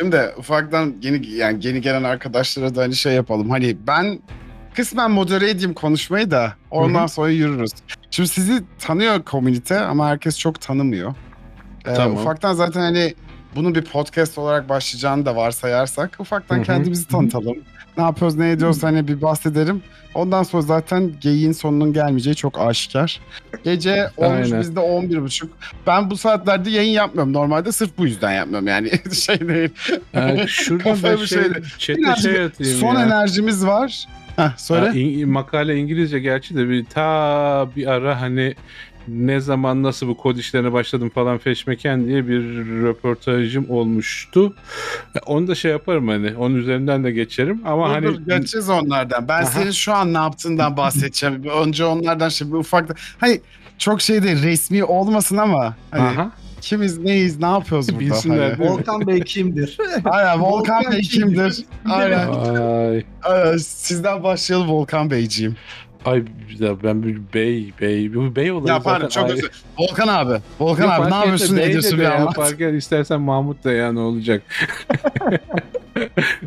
Şimdi ufaktan yeni yani yeni gelen arkadaşlara da hani şey yapalım. Hani ben kısmen modere edeyim konuşmayı da ondan sonra yürürüz. Şimdi sizi tanıyor komünite ama herkes çok tanımıyor. Ee, Tamam. Ufaktan zaten hani bunun bir podcast olarak başlayacağını da varsayarsak ufaktan Hı hı. kendimizi tanıtalım. Ne yapıyoruz ne ediyoruz hani bir bahsederim. Ondan sonra zaten geyiğin sonunun gelmeyeceği çok aşikar. Gece olmuş Aynen. bizde 11.30. Ben bu saatlerde yayın yapmıyorum. Normalde sırf bu yüzden yapmıyorum yani şey değil. Kafaya ben bir şey, şey atayım Son ya. enerjimiz var. Heh, söyle. Ha, İng- makale İngilizce gerçi de bir ta bir ara hani ne zaman nasıl bu kod işlerine başladım falan feşmeken diye bir röportajım olmuştu. E, Onu da şey yaparım hani onun üzerinden de geçerim ama Dur, hani dur, geçeceğiz onlardan. Ben Aha. senin şu an ne yaptığından bahsedeceğim. Önce onlardan şimdi ufakta. Hani çok şey değil resmi olmasın ama hani Aha. kimiz neyiz ne yapıyoruz burada? Bilsinler, Hani. Volkan Bey kimdir? Aynen Volkan Volkan Bey kimdir? Aynen. Ay, Aynen. Sizden başlayalım Volkan Beyciğim. Ay ben bir bey bey bu bey olayı Ya pardon çok özür Volkan abi. Volkan Yok, abi ne yapıyorsun ne ediyorsun bir ya, anlat. Fark et istersen Mahmut da ya ne olacak.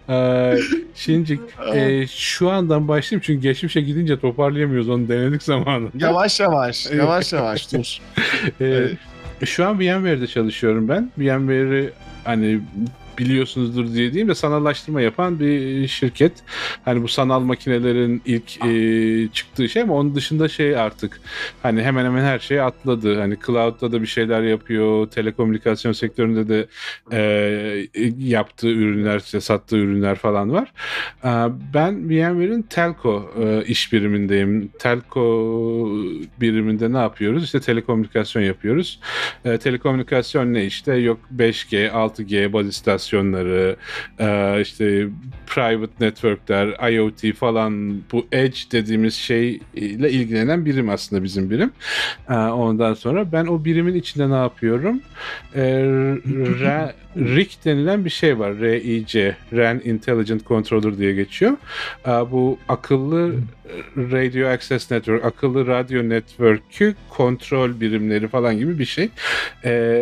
Şimdi e, şu andan başlayayım çünkü geçmişe gidince toparlayamıyoruz onu denedik zamanı. Yavaş yavaş yavaş yavaş dur. E. Şu an VMware'de çalışıyorum ben. VMware'i hani biliyorsunuzdur diye diyeyim de sanallaştırma yapan bir şirket. Hani bu sanal makinelerin ilk e, çıktığı şey ama onun dışında şey artık hani hemen hemen her şey atladı. Hani cloud'da da bir şeyler yapıyor. Telekomünikasyon sektöründe de e, yaptığı ürünler, işte sattığı ürünler falan var. E, ben VMware'in telco e, iş birimindeyim. Telco biriminde ne yapıyoruz? İşte telekomünikasyon yapıyoruz. E, telekomünikasyon ne işte? Yok 5G, 6G baz istasyonları, e, işte private networkler, IoT falan bu edge dediğimiz şeyle ilgilenen birim aslında bizim birim. E, ondan sonra ben o birimin içinde ne yapıyorum? E, RIC denilen bir şey var. RIC, RAN Intelligent Controller diye geçiyor. Bu akıllı Radio Access Network, akıllı radyo network'ü kontrol birimleri falan gibi bir şey.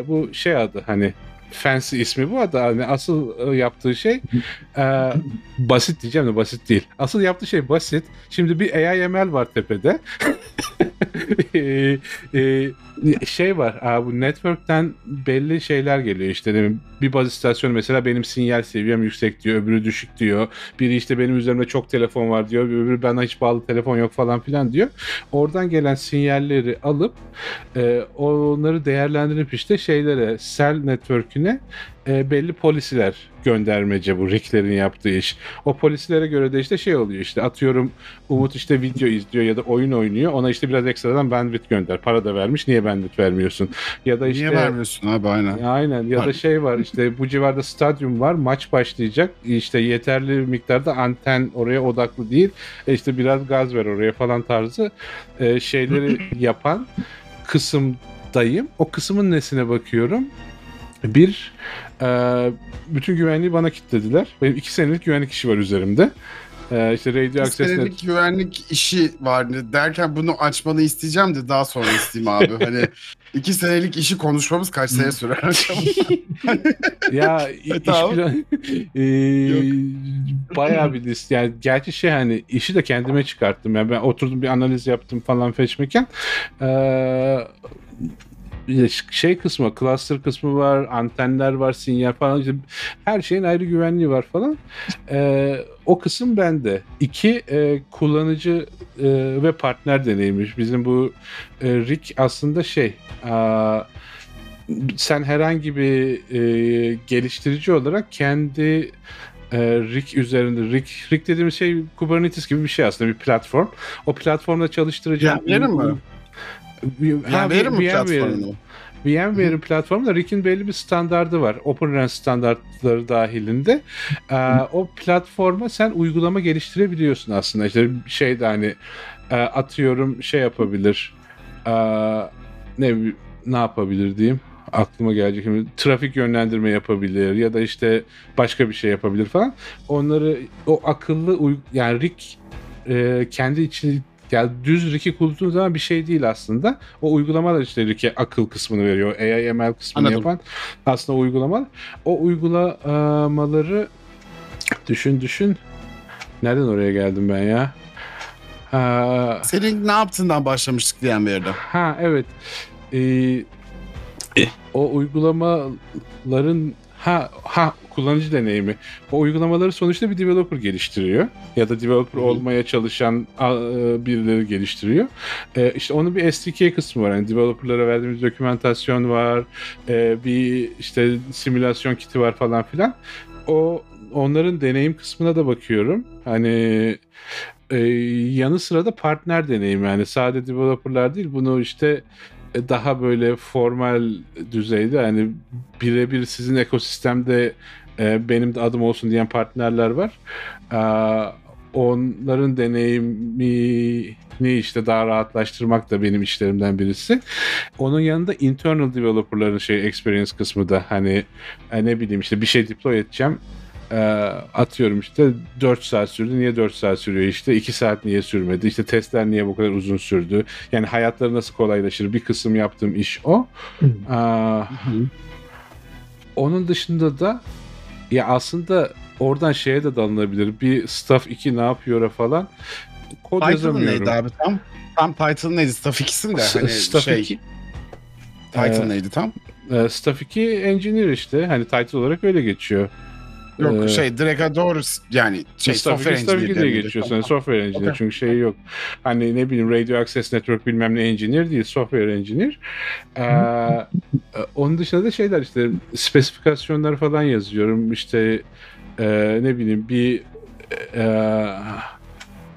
Bu şey adı hani fancy ismi bu adı hani asıl e, yaptığı şey e, basit diyeceğim de basit değil. Asıl yaptığı şey basit. Şimdi bir AIML var tepede. E, e, şey var abi bu network'ten belli şeyler geliyor işte mi? bir baz istasyonu mesela benim sinyal seviyem yüksek diyor öbürü düşük diyor biri işte benim üzerimde çok telefon var diyor öbürü bana hiç bağlı telefon yok falan filan diyor oradan gelen sinyalleri alıp e, onları değerlendirip işte şeylere cell network'üne e, belli polisiler göndermece bu RIC'lerin yaptığı iş. O polisilere göre de işte şey oluyor işte atıyorum Umut işte video izliyor ya da oyun oynuyor ona işte biraz ekstradan bandwidth gönder. Para da vermiş niye bandwidth vermiyorsun? Ya da işte Niye vermiyorsun abi aynen. Aynen ya da şey var işte bu civarda stadyum var maç başlayacak işte yeterli miktarda anten oraya odaklı değil E işte biraz gaz ver oraya falan tarzı e, şeyleri yapan kısımdayım. O kısmın nesine bakıyorum? Bir, e, bütün güvenliği bana kilitlediler. Benim iki senelik güvenlik işi var üzerimde. E, işte Radio Bir Access Net- senelik güvenlik işi var derken bunu açmanı isteyeceğim de daha sonra isteyeyim abi. hani iki senelik işi konuşmamız kaç sene sürer acaba? ya iş Tamam. plan- Eee, bayağı bir list yani gerçi şey hani işi de kendime çıkarttım yani ben oturdum bir analiz yaptım falan feşmeken de şey kısmı, cluster kısmı var, antenler var, sinyal falan. işte her şeyin ayrı güvenliği var falan. Eee, o kısım bende. İki, e, kullanıcı e, ve partner deneyimmiş. Bizim bu e, RIC aslında şey, aa, sen herhangi bir e, geliştirici olarak kendi e, RIC üzerinde RIC, RIC dediğimiz şey Kubernetes gibi bir şey aslında bir platform. O platformda çalıştıracağın VMware mi? VMware mi VMware. platformu? VMware'in platformunda RIC'in belli bir standardı var. OpenRAN standartları dahilinde. Ee, o platforma sen uygulama geliştirebiliyorsun aslında. İşte şey de hani e, atıyorum şey yapabilir. Ee, ne ne yapabilir diyeyim aklıma gelecek şimdi trafik yönlendirme yapabilir ya da işte başka bir şey yapabilir falan. Onları o akıllı yani RIC e, kendi içinde ya düz Rick'i kurduğun zaman bir şey değil aslında. O uygulamalar işte Rick'e akıl kısmını veriyor. AI ML kısmını Anladım. yapan aslında uygulamalar. O uygulamaları düşün düşün. Nereden oraya geldim ben ya? Ha, Senin ne yaptığından başlamıştık diyen bir yerde. Ha evet. Ee, e, o uygulamaların ha ha kullanıcı deneyimi. O uygulamaları sonuçta bir developer geliştiriyor ya da developer Hı hı. olmaya çalışan e, birileri geliştiriyor. Ee, işte onun bir SDK kısmı var. Yani developerlara verdiğimiz dokümentasyon var. Ee, bir işte simülasyon kiti var falan filan. O onların deneyim kısmına da bakıyorum. Hani e, yanı sıra da partner deneyimi yani sadece developerlar değil bunu işte e, daha böyle formal düzeyde yani birebir sizin ekosistemde e, benim de adım olsun diyen partnerler var. Aa, onların deneyimini işte daha rahatlaştırmak da benim işlerimden birisi. Onun yanında internal developerların şey experience kısmı da hani e, ne bileyim işte bir şey deploy edeceğim. E, atıyorum işte 4 saat sürdü. Niye 4 saat sürüyor işte? 2 saat niye sürmedi? İşte testler niye bu kadar uzun sürdü? Yani hayatları nasıl kolaylaşır? Bir kısım yaptığım iş o. Aa, onun dışında da ya aslında oradan şeye de dalınabilir. Bir staff 2 ne yapıyor falan. Kod Title'ı yazamıyorum. neydi abi tam? Tam title neydi? Staff ikisi de hani staff şey. 2 Title Ee, neydi tam? e, staff 2 engineer işte. Hani title olarak öyle geçiyor. Yok Ee, şey direkt doğru yani şey software 2 Staff 2 engineer diye miydi? geçiyor. Tamam. Software engineer Okey. çünkü şey yok. Hani ne bileyim radio access network bilmem ne engineer değil. Software engineer. Ee, e, onun dışında da şeyler işte spesifikasyonlar falan yazıyorum. İşte e, ne bileyim bir e,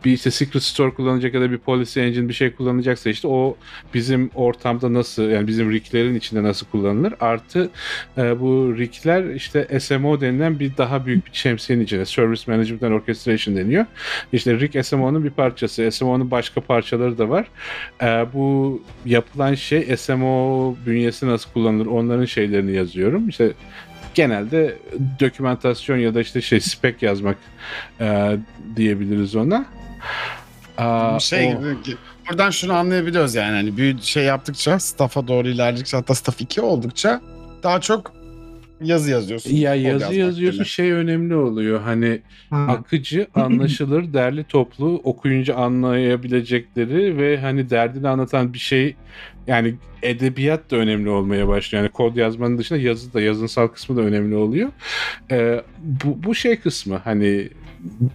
bir işte secret store kullanacak ya da bir policy engine bir şey kullanacaksa işte o bizim ortamda nasıl yani bizim riglerin içinde nasıl kullanılır artı e, bu rigler işte SMO denilen bir daha büyük bir şemsiyenin içinde Service Management and Orchestration deniyor. İşte rig SMO'nun bir parçası. SMO'nun başka parçaları da var. E, bu yapılan şey SMO bünyesi nasıl kullanılır onların şeylerini yazıyorum. İşte genelde dokümantasyon ya da işte şey spec yazmak e, diyebiliriz ona. Aa, şey o- buradan şunu anlayabiliyoruz yani hani büyü şey yaptıkça staff'a doğru ilerledikçe hatta staff 2 oldukça daha çok yazı yazıyorsun. ya yazı yazıyorsun şey önemli oluyor hani akıcı, anlaşılır, derli toplu, okuyunca anlayabilecekleri ve hani derdini anlatan bir şey yani edebiyat da önemli olmaya başlıyor. Yani kod yazmanın dışında yazı da yazınsal kısmı da önemli oluyor. Ee, bu, bu şey kısmı hani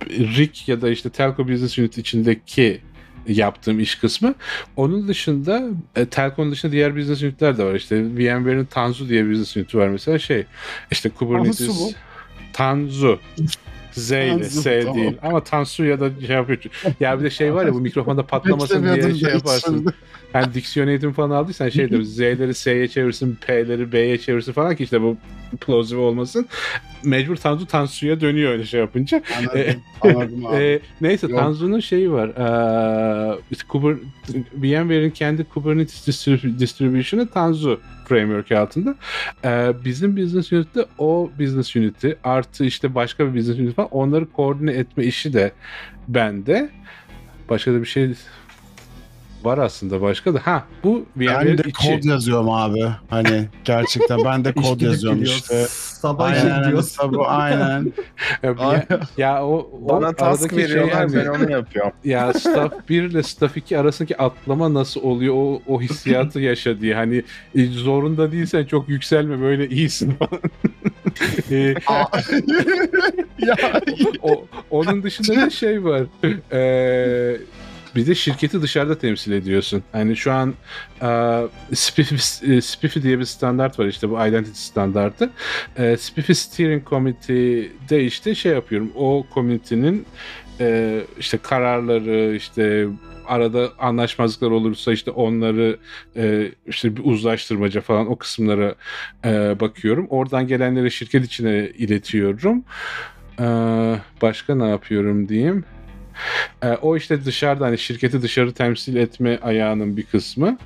RIC ya da işte Telco Business Unit içindeki yaptığım iş kısmı. Onun dışında e, Telco'nun dışında diğer business unitler de var. İşte VMware'in Tanzu diye bir business unit var mesela şey işte Kubernetes? Tanzu Z ile S tamam. değil ama Tansu ya da şey yapıyor. Ya bir de şey var ya bu mikrofonda patlamasın diye şey yaparsın. Yani diksiyon eğitimi falan aldıysan şey de Z'leri S'ye çevirsin, P'leri B'ye çevirsin falan ki işte bu plausible olmasın. Mecbur Tanzu Tansu'ya dönüyor öyle şey yapınca. Anladım, anladım abi. Ee, neyse Yok. Tanzu'nun şeyi var. Ee, Kuber, VMware'in kendi Kubernetes distrib- distribution'ı Tanzu framework altında. Ee, bizim business unit'te o business unit'i artı işte başka bir business unit falan onları koordine etme işi de bende. Başka da bir şey var aslında başka da. Ha bu ben VMware'in de içi. kod yazıyorum abi. Hani gerçekten ben de kod yazıyorum geliyor. işte. Sabah Aynen, gidiyoruz. sabah- aynen. Ya, ya o, o Bana task şey veriyorlar yani- ben onu yapıyorum. ya staff 1 ile staff 2 arasındaki atlama nasıl oluyor o, o hissiyatı yaşa diye hani e, zorunda değilsen çok yükselme böyle iyisin falan. E, ya o, onun dışında bir şey var. Ee, bir de şirketi dışarıda temsil ediyorsun. Hani şu an e, SPIFI, e, SPIFI diye bir standart var işte bu identity standartı. E, SPIFI Steering Committee'de işte şey yapıyorum. O community'nin e, işte kararları işte arada anlaşmazlıklar olursa işte onları e, işte bir uzlaştırmaca falan o kısımlara e, bakıyorum. Oradan gelenleri şirket içine iletiyorum. E, başka ne yapıyorum diyeyim. E, o işte dışarıda hani şirketi dışarı temsil etme ayağının bir kısmı.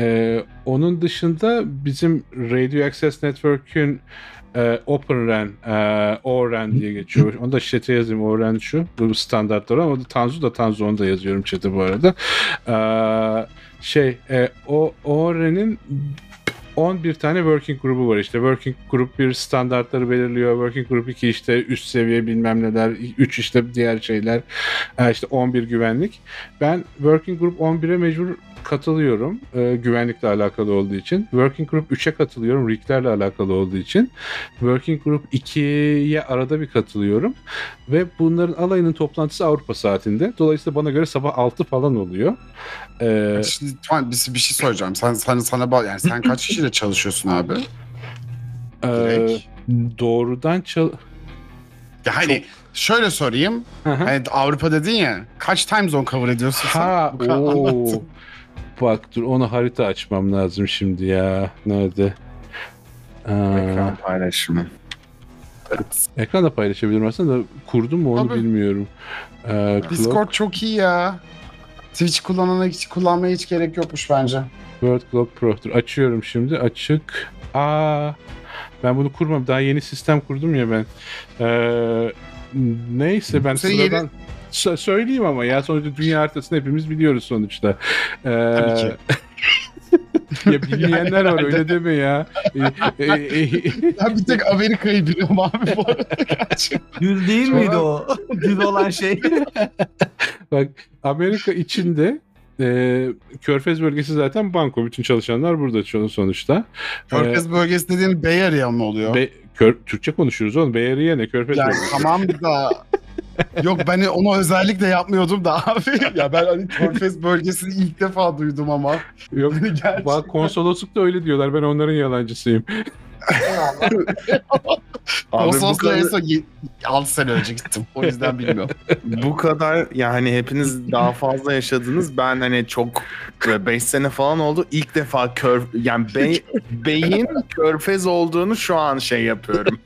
E, onun dışında bizim Radio Access Network'ün e, OpenRAN, e, ORAN diye geçiyor. Onu da chat'e yazayım. ORAN şu. Bu standartlar ama da Tanzu da Tanzu onu da yazıyorum chat'e bu arada. E, şey e, o ORAN'in 11 tane working grubu var işte. Working grup bir standartları belirliyor. Working grup 2 işte üst seviye bilmem neler. 3 işte diğer şeyler. İşte 11 güvenlik. Ben working group 11'e mecbur katılıyorum. E, güvenlikle alakalı olduğu için. Working group 3'e katılıyorum. RIG'lerle alakalı olduğu için. Working group 2'ye arada bir katılıyorum. Ve bunların alayının toplantısı Avrupa saatinde. Dolayısıyla bana göre sabah 6 falan oluyor. E, Şimdi tamam bir, bir şey soracağım. Sen sen sana yani sen kaç kişiyle çalışıyorsun abi? e, Direkt. doğrudan çal... Ya hani şöyle sorayım. Hı hı. Hani Avrupa dedin ya. Kaç time zone cover ediyorsun sen? Ha, Bak dur onu harita açmam lazım şimdi ya. Nerede? Aa, Ekran paylaşımı. Evet. ekranda paylaşabilirim aslında da kurdum mu onu Tabii. bilmiyorum. Ee, Clock, Discord çok iyi ya. Twitch kullanana hiç kullanmaya hiç gerek yokmuş bence. World Clock Pro. Dur, açıyorum şimdi. Açık. Aa, ben bunu kurmam. Daha yeni sistem kurdum ya ben. Ee, neyse ben Sen sıradan... Sö- söyleyeyim ama ya sonuçta dünya haritasını hepimiz biliyoruz sonuçta. Ee, Tabii ki. ya bilmeyenler var öyle deme ya. Ee, e, e, Ben bir tek Amerika'yı biliyorum abi bu arada gerçekten. Düz değil Sonra- miydi o? Düz olan şey. Bak Amerika içinde e, Körfez bölgesi zaten banko. Bütün çalışanlar burada şu- sonuçta. Körfez bölgesi dediğin Bay Area mı oluyor? Be, Kör, Türkçe konuşuyoruz oğlum. Bay Area ne? Körfez yani bölgesi. tamam da Yok ben onu özellikle yapmıyordum da abi. ya ben hani Körfez bölgesini ilk defa duydum ama. Yok Gerçekten. bak konsoloslukta öyle diyorlar. Ben onların yalancısıyım. Abi bu Konsosla en kadar, son 6 sene önce gittim. O yüzden bilmiyorum. bu kadar yani hepiniz daha fazla yaşadınız. Ben hani çok 5 sene falan oldu. İlk defa kör yani bey, beyin körfez olduğunu şu an şey yapıyorum.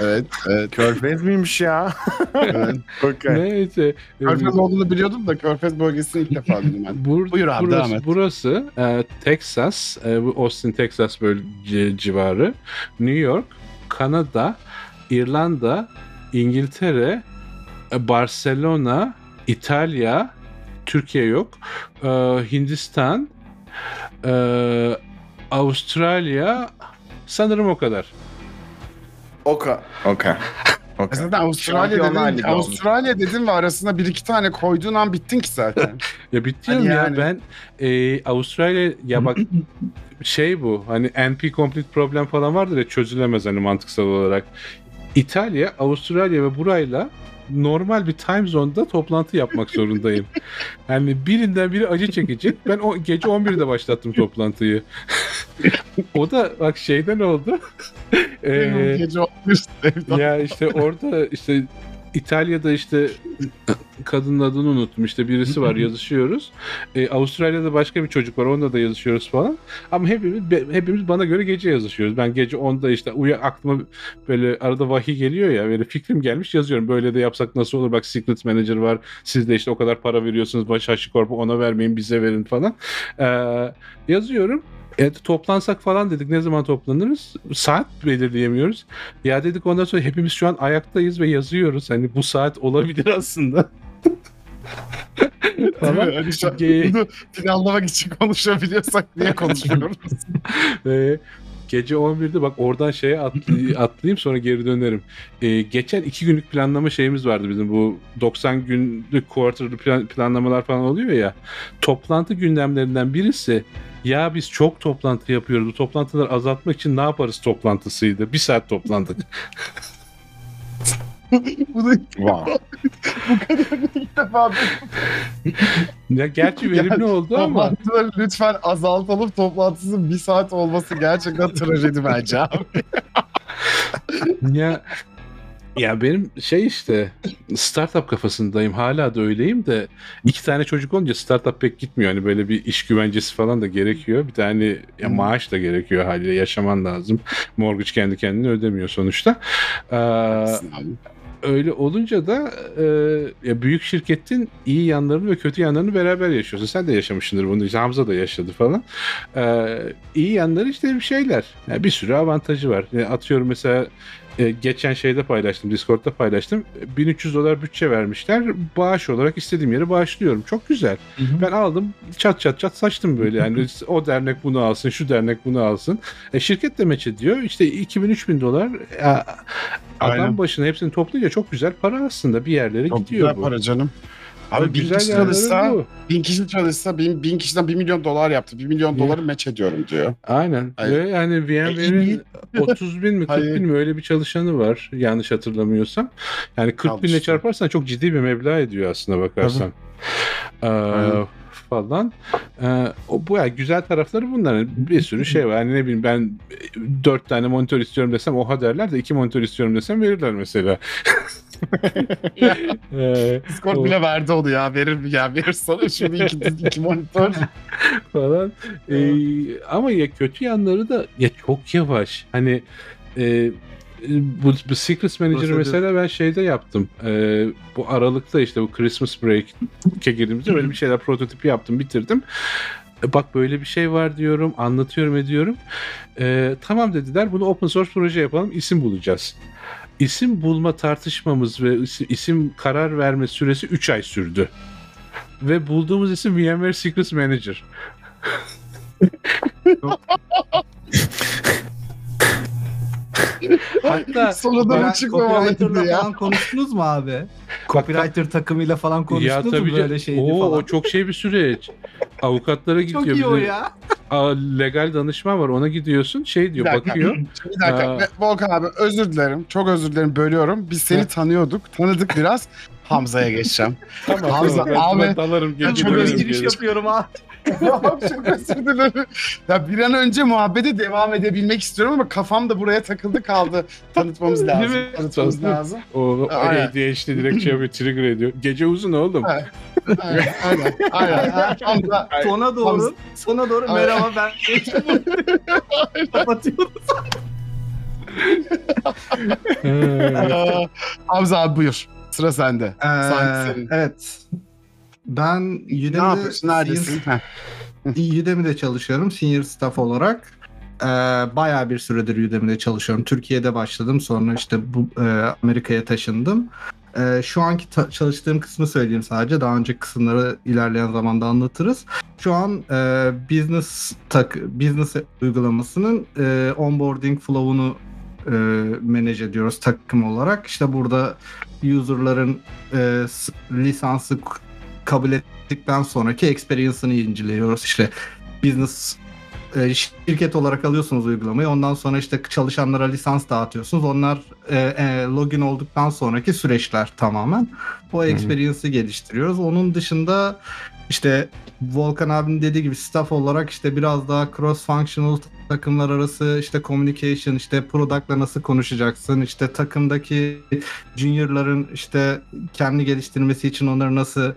evet, evet. Körfez miymiş ya? evet. okay. Neyse. Körfez olduğunu biliyordum da Körfez bölgesini ilk defa duydum ben. Bur- Buyur abi, burası, devam et. burası e, Texas, e, bu Austin, Texas bölge civarı, New York, Kanada, İrlanda, İngiltere, e, Barcelona, İtalya, Türkiye yok, e, Hindistan, e, Avustralya, sanırım o kadar. Okay. Okay. Okay. Zaten Avustralya Şampiyonlar dedin, Ligi. Avustralya dedin ve arasına bir iki tane koyduğun an bittin ki zaten. Ya bitti Hani ya yani. ben e, Avustralya ya bak şey bu hani NP complete problem falan vardır ya çözülemez hani mantıksal olarak. İtalya, Avustralya ve burayla normal bir time zone'da toplantı yapmak zorundayım. Yani birinden biri acı çekecek. Ben o gece 11'de başlattım toplantıyı. o da bak şeyden oldu. Ee, gece olmuş sevdam. ya işte orada işte İtalya'da işte kadının adını unuttum işte birisi var yazışıyoruz. Ee, Avustralya'da başka bir çocuk var onunla da yazışıyoruz falan. Ama hepimiz hepimiz bana göre gece yazışıyoruz. Ben gece 10'da işte uya aklıma böyle arada vahiy geliyor ya böyle fikrim gelmiş yazıyorum. Böyle de yapsak nasıl olur bak Secret Manager var. Siz de işte o kadar para veriyorsunuz. Baş HashiCorp'a ona vermeyin bize verin falan. Ee, yazıyorum. E, toplansak falan dedik. Ne zaman toplanırız? Saat belirleyemiyoruz. Ya dedik ondan sonra hepimiz şu an ayaktayız ve yazıyoruz. Hani bu saat olabilir aslında. Falan. Hani şu bunu planlamak için konuşabiliyorsak niye konuşmuyoruz? Ve gece 11'de bak oradan şeye atlı- atlayayım sonra geri dönerim. Ee, geçen iki günlük planlama şeyimiz vardı bizim bu 90 günlük quarterly plan- planlamalar falan oluyor ya. Toplantı gündemlerinden birisi ya biz çok toplantı yapıyoruz. Bu toplantıları azaltmak için ne yaparız toplantısıydı. Bir saat toplandık. Bunu Wow. ilk defa ya gerçi verimli oldu ama Toplantıları lütfen azaltalım toplantısının bir saat olması gerçekten trajedi bence abi. ya ya benim şey işte startup kafasındayım hala da öyleyim de iki tane çocuk olunca startup pek gitmiyor hani böyle bir iş güvencesi falan da gerekiyor bir tane ya Hmm. maaş da gerekiyor haliyle yaşaman lazım mortgage kendi kendine ödemiyor sonuçta Ee. Öyle olunca da e, ya büyük şirketin iyi yanlarını ve kötü yanlarını beraber yaşıyorsun. Sen de yaşamışsındır bunu. İşte Hamza da yaşadı falan. E, iyi yanları işte bir şeyler. Yani bir sürü avantajı var. Yani atıyorum mesela e, geçen şeyde paylaştım. Discord'da paylaştım. 1300 dolar bütçe vermişler. Bağış olarak istediğim yere bağışlıyorum. Çok güzel. Ben aldım çat çat çat saçtım böyle yani o dernek bunu alsın şu dernek bunu alsın. E, şirket de meç ediyor işte 2000-3000 dolar ya, adam Aynen. başına hepsini toplayınca çok güzel para aslında bir yerlere Çok gidiyor güzel bu. para canım. Abi bin kişi çalışsa, bu. bin kişi çalışsa bin, bin kişiden bir milyon dolar yaptı. Bir milyon doları meç ediyorum diyor. Aynen. Hayır. Ve yani. VMware'in 30 bin mi 40 Hayır. bin mi öyle bir çalışanı var yanlış hatırlamıyorsam. Yani 40 Al binle çarparsan çok ciddi bir meblağ ediyor aslında bakarsan. Ee. Falan. Ee, o bu ya güzel tarafları bunların. Bir sürü şey var. Yani ne bileyim ben e, dört tane monitör istiyorum desem oha derler de iki monitör istiyorum desem verirler mesela. Ee, Discord o- bile verdi onu ya. Verir mi ya? Verir sana şimdi iki, iki monitör. falan. Ee, ama ya kötü yanları da ya çok yavaş. Hani e, bu, bu Secrets Manager'ı mesela ben şeyde yaptım. Ee, bu Aralık'ta işte bu Christmas Break'e girdiğimizde böyle bir şeyler prototipi yaptım, bitirdim. E, Bak böyle bir şey var diyorum, anlatıyorum ediyorum. Ee, tamam dediler bunu open source proje yapalım, isim bulacağız. İsim bulma tartışmamız ve isim, isim karar verme süresi 3 ay sürdü. Ve bulduğumuz isim VMware Secrets Manager. Hatta Sonunda mı çıkmamalı Copywriter'la ya? falan konuştunuz mu abi? Copywriter takımıyla falan ya konuştunuz tabii mu böyle şeydi Oo, falan? o çok şey bir süreç. Avukatlara gidiyor. Çok iyi o ya. Aa, legal danışman var ona gidiyorsun şey diyor Bir dakika. bakıyor. Bir dakika. Aa. Volkan abi özür dilerim. Çok özür dilerim. Bölüyorum. Biz seni tanıyorduk. Tanıdık biraz. Hamza'ya geçeceğim. Tamam Hamza, tamam, ben, abi, ben dalarım ben geri çok Çok dönerim özür giriş geri. yapıyorum Çok özür dilerim. Ya bir an önce muhabbete devam edebilmek istiyorum ama kafam da buraya takıldı kaldı. Tanıtmamız lazım. Değil mi? Tanıtmamız lazım. O. ADHD direkt şey yapıyor, trigger ediyor. Gece uzun oğlum. Evet. Aynen. Aynen. Aynen. Hamza. Sona doğru, sona doğru Aynen. merhaba ben geçtim. Kapatıyoruz. Ee, Hamza abi buyur. Sıra sende. Sanki Ee, senin. evet. Ben Ne Udemy'de, yapıyorsun? Neredesin? Senior- Udemy'de çalışıyorum senior staff olarak. Ee, bayağı bir süredir Udemy'de çalışıyorum. Türkiye'de başladım sonra işte bu e, Amerika'ya taşındım. Ee, şu anki ta- çalıştığım kısmı söyleyeyim sadece. Daha önceki kısımları ilerleyen zamanda anlatırız. Şu an e, business tak business uygulamasının e, onboarding flow'unu e, manage ediyoruz takım olarak. İşte burada user'ların e, lisansı kabul ettikten sonraki experience'ını inceliyoruz. İşte business e, şirket olarak alıyorsunuz uygulamayı. Ondan sonra işte çalışanlara lisans dağıtıyorsunuz. Onlar e, e, login olduktan sonraki süreçler tamamen. O experience'ı geliştiriyoruz. Onun dışında işte Volkan abinin dediği gibi staff olarak işte biraz daha cross functional takımlar arası işte communication işte product'la nasıl konuşacaksın işte takımdaki junior'ların işte kendi geliştirmesi için onları nasıl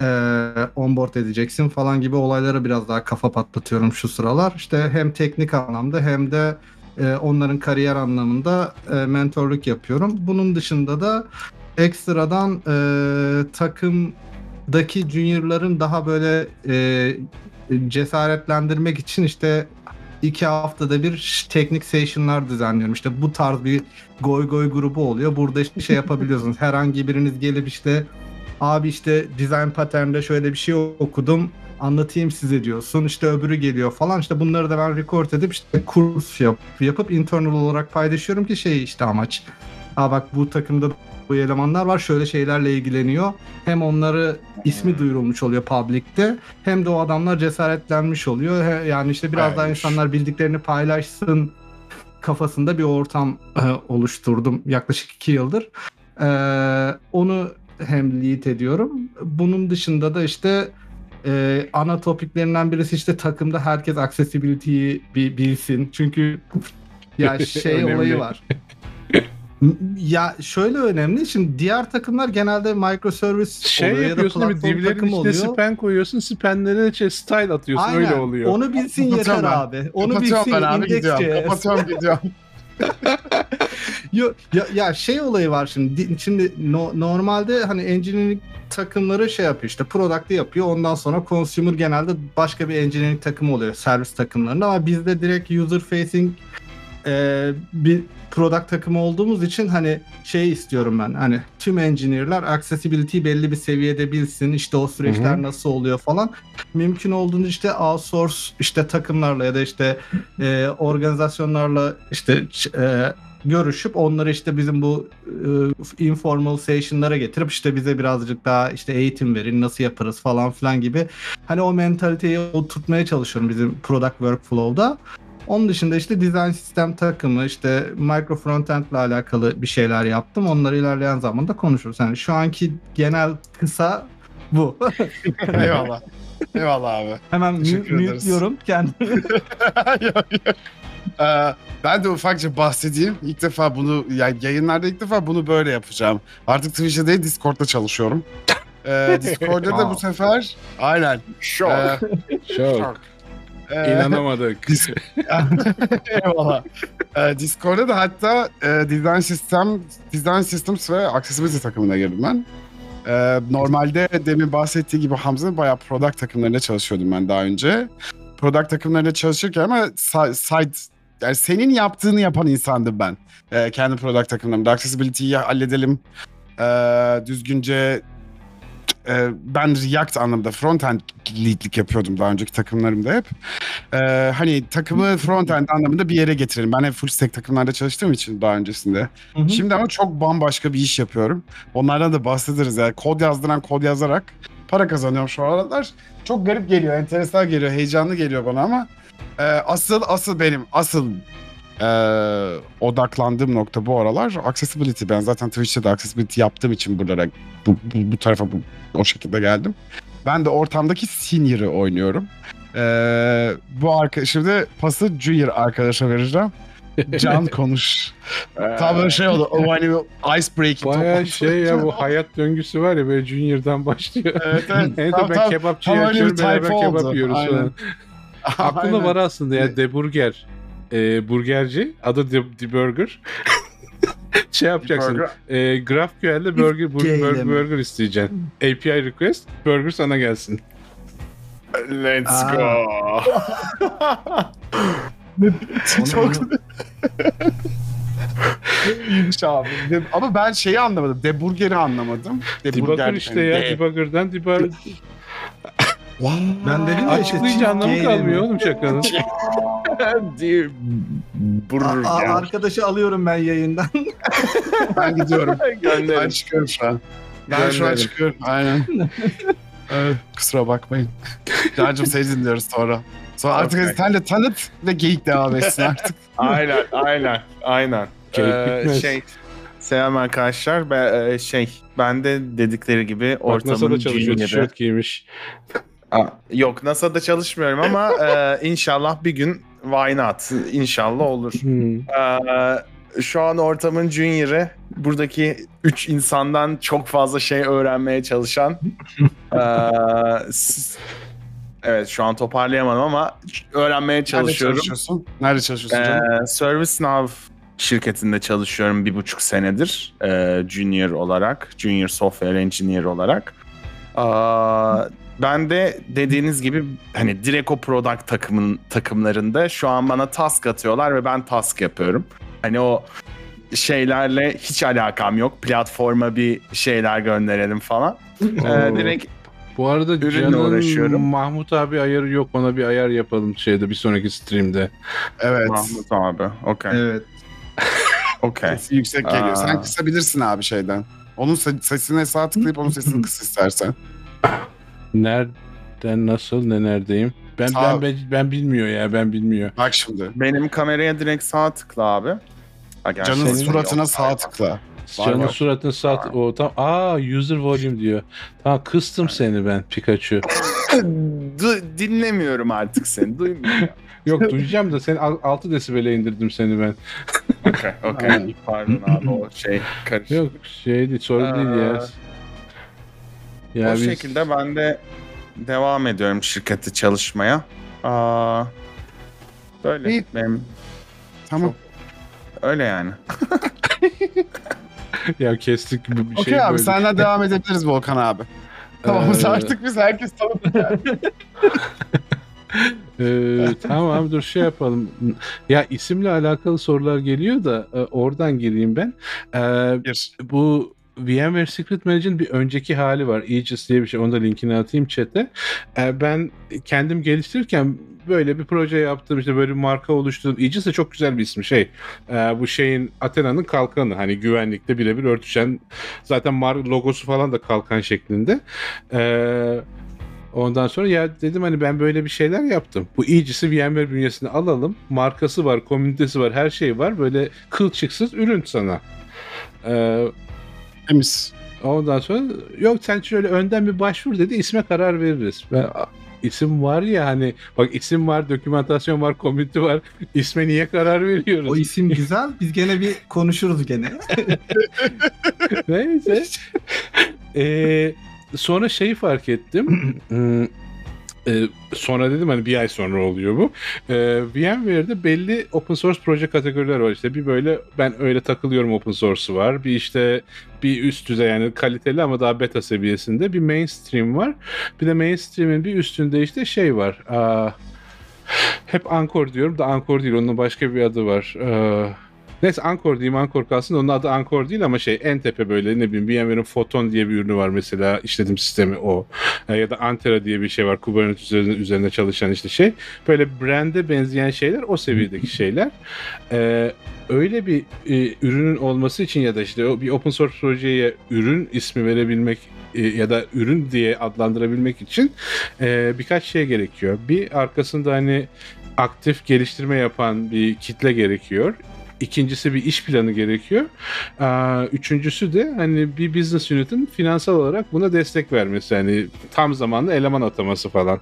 e, onboard edeceksin falan gibi olaylara biraz daha kafa patlatıyorum şu sıralar. İşte hem teknik anlamda hem de e, onların kariyer anlamında e, mentorluk yapıyorum. Bunun dışında da ekstradan e, takımdaki junior'ların daha böyle e, cesaretlendirmek için işte iki haftada bir teknik session'lar düzenliyorum. İşte bu tarz bir goy goy grubu oluyor. Burada işte şey yapabiliyorsunuz. Herhangi biriniz gelip işte abi işte design pattern'de şöyle bir şey okudum anlatayım size diyorsun. İşte öbürü geliyor falan. İşte bunları da ben record edip işte kurs yap, yapıp internal olarak paylaşıyorum ki şey işte amaç. Aa bak bu takımda bu elemanlar var şöyle şeylerle ilgileniyor. Hem onları ismi duyurulmuş oluyor public'te hem de o adamlar cesaretlenmiş oluyor. Yani işte biraz daha Aymış. insanlar bildiklerini paylaşsın kafasında bir ortam e, oluşturdum yaklaşık iki yıldır. Ee, onu hem lead ediyorum. Bunun dışında da işte e, ana topiklerinden birisi işte takımda herkes accessibility'yi bi- bilsin. Çünkü ya şey olayı var. ya şöyle önemli. Şimdi diğer takımlar genelde microservice şey oluyor ya da yapıyorsun değil mi? platform Divlerin takım içine oluyor. span koyuyorsun. Spanlere şey, style atıyorsun. Aynen. Öyle oluyor. Onu bilsin yeter ben. abi. Onu Kapatıyorum bilsin ben abi gidiyorum. Kapatıyorum gidiyorum. Yo, ya, ya şey olayı var şimdi. Di- Şimdi no- normalde hani engineering takımları şey yapıyor işte product'ı yapıyor. Ondan sonra consumer genelde başka bir engineering takımı oluyor servis takımlarında ama bizde direkt user facing e, bir product takımı olduğumuz için hani şey istiyorum ben hani tüm engineer'lar accessibility belli bir seviyede bilsin işte o süreçler Hı hı. nasıl oluyor falan mümkün olduğunca işte outsource işte takımlarla ya da işte e, organizasyonlarla işte e, görüşüp onları işte bizim bu e, informal session'lara getirip işte bize birazcık daha işte eğitim verin nasıl yaparız falan filan gibi hani o mentaliteyi oturtmaya çalışıyorum bizim product workflow'da. Onun dışında işte design sistem takımı işte micro frontend ile alakalı bir şeyler yaptım. Onları ilerleyen zamanda konuşuruz. Yani şu anki genel kısa bu. Eyvallah. Eyvallah abi. Hemen mute diyorum kendimi. Yok, yok. Ee, ben de ufakça bahsedeyim. İlk defa bunu, yani yayınlarda ilk defa bunu böyle yapacağım. Artık Twitch'te değil Discord'da çalışıyorum. Ee, Discord'da da bu sefer aynen. Şok. Ee, Çok. E, İnanamadık. Eyvallah. Ee, Discord'da da hatta e, Design System, Design Systems ve Accessibility takımına girdim ben. Ee, normalde demin bahsettiği gibi Hamza'nın bayağı product takımlarında çalışıyordum ben daha önce. Product takımlarında çalışırken ama si- side yani senin yaptığını yapan insandım ben. Ee, kendi product takımlarımda. Accessibility'yi halledelim. Ee, düzgünce e, ben React anlamda frontend leadlik yapıyordum daha önceki takımlarımda hep. Ee, hani takımı frontend anlamında bir yere getirelim. Ben hep full stack takımlarda çalıştığım için daha öncesinde. Hı hı. Şimdi ama çok bambaşka bir iş yapıyorum. Onlardan da bahsederiz. Yani kod yazdıran kod yazarak para kazanıyorum şu aralar. Çok garip geliyor, enteresan geliyor, heyecanlı geliyor bana ama e, asıl asıl benim asıl e, odaklandığım nokta bu aralar accessibility. Ben zaten Twitch'te de accessibility yaptığım için buralara bu, bu, bu tarafa bu, o şekilde geldim. Ben de ortamdaki senior'ı oynuyorum. E, bu arka şimdi pası junior arkadaşa vereceğim. Can konuş. Tam böyle şey oldu. O hani ice breaking Baya şey ya bu hayat döngüsü var ya böyle Junior'dan başlıyor. Evet evet. En Tam- ben tam- kebapçıyı tam açıyorum beraber tayfa kebap yiyoruz Aynen. Aklımda Aynen. var aslında ya De Burger. Ee, burgerci. Adı De, De Burger. şey yapacaksın. E, GraphQL'de burger, burger, burger, burger isteyeceksin. API request. Burger sana gelsin. Let's Aa. go. Çok iyiymiş abi. De- Ama ben şeyi anlamadım. Deburger'i anlamadım. Debugger işte ya. De- Debugger'dan debug... Ben dedim ya işte Açıklayınca anlamı kalmıyor oğlum şakanın. A- Burger. arkadaşı alıyorum ben yayından. Ben gidiyorum. ben Gönderin. çıkıyorum şu an. Ben şu an Gönderin. çıkıyorum. Aynen. evet, kusura bakmayın. Cancım seni dinliyoruz sonra. Sonra artık Okay. sen de tanıt ve geyik devam etsin artık. Aynen, aynen, aynen. Keyif Ee, bitmez. şey, selam arkadaşlar. Ben, e, şey, ben de dedikleri gibi Bak NASA'da ortamın çalışıyor. junior'ı. Tişört giymiş. Aa, Yok NASA'da çalışmıyorum ama e, inşallah bir gün why not? İnşallah olur. Hmm. Ee, şu an ortamın junior'ı buradaki 3 insandan çok fazla şey öğrenmeye çalışan ee, s- evet şu an toparlayamadım ama öğrenmeye Nerede çalışıyorum. çalışıyorsun? Nerede çalışıyorsun canım? Ee, ServiceNow şirketinde çalışıyorum bir buçuk senedir ee, junior olarak, junior software engineer olarak. Aa, ben de dediğiniz gibi hani direkt o product takımın takımlarında şu an bana task atıyorlar ve ben task yapıyorum. Hani o şeylerle hiç alakam yok. Platforma bir şeyler gönderelim falan. Ee, direkt Bu arada Ürünle Can'ın uğraşıyorum. Mahmut abi ayarı yok. Ona bir ayar yapalım şeyde bir sonraki streamde. Evet. Mahmut abi. Okey. evet. Okey. Yüksek geliyor. Aa. Sen kısabilirsin abi şeyden. Onun se- sesine sağ tıklayıp onun sesini kıs istersen. Nereden nasıl ne neredeyim? Ben Sağ- ben, ben ben bilmiyor ya ben bilmiyor. Bak şimdi. Benim kameraya direkt sağ tıkla abi. Ha, gerçi Canın senin suratına yok sağ tıkla. Var, Canın var. suratını sat. O tam aa user volume diyor. Tamam kıstım seni ben Pikachu. Du- dinlemiyorum artık seni. Duymuyorum. Yok duyacağım da seni 6 desibele indirdim seni ben. Okey, okey. Pardon abi o şey karışık. Yok şeydi sorun değil ya. Ya o biz şekilde ben de devam ediyorum şirkette çalışmaya. Aa, böyle İyi. benim Tamam. Öyle yani. ya kestik bir bir Okey şey abi böyle. senden devam edebiliriz Volkan abi. Tamam Ee, artık biz herkes tanıdık yani. Ee, tamam dur şey yapalım. Ya isimle alakalı sorular geliyor da e, oradan gireyim ben. Ee, bu VMware Secret Manager'ın bir önceki hali var. Aegis diye bir şey. Onu da linkini atayım chat'e. Ee, ben kendim geliştirirken böyle bir proje yaptım. işte böyle bir marka oluşturdum. Aegis de çok güzel bir ismi. Şey, e, bu şeyin Athena'nın kalkanı. Hani güvenlikte birebir örtüşen. Zaten mar logosu falan da kalkan şeklinde. Eee Ondan sonra ya dedim hani ben böyle bir şeyler yaptım. Bu Aegis'i VMware bünyesine alalım. Markası var, komünitesi var, her şey var. Böyle kılçıksız ürün sana. Ee, Temiz. ondan sonra yok sen şöyle önden bir başvur dedi. isme karar veririz. Ben, "Aa, isim var ya hani bak isim var, dokümantasyon var, komünite var. İsme niye karar veriyoruz? O isim güzel. Biz gene bir konuşuruz gene. Neyse. Ee, sonra şeyi fark ettim. E, sonra dedim hani bir ay sonra oluyor bu. Ee, VMware'de belli open source proje kategoriler var. İşte bir böyle ben öyle takılıyorum open source'u var. Bir işte bir üst düzey yani kaliteli ama daha beta seviyesinde bir mainstream var. Bir de mainstream'in bir üstünde işte şey var. Aa, hep Anchor diyorum da Anchor değil. Onun başka bir adı var. Aa, Neyse Anchor diyeyim Anchor kalsın. Onun adı Anchor değil ama şey en tepe böyle ne bileyim VMware'in Photon diye bir ürünü var mesela işletim sistemi o. E, ya da Antera diye bir şey var Kubernetes üzerinde, üzerinde çalışan işte şey. Böyle brand'e benzeyen şeyler o seviyedeki şeyler. E, öyle bir e, ürünün olması için ya da işte bir open source projeye ürün ismi verebilmek e, ya da ürün diye adlandırabilmek için e, birkaç şey gerekiyor. Bir arkasında hani aktif geliştirme yapan bir kitle gerekiyor. İkincisi bir iş planı gerekiyor. Üçüncüsü de hani bir business unit'in finansal olarak buna destek vermesi. Hani tam zamanlı eleman ataması falan.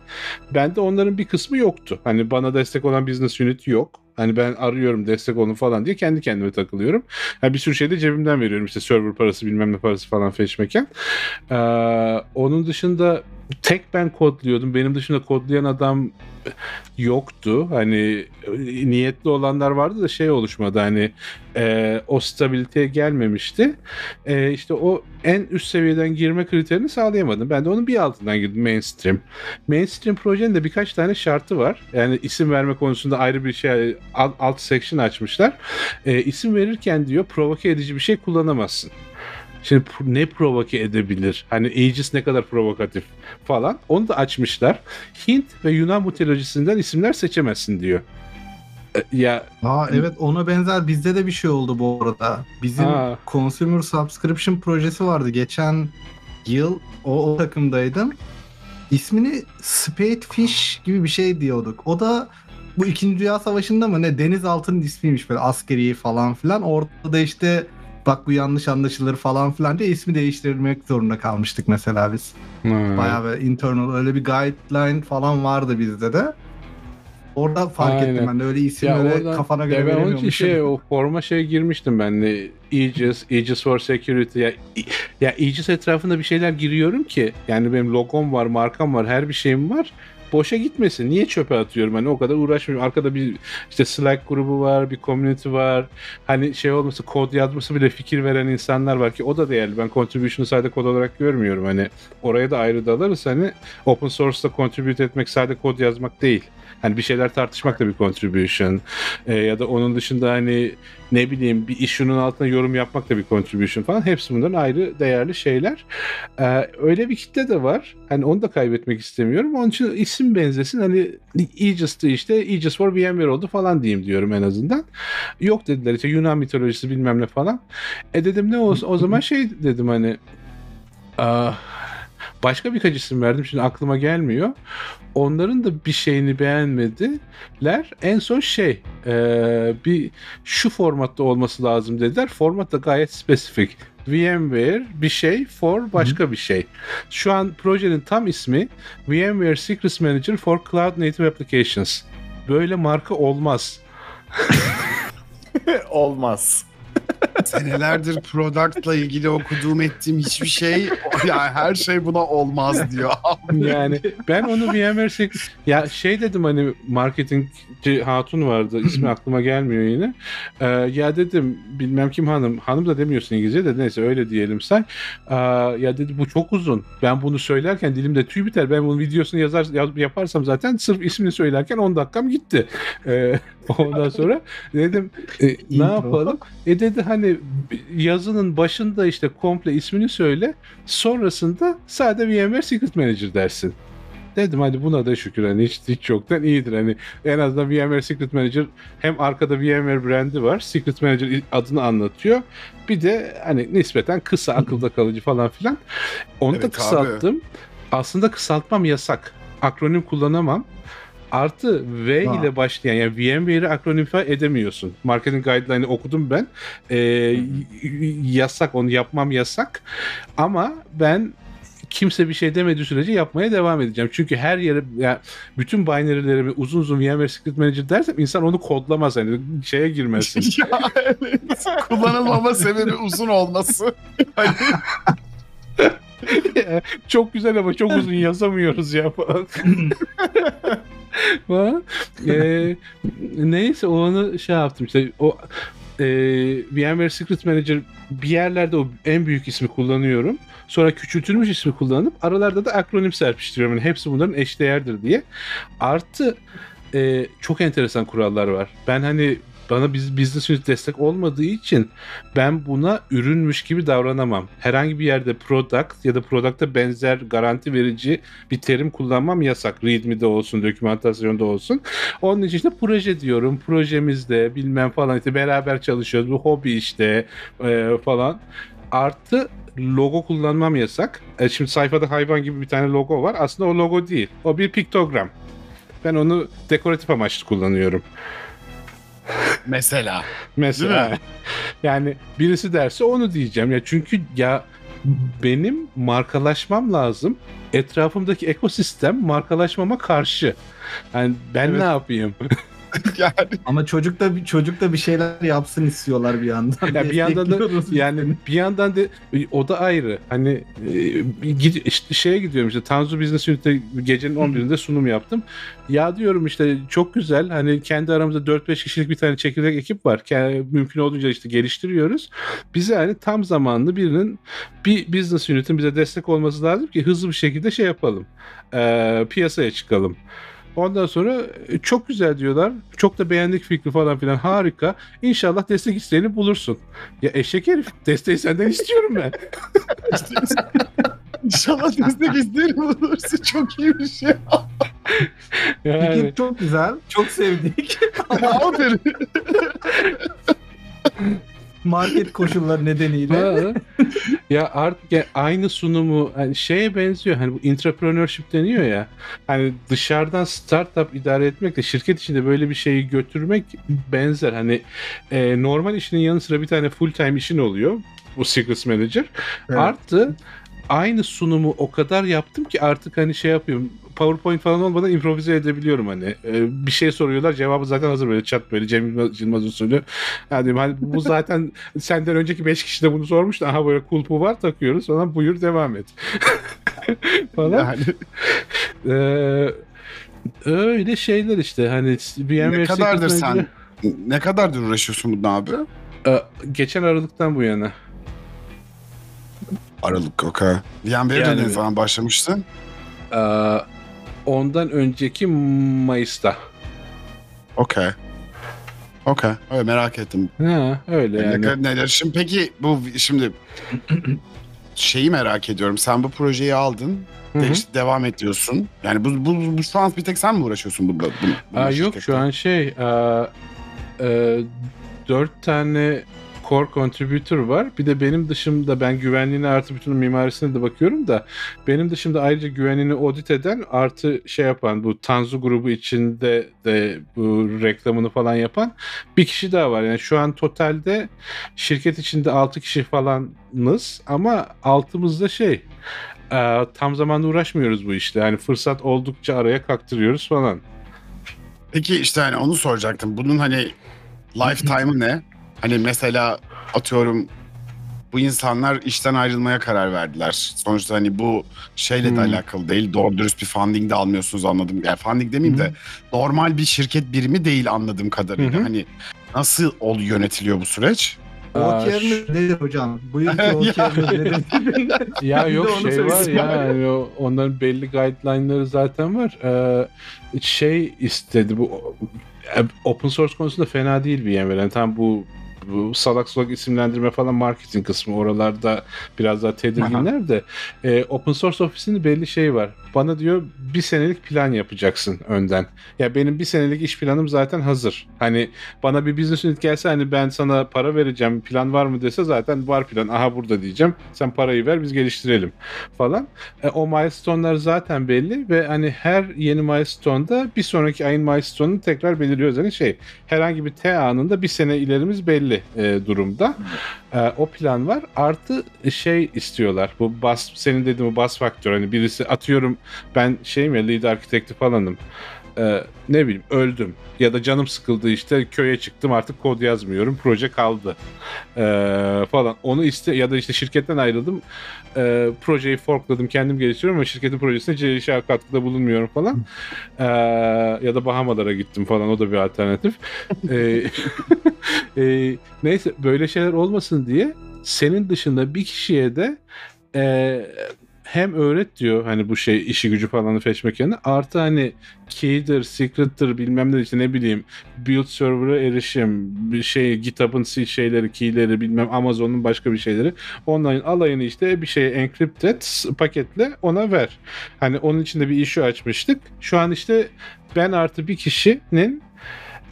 Bende onların bir kısmı yoktu. Hani bana destek olan business unit yok. Hani ben arıyorum destek olun falan diye kendi kendime takılıyorum. Yani bir sürü şey de cebimden veriyorum. İşte server parası bilmem ne parası falan feşmeken. Ee, onun dışında tek ben kodluyordum. Benim dışında kodlayan adam yoktu. Hani niyetli olanlar vardı da şey oluşmadı. Hani e, o stabiliteye gelmemişti. E, işte o en üst seviyeden girme kriterini sağlayamadım. Ben de onun bir altından girdim mainstream. Mainstream projenin de birkaç tane şartı var. Yani isim verme konusunda ayrı bir şey alt section açmışlar. E, isim verirken diyor provoke edici bir şey kullanamazsın. Şimdi ne provoke edebilir? Hani Aegis ne kadar provokatif falan. Onu da açmışlar. Hint ve Yunan mitolojisinden isimler seçemezsin diyor. E, Ya Aa evet ona benzer bizde de bir şey oldu bu arada. Bizim Aa. consumer subscription projesi vardı. Geçen yıl o, o takımdaydım. İsmini Spadefish gibi bir şey diyorduk. O da bu 2. Dünya Savaşı'nda mı ne denizaltının ismiymiş böyle askeri falan filan. Orada da işte bak bu yanlış anlaşılır falan filan diye ismi değiştirmek zorunda kalmıştık mesela biz. Ha. Bayağı böyle internal öyle bir guideline falan vardı bizde de. Orada fark Aynen. ettim ben de öyle isim Ya öyle oradan- kafana göre ben onun için veremiyormuşum. şey o forma şey girmiştim ben de Aegis, Aegis for Security ya, ya Aegis etrafında bir şeyler giriyorum ki yani benim logom var, markam var, her bir şeyim var. Boşa gitmesin. Niye çöpe atıyorum? Hani o kadar uğraşmıyorum. Arkada bir işte Slack grubu var, bir community var. Hani şey olması, kod yazması bile fikir veren insanlar var ki o da değerli. Ben contribution'ı sadece kod olarak görmüyorum. Hani oraya da ayrı dalarız. Hani open source'da contribute etmek sadece kod yazmak değil. Hani bir şeyler tartışmak da bir contribution. Ee, ya da onun dışında hani ne bileyim bir issue'nun altına yorum yapmak da bir contribution falan. Hepsi bunların ayrı değerli şeyler. Ee, öyle bir kitle de var. Hani onu da kaybetmek istemiyorum. Onun için isim benzesin. Hani Aegis'ti işte Aegis for VMware oldu falan diyeyim diyorum en azından. Yok dediler işte Yunan mitolojisi bilmem ne falan. E dedim ne olsun o zaman şey dedim hani ah, başka birkaç isim verdim şimdi aklıma gelmiyor. Onların da bir şeyini beğenmediler. En son şey eee, bir şu formatta olması lazım dediler. Format da gayet spesifik. VMware bir şey for başka bir şey. Şu an projenin tam ismi VMware Secrets Manager for Cloud Native Applications. Böyle marka olmaz. Olmaz. senelerdir product'la ilgili okuduğum ettiğim hiçbir şey yani her şey buna olmaz diyor. Yani ben onu VMware Secret... Ya şey dedim hani marketingci hatun vardı. ismi aklıma gelmiyor yine. Ee, ya dedim bilmem kim hanım. Hanım da demiyorsun İngilizce de neyse öyle diyelim say. Ee, ya dedi bu çok uzun. Ben bunu söylerken dilimde tüy biter. Ben bunun videosunu yazar yaz- yaparsam zaten sırf ismini söylerken 10 dakikam gitti. Ee, ondan sonra dedim e, ne yapalım? E dedi hani yazının başında işte komple ismini söyle. Sonrasında sadece VMware Secret Manager dersin. Dedim hadi buna da şükür hani hiç, hiç yoktan iyidir hani en azından VMware Secret Manager hem arkada VMware brandi var Secret Manager adını anlatıyor bir de hani nispeten kısa akılda kalıcı falan filan onu da Evet abi. kısalttım aslında kısaltmam yasak akronim kullanamam Artı V Ha. ile başlayan yani VMware'i akronimify edemiyorsun. Marketing guideline'ı okudum ben. Ee, yasak onu yapmam yasak. Ama ben kimse bir şey demediği sürece yapmaya devam edeceğim. Çünkü her yere yani bütün binary'lerimi uzun uzun VMware Secret Manager dersem insan onu kodlamaz hani şeye girmesin. ya evet. Kullanılmama sebebi uzun olması. Hani çok güzel ama çok uzun yazamıyoruz ya falan. falan. Neyse onu şey yaptım işte o e, VMware Secret Manager bir yerlerde o en büyük ismi kullanıyorum. Sonra küçültülmüş ismi kullanıp aralarda da akronim serpiştiriyorum. Yani hepsi bunların eşdeğerdir diye. Artı e, çok enteresan kurallar var. Ben hani bana biz business unit destek olmadığı için ben buna ürünmüş gibi davranamam. Herhangi bir yerde product ya da product'a benzer garanti verici bir terim kullanmam yasak. Readme'de olsun, dokümantasyonda olsun. Onun için işte proje diyorum. Projemizde bilmem falan işte beraber çalışıyoruz. Bu hobi işte e, falan. Artı logo kullanmam yasak. E, şimdi sayfada hayvan gibi bir tane logo var. Aslında o logo değil. O bir piktogram. Ben onu dekoratif amaçlı kullanıyorum. mesela. Mesela. Yani birisi derse onu diyeceğim. Ya çünkü ya benim markalaşmam lazım. Etrafımdaki ekosistem markalaşmama karşı. Yani ben Evet. ne yapayım? Yani Ama çocuk da bir çocuk da bir şeyler yapsın istiyorlar bir yandan. Ya bir yandan da yani bir yandan da e, o da ayrı. Hani e, gid, işte şeye gidiyorum işte Tanzu Business Unit'te gecenin 11'inde sunum yaptım. Ya diyorum işte çok güzel hani kendi aramızda 4-5 kişilik bir tane çekirdek ekip var. Ke- Mümkün olduğunca işte geliştiriyoruz. Bize hani tam zamanlı birinin bir business unit'in bize destek olması lazım ki hızlı bir şekilde şey yapalım. E, piyasaya çıkalım. Ondan sonra e, çok güzel diyorlar. Çok da beğendik fikri falan filan. Harika. İnşallah destek isteğini bulursun. Ya eşek herif. Desteği senden istiyorum ben. inşallah destek isterim olursa çok iyi bir şey. Yani, Fikir çok güzel. Çok sevdik. Aferin. Market koşulları nedeniyle. Ya artık ya aynı sunumu hani şeye benziyor. Hani bu intrapreneurship deniyor ya. Hani dışarıdan startup idare etmekle şirket içinde böyle bir şeyi götürmek benzer. Hani e, normal işinin yanı sıra bir tane full time işin oluyor. Bu Secrets Manager. Evet. Artı aynı sunumu o kadar yaptım ki artık hani şey yapıyorum. PowerPoint falan olmadan improvize edebiliyorum hani. Ee, bir şey soruyorlar cevabı zaten hazır böyle çat böyle Cem Yılmaz, usulü. Yani hani bu zaten senden önceki 5 kişi de bunu sormuştu. Aha böyle kulpu var takıyoruz falan buyur devam et. falan. Yani Ee, öyle şeyler işte hani VMware ne kadardır sen? Ne kadardır uğraşıyorsun bununla abi? Ee, geçen Aralık'tan bu yana. Aralık okey. VMware'de Yani- zaman başlamıştın? Ee, ondan önceki Mayıs'ta. Okey. Okey. Öyle merak ettim. Ha, öyle yani. kadar neler? Şimdi peki bu şimdi şeyi merak ediyorum. Sen bu projeyi aldın. Hı hı. ve işte devam ediyorsun. Yani bu, bu, bu şu an bir tek sen mi uğraşıyorsun bununla? Bu, bununla Aa, yok şu an şey aa, e, dört tane core contributor var. Bir de benim dışımda ben güvenliğine artı bütün mimarisine de bakıyorum da benim dışımda ayrıca güvenliğini audit eden artı şey yapan bu Tanzu grubu içinde de bu reklamını falan yapan bir kişi daha var. Yani şu an totalde şirket içinde 6 kişi falanız ama altımızda şey e, tam zamanlı uğraşmıyoruz bu işte. Yani fırsat oldukça araya kaktırıyoruz falan. Peki işte hani onu soracaktım. Bunun hani lifetime'ı ne? Hani mesela atıyorum bu insanlar işten ayrılmaya karar verdiler. Sonuçta hani bu şeyle de Hmm. alakalı değil. Doğru dürüst bir funding de almıyorsunuz anladım. Yani funding demeyeyim de normal bir şirket birimi değil anladığım kadarıyla. Hı. Hani nasıl ol yönetiliyor bu süreç? Aa, OKR'iniz nedir hocam? Bu yılki OKR'iniz nedir? Ya Bir yok şey var ya yani onların belli guideline'ları zaten var. Ee, şey istedi bu e, open source konusunda fena değil VMware. Yani tam bu bu salak salak isimlendirme falan marketing kısmı oralarda biraz daha tedirginler de e, open source ofisinin belli şey var. Bana diyor bir senelik plan yapacaksın önden. Ya benim bir senelik iş planım zaten hazır. Hani bana bir business unit gelse hani ben sana para vereceğim plan var mı dese zaten var plan aha burada diyeceğim. Sen parayı ver biz geliştirelim falan. E, o milestone'lar zaten belli ve hani her yeni milestone'da bir sonraki ayın milestone'unu tekrar belirliyoruz. Yani şey herhangi bir T anında bir sene ilerimiz belli e, durumda. E, o plan var. Artı şey istiyorlar. Bu bas senin dediğin bu bas faktör hani birisi atıyorum ben şeyim ya lead architect'i falanım. Ee, ne bileyim öldüm ya da canım sıkıldı işte köye çıktım artık kod yazmıyorum proje kaldı Ee, falan. Onu iste ya da işte şirketten ayrıldım Ee, projeyi forkladım kendim geliştiriyorum ama şirketin projesine gelişe katkıda bulunmuyorum falan. Ee, ya da Bahamalara gittim falan o da bir alternatif. Ee, e, neyse böyle şeyler olmasın diye senin dışında bir kişiye de e, hem öğret diyor hani bu şey işi gücü falanı fetch yerine artı hani key'dir, secret'tır bilmem ne işte ne bileyim build server'a erişim bir şey GitHub'ın şeyleri key'leri bilmem Amazon'un başka bir şeyleri onların alayını işte bir şeye encrypted paketle ona ver. Hani onun içinde bir issue açmıştık. Şu an işte ben artı bir kişinin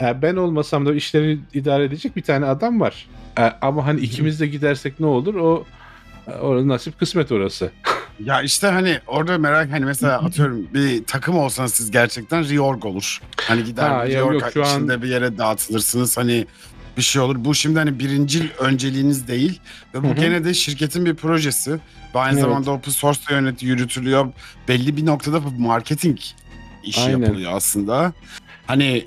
e, ben olmasam da işleri idare edecek bir tane adam var. E, Ama hani ikimiz de gidersek ne olur? O e, orası nasip kısmet orası. Ya işte hani orada merak hani mesela atıyorum bir takım olsanız siz gerçekten reorg olur. Hani gider Ha, ya reorg yok, şu an- içinde bir yere dağıtılırsınız hani bir şey olur. Bu şimdi hani birincil önceliğiniz değil ve bu Hı hı. gene de şirketin bir projesi ve aynı Evet. zamanda open source da yöneti yürütülüyor. Belli bir noktada bu marketing işi Aynen. yapılıyor aslında. Hani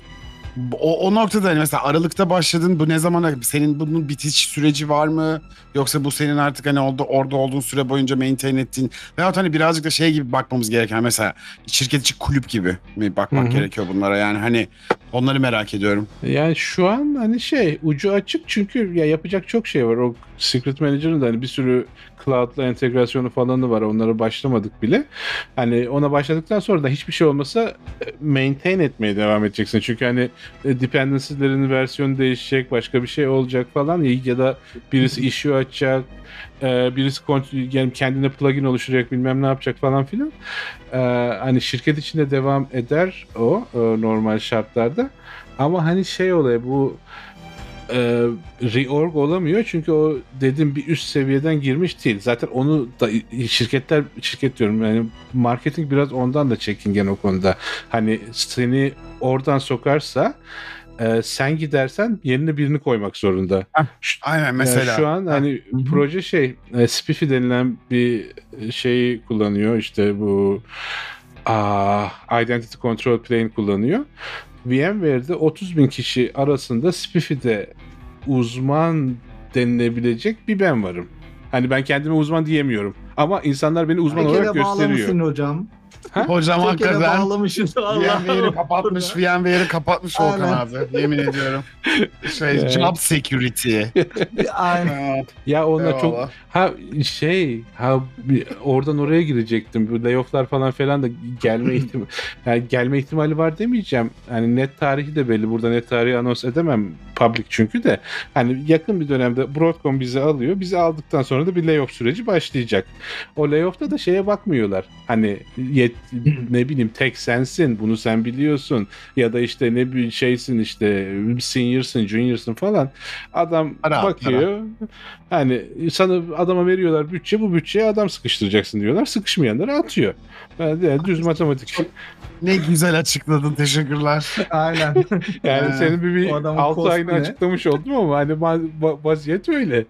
o, o noktada hani mesela Aralık'ta başladın bu ne zamana senin bunun bitiş süreci var mı? Yoksa bu senin artık hani orada, orada olduğun süre boyunca maintain ettiğin veyahut hani birazcık da şey gibi bakmamız gereken mesela şirket içi kulüp gibi mi bakmak Hı hı. gerekiyor bunlara yani hani onları merak ediyorum. Yani şu an hani şey ucu açık çünkü ya yapacak çok şey var. O Secret Manager'ın da hani bir sürü cloud'la entegrasyonu falanı var. Onlara başlamadık bile. Hani ona başladıktan sonra da hiçbir şey olmasa e, maintain etmeye devam edeceksin. Çünkü hani e, dependency'lerin versiyonu değişecek, başka bir şey olacak falan ya, ya da birisi issue açacak, e, birisi yani kendine plugin oluşturacak bilmem ne yapacak falan filan. E, hani şirket içinde devam eder o e, normal şartlarda. Ama hani şey oluyor bu e, reorg olamıyor çünkü o dedim bir üst seviyeden girmiş değil. Zaten onu da şirketler şirket diyorum yani marketing biraz ondan da çekingen o konuda. Hani seni oradan sokarsa e, sen gidersen yerine birini koymak zorunda. Aynen Yani mesela. şu an hani Hı hı. proje şey e, Spiffy denilen bir şeyi kullanıyor işte bu aa, Identity Control Plane kullanıyor. VMware'de 30 bin kişi arasında Spiffy'de uzman denilebilecek bir ben varım. Hani ben kendime uzman diyemiyorum. Ama insanlar beni uzman olarak Tekele gösteriyor. bağlamışsın hocam. Hocam Tekele hakikaten bağlamışsın. VMware'i kapatmış, VMware'i kapatmış Volkan Aynen. abi. Yemin ediyorum. Şey, Evet. job security. Aynen. Ya onlar çok. Ha şey ha oradan oraya girecektim. Bu layoff'lar falan falan da gelme ihtimali yani gelme ihtimali var demeyeceğim. Hani net tarihi de belli. Burada net tarihi anons edemem public çünkü de hani yakın bir dönemde Broadcom bizi alıyor. Bizi aldıktan sonra da bir layoff süreci başlayacak. O layoff'ta da şeye bakmıyorlar. Hani yet, ne bileyim tek sensin. Bunu sen biliyorsun. Ya da işte ne bir şeysin işte senior'sın, junior'sın falan. Adam Para, bakıyor. Hani sana adama veriyorlar bütçe bu bütçeye adam sıkıştıracaksın diyorlar. Sıkışmayanları atıyor. Yani düz matematik. Ne güzel açıkladın. Teşekkürler. Aynen. Yani Ee, senin bir, bir o adamın 6 postu ayını ne? açıklamış oldum ama hani va- va- vaziyet öyle.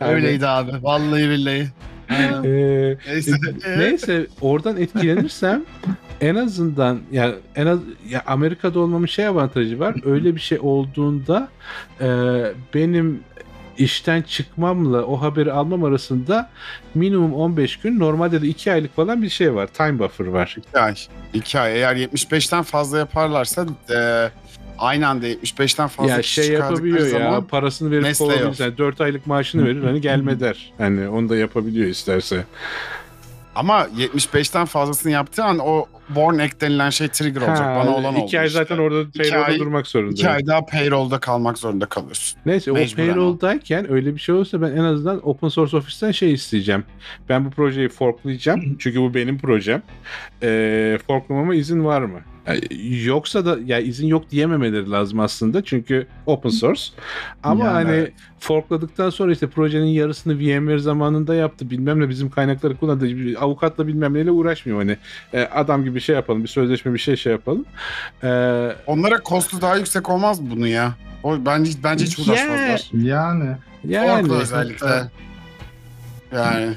Yani, Öyleydi abi. Vallahi billahi. E, Neyse. Neyse oradan etkilenirsem en azından ya en az ya Amerika'da olmamın şey avantajı var. Öyle bir şey olduğunda e, benim işten çıkmamla o haberi almam arasında minimum 15 gün normalde de 2 aylık falan bir şey var. Time buffer var. 2 ay. 2 ay. Eğer 75'ten fazla yaparlarsa e, aynı anda 75'ten fazla ya şey yapabiliyor ya parasını verip mesleği kovabilir. Yani 4 aylık maaşını verir hani gelme der. Hani onu da yapabiliyor isterse. Ama 75'ten fazlasını yaptığı an o Born Act denilen şey trigger olacak. Ha, Bana olan oldu iki ay işte. zaten orada payroll'da ay- durmak zorunda. 2 ay daha payroll'da kalmak zorunda kalıyorsun. Neyse Mecburen o payroll'dayken öyle bir şey olursa ben en azından open source office'ten şey isteyeceğim. Ben bu projeyi forklayacağım. çünkü bu benim projem. Ee, forklamama izin var mı? Yani yoksa da ya izin yok diyememeleri lazım aslında. Çünkü open source. Ama Yani hani evet. forkladıktan sonra işte projenin yarısını VMware zamanında yaptı. Bilmem ne bizim kaynakları kullandı. Bir Avukatla bilmem neyle uğraşmıyor hani. Ee, adam gibi şey yapalım. Bir sözleşme bir şey şey yapalım. Ee, Onlara kostu daha yüksek olmaz mı bunun ya? O bence bence hiç uğraşmazlar. Yani yani Forkla özellikle. Yani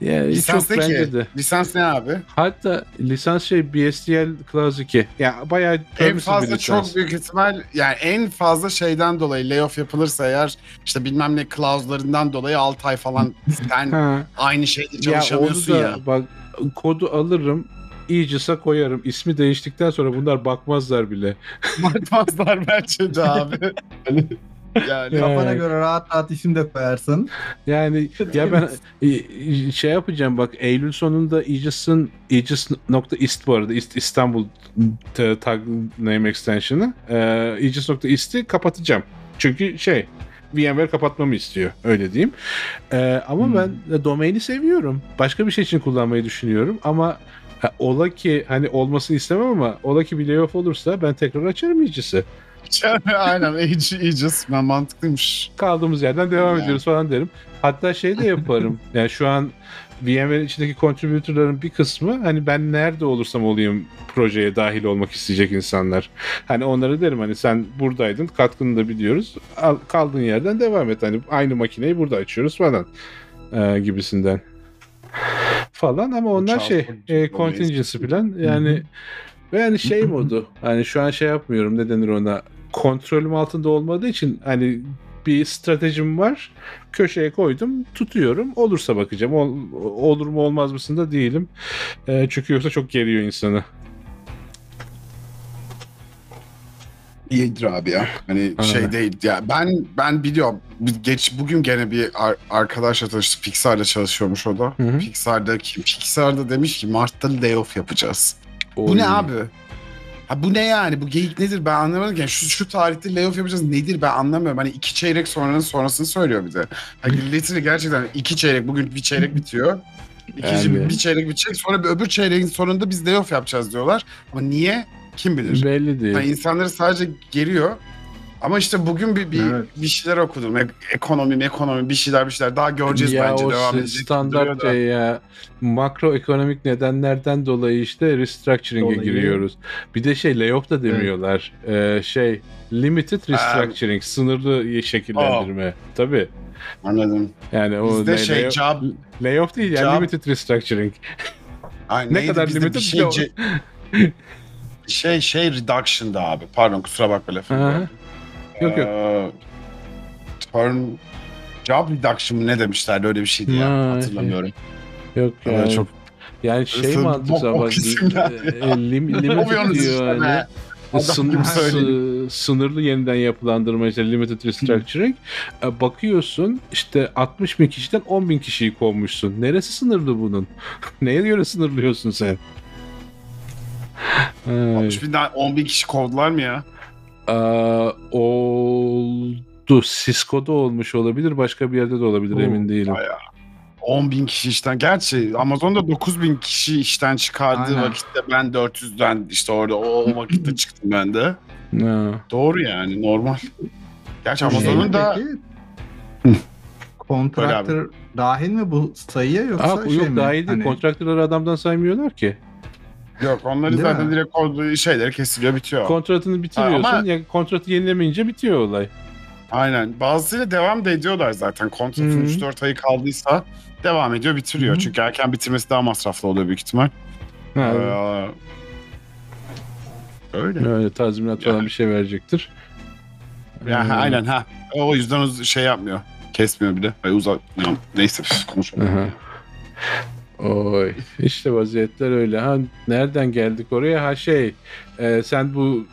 ya, lisans çok ne bence ki? de. Lisans ne abi? Hatta lisans şey BSDL Clause 2. Ya bayağı En fazla çok büyük ihtimal yani en fazla şeyden dolayı layoff yapılırsa eğer işte bilmem ne clause'larından dolayı 6 ay falan sen aynı şeyde Ya onu çalışamıyorsun da ya. bak kodu alırım Aegis'a koyarım. İsmi değiştikten sonra bunlar bakmazlar bile. Bakmazlar bence de abi. Yani Ya. kafana göre rahat rahat isim de koyarsın. Yani ya ben e, şey yapacağım bak Eylül sonunda Aegis'in Aegis.ist bu arada ist, İstanbul tag name extension'ı e, Aegis.ist'i kapatacağım. Çünkü şey VMware kapatmamı istiyor öyle diyeyim. E, ama Hmm. ben de domaini seviyorum. Başka bir şey için kullanmayı düşünüyorum ama ha, ola ki hani olmasını istemem ama ola ki bir layoff olursa ben tekrar açarım Aegis'i. aynen iyice iyice ben mantıklıymış. kaldığımız yerden devam Yani. ediyoruz falan derim. Hatta şey de yaparım. yani şu an VMware içindeki contributor'ların bir kısmı hani ben nerede olursam olayım projeye dahil olmak isteyecek insanlar. Hani onlara derim hani sen buradaydın katkını da biliyoruz. Al, kaldığın yerden devam et. Hani aynı makineyi burada açıyoruz falan ee, gibisinden. Falan ama onlar şey e, contingency falan yani ve yani şey modu hani şu an şey yapmıyorum ne denir ona kontrolüm altında olmadığı için hani bir stratejim var. Köşeye koydum, tutuyorum. Olursa bakacağım. Ol- olur mu olmaz mısın da değilim. Ee, çünkü yoksa çok geriyor insanı. İyidir abi ya. Hani Aynen. şey değil ya ben ben biliyorum geç bugün gene bir ar- arkadaşla tanıştık Pixar'da çalışıyormuş o da. Hı hı. Pixar'daki Pixar'da demiş ki Mart'ta layoff yapacağız. Bu Oy. ne abi? Ha bu ne yani? Bu geyik nedir? Ben anlamadım ki. Yani şu, şu tarihte layoff yapacağız nedir? Ben anlamıyorum. Hani iki çeyrek sonranın sonrasını söylüyor bize. Hani literally gerçekten iki çeyrek. Bugün bir çeyrek bitiyor. İkinci Yani. bir çeyrek bitecek. Sonra bir öbür çeyreğin sonunda biz layoff yapacağız diyorlar. Ama niye? Kim bilir? Belli değil. Yani insanları sadece geriyor. Ama işte bugün bir bir, Evet. bir şeyler okudum. Ek- Ekonomi, ekonomi bir şeyler bir şeyler daha göreceğiz ya bence o devam s- edecek. standart şey ya makroekonomik nedenlerden dolayı işte restructuring'e Dolayı. giriyoruz. Bir de şey layoff da demiyorlar. Ee, şey limited restructuring, sınırlı şekillendirme. Tabii. Anladım. Yani o Bizde lay- şey layoff, job layoff değil yani job- limited restructuring. Ay, Ne neydi kadar bizde limited bir şey, bir o- ce- şey şey reduction'da abi. Pardon kusura bakma lafımı. Yok, yok. Ee, term job reduction mı ne demişlerdi öyle bir şeydi ya. Ha, Hatırlamıyorum. Yok yani. çok Yani şey Isın- mantıksal bok- bok bak. isimler e, e, lim, limited Yapıyorsunuz diyor işte hani. be. Adam Sın- gibi sı- söyleyin. sınırlı yeniden yapılandırma işte limited restructuring. E, bakıyorsun işte 60 bin kişiden 10 bin kişiyi kovmuşsun. Neresi sınırlı bunun? Neye göre sınırlıyorsun sen? Ay. 60 binden 10 bin kişi kovdular mı ya? Aa, oldu. Cisco'da olmuş olabilir. Başka bir yerde de olabilir. Oo, Emin değilim. Bayağı. 10 bin kişi işten. Gerçi Amazon'da 9 bin kişi işten çıkardığı Aynen. vakitte ben 400'den işte orada o, o vakitte çıktım ben de. Ha. Doğru yani normal. Gerçi Amazon'un da? Kontraktör dahil mi bu sayıya yoksa Aa, şey yok mi? dahil değil. Hani- Değil. adamdan saymıyorlar ki. Yok onları Değil zaten mi? direkt olduğu şeyleri kesiliyor bitiyor. Kontratını bitiriyorsun. ama- Ya kontratı yenilemeyince bitiyor olay. Aynen. Bazısıyla devam da ediyorlar zaten. Kontratın Hı hı. 3-4 ayı kaldıysa devam ediyor bitiriyor. Hı. Çünkü erken bitirmesi daha masraflı oluyor büyük ihtimal. Ha, Ee, öyle. öyle tazminat falan bir şey verecektir. Ya, Ee, aynen ha. O yüzden o şey yapmıyor. Kesmiyor bile. Ay uzak. Neyse üf. Aha. Oy işte vaziyetler öyle. Ha nereden geldik oraya? Ha şey e, sen bu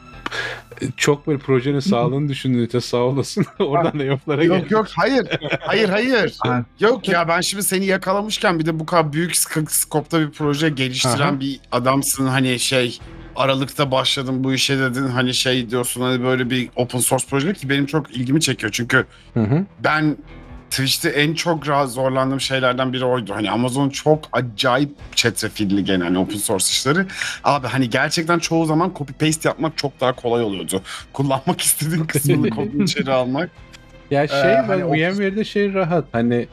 çok böyle projenin sağlığını düşündüğün için sağ olasın. Oradan da yoflara Yok geldik. yok hayır. Hayır hayır. Ha. yok ya ben şimdi seni yakalamışken bir de bu kadar büyük sk- skopta bir proje geliştiren Aha. bir adamsın hani şey Aralık'ta başladım bu işe dedin hani şey diyorsun hani böyle bir open source proje ki benim çok ilgimi çekiyor çünkü Hı hı. ben Twitch'te en çok ra- zorlandığım şeylerden biri oydu. Hani Amazon çok acayip çetrefilli gene hani open source işleri. Abi hani gerçekten çoğu zaman copy paste yapmak çok daha kolay oluyordu. Kullanmak istediğin kısmını kodunu içeri almak. Ya şey Ee, ben hani VMware'de şey rahat. Hani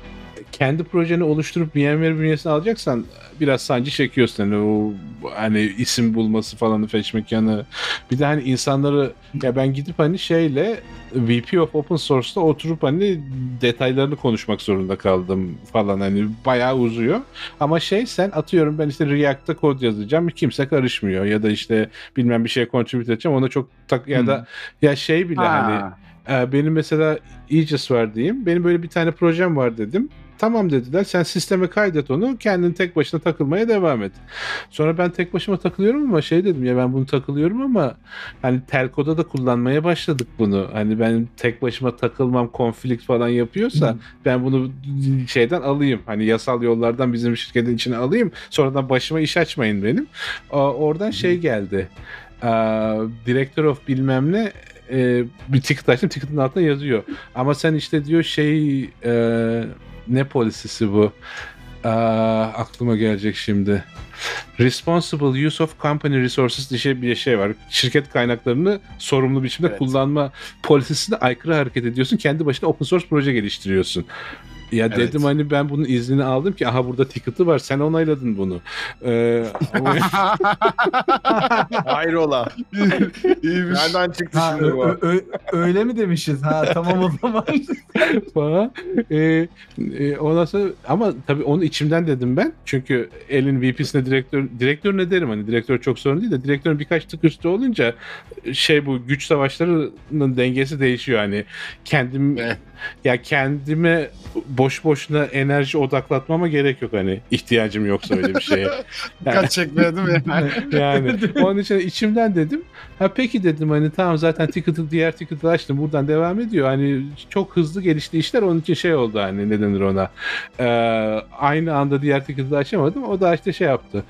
kendi projeni oluşturup VMware bünyesine alacaksan biraz sancı çekiyorsun. Hani o hani isim bulması falan feş mekanı. Bir de hani insanları ya ben gidip hani şeyle VP of Open Source'da oturup hani detaylarını konuşmak zorunda kaldım falan hani bayağı uzuyor. Ama şey sen atıyorum ben işte React'ta kod yazacağım kimse karışmıyor ya da işte bilmem bir şeye contribute edeceğim ona çok tak ya da ya şey bile hani Ha. ee, benim mesela Aegis var diyeyim. Benim böyle bir tane projem var dedim. Tamam dediler. Sen sisteme kaydet onu. Kendin tek başına takılmaya devam et. Sonra ben tek başıma takılıyorum ama şey dedim ya ben bunu takılıyorum ama hani telkoda da kullanmaya başladık bunu. Hani ben tek başıma takılmam konflikt falan yapıyorsa Hı. ben bunu şeyden alayım. Hani yasal yollardan bizim şirketin içine alayım. Sonradan başıma iş açmayın benim. Oradan şey geldi. Aa, Director of bilmem ne e, bir ticket açtım. Ticket'ın altında yazıyor. Ama sen işte diyor şey e, ne polisisi bu? Aa, aklıma gelecek şimdi. Responsible use of company resources diye bir şey var. Şirket kaynaklarını sorumlu biçimde Evet. kullanma polisisine aykırı hareket ediyorsun. Kendi başına open source proje geliştiriyorsun. Ya Evet. dedim hani ben bunun iznini aldım ki aha burada ticket'ı var sen onayladın bunu. Ee, Hayrola. İyiymiş. Nereden çıktı Ha, şimdi bu? ö- ö- öyle mi demişiz? Ha tamam o zaman. falan. Ee, e, ondan sonra ama tabii onu içimden dedim ben. Çünkü elin VP'sine direktör direktör ne derim hani direktör çok sorun değil de direktörün birkaç tık üstü olunca şey bu güç savaşlarının dengesi değişiyor hani kendim. Ya kendime boş boşuna enerji odaklatmama gerek yok hani ihtiyacım yoksa öyle bir şeye. Dikkat çekmeye değil mi? yani onun için içimden dedim. Ha peki dedim hani tamam zaten ticket'ı diğer ticket'ı açtım buradan devam ediyor. Hani çok hızlı gelişti işler onun için şey oldu hani ne denir ona. Ee, aynı anda diğer ticket'ı açamadım. O da işte şey yaptı.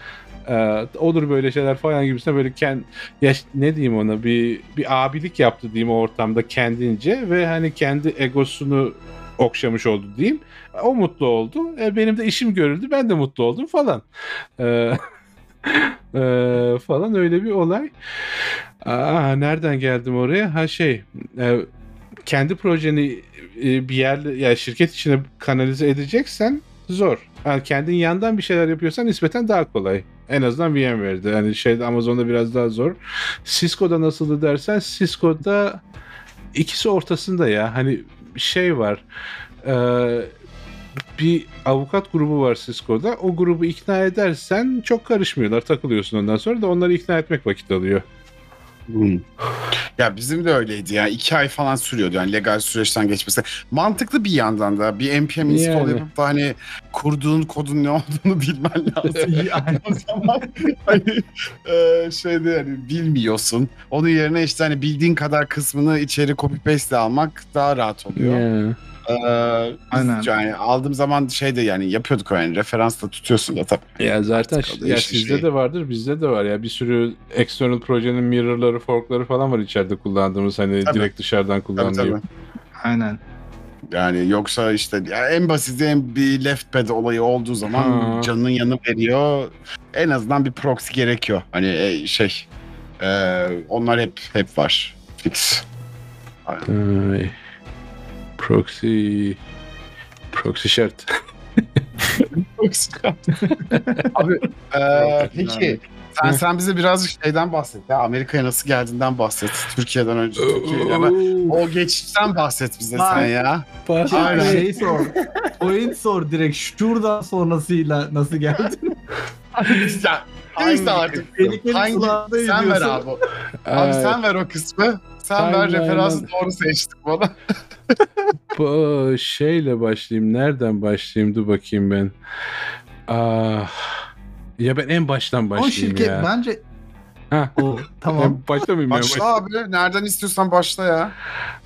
Ee, olur böyle şeyler falan gibisine böyle kend ya ne diyeyim ona bir bir abilik yaptı diyeyim o ortamda kendince ve hani kendi egosunu okşamış oldu diyeyim. O mutlu oldu. E, benim de işim görüldü. Ben de mutlu oldum falan. Ee, Ee, falan öyle bir olay. Aa, nereden geldim oraya? Ha şey, e, kendi projeni e, bir yerle ya şirket içine kanalize edeceksen zor. Yani kendin yandan bir şeyler yapıyorsan nispeten daha kolay. En azından VMware'de. Yani şeyde Amazon'da biraz daha zor. Cisco'da nasıldı dersen Cisco'da ikisi ortasında ya. Hani şey var. Eee bir avukat grubu var Cisco'da. O grubu ikna edersen çok karışmıyorlar. Takılıyorsun ondan sonra da onları ikna etmek vakit alıyor. Hmm. Ya bizim de öyleydi ya. iki ay falan sürüyordu yani legal süreçten geçmesi. Mantıklı bir yandan da bir npm install Yani. yapıp da hani kurduğun kodun ne olduğunu bilmen lazım. Yani o zaman hani e, şeyde yani bilmiyorsun. Onun yerine işte hani bildiğin kadar kısmını içeri copy paste almak daha rahat oluyor. Ya. Ee, Aynen. Yani aldığım zaman şeyde yani yapıyorduk o yani referans da tutuyorsun da tabii. Ya zaten Artık ya sizde şey. de vardır bizde de var ya bir sürü external projenin mirror'ları fork'ları falan var içeride kullandığımız hani Tabii. direkt dışarıdan kullanılıyor. aynen. Yani yoksa işte ya en basit en bir left pad olayı olduğu zaman Ha. canının yanı veriyor. En azından bir proxy gerekiyor. Hani e, şey e, onlar hep hep var. Fix. Ay. Proxy proxy şart. Abi e, peki sen, sen bize birazcık şeyden bahset ya. Amerika'ya nasıl geldiğinden bahset. Türkiye'den önce Türkiye. Ya ben- o geçişten bahset bize sen ya. Aynen. Şey sor. Point sor direkt şuradan sonrasıyla nasıl geldin? neyse artık. Tehlikeli Hangi, sen ver abi. Abi sen ver o kısmı. Sen ben Timeline'dan- referansı doğru seçtik bana. Bu şeyle başlayayım. Nereden başlayayım? Dur bakayım ben. Ah. Ya ben en baştan O başlayayım şirket ya. bence Ha. o tamam. Ben başlamayayım ya. Başla abi. Nereden istiyorsan başla ya.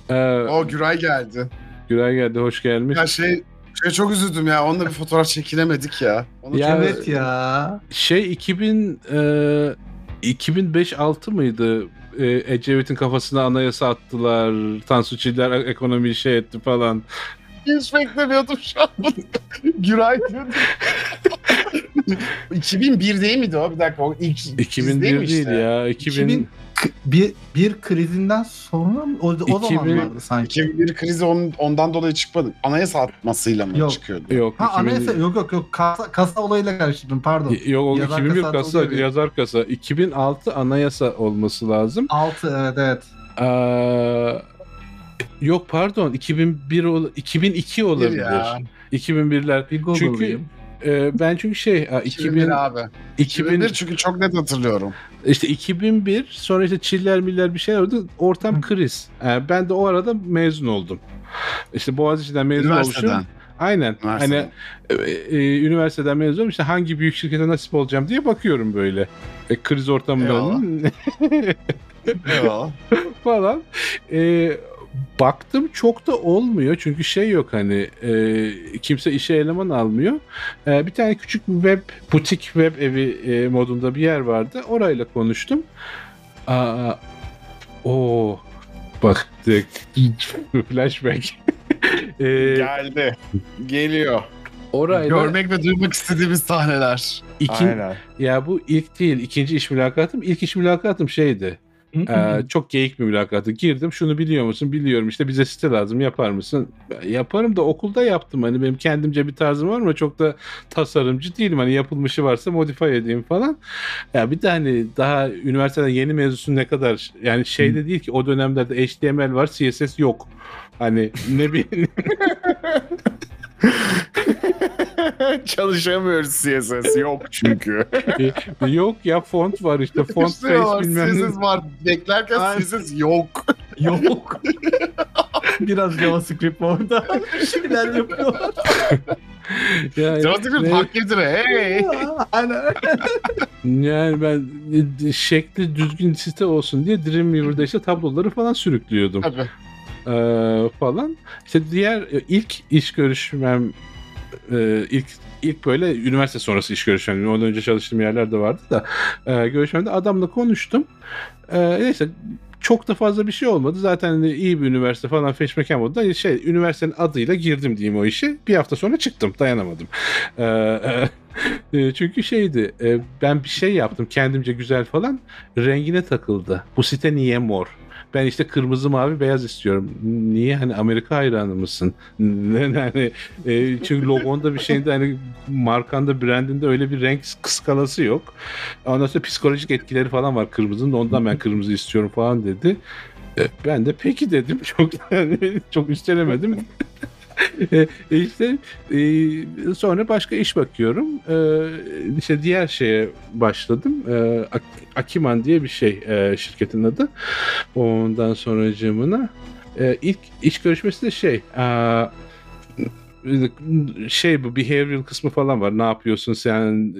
Ee, O Güray geldi. Güray geldi. Hoş gelmiş. Ya şey şey çok üzüldüm ya. Onunla bir fotoğraf çekilemedik ya. Onu Ya- evet ya. Şey 2000 e, 2005-6 mıydı? E, Ecevit'in kafasına anayasa attılar. Tansu Çiller ekonomiyi şey etti falan. hiç beklemiyordum şu an bunu. Güray diyordum. 2001 değil miydi o? Bir dakika o ilk biz 2001 değil işte? ya. 2000 2000 K- bir bir krizinden sonra mı? O, o 2000 zamanlardı sanki. 2001 krizi onun, ondan dolayı çıkmadı. Anayasa atmasıyla mı Yok. çıkıyordu? yok. Ha 2000 anayasa yok yok yok kasa, kasa olayıyla karıştırdım pardon. Yok o Yazar 2001 kasa kasa, yazar kasa. 2006 anayasa olması lazım. 6 evet evet. Aa, yok pardon 2001 ol- 2002 olabilir. ya. 2001'ler. Bir Çünkü. E, ben çünkü şey a, 2000 2001 abi. 2000 2001 çünkü çok net hatırlıyorum. işte 2001 sonra işte çiller miller bir şey oldu. Ortam Hı. kriz. E, ben de o arada mezun oldum. İşte Boğaziçi'den mezun olmuşum. Aynen. Üniversiteden. Hani e, e, üniversiteden mezun olmuşum. İşte hangi büyük şirkete nasip olacağım diye bakıyorum böyle. E, kriz ortamında. Eyvallah. falan. Ee, baktım çok da olmuyor çünkü şey yok hani e, kimse işe eleman almıyor. Ee, bir tane küçük bir web butik web evi e, modunda bir yer vardı. Orayla konuştum. Aa, o bak flashback. ee, Geldi. Geliyor. orayla Görmek ve duymak istediğimiz sahneler. ikin, Aynen. ya bu ilk değil ikinci iş mülakatım. İlk iş mülakatım şeydi. Ee, çok geyik bir mülakatı. Girdim şunu biliyor musun? Biliyorum işte bize site lazım yapar mısın? Yaparım da okulda yaptım. Hani benim kendimce bir tarzım var ama çok da tasarımcı değilim. Hani yapılmışı varsa modify edeyim falan. Ya bir de hani daha üniversiteden yeni mezunsun ne kadar yani şey de değil ki o dönemlerde HTML var CSS yok. Hani ne bir Çalışamıyoruz CSS yok çünkü. yok ya font var işte font İşte var, face bilmem. CSS var. Beklerken Aynen. CSS yok. Yok. Biraz JavaScript orada. Bir şeyler yapıyorlar. Ya, JavaScript ne- hak getire. Hey. Aynen. Yani ben e, şekli düzgün site olsun diye Dreamweaver'da işte tabloları falan sürüklüyordum Tabii. Ee, falan. İşte diğer e, ilk iş görüşmem e, ilk ilk böyle üniversite sonrası iş görüşmem. Ondan önce çalıştığım yerler de vardı da e, görüşmemde adamla konuştum. E, neyse çok da fazla bir şey olmadı. Zaten hani iyi bir üniversite falan feşmeken modda şey üniversitenin adıyla girdim diyeyim o işe. Bir hafta sonra çıktım. Dayanamadım. E, e, e, çünkü şeydi e, ben bir şey yaptım kendimce güzel falan rengine takıldı. Bu site niye mor? Ben işte kırmızı mavi beyaz istiyorum. Niye hani Amerika hayranı mısın? Ne hani e, çünkü logonda bir şeyinde hani markanda brandinde öyle bir renk skalası yok. Ondan sonra psikolojik etkileri falan var kırmızının. Ondan ben kırmızı istiyorum falan dedi. E, Ben de peki dedim. Çok çok üstelemedim. E, işte e, sonra başka iş bakıyorum. E, işte diğer şeye başladım. E, Ak- Akiman diye bir şey e, şirketin adı. Ondan sonra camına ilk iş görüşmesi de şey aa, şey bu behavioral kısmı falan var. Ne yapıyorsun sen?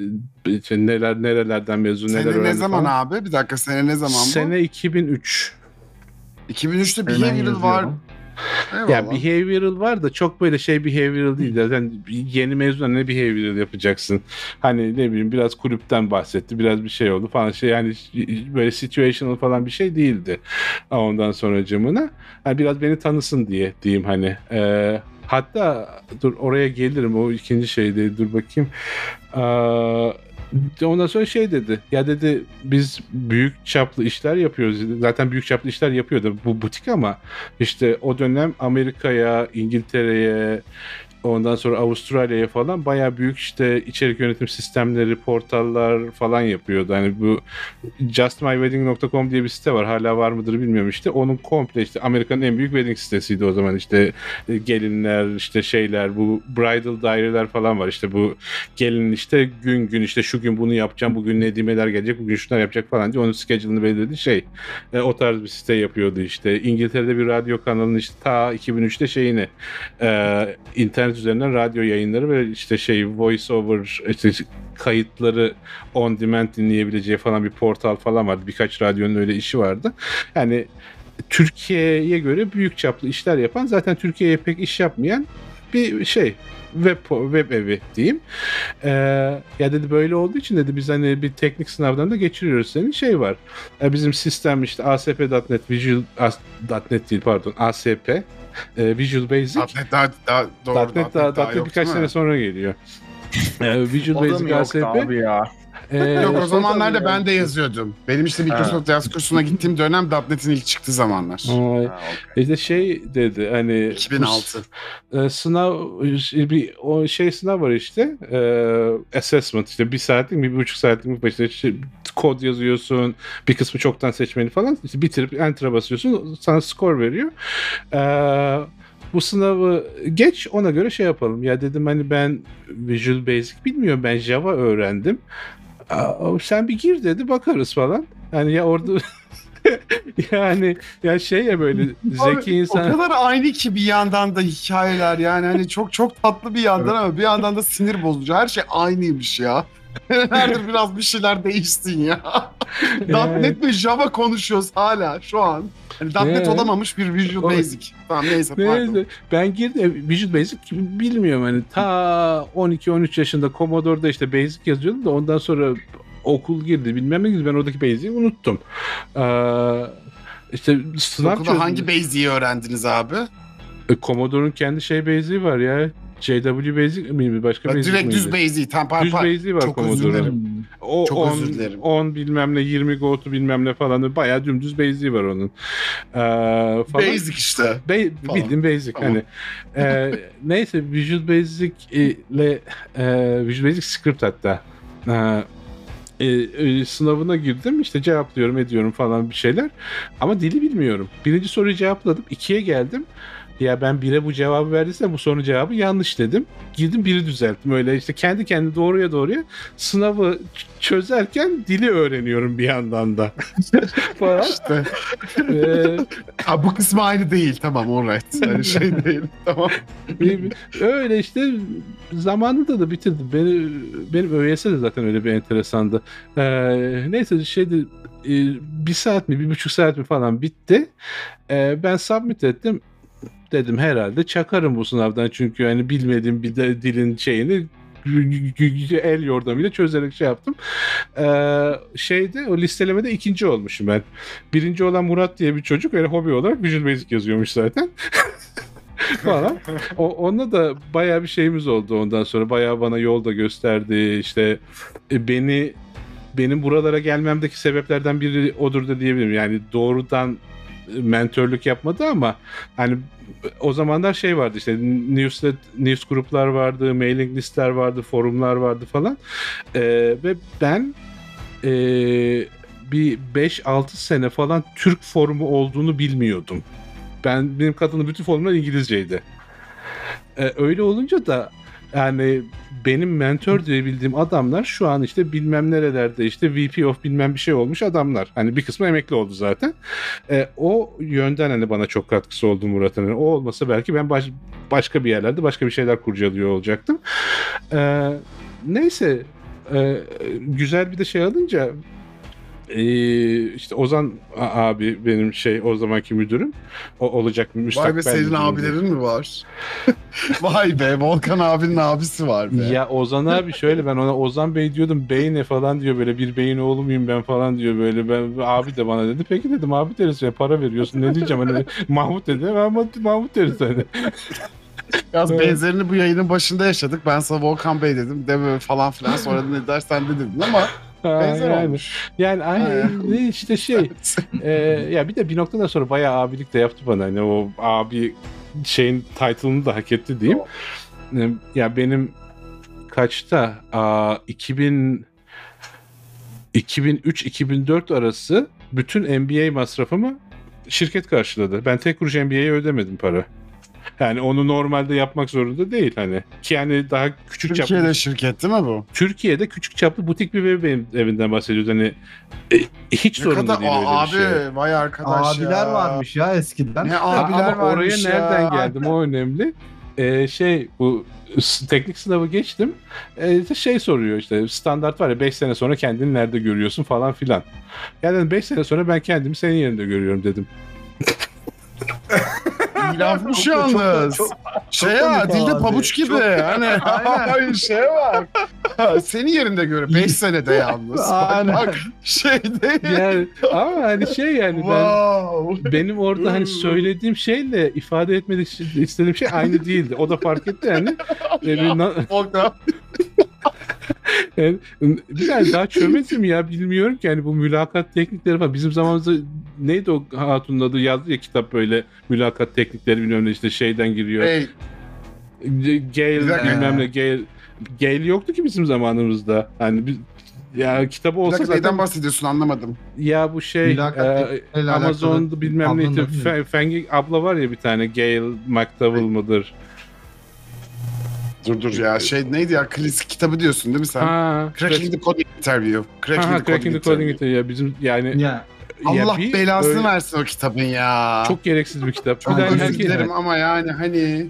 İşte neler nerelerden mezun neler Sene ne zaman falan. abi? Bir dakika sene ne zaman bu? Sene 2003. 2003'te Hemen Behavioral var. Eyvallah. Ya behavioral var da çok böyle şey behavioral değil. Zaten yeni mezun ne behavioral yapacaksın? Hani ne bileyim biraz kulüpten bahsetti. Biraz bir şey oldu falan. Şey yani böyle situational falan bir şey değildi. Ondan sonra camına. Yani biraz beni tanısın diye diyeyim hani. Ee, hatta dur oraya gelirim. O ikinci şeydi. Dur bakayım. Ee, Ondan sonra şey dedi. Ya dedi biz büyük çaplı işler yapıyoruz. Zaten büyük çaplı işler yapıyordu bu butik ama işte o dönem Amerika'ya, İngiltere'ye, Ondan sonra Avustralya'ya falan bayağı büyük işte içerik yönetim sistemleri, portallar falan yapıyordu. Hani bu justmywedding.com diye bir site var. Hala var mıdır bilmiyorum işte. Onun komple işte Amerika'nın en büyük wedding sitesiydi o zaman. işte e, gelinler, işte şeyler, bu bridal daireler falan var. İşte bu gelin işte gün gün işte şu gün bunu yapacağım, bugün nedimeler gelecek, bugün şunlar yapacak falan diye onun schedule'ını belirlediği şey. E, o tarz bir site yapıyordu işte. İngiltere'de bir radyo kanalının işte ta 2003'te şeyini e, internet üzerinden radyo yayınları ve işte şey voice over işte kayıtları on demand dinleyebileceği falan bir portal falan vardı. Birkaç radyonun öyle işi vardı. Yani Türkiye'ye göre büyük çaplı işler yapan zaten Türkiye'ye pek iş yapmayan bir şey web web evi diyeyim. Ee, ya dedi böyle olduğu için dedi biz hani bir teknik sınavdan da geçiriyoruz senin şey var. Ee, bizim sistem işte ASP.NET Visual AS.NET değil pardon ASP e, Visual Basic .NET daha, daha doğru. .NET daha, daha .NET yok, birkaç sene sonra geliyor. Ee, Visual Basic ASP. abi ya? Ee, Yok o zamanlarda tabii ben de yazıyordum. Benim işte Microsoft yaz kursuna gittiğim dönem .NET'in ilk çıktığı zamanlar. Ha, okey. işte şey dedi hani 2006. e, sınav bir o şey sınav var işte e, assessment işte bir saatlik bir buçuk saatlik mi işte, işte kod yazıyorsun bir kısmı çoktan seçmeni falan işte bitirip enter'a basıyorsun sana skor veriyor. E, bu sınavı geç ona göre şey yapalım. Ya dedim hani ben Visual Basic bilmiyorum ben Java öğrendim. Aa, sen bir gir dedi bakarız falan. Yani ya orada yani ya şey ya böyle zeki insan O kadar aynı ki bir yandan da hikayeler yani hani çok çok tatlı bir yandan ama bir yandan da sinir bozucu. Her şey aynıymış ya. Nerede biraz bir şeyler değişsin ya. Yani. .NET ve Java konuşuyoruz hala şu an. Hani .NET Ee? olamamış bir Visual Basic. Tamam neyse pardon. Neyse ben girdim Visual Basic bilmiyorum hani ta 12-13 yaşında Commodore'da işte Basic yazıyordum da ondan sonra okul girdi bilmem ne girdi ben oradaki Basic'i unuttum. Ee, işte sınav Okulda çözdüm. hangi Basic'i öğrendiniz abi? E, Commodore'un kendi şey Basic'i var ya. JW Basic mi başka Ya Basic direkt miydi? düz Basic'i. Tam par Düz par. Basic'i var Çok özür dilerim. O Çok 10, özür dilerim. 10 bilmem ne 20 go'tu bilmem ne falan bayağı dümdüz Basic'i var onun. Ee, falan. Basic işte. Be- Falan. bildiğin basic Tamam. hani. Ee, neyse Visual Basic ile e, Visual Basic script hatta. Ee, e, e, sınavına girdim işte cevaplıyorum ediyorum falan bir şeyler ama dili bilmiyorum. Birinci soruyu cevapladım ikiye geldim. Ya ben bire bu cevabı verdiysem bu sorunun cevabı yanlış dedim. Girdim biri düzelttim öyle işte kendi kendi doğruya doğruya sınavı çözerken dili öğreniyorum bir yandan da. falan. İşte. Ee, Ha, bu kısmı aynı değil. Tamam alright. Hani şey değil. Tamam. Öyle işte zamanında da bitirdim. Beni, benim ÖYS de zaten öyle bir enteresandı. Ee, neyse şeydi e, bir saat mi bir buçuk saat mi falan bitti. Ee, ben submit ettim. Dedim herhalde çakarım bu sınavdan çünkü hani bilmediğim bir de dilin şeyini el yordamıyla çözerek şey yaptım. Ee, şeyde o listelemede ikinci olmuşum ben. Birinci olan Murat diye bir çocuk öyle hobi olarak Visual Basic yazıyormuş zaten. falan. O, onunla da bayağı bir şeyimiz oldu ondan sonra. Bayağı bana yol da gösterdi. İşte e, beni benim buralara gelmemdeki sebeplerden biri odur da diyebilirim. Yani doğrudan e, mentörlük yapmadı ama hani o zamanlar şey vardı işte newslet, news gruplar vardı, mailing listler vardı, forumlar vardı falan. Ee, ve ben e, bir 5-6 sene falan Türk forumu olduğunu bilmiyordum. Ben benim katıldığım bütün forumlar İngilizceydi. Ee, öyle olunca da yani benim mentor diye bildiğim adamlar şu an işte bilmem nerelerde işte VP of bilmem bir şey olmuş adamlar. Hani bir kısmı emekli oldu zaten. Ee, o yönden hani bana çok katkısı oldu Murat'ın. Yani o olmasa belki ben baş- başka bir yerlerde başka bir şeyler kurcalıyor olacaktım. Ee, neyse e, güzel bir de şey alınca ee, işte Ozan abi benim şey o zamanki müdürüm. O olacak müstakbel Vay be senin müdürüm abilerin mi var? Vay be Volkan abinin abisi var be. Ya Ozan abi şöyle ben ona Ozan Bey diyordum bey ne falan diyor böyle bir beyin oğlu muyum ben falan diyor böyle ben abi de bana dedi peki dedim abi deriz ya para veriyorsun ne diyeceğim hani Mahmut dedi Mahmut, Mahmut deriz hani. Biraz Evet. benzerini bu yayının başında yaşadık. Ben sana Volkan Bey dedim. Deme falan filan. Sonra ne dersen de dedin ama benzer yani, olmuş. yani aynı işte şey e, ya bir de bir noktadan sonra bayağı abilik de yaptı bana hani o abi şeyin title'ını da hak etti diyeyim. ya benim kaçta Aa, 2000 2003-2004 arası bütün NBA masrafımı şirket karşıladı. Ben tek kuruş NBA'ye ödemedim para. Yani onu normalde yapmak zorunda değil hani. Ki yani daha küçük çaplı Türkiye'de şirket değil mi bu? Türkiye'de küçük çaplı butik bir ev- evinden bahsediyoruz. Hani e, hiç Ne sorun kadar değil öyle Aa, bir şey. abi vay arkadaş Abiler ya. varmış ya eskiden. Ne abiler ama oraya varmış ya. nereden geldim o önemli. Ee, şey bu teknik sınavı geçtim. Ee, işte şey soruyor işte standart var ya 5 sene sonra kendini nerede görüyorsun falan filan. Yani 5 sene sonra ben kendimi senin yerinde görüyorum dedim. Çok da- çok da- yalnız. şey ya dilde abi. pabuç gibi. Çok- Hani Aynen. ay şeye bak. Senin yerinde göre 5 senede yalnız. Bak, Aynen. bak şey değil. Yani ama hani şey yani ben wow. benim orada hani söylediğim şeyle ifade etmek istediğim şey aynı değildi. O da fark etti yani. Bir na- Volkan. Yani, bir tane daha çömezim ya. Bilmiyorum ki yani bu mülakat teknikleri falan. Bizim zamanımızda neydi o hatunun adı? Yazdı ya kitap böyle. Mülakat teknikleri bilmem ne işte şeyden giriyor. Hey, Gale bilmem ne. Gale Gale yoktu ki bizim zamanımızda. Hani biz ya kitabı olsa zaten neyden bahsediyorsun? Anlamadım. ya bu şey Mülakat e, Amazon'da bilmem neydi adı neydi? Fe- Fengi abla var ya bir tane. Gail McDowell mıdır? Dur dur ya şey neydi ya klasik kitabı diyorsun değil mi sen? Ha, Cracking the Coding Interview. Cracking, ha, the, Cracking Coding the Coding Interview. Ya bizim yani Ya ya Allah bir belasını öyle- versin o kitabın ya. Çok gereksiz bir kitap. Çok de özür dilerim ama yani hani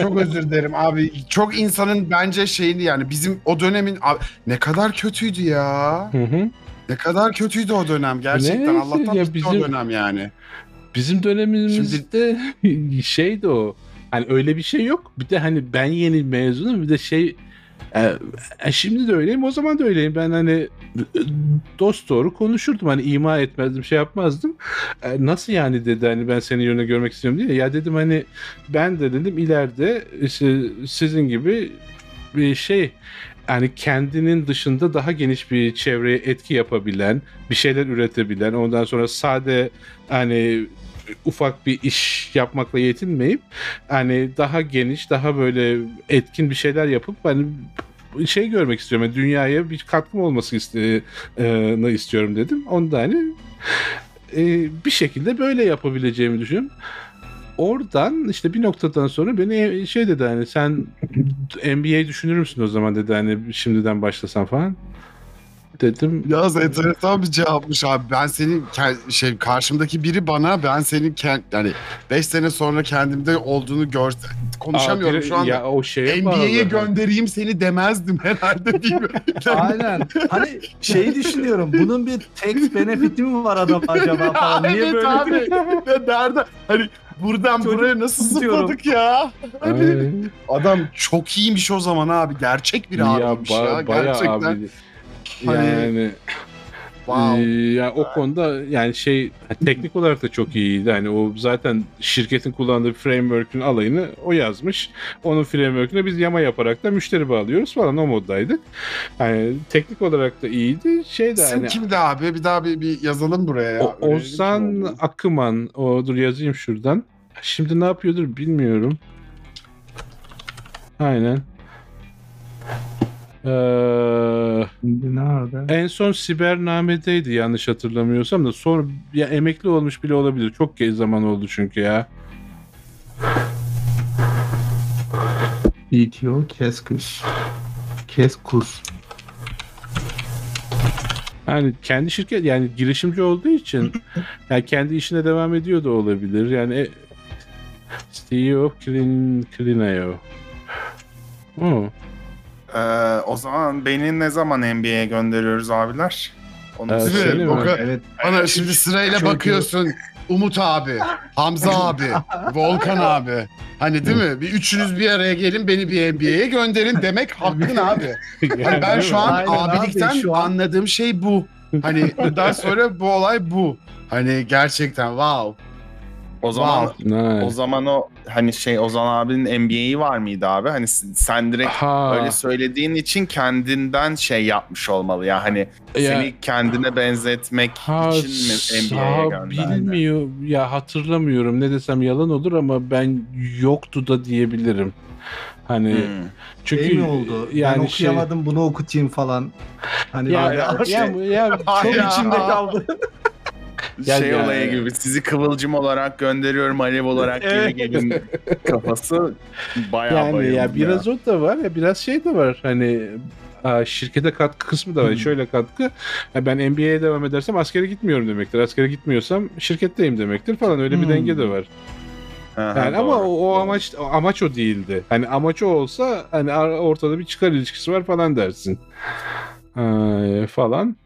çok özür dilerim abi. Çok insanın bence şeyini yani bizim o dönemin abi, ne kadar kötüydü ya. Hı hı. Ne kadar kötüydü o dönem gerçekten. Neyse, Allah'tan ya bitti bizim- o dönem yani. Bizim dönemimizde şeydi o. Hani öyle bir şey yok. Bir de hani ben yeni mezunum bir de şey e, e, şimdi de öyleyim o zaman da öyleyim. Ben hani e, dost doğru konuşurdum. Hani ima etmezdim şey yapmazdım. E, nasıl yani dedi hani ben senin yönünü görmek istiyorum diye. Ya dedim hani ben de dedim ileride işte sizin gibi bir şey yani kendinin dışında daha geniş bir çevreye etki yapabilen, bir şeyler üretebilen, ondan sonra sade hani ufak bir iş yapmakla yetinmeyip hani daha geniş, daha böyle etkin bir şeyler yapıp hani şey görmek istiyorum. Yani dünyaya bir katkım olması iste, e, istiyorum dedim. Onu da hani bir şekilde böyle yapabileceğimi düşünüyorum. Oradan işte bir noktadan sonra beni şey dedi hani sen NBA düşünür müsün o zaman dedi hani şimdiden başlasan falan. Dedim Yaz enteresan bir cevapmış abi. Ben senin şey karşımdaki biri bana ben senin kend, yani 5 sene sonra kendimde olduğunu gör konuşamıyorum "Aa, şu anda. Ya o şeye NBA'ye göndereyim seni demezdim herhalde değil mi? aynen. Hani şeyi düşünüyorum. Bunun bir tax benefit'i mi var adam acaba falan? Niye evet böyle abi. Ne nerede? Hani buradan Çocuk buraya nasıl zıpladık ya? Hani Ay. adam çok iyiymiş o zaman abi. Gerçek bir ya, abiymiş ya. ba- bayağı Gerçekten. abi. Hani- Yani Wow. Ee, yani o konuda yani şey teknik olarak da çok iyiydi. Hani o zaten şirketin kullandığı framework'ün alayını o yazmış. Onun framework'üne biz yama yaparak da müşteri bağlıyoruz falan o moddaydık. Yani teknik olarak da iyiydi. Şey de Sen hani kimdi abi? Bir daha bir, bir yazalım buraya ya. o, Öyle Ozan? Akıman o dur yazayım şuradan. Şimdi ne yapıyordur bilmiyorum. Aynen. Ee, Nerede? En son Sibername'deydi yanlış hatırlamıyorsam da sonra ya emekli olmuş bile olabilir. Çok geç zaman oldu çünkü ya. BTO Keskus. Keskus. Yani kendi şirket yani girişimci olduğu için yani kendi işine devam ediyor da olabilir. Yani e, CEO of Clean, Cleanio. Oh. Ee, o zaman beni ne zaman NBA'ye gönderiyoruz abiler? Onu Evet, söyle. mi? O kadar- Evet. Bana şimdi sırayla Çünkü- bakıyorsun. Umut abi, Hamza abi, Volkan abi. Hani değil mi? Bir üçünüz bir araya gelin beni bir NBA'ye gönderin demek hakkın abi. Hani ben şu an Aynen abi, abilikten şu an- anladığım şey bu. Hani bundan sonra bu olay bu. Hani gerçekten wow. O zaman Nice. o zaman o hani şey Ozan abinin NBA'yi var mıydı abi? Hani sen direkt Ha, öyle söylediğin için kendinden şey yapmış olmalı ya hani ya- seni kendine benzetmek Ha, için mi NBA'ye ha, gönderdi? bilmiyor ya hatırlamıyorum ne desem yalan olur ama ben yoktu da diyebilirim. Hani Hmm. çünkü şey mi oldu? yani ben şey- okuyamadım bunu okutayım falan. Hani ya, böyle ya, şey- ya, ya çok Hayır. içimde kaldı. Ya- şey ya- olayı gibi sizi kıvılcım olarak gönderiyorum alev olarak geri Evet. gelin kafası bayağı yani bayıldım ya biraz o da var ya biraz şey de var hani şirkete katkı kısmı da var. Hmm. Şöyle katkı. ya ben NBA'ye devam edersem askere gitmiyorum demektir. Askere gitmiyorsam şirketteyim demektir falan. Öyle bir Hmm. denge de var. Aha, Yani ama o, o doğru. amaç o amaç o değildi. Hani amaç o olsa hani ortada bir çıkar ilişkisi var falan dersin. Ee, falan.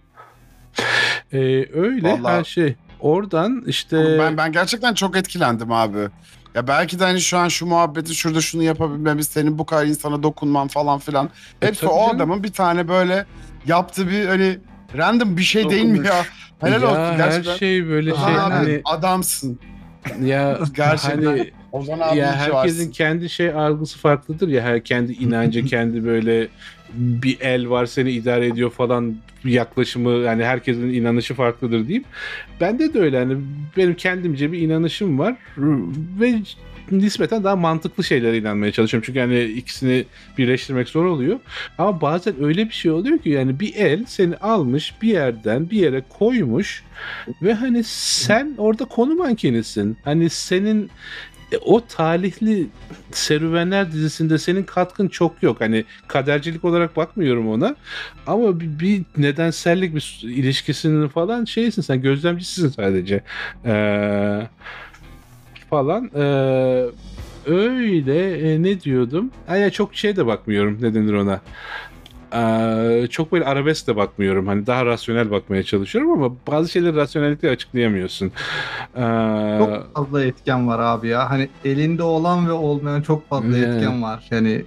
Ee, öyle Vallahi- her şey. Oradan işte Ben ben gerçekten çok etkilendim abi. Ya belki de hani şu an şu muhabbeti şurada şunu yapabilmemiz, senin bu kadar insana dokunman falan filan. Hepsi tabii o canım. adamın bir tane böyle yaptığı bir hani random bir şey değil mi ya? Helal ya olsun her gerçekten. şey böyle şey abi hani adamsın. ya Gerçekten. hani Ozan abi ya herkesin varsın. kendi şey algısı farklıdır ya her kendi inancı kendi böyle bir el var seni idare ediyor falan yaklaşımı yani herkesin inanışı farklıdır diyeyim. Bende de öyle hani benim kendimce bir inanışım var ve nispeten daha mantıklı şeylere inanmaya çalışıyorum. Çünkü hani ikisini birleştirmek zor oluyor. Ama bazen öyle bir şey oluyor ki yani bir el seni almış bir yerden bir yere koymuş ve hani sen orada konu mankenisin. Hani senin e, o talihli serüvenler dizisinde senin katkın çok yok. Hani kadercilik olarak bakmıyorum ona. Ama bir, bir nedensellik bir ilişkisinin falan şeysin sen gözlemcisisin sadece. Ee, falan. Ee, öyle e, ne diyordum? Ay, çok şey de bakmıyorum ne denir ona. Ee, çok böyle arabesk de bakmıyorum. Hani daha rasyonel bakmaya çalışıyorum ama bazı şeyleri rasyonellikle açıklayamıyorsun. Ee, Çok fazla etken var abi ya. Hani elinde olan ve olmayan çok fazla Yani. etken var. Yani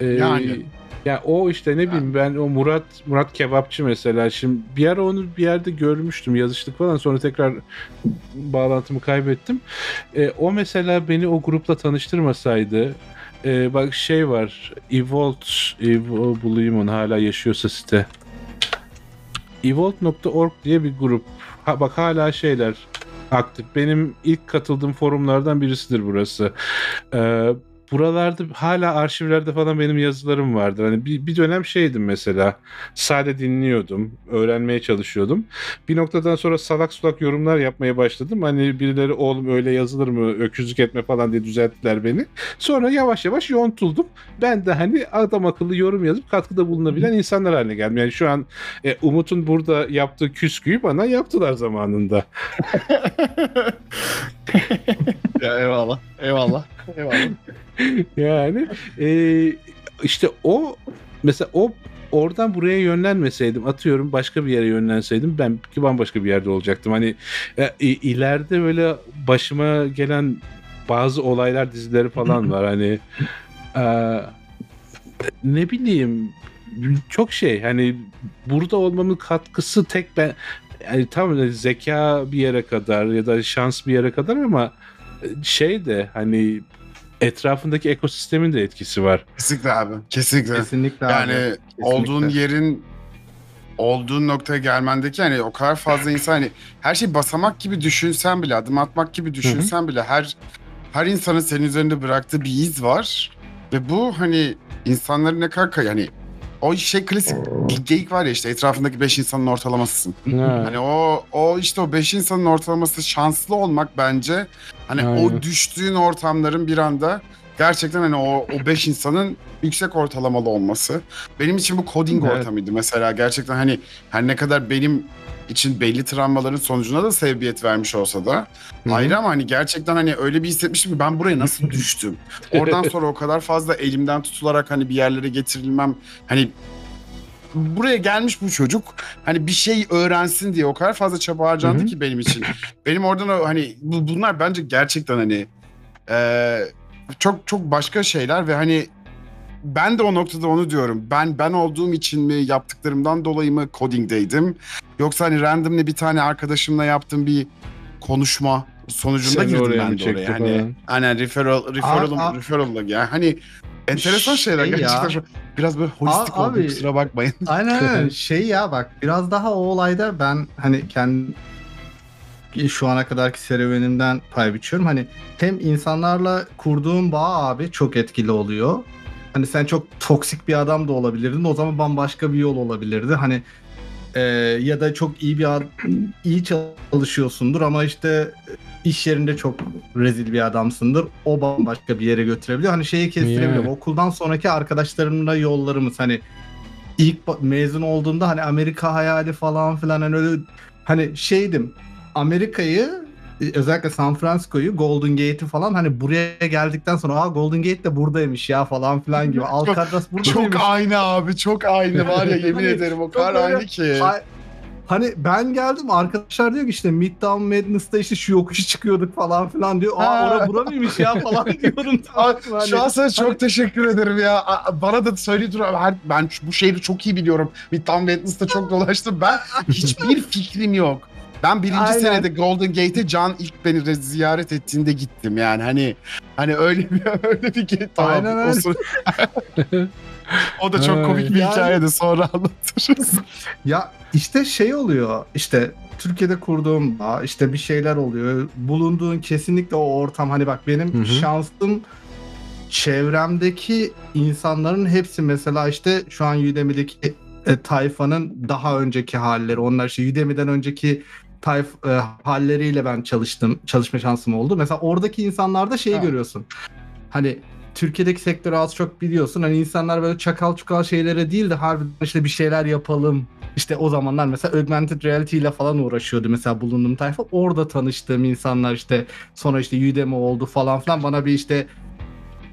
Ee, Yani. Ya o işte ne bileyim ben o Murat Murat kebapçı mesela şimdi bir ara onu bir yerde görmüştüm yazıştık falan sonra tekrar bağlantımı kaybettim. Ee, o mesela beni o grupla tanıştırmasaydı e, bak şey var Evolt Evo, bulayım onu hala yaşıyorsa site. Evolt.org diye bir grup. Ha, bak hala şeyler aktif. Benim ilk katıldığım forumlardan birisidir burası. Ee, buralarda hala arşivlerde falan benim yazılarım vardı. Hani bir, bir dönem şeydim mesela. Sade dinliyordum. Öğrenmeye çalışıyordum. Bir noktadan sonra salak sulak yorumlar yapmaya başladım. Hani birileri oğlum öyle yazılır mı öküzlük etme falan diye düzelttiler beni. Sonra yavaş yavaş yontuldum. Ben de hani adam akıllı yorum yazıp katkıda bulunabilen insanlar haline geldim. Yani şu an e, Umut'un burada yaptığı küsküyü bana yaptılar zamanında. Ya eyvallah. Eyvallah. Eyvallah. yani e, işte o mesela o oradan buraya yönlenmeseydim atıyorum başka bir yere yönlenseydim ben ki bambaşka bir yerde olacaktım. Hani e, ileride böyle başıma gelen bazı olaylar dizileri falan var hani e, ne bileyim çok şey hani burada olmamın katkısı tek ben yani tam zeka bir yere kadar ya da şans bir yere kadar ama şey de hani etrafındaki ekosistemin de etkisi var. Kesinlikle abi. Kesinlikle. kesinlikle Yani abi. olduğun yerin olduğun noktaya gelmendeki hani o kadar fazla insan hani her şey basamak gibi düşünsen bile adım atmak gibi düşünsen bile her her insanın senin üzerinde bıraktığı bir iz var ve bu hani insanların ne kadar yani o şey klasik geyik var ya işte etrafındaki 5 insanın ortalamasısın. Hani o o işte o 5 insanın ortalaması şanslı olmak bence hani Aynen. o düştüğün ortamların bir anda gerçekten hani o o 5 insanın yüksek ortalamalı olması. Benim için bu coding Evet. ortamıydı mesela gerçekten hani her ne kadar benim için belli travmaların sonucuna da sebebiyet vermiş olsa da Hı hı. ayrı ama hani gerçekten hani öyle bir hissetmiştim ki ben buraya nasıl düştüm? Oradan sonra o kadar fazla elimden tutularak hani bir yerlere getirilmem hani buraya gelmiş bu çocuk hani bir şey öğrensin diye o kadar fazla çaba harcandı ki benim için. benim oradan o hani bu, bunlar bence gerçekten hani e, çok çok başka şeyler ve hani ben de o noktada onu diyorum. Ben ben olduğum için mi yaptıklarımdan dolayı mı coding'deydim? Yoksa hani randomly bir tane arkadaşımla yaptığım bir konuşma sonucunda Seni girdim oraya ben mı de oraya. Hani falan? aynen referral referral Aa, aa. referral'la yani hani enteresan şeyler Şey ya. gerçekten şu- biraz böyle holistik Aa, oldu abi. kusura bakmayın. Aynen aynen. şey ya bak biraz daha o olayda ben hani kendi şu ana kadarki serüvenimden pay biçiyorum. Hani hem insanlarla kurduğum bağ abi çok etkili oluyor. Hani sen çok toksik bir adam da olabilirdin. O zaman bambaşka bir yol olabilirdi. Hani e, ya da çok iyi bir iyi çalışıyorsundur ama işte iş yerinde çok rezil bir adamsındır. O bambaşka bir yere götürebiliyor. Hani şeyi kestirebiliyorum. Yani. Okuldan sonraki arkadaşlarımla yollarımız hani ilk mezun olduğumda hani Amerika hayali falan filan hani öyle hani şeydim Amerika'yı e, özellikle San Francisco'yu Golden Gate'i falan hani buraya geldikten sonra aa Golden Gate de buradaymış ya falan filan gibi Alcatraz burada Çok aynı abi çok aynı var ya yemin Hani ederim o kadar aynı ki. Hani ben geldim arkadaşlar diyor ki işte Midtown Madness'ta işte şu yokuşu çıkıyorduk falan filan diyor. Aa ora bura mıymış ya falan diyorum. Ay, Tamam, Şu an hani- sana çok teşekkür ederim ya. Bana da söyle dur abi. Her- Ben bu şehri çok iyi biliyorum. Midtown Madness'ta çok dolaştım. Ben hiçbir fikrim yok. Ben birinci Aynen. senede Golden Gate'e Can ilk beni re- ziyaret ettiğinde gittim yani hani hani öyle bir öyle bir gate tamam. Aynen O, sıra- o da çok komik bir Yani- hikaye de sonra anlatırız. Ya işte şey oluyor işte Türkiye'de kurduğum bağ, işte bir şeyler oluyor. Bulunduğun kesinlikle o ortam hani bak benim Hı hı. şansım çevremdeki insanların hepsi mesela işte şu an Udemy'deki e, tayfanın daha önceki halleri. Onlar işte Udemy'den önceki tayf e, halleriyle ben çalıştım. Çalışma şansım oldu. Mesela oradaki insanlarda şeyi Ha. görüyorsun. Hani Türkiye'deki sektörü az çok biliyorsun. Hani insanlar böyle çakal çukal şeylere değil de harbiden işte bir şeyler yapalım. İşte o zamanlar mesela augmented reality ile falan uğraşıyordu mesela bulunduğum tayfa. Orada tanıştığım insanlar işte sonra işte Udemy oldu falan filan bana bir işte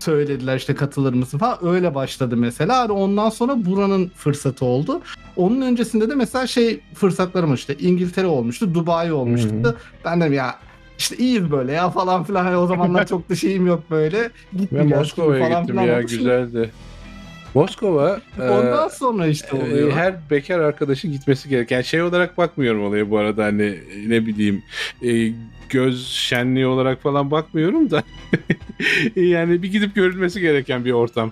söylediler işte katılır mısın falan öyle başladı mesela. Hani ondan sonra buranın fırsatı oldu. Onun öncesinde de mesela şey fırsatlarım oldu. işte İngiltere olmuştu, Dubai olmuştu. Hı Ben dedim ya işte iyiyiz böyle ya falan filan. Hani o zamanlar çok da şeyim yok böyle. Gittim Ben ya, Moskova'ya falan gittim filan ya oldu. güzeldi. Moskova Ondan e, sonra işte e, oluyor. her bekar arkadaşın gitmesi gereken şey olarak bakmıyorum olaya bu arada hani ne bileyim e, göz şenliği olarak falan bakmıyorum da yani bir gidip görülmesi gereken bir ortam.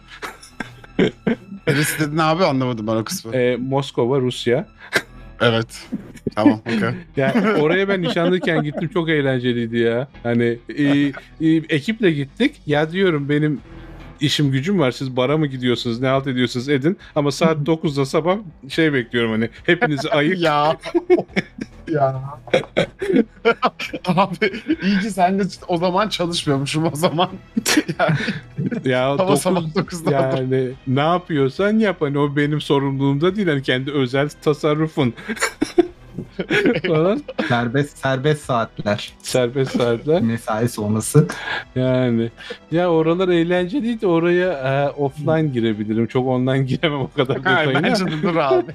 Neresi dedin abi anlamadım ben o kısmı. E, Moskova, Rusya. Evet. Tamam okey. Yani oraya ben nişanlıyken gittim çok eğlenceliydi ya. Hani e, e, ekiple gittik. Ya diyorum benim işim gücüm var. Siz bara mı gidiyorsunuz? Ne halt ediyorsunuz edin. Ama saat 9'da sabah şey bekliyorum hani. Hepinizi ayık. ya. ya. Abi iyi ki sen de o zaman çalışmıyormuşum o zaman. yani ya hava 9 sabah 9'da. yani ne yapıyorsan yap. Hani o benim sorumluluğumda değil. Hani kendi özel tasarrufun. Falan. Serbest serbest saatler. Serbest saatler. Mesai sonrası. Yani ya oralar eğlenceliydi. Oraya e, offline girebilirim. Çok online giremem o kadar detayına. Bence de dur abi.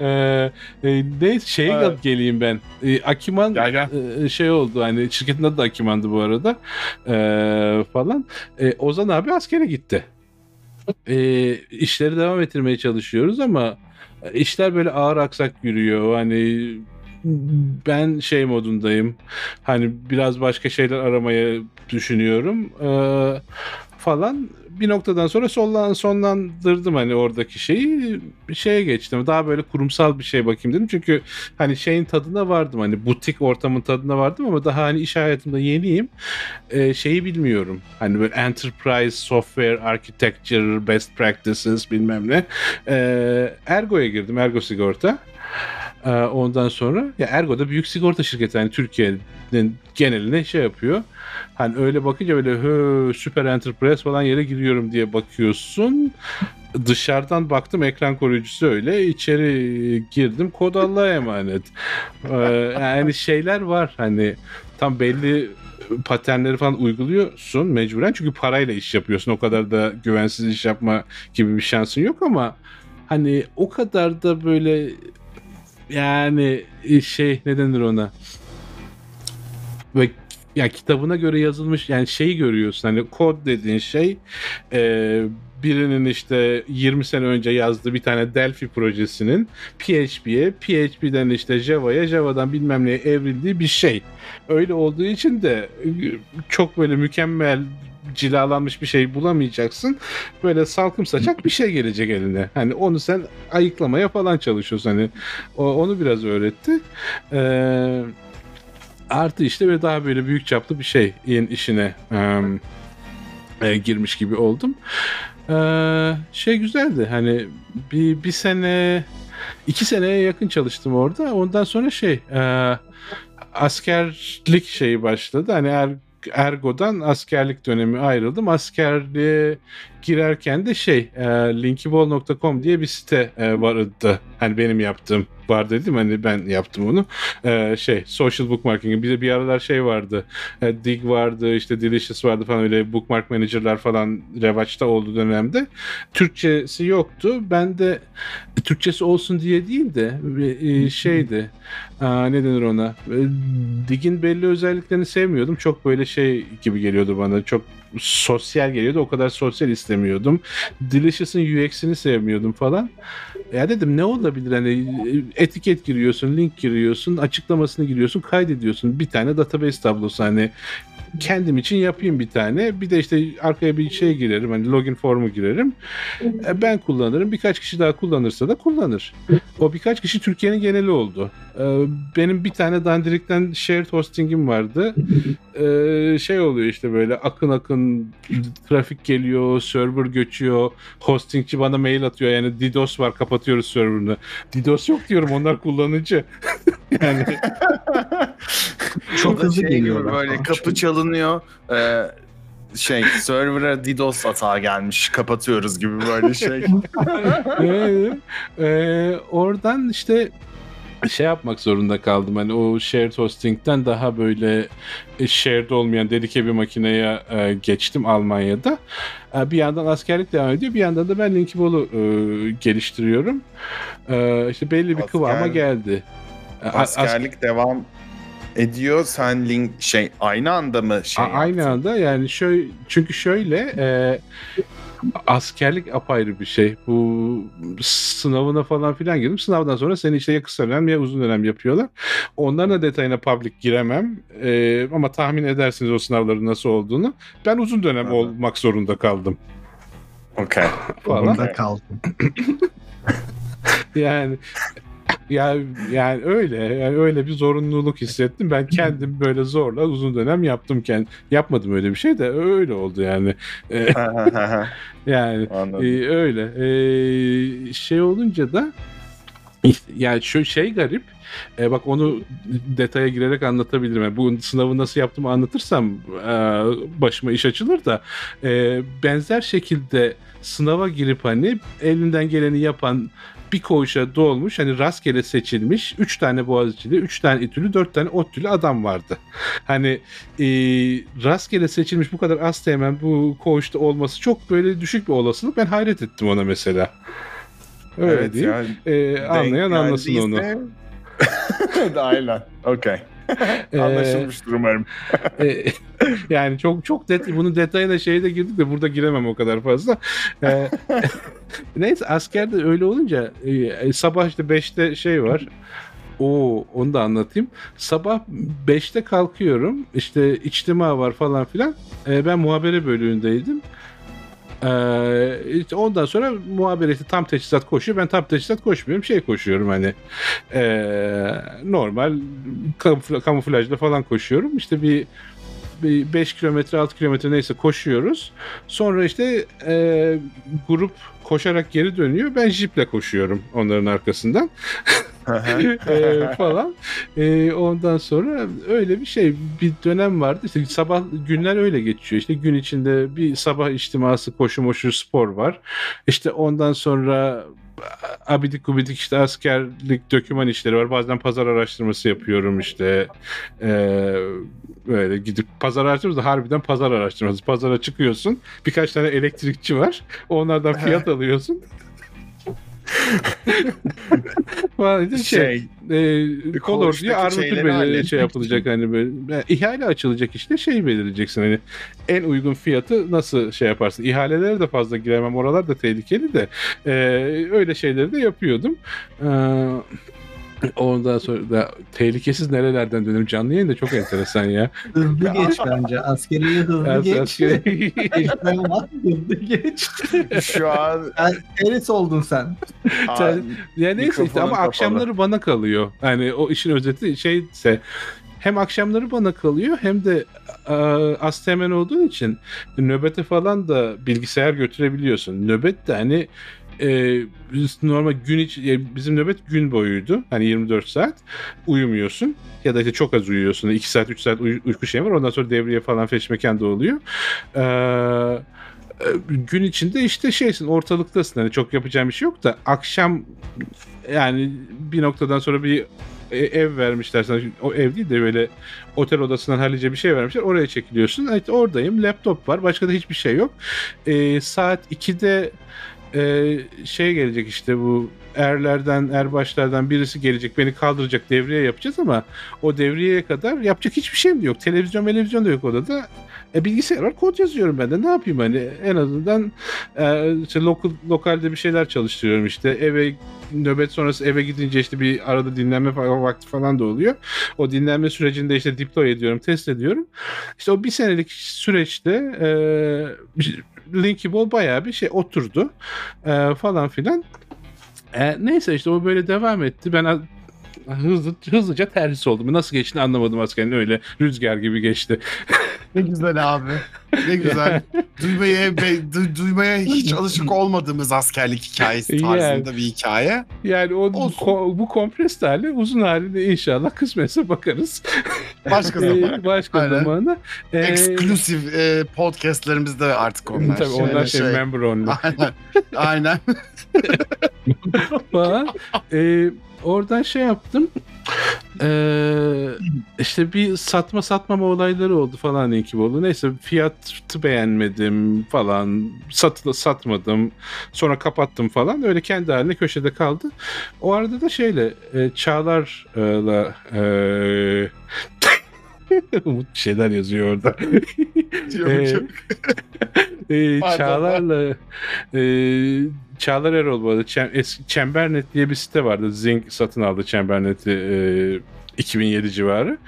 Ee, e, ne şeye Evet. geleyim ben. E, Akiman Gel gel. e, şey oldu hani şirketin adı da Akiman'dı bu arada. Ee, falan. E, Ozan abi askere gitti. E, işleri devam ettirmeye çalışıyoruz ama e, işler böyle ağır aksak yürüyor. Hani ben şey modundayım. Hani biraz başka şeyler aramaya düşünüyorum. Ee, falan bir noktadan sonra sollan, sonlandırdım hani oradaki şeyi bir şeye geçtim. Daha böyle kurumsal bir şey bakayım dedim. Çünkü hani şeyin tadına vardım. Hani butik ortamın tadına vardım ama daha hani iş hayatımda yeniyim. Ee, şeyi bilmiyorum. Hani böyle enterprise software architecture best practices bilmem ne. Ee, Ergo'ya girdim. Ergo sigorta. Ee, ondan sonra ya Ergo da büyük sigorta şirketi yani Türkiye'nin geneline şey yapıyor. Hani öyle bakınca böyle hö, süper enterprise falan yere giriyorum diye bakıyorsun. Dışarıdan baktım ekran koruyucusu öyle. içeri girdim kod Allah'a emanet. Ee, yani şeyler var hani tam belli paternleri falan uyguluyorsun mecburen çünkü parayla iş yapıyorsun. O kadar da güvensiz iş yapma gibi bir şansın yok ama hani o kadar da böyle yani şey ne denir ona ve ya kitabına göre yazılmış yani şeyi görüyorsun hani kod dediğin şey e, birinin işte 20 sene önce yazdığı bir tane Delphi projesinin PHP'ye, PHP'den işte Java'ya, Java'dan bilmem neye evrildiği bir şey. Öyle olduğu için de e, çok böyle mükemmel cilalanmış bir şey bulamayacaksın. Böyle salkım saçak bir şey gelecek eline. Hani onu sen ayıklamaya falan çalışıyorsun. Hani o, onu biraz öğretti. Ee, artı işte ve daha böyle büyük çaplı bir şeyin işine e, girmiş gibi oldum. Ee, şey güzeldi hani bir, bir sene iki seneye yakın çalıştım orada. Ondan sonra şey e, askerlik şeyi başladı. Hani er, Ergo'dan askerlik dönemi ayrıldım. Askerliğe girerken de şey e, linkyball.com diye bir site e, vardı. Hani benim yaptığım var dedim hani ben yaptım onu. E, şey social bookmarking. Bir de bir aralar şey vardı. E, Dig vardı işte Delicious vardı falan öyle bookmark manager'lar falan revaçta olduğu dönemde. Türkçesi yoktu. Ben de e, Türkçesi olsun diye değil de e, şeydi. Aa, ne denir ona? E, Dig'in belli özelliklerini sevmiyordum. Çok böyle şey gibi geliyordu bana. Çok sosyal geliyordu. O kadar sosyal istemiyordum. Delicious'ın UX'ini sevmiyordum falan. Ya dedim ne olabilir hani etiket giriyorsun, link giriyorsun, açıklamasını giriyorsun, kaydediyorsun. Bir tane database tablosu hani kendim için yapayım bir tane. Bir de işte arkaya bir şey girerim. Hani login formu girerim. E, Ben kullanırım. Birkaç kişi daha kullanırsa da kullanır. O birkaç kişi Türkiye'nin geneli oldu. E, Benim bir tane dandirikten shared hosting'im vardı. E, Şey oluyor işte böyle akın akın trafik geliyor, server göçüyor. Hostingçi bana mail atıyor. Yani DDoS var kapatıyoruz serverını. DDoS yok diyorum onlar kullanıcı. yani Çok hızlı şey gibi geliyorlar Böyle kapı çalınıyor. Ee, şey server'a DDoS hata gelmiş kapatıyoruz gibi böyle şey. Ee, e, oradan işte şey yapmak zorunda kaldım. Hani o shared hosting'den daha böyle e, shared olmayan dedike bir makineye e, geçtim Almanya'da. E, bir yandan askerlik devam ediyor. Bir yandan da ben Linkiball'u e, geliştiriyorum. E, işte belli bir kıvama Asker- geldi. E, a- as- Askerlik devam ediyor. Sen link şey aynı anda mı şey A- aynı yaptın? anda yani şöyle çünkü şöyle e, askerlik apayrı bir şey. Bu sınavına falan filan girdim. Sınavdan sonra seni işte ya kısa dönem ya uzun dönem yapıyorlar. Onların da detayına public giremem. E, ama tahmin edersiniz o sınavların nasıl olduğunu. Ben uzun dönem Aha. olmak zorunda kaldım Okey. Orada kaldım. Yani ya yani öyle yani öyle bir zorunluluk hissettim. Ben kendim böyle zorla uzun dönem yaptım kendim. Yapmadım öyle bir şey de öyle oldu yani. E, yani Anladım. Ee, öyle. Ee, şey olunca da yani şu şey garip. Ee, bak onu detaya girerek anlatabilirim. Yani bu sınavı nasıl yaptığımı anlatırsam e, başıma iş açılır da e, benzer şekilde sınava girip hani elinden geleni yapan bir koğuşa dolmuş hani rastgele seçilmiş 3 tane Boğaziçi'de 3 tane İTÜ'lü 4 tane ODTÜ'lü adam vardı. Hani e, rastgele seçilmiş bu kadar az teğmen bu koğuşta olması çok böyle düşük bir olasılık. Ben hayret ettim ona mesela. Öyle evet diyeyim. yani E, anlayan anlasın onu. Aynen. Okey. Ee, Anlaşılmıştır umarım. E, yani çok çok det bunun detayına şeye de girdik de burada giremem o kadar fazla. E, neyse askerde öyle olunca e, sabah işte 5'te şey var. O onu da anlatayım. Sabah 5'te kalkıyorum. İşte içtima var falan filan. E, ben muhabere bölüğündeydim. Ee, ondan sonra muhabere işte tam teçhizat koşuyor. Ben tam teçhizat koşmuyorum. Şey koşuyorum hani ee, normal kamufla, kamuflajla falan koşuyorum. İşte bir 5 kilometre 6 kilometre neyse koşuyoruz. Sonra işte e, grup koşarak geri dönüyor. Ben jiple koşuyorum onların arkasından. E, falan. E, ondan sonra öyle bir şey bir dönem vardı. İşte sabah günler öyle geçiyor. İşte gün içinde bir sabah içtiması koşu moşu spor var. İşte ondan sonra abidik gubidik işte askerlik döküman işleri var. Bazen pazar araştırması yapıyorum işte. Ee, böyle gidip pazar araştırması da harbiden pazar araştırması. Pazara çıkıyorsun. Birkaç tane elektrikçi var. Onlardan fiyat alıyorsun. Falan şey, Şey, e, Color diye armatür belirli şey yapılacak hani böyle. Yani ihale açılacak işte şey belirleyeceksin hani. En uygun fiyatı nasıl şey yaparsın? İhalelere de fazla giremem oralar da tehlikeli de. E, öyle şeyleri de yapıyordum. E, ondan sonra da tehlikesiz nerelerden dönerim canlı yayın da çok enteresan ya Hızlı geç bence. Askeriye hızlı Az- geç. askeri- Geçme olmaz, hızlı geç. şu an Sen teris oldun sen. Sen- ya neyse işte Mikrofonun ama kapalı. akşamları bana kalıyor. Yani o işin özeti şeyse hem akşamları bana kalıyor hem de e, astemen olduğu için nöbete falan da bilgisayar götürebiliyorsun. Nöbet de hani e, normal gün iç e, bizim nöbet gün boyuydu. Hani 24 saat uyumuyorsun ya da işte çok az uyuyorsun. 2 saat 3 saat uy- uyku şey var. Ondan sonra devriye falan feşmekanda oluyor. Eee e, gün içinde işte şeysin ortalıktasın hani çok yapacağım bir şey yok da akşam yani bir noktadan sonra bir e, ev vermişler sana o ev değil de böyle otel odasından hallice bir şey vermişler oraya çekiliyorsun evet oradayım laptop var başka da hiçbir şey yok E, saat 2'de e, şey gelecek işte bu erlerden erbaşlardan birisi gelecek beni kaldıracak devriye yapacağız ama o devriyeye kadar yapacak hiçbir şeyim de yok. Televizyon televizyon da yok odada. E, bilgisayar var kod yazıyorum ben de. Ne yapayım hani? En azından e, işte lokal, lokalde bir şeyler çalıştırıyorum işte. Eve nöbet sonrası eve gidince işte bir arada dinlenme vakti falan da oluyor. O dinlenme sürecinde işte deploy ediyorum, test ediyorum. İşte o bir senelik süreçte e, Linkable bayağı bir şey oturdu e, falan filan. E, neyse işte o böyle devam etti. Ben hızlı hızlıca terhis oldum. Nasıl geçtiğini anlamadım askerin öyle rüzgar gibi geçti. Ne güzel abi. Ne güzel. duymaya du- duymaya hiç alışık olmadığımız askerlik hikayesi Yani. tarzında bir hikaye. Yani o ko- bu kompres hali uzun haline inşallah kısmetse bakarız. Başka zaman. Ee, başka Aynen. zamana. Ee, Eksklusif e, podcastlerimizde artık onlar. Tabii onlar şey, member only Aynen. Aynen. falan. Ee, oradan şey yaptım. Ee, işte bir satma satmama olayları oldu falan Inkibol'da. Neyse fiyatı beğenmedim falan. Sat, satmadım. Sonra kapattım falan. Öyle kendi haline köşede kaldı. O arada da şeyle e, Çağlar'la e, Umut bir şeyler yazıyor orada. Ki, e. Çağlar'la e, Çağlar Erol bu arada Çem, eski, Çembernet diye bir site vardı. Zing satın aldı Çembernet'i e, 2007 civarı.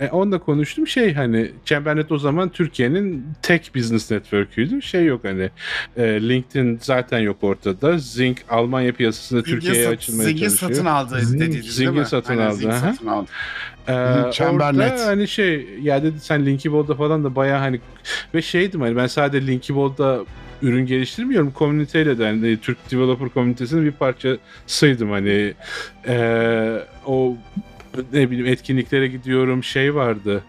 E, onunla konuştum. Şey hani Çembernet o zaman Türkiye'nin tek business network'üydü. Şey yok hani e, LinkedIn zaten yok ortada. Zing Almanya piyasasında Türkiye'ye açılmaya Zing'in çalışıyor. satın aldı Zing- dediydin değil Zing'in mi? satın Aynen, aldı, Zing satın aldı. Ee, Çembernet. orada hani şey ya dedi sen Linkybol'da falan da bayağı hani ve şeydim hani ben sadece Linkybol'da ürün geliştirmiyorum komüniteyle de hani Türk developer komünitesinin bir parçasıydım hani ee, o ne bileyim etkinliklere gidiyorum şey vardı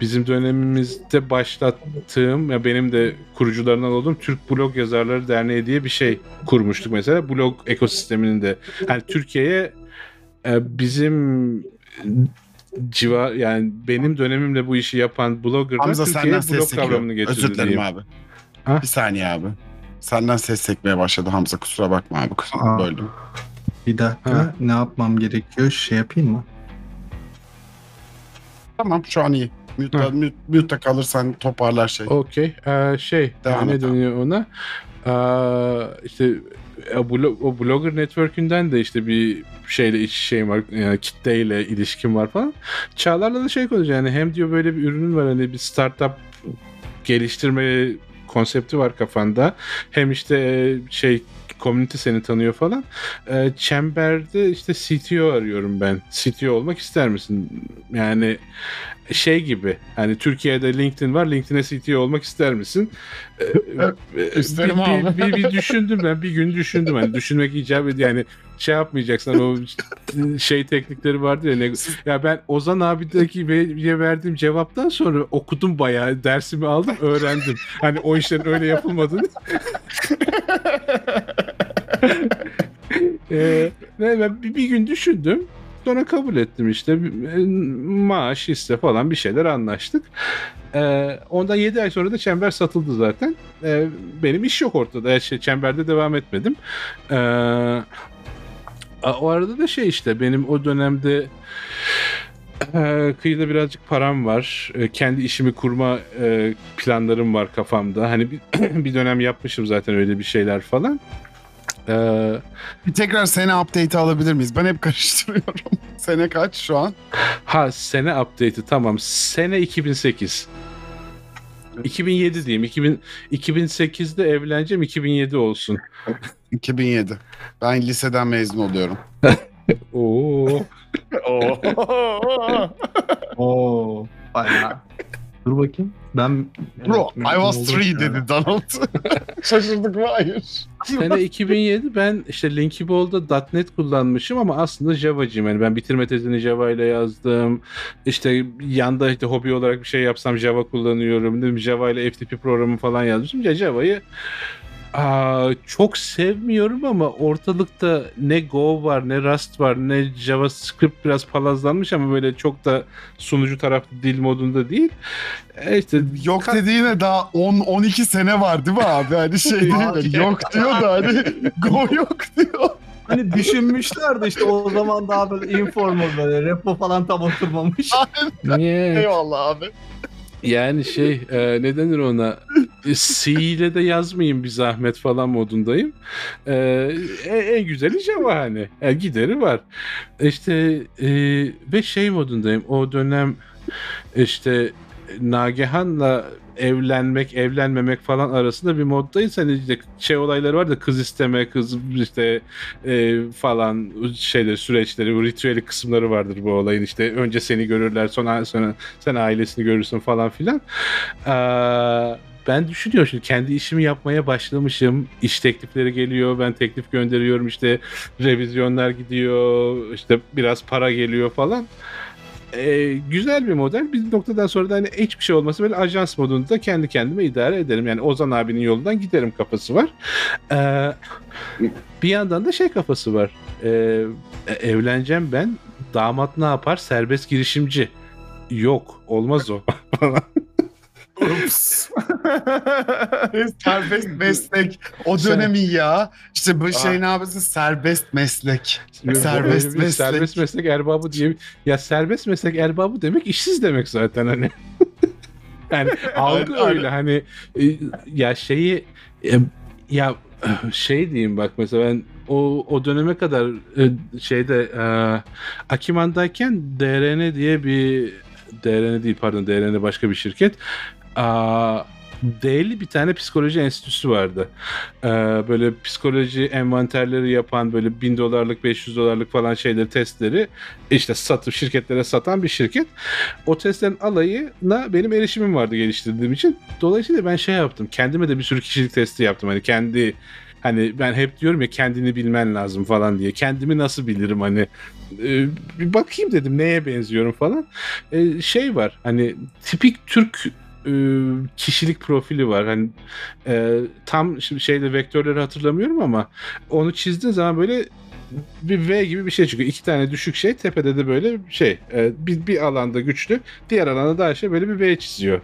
bizim dönemimizde başlattığım ya benim de kurucularından olduğum Türk Blog Yazarları Derneği diye bir şey kurmuştuk mesela blog ekosisteminin de hani Türkiye'ye e, bizim civar yani benim dönemimde bu işi yapan bloggerlar Hamza Türkiye'ye senden blog kavramını getirdi Özür dilerim diyeyim. abi. Ha? Bir saniye abi. Senden ses sekmeye başladı Hamza kusura bakma abi. Kusura Aa. böldüm. Bir dakika. Ha. Ne yapmam gerekiyor? Şey yapayım mı? Tamam şu an iyi. Mute'da, mute, mute'da kalırsan toparlar şey. Okey. Ee, şey Devam ne deniyor ona? Ee, işte o, blo- o blogger network'ünden de işte bir şeyle iç şeyim var yani kitleyle ilişkim var falan. Çağlar'la da şey konuşuyor yani hem diyor böyle bir ürünün var hani bir startup geliştirme konsepti var kafanda. Hem işte e, şey community seni tanıyor falan. Ee, Çember'de işte CTO arıyorum ben. CTO olmak ister misin? Yani şey gibi hani Türkiye'de LinkedIn var LinkedIn'e CTO olmak ister misin? Ee, İsterim bir, abi. bir, bir, bir düşündüm ben bir gün düşündüm hani düşünmek icap ediyor yani şey yapmayacaksın o şey teknikleri vardı ya ne- ya ben Ozan abideki ve verdiğim cevaptan sonra okudum bayağı dersimi aldım öğrendim hani o işlerin öyle yapılmadığını ee, ben bir, bir gün düşündüm. Sonra kabul ettim işte. E, Maaş, iste falan bir şeyler anlaştık. Ee, ondan 7 ay sonra da Çember satıldı zaten. Ee, benim iş yok ortada. Şey, Çember'de devam etmedim. O arada da şey işte benim o dönemde e, kıyıda birazcık param var. E, kendi işimi kurma e, planlarım var kafamda. Hani bir dönem yapmışım zaten öyle bir şeyler falan. E, Bir tekrar sene update'i alabilir miyiz? Ben hep karıştırıyorum. sene kaç şu an? ha sene update'i tamam. Sene 2008. 2007 diyeyim. 2000, 2008'de evleneceğim 2007 olsun. 2007. Ben liseden mezun oluyorum. Oo. Oo. Bayağı. Dur bakayım. Ben Bro, I was three yani. dedi Donald. Şaşırdık mı? Hayır. Sene 2007 ben işte Linkyball'da .NET kullanmışım ama aslında Java'cıyım. Yani ben bitirme tezini Java ile yazdım. İşte yanda işte hobi olarak bir şey yapsam Java kullanıyorum. Dedim Java ile FTP programı falan yazmışım. Ya Java'yı aa, çok sevmiyorum ama ortalıkta ne Go var ne Rust var ne JavaScript biraz palazlanmış ama böyle çok da sunucu taraflı dil modunda değil. E işte Yok dediğine daha 10-12 sene var değil mi abi? Hani şey değil. yok diyor da hani go yok diyor. Hani düşünmüşler de işte o zaman daha böyle informal böyle repo falan tam oturmamış. niye? Eyvallah abi. Yani şey e, ne denir ona E, C ile de yazmayayım bir zahmet falan modundayım. E, en, en güzeli Java hani. E, gideri var. İşte e, ve şey modundayım. O dönem işte Nagihan'la evlenmek, evlenmemek falan arasında bir moddayız. Hani işte şey olayları var da kız isteme, kız işte e, falan şeyler süreçleri, ritüeli kısımları vardır bu olayın. İşte önce seni görürler, sonra sonra sen ailesini görürsün falan filan. Ee, ben düşünüyorum şimdi kendi işimi yapmaya başlamışım. İş teklifleri geliyor. Ben teklif gönderiyorum. işte revizyonlar gidiyor. işte biraz para geliyor falan. Ee, güzel bir model. Bir noktadan sonra da hani hiçbir şey olmasa böyle ajans modunda kendi kendime idare ederim. Yani Ozan abinin yolundan giderim kafası var. Ee, bir yandan da şey kafası var. Ee, evleneceğim ben. Damat ne yapar? Serbest girişimci. Yok. Olmaz o. Ups. serbest meslek. O dönemin ya. İşte bu şey ne yapıyorsun? Serbest meslek. Serbest Serbest meslek. Serbest meslek erbabı diye. Ya serbest meslek erbabı demek işsiz demek zaten hani. yani algı öyle hani e, ya şeyi e, ya şey diyeyim bak mesela ben o o döneme kadar e, şeyde Akiman'dayken DRN diye bir DRN değil pardon DRN başka bir şirket. Aa, D'li bir tane psikoloji enstitüsü vardı. Ee, böyle psikoloji envanterleri yapan böyle 1000 dolarlık 500 dolarlık falan şeyleri testleri işte satıp şirketlere satan bir şirket. O testlerin alayına benim erişimim vardı geliştirdiğim için. Dolayısıyla ben şey yaptım. Kendime de bir sürü kişilik testi yaptım. Hani kendi hani ben hep diyorum ya kendini bilmen lazım falan diye. Kendimi nasıl bilirim hani Ee, bir bakayım dedim neye benziyorum falan. Ee, şey var hani tipik Türk e, kişilik profili var. Hani e, tam şimdi şeyde vektörleri hatırlamıyorum ama onu çizdiğin zaman böyle bir V gibi bir şey çıkıyor. İki tane düşük şey tepede de böyle şey e, bir, bir alanda güçlü diğer alanda daha şey böyle bir V çiziyor.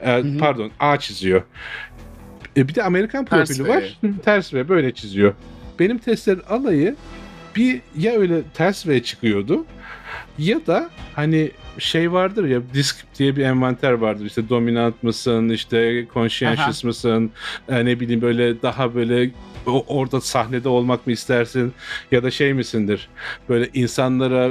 E, pardon A çiziyor. E, bir de Amerikan Ters profili V. var. Ters V böyle çiziyor. Benim testlerin alayı bir ya öyle ters V çıkıyordu ya da hani şey vardır ya disk diye bir envanter vardır. İşte dominant mısın işte conscientious mısın e, ne bileyim böyle daha böyle o- orada sahnede olmak mı istersin ya da şey misindir? Böyle insanlara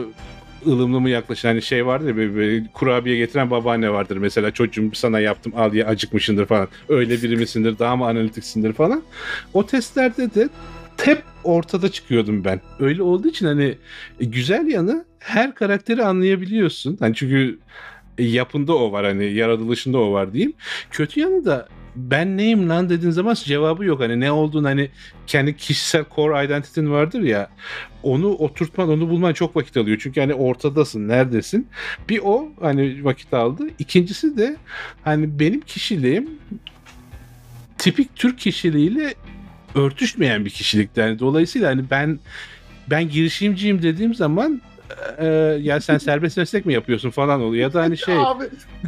ılımlı mı yaklaşan hani şey vardır ya böyle, böyle kurabiye getiren babaanne vardır mesela çocuğum sana yaptım al ye acıkmışındır falan. Öyle biri misindir daha mı analitiksindir falan. O testlerde de hep ortada çıkıyordum ben. Öyle olduğu için hani güzel yanı her karakteri anlayabiliyorsun. Hani çünkü e, yapında o var hani yaratılışında o var diyeyim. Kötü yanı da ben neyim lan dediğin zaman cevabı yok. Hani ne olduğunu hani kendi kişisel core identity'in vardır ya onu oturtman onu bulman çok vakit alıyor. Çünkü hani ortadasın neredesin. Bir o hani vakit aldı. İkincisi de hani benim kişiliğim tipik Türk kişiliğiyle örtüşmeyen bir kişilikti. Yani dolayısıyla hani ben ben girişimciyim dediğim zaman e, ya sen serbest meslek mi yapıyorsun falan oluyor ya da hani şey Abi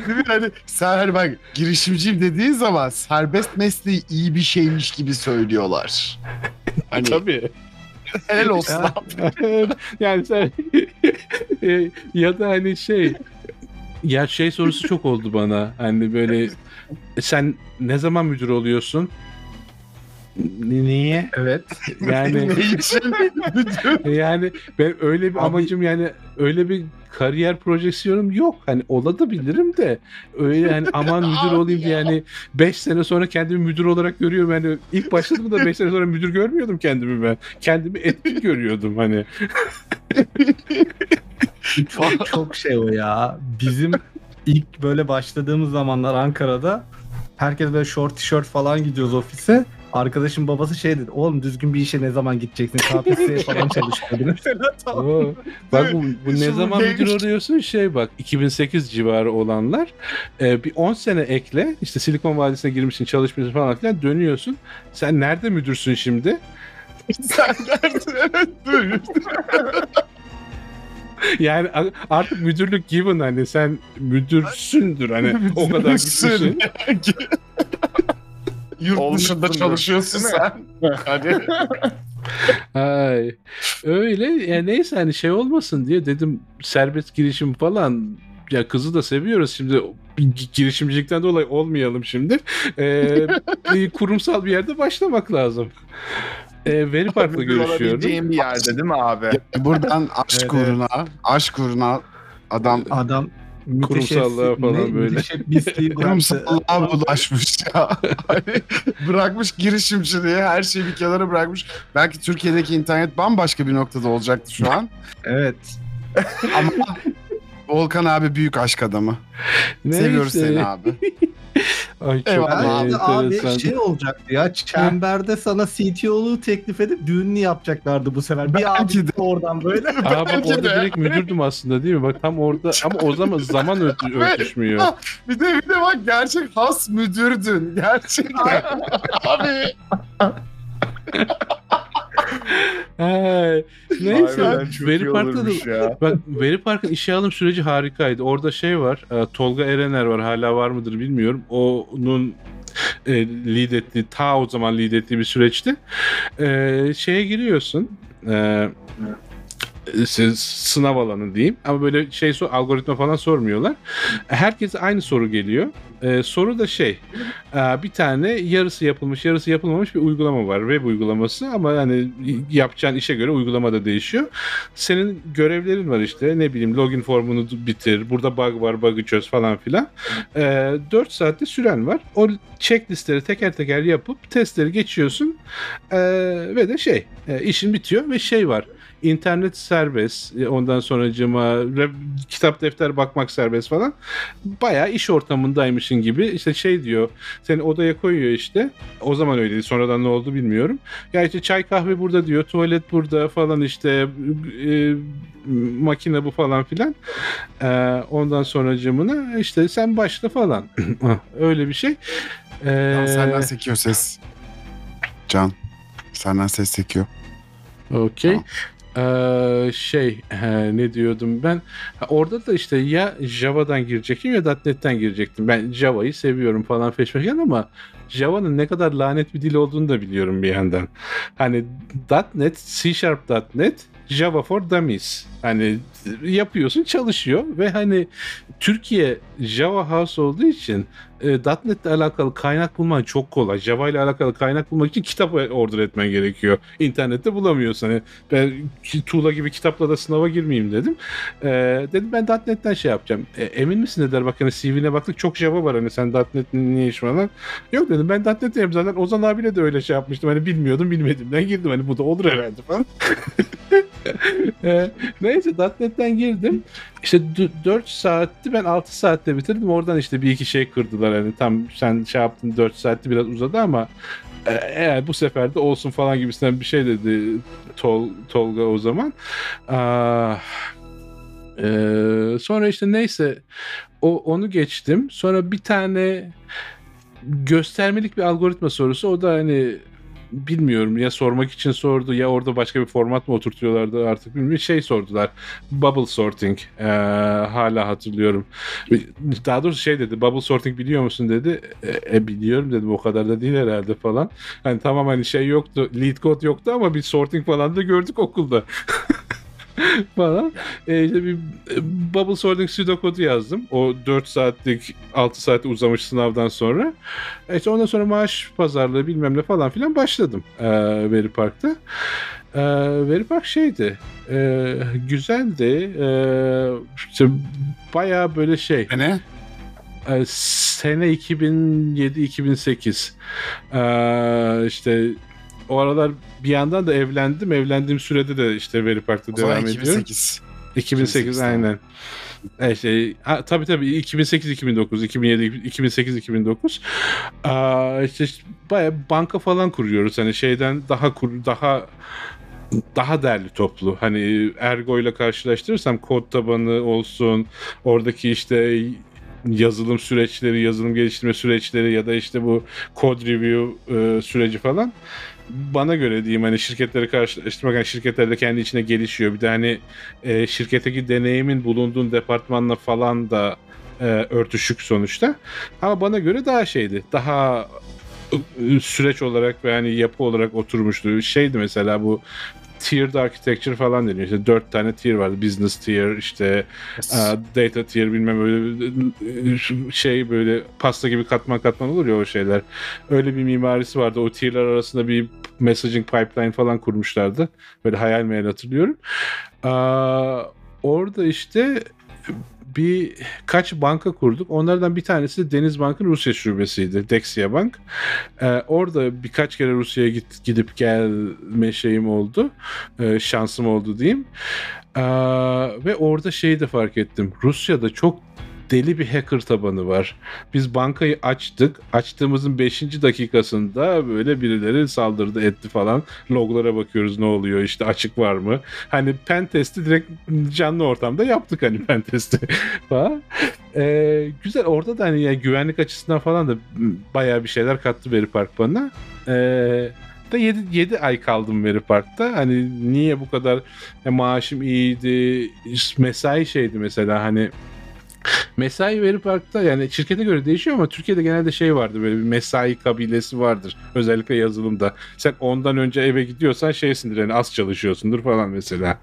değil mi? hani sen hani bak girişimciyim dediğin zaman serbest mesleği iyi bir şeymiş gibi söylüyorlar. Hani tabii Helal olsun abi. yani sen e, ya da hani şey ya şey sorusu çok oldu bana. Hani böyle "E, sen ne zaman müdür oluyorsun? Ni- Niye? Evet. Yani Ne için? yani ben öyle bir Abi- amacım yani öyle bir kariyer projeksiyonum yok. Hani olabilirim de öyle hani aman müdür olayım diye yani 5 sene sonra kendimi müdür olarak görüyorum. Yani ilk başladığımda 5 sene sonra müdür görmüyordum kendimi ben. Kendimi etkin görüyordum hani. Çok, çok şey o ya. Bizim ilk böyle başladığımız zamanlar Ankara'da herkes böyle short tişört falan gidiyoruz ofise. Arkadaşım babası şey dedi. Oğlum düzgün bir işe ne zaman gideceksin? KPSS'ye falan çalışıyordun. Mesela tamam. Oo. Bak bu, bu ne zaman müdür oluyorsun şey bak 2008 civarı olanlar e, bir 10 sene ekle işte Silikon Vadisi'ne girmişsin çalışmışsın falan filan dönüyorsun. Sen nerede müdürsün şimdi? Sen evet dur. Yani artık müdürlük given hani sen müdürsündür hani o kadar Müdürsün. Yurt Olmuşsundur, dışında çalışıyorsun sen. Hadi. Ay. Öyle ya neyse hani şey olmasın diye dedim serbest girişim falan ya kızı da seviyoruz şimdi girişimcilikten dolayı olmayalım şimdi. Ee, bir kurumsal bir yerde başlamak lazım. Ee, Veri Park'la görüşüyorum. bir yerde değil mi abi? Buradan aşk uğruna, aşk uğruna adam Adam Kurumsallığa falan ne- böyle. kurumsallığa bulaşmış ya. Hani bırakmış girişimciliği, her şeyi bir kenara bırakmış. Belki Türkiye'deki internet bambaşka bir noktada olacaktı şu an. Evet. Ama Volkan abi büyük aşk adamı. Neyse. Seviyoruz seni abi. Ay çok Eyvallah. Belki abi enteresan. şey olacaktı ya. Çemberde sana CTO'luğu teklif edip düğününü yapacaklardı bu sefer. Bir abi de. oradan böyle. Aa bak orada de. direkt müdürdüm aslında değil mi? Bak tam orada ama o zaman zaman örtü- örtüşmüyor. Bir de bir de bak gerçek has müdürdün. Gerçekten. abi. Ay, Neyse. Veri Park'ta da. Bak Veri Park'ın işe alım süreci harikaydı. Orada şey var. e, Tolga Erener var. Hala var mıdır bilmiyorum. Onun e, lead ettiği, ta o zaman lead ettiği bir süreçti. E, şeye giriyorsun. E, sınav alanı diyeyim ama böyle şey algoritma falan sormuyorlar. Herkese aynı soru geliyor. E, soru da şey e, bir tane yarısı yapılmış yarısı yapılmamış bir uygulama var web uygulaması ama hani yapacağın işe göre uygulama da değişiyor. Senin görevlerin var işte ne bileyim login formunu bitir burada bug var bug'ı çöz falan filan. E, 4 saatte süren var. O checklistleri teker teker yapıp testleri geçiyorsun E, ve de şey e, işin bitiyor ve şey var internet serbest. E, Ondan sonra cıma kitap defter bakmak serbest falan. Bayağı iş ortamındaymışın gibi. İşte şey diyor. Seni odaya koyuyor işte. O zaman öyleydi. Sonradan ne oldu bilmiyorum. Ya işte çay kahve burada diyor. Tuvalet burada falan işte e, makine bu falan filan. E, ondan sonra cımına işte sen başla falan. Öyle bir şey. E, Can, senden sekiyor ses. Can. Senden ses sekiyor. Okey. Ee, şey ne diyordum ben? Orada da işte ya Java'dan girecektim ya .NET'ten girecektim. Ben Java'yı seviyorum falan feşmeken ama Java'nın ne kadar lanet bir dil olduğunu da biliyorum bir yandan. Hani .NET C Sharp.NET Java for Dummies hani yapıyorsun çalışıyor ve hani Türkiye Java House olduğu için e, .NET ile alakalı kaynak bulman çok kolay. Java ile alakalı kaynak bulmak için kitap order etmen gerekiyor. İnternette bulamıyorsun. Hani ben tuğla gibi kitapla da sınava girmeyeyim dedim. E, dedim ben .NET'ten şey yapacağım. E, emin misin dediler bak hani CV'ne baktık çok Java var hani sen .NET'in niye iş falan. Yok dedim ben .NET'im zaten Ozan abiyle de öyle şey yapmıştım. Hani bilmiyordum bilmediğimden girdim. Hani bu da olur herhalde falan. E, neyse .NET'ten girdim. İşte 4 saatti ben 6 saatte bitirdim. Oradan işte bir iki şey kırdılar. Hani tam sen şey yaptın 4 saatti biraz uzadı ama e, eğer bu sefer de olsun falan gibisinden bir şey dedi Tol, Tolga o zaman. Ah, e, sonra işte neyse o onu geçtim. Sonra bir tane göstermelik bir algoritma sorusu. O da hani bilmiyorum ya sormak için sordu ya orada başka bir format mı oturtuyorlardı artık bilmiyorum. Şey sordular. Bubble sorting. Ee, hala hatırlıyorum. Daha doğrusu şey dedi. Bubble sorting biliyor musun dedi. E, e, biliyorum dedim. O kadar da değil herhalde falan. Hani tamam hani şey yoktu. Lead code yoktu ama bir sorting falan da gördük okulda. falan. E, işte bir e, bubble sorting pseudokodu yazdım. O 4 saatlik 6 saat uzamış sınavdan sonra. E, işte ondan sonra maaş pazarlığı bilmem ne falan filan başladım e, Veri Park'ta. E, Veri Park şeydi. E, güzeldi. E, işte bayağı böyle şey. Ne? Sene 2007-2008. E, işte o aralar bir yandan da evlendim. Evlendiğim sürede de işte Veri Park'ta O devam ediyorum. 2008. 2008 aynen. E şey, ha, tabii tabii 2008 2009 2007 2008 2009 Aa, işte baya banka falan kuruyoruz hani şeyden daha kur, daha daha derli toplu. Hani Ergo ile karşılaştırırsam kod tabanı olsun, oradaki işte yazılım süreçleri, yazılım geliştirme süreçleri ya da işte bu code review e, süreci falan bana göre diyeyim hani şirketleri karşılaştırmak yani şirketler de kendi içine gelişiyor. Bir de hani e, şirketteki deneyimin bulunduğun departmanla falan da e, örtüşük sonuçta. Ama bana göre daha şeydi. Daha süreç olarak ve yani yapı olarak oturmuştu. Şeydi mesela bu tiered architecture falan deniyor. İşte dört tane tier vardı. Business tier, işte uh, data tier bilmem böyle şey böyle pasta gibi katman katman olur ya o şeyler. Öyle bir mimarisi vardı. O tierler arasında bir messaging pipeline falan kurmuşlardı. Böyle hayal meyal hatırlıyorum. Uh, orada işte bir kaç banka kurduk. Onlardan bir tanesi Deniz Bank'ın Rusya şubesiydi. Dexia Bank. Ee, orada birkaç kere Rusya'ya git, gidip gelme şeyim oldu. Ee, şansım oldu diyeyim. Ee, ve orada şeyi de fark ettim. Rusya'da çok deli bir hacker tabanı var. Biz bankayı açtık. Açtığımızın 5. dakikasında böyle birileri saldırdı etti falan. Loglara bakıyoruz ne oluyor işte açık var mı? Hani pen testi direkt canlı ortamda yaptık hani pen testi falan. Ee, güzel orada da hani yani güvenlik açısından falan da bayağı bir şeyler kattı Veri Park bana. Ee, da 7, 7 ay kaldım Veri Park'ta. Hani niye bu kadar e, maaşım iyiydi, mesai şeydi mesela hani Mesai Veri Park'ta yani şirkete göre değişiyor ama Türkiye'de genelde şey vardır böyle bir mesai kabilesi vardır. Özellikle yazılımda. Sen ondan önce eve gidiyorsan şeysindir yani az çalışıyorsundur falan mesela.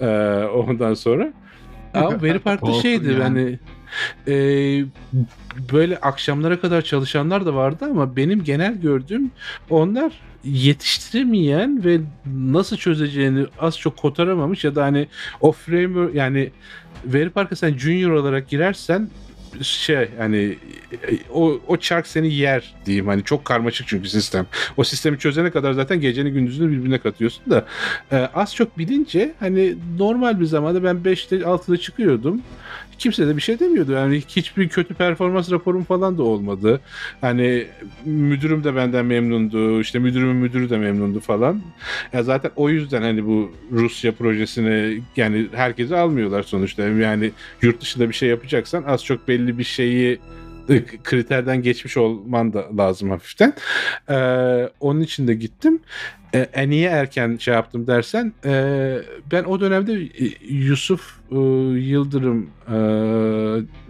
Ee, ondan sonra. Ama Veri Park'ta şeydi yani. hani e, böyle akşamlara kadar çalışanlar da vardı ama benim genel gördüğüm onlar yetiştiremeyen ve nasıl çözeceğini az çok kotaramamış ya da hani o framework yani Veri Park'a sen junior olarak girersen şey hani o, o çark seni yer diyeyim hani çok karmaşık çünkü sistem. O sistemi çözene kadar zaten geceni gündüzünü birbirine katıyorsun da e, az çok bilince hani normal bir zamanda ben 5'te 6'da çıkıyordum. Kimse de bir şey demiyordu. Yani hiçbir kötü performans raporum falan da olmadı. Hani müdürüm de benden memnundu. işte müdürümün müdürü de memnundu falan. Ya zaten o yüzden hani bu Rusya projesini yani herkesi almıyorlar sonuçta. Yani yurt dışında bir şey yapacaksan az çok belli bir şeyi kriterden geçmiş olman da lazım hafiften. Ee, onun için de gittim. Ee, e, niye erken şey yaptım dersen e, ben o dönemde e, Yusuf e, Yıldırım e,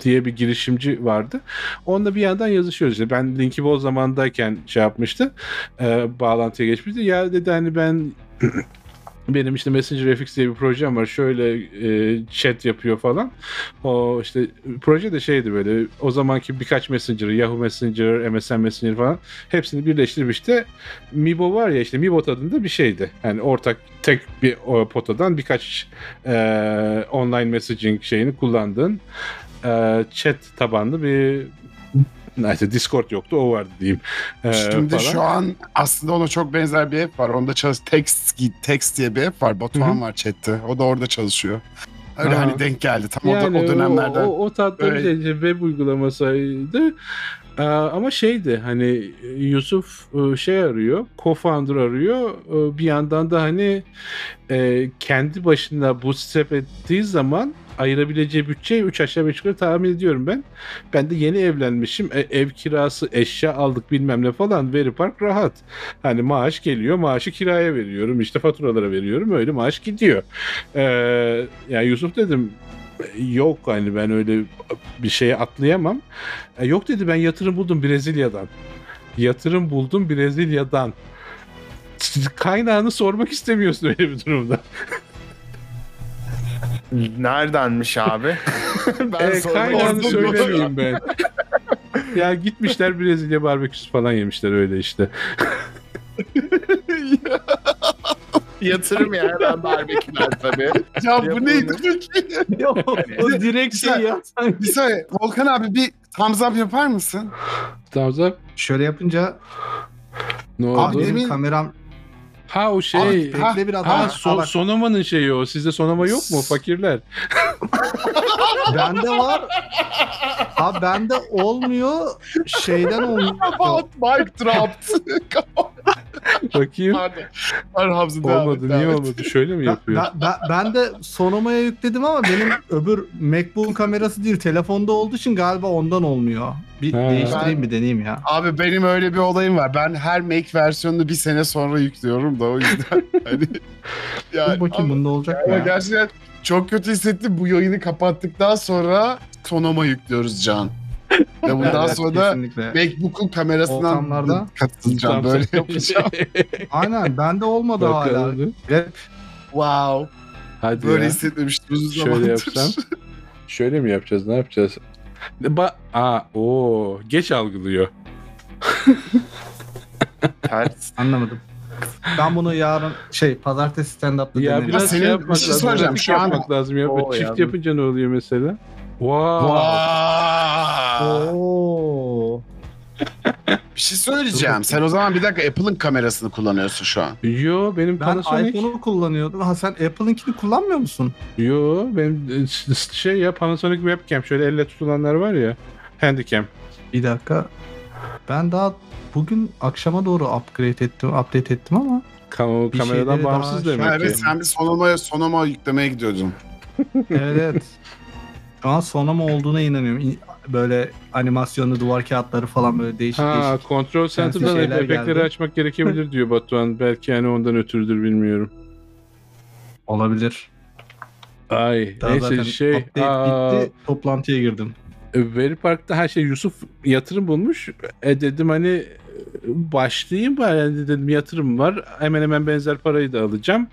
diye bir girişimci vardı. Onunla bir yandan yazışıyoruz. İşte ben linki o zamandayken şey yapmıştı. E, bağlantıya geçmişti. Ya dedi hani ben benim işte Messenger FX diye bir projem var. Şöyle e, chat yapıyor falan. O işte proje de şeydi böyle o zamanki birkaç Messenger, Yahoo Messenger, MSN Messenger falan hepsini birleştirip işte Mibo var ya işte Mibot adında bir şeydi. Yani ortak tek bir o potadan birkaç e, online messaging şeyini kullandığın e, chat tabanlı bir Neyse Discord yoktu o vardı diyeyim. Ee, Şimdi falan. şu an aslında ona çok benzer bir app var. Onda çalış Text, Text diye bir app var. Batuhan var chatte. O da orada çalışıyor. Öyle Aha. hani denk geldi. Tam yani o, o dönemlerden. O, o, o tatlı öyle... bir şey, web uygulamasıydı. Ee, ama şeydi hani Yusuf e, şey arıyor, co-founder arıyor. Ee, bir yandan da hani e, kendi başına bootstrap ettiği zaman ayırabileceği bütçeyi 3 aşağı 5 yukarı tahmin ediyorum ben. Ben de yeni evlenmişim. E, ev kirası, eşya aldık bilmem ne falan. Veri Park rahat. Hani maaş geliyor. Maaşı kiraya veriyorum. işte faturalara veriyorum. Öyle maaş gidiyor. Ee, yani Yusuf dedim yok hani ben öyle bir şeye atlayamam. E, yok dedi ben yatırım buldum Brezilya'dan. Yatırım buldum Brezilya'dan. Kaynağını sormak istemiyorsun öyle bir durumda. Neredenmiş abi? ben E, istiyorum. söylemeyeyim ben. ya gitmişler Brezilya barbeküsü falan yemişler öyle işte. Yatırım ya hemen barbeküler tabii. ya bu neydi peki? o direkt şey ya. Bir saniye Volkan abi bir thumbs up yapar mısın? Tamam da Şöyle yapınca ne abi oldu? benim demin- kameram Ha o şey. Abi, bekle biraz Ha, daha. so- Ha, bak, Sonoma'nın şeyi o. Sizde Sonoma yok mu fakirler? bende var. Abi bende olmuyor. Şeyden olmuyor. About mic dropped. Bakayım. Pardon. Pardon Hamza devam et, Olmadı. devam Niye et. olmadı? Şöyle mi yapıyor? ben, ben, ben de Sonoma'ya yükledim ama benim öbür MacBook kamerası değil telefonda olduğu için galiba ondan olmuyor. Bir Ha. değiştireyim bir deneyeyim ya. Abi benim öyle bir olayım var. Ben her Make versiyonunu bir sene sonra yüklüyorum da o yüzden. hani, Dur bakayım bunda olacak mı Ama ya? gerçekten çok kötü hissettim. Bu yayını kapattıktan sonra Sonoma yüklüyoruz Can. Ve bundan Evet, sonra da. MacBook'un kamerasından Ortamlarda- katılacağım. Böyle yapacağım. Aynen bende olmadı hala. Rap wow. Hadi Böyle ya. hissetmemiştim uzun Şöyle zamandır. yapsam. Şöyle mi yapacağız? Ne yapacağız? Ba Aa, o geç algılıyor. Ters. anlamadım. Ben bunu yarın şey pazartesi stand-up'ta Ya denerim. biraz Senin- şey yapmak bir şey lazım. pratik Şu an- yapmak lazım. Ya. Oo, Çift ya. yapınca ne oluyor mesela? Wow. Wow. Oo. Bir şey söyleyeceğim. Sen o zaman bir dakika Apple'ın kamerasını kullanıyorsun şu an. Yo benim Ben Panasonic. iPhone'u kullanıyordum. Ha sen Apple'ınkini kullanmıyor musun? Yo benim e, şey ya Panasonic webcam şöyle elle tutulanlar var ya. Handycam. Bir dakika. Ben daha bugün akşama doğru upgrade ettim, update ettim ama Kam Bir kameradan bağımsız demek ki. evet sen bir Sonoma, Sonoma yüklemeye gidiyordun. evet evet. Şu an Sonoma olduğuna inanıyorum. Böyle animasyonlu duvar kağıtları falan böyle değişik Ha, değişik. Control Center'dan şeyler efektleri geldi. açmak gerekebilir diyor Batuhan. Belki yani ondan ötürüdür bilmiyorum. Olabilir. Ay Daha neyse zaten şey. update aa, bitti. Toplantıya girdim. Veri Park'ta her şey Yusuf yatırım bulmuş. E dedim hani e, başlayayım bari yani dedim yatırım var. Hemen hemen benzer parayı da alacağım.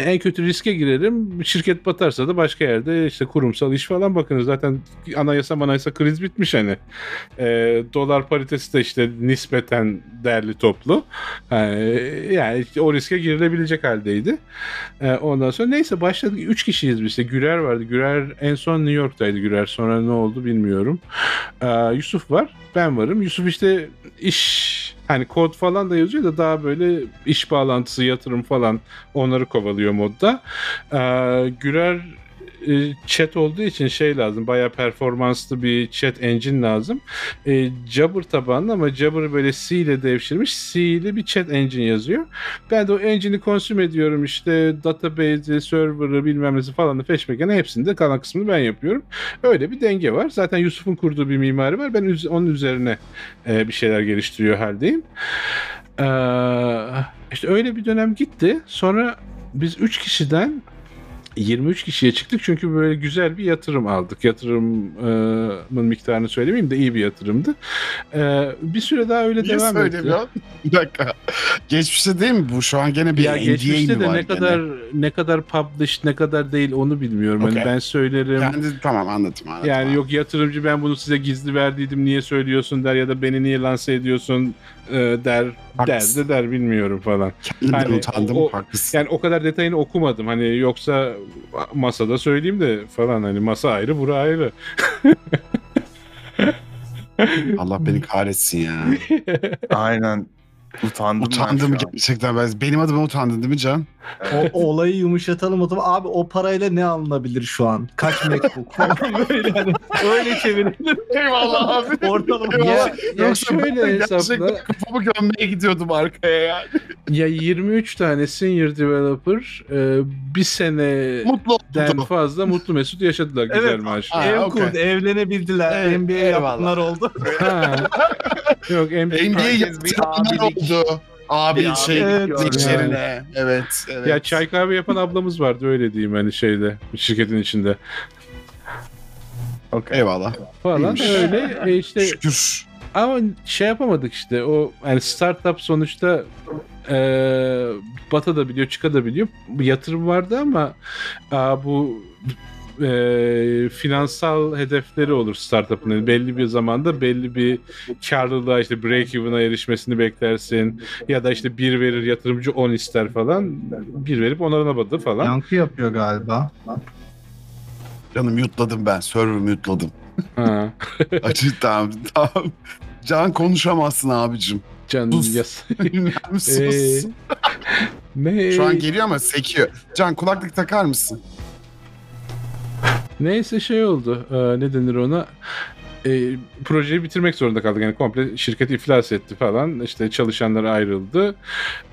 En kötü riske girerim. Şirket batarsa da başka yerde işte kurumsal iş falan bakınız. Zaten anayasa manayasa kriz bitmiş hani. E, dolar paritesi de işte nispeten değerli toplu. E, yani işte o riske girilebilecek haldeydi. E, ondan sonra neyse başladık. Üç kişiyiz biz işte. Gürer vardı. Gürer en son New York'taydı Gürer. Sonra ne oldu bilmiyorum. E, Yusuf var. Ben varım. Yusuf işte iş hani kod falan da yazıyor da daha böyle iş bağlantısı, yatırım falan onları kovalıyor modda. E, Gürer e, chat olduğu için şey lazım. Bayağı performanslı bir chat engine lazım. E, Jabber tabanlı ama Jabber böyle C ile devşirmiş. C ile bir chat engine yazıyor. Ben de o engine'i consume ediyorum işte database'i, server'ı bilmem nesi falan da feşmekene hepsini de kalan kısmını ben yapıyorum. Öyle bir denge var. Zaten Yusuf'un kurduğu bir mimari var. Ben onun üzerine e, bir şeyler geliştiriyor haldeyim. Ee, işte öyle bir dönem gitti. Sonra biz 3 kişiden 23 kişiye çıktık çünkü böyle güzel bir yatırım aldık. Yatırımın miktarını söylemeyeyim de iyi bir yatırımdı. Ee, bir süre daha öyle Niye devam etti. Bir dakika. Geçmişte değil mi bu? Şu an gene bir ya NDA geçmişte mi de var ne gene? kadar ne kadar published ne kadar değil onu bilmiyorum. Hani Okey. ben söylerim. Kendi, tamam anladım anladım. Yani anladım. yok yatırımcı ben bunu size gizli verdiydim niye söylüyorsun der ya da beni niye lanse ediyorsun e, der de der bilmiyorum falan. Kendimden hani utandım. o- haklısın. Yani o kadar detayını okumadım hani yoksa masada söyleyeyim de falan hani masa ayrı bura ayrı. Allah beni kahretsin ya. Aynen. Utandım, ben Utandım an. gerçekten ben. Benim adıma utandın değil mi Can? O, o olayı yumuşatalım o zaman. Abi o parayla ne alınabilir şu an? Kaç MacBook falan böyle hani öyle çevirelim. Eyvallah abi. Ortalama. Ya, ya Yoksa şöyle ben hesapla. kafamı gömmeye gidiyordum arkaya yani. Ya 23 tane senior developer e, bir seneden Mutlu oldum. fazla mutlu mesut yaşadılar güzel Evet. maaşla. Ev okey. kurdu, evlenebildiler. Evet, NBA eyvallah. yapanlar oldu. Yok NBA, NBA abilik. oldu. Abi Bir şey evet, içerine. Evet, evet. ya çay kahve yapan ablamız vardı öyle diyeyim hani şeyde şirketin içinde Okey. Eyvallah. falan İyiymiş. öyle e işte Şükür. ama şey yapamadık işte o yani startup sonuçta e, bata da biliyor çıka da biliyor bu yatırım vardı ama aa, bu e, finansal hedefleri olur startup'ın Yani belli bir zamanda belli bir karlılığa işte break even'a erişmesini beklersin ya da işte bir verir yatırımcı 10 ister falan bir verip onarılamadı falan. Yankı yapıyor galiba. Canım yutladım ben. Server mutladım. Ha. Açık tamam tamam. Can konuşamazsın abicim. Can Sus. yas. Sus. Ee, ne? Şu an geliyor ama sekiyor. Can kulaklık takar mısın? Neyse şey oldu. Ee, ne denir ona? Ee, projeyi bitirmek zorunda kaldık. Yani komple şirket iflas etti falan. İşte çalışanlar ayrıldı.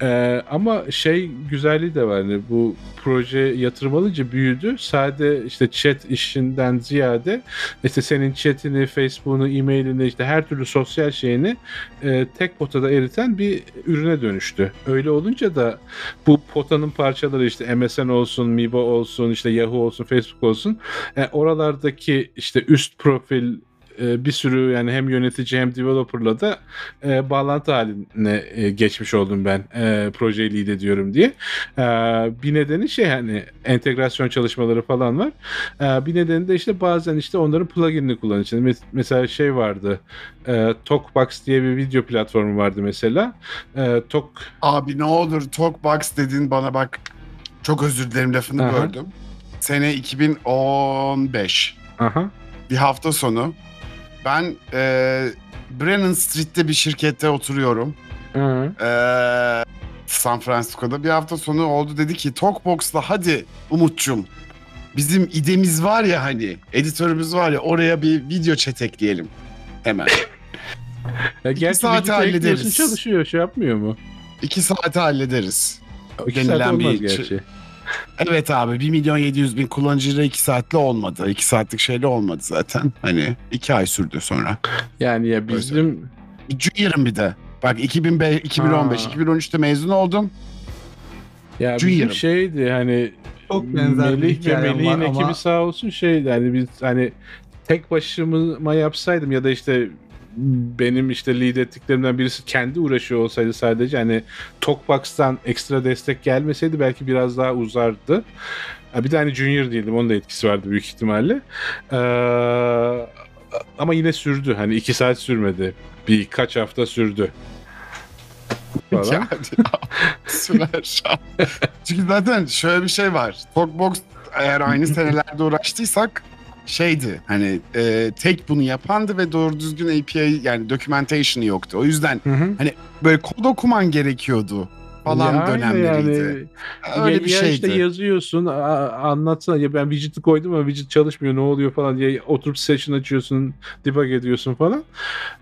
Ee, ama şey güzelliği de var. Yani bu proje yatırım alınca büyüdü. Sade işte chat işinden ziyade işte senin chatini, Facebook'unu, e-mailini işte her türlü sosyal şeyini e, tek potada eriten bir ürüne dönüştü. Öyle olunca da bu potanın parçaları işte MSN olsun, Mibo olsun, işte Yahoo olsun, Facebook olsun e, oralardaki işte üst profil e, bir sürü yani hem yönetici hem developerla da e, bağlantı haline e, geçmiş oldum ben e, projeyi lead ediyorum diye. E, bir nedeni şey hani entegrasyon çalışmaları falan var. E, bir nedeni de işte bazen işte onların pluginini. Mes- mesela şey vardı. E, Talkbox diye bir video platformu vardı mesela. E, Talk Abi ne olur Talkbox dedin bana bak. Çok özür dilerim lafını Aha. böldüm. Sene 2015. aha Bir hafta sonu. Ben e, Brennan Street'te bir şirkette oturuyorum. Hı. E, San Francisco'da. Bir hafta sonu oldu dedi ki Talkbox'la hadi Umut'cum bizim idemiz var ya hani editörümüz var ya oraya bir video chat ekleyelim. Hemen. Ya gerçi saate ekliyorsun, hallederiz. çalışıyor şey yapmıyor mu? İki saate hallederiz. İki saat Denilen olmaz bir- gerçi. Evet abi 1 milyon 700 bin kullanıcıyla 2 saatle olmadı. 2 saatlik şeyle olmadı zaten. Hani 2 ay sürdü sonra. Yani ya bizim Junior'ım bir de. Bak 2005, 2015, Ha. 2013'te mezun oldum. ya bizim Junior'ım. şeydi hani Çok benzer bir Melih ve hikayem Melih'in ekibi ama sağ olsun şeydi hani biz hani tek başıma yapsaydım ya da işte benim işte lead ettiklerimden birisi kendi uğraşıyor olsaydı sadece hani Talkbox'tan ekstra destek gelmeseydi belki biraz daha uzardı. Bir de hani junior değildim onun da etkisi vardı büyük ihtimalle. Ee, ama yine sürdü hani iki saat sürmedi. Birkaç hafta sürdü. Falan. Yani, şu an. Çünkü zaten şöyle bir şey var. Talkbox eğer aynı senelerde uğraştıysak şeydi hani e, tek bunu yapandı ve doğru düzgün API yani documentation'ı yoktu. O yüzden Hı hı. böyle kod okuman gerekiyordu falan Yani dönemleriydi. Öyle ya, bir ya şeydi. işte yazıyorsun anlatsana ya ben widget'ı koydum ama widget çalışmıyor ne oluyor falan diye oturup session açıyorsun debug ediyorsun falan.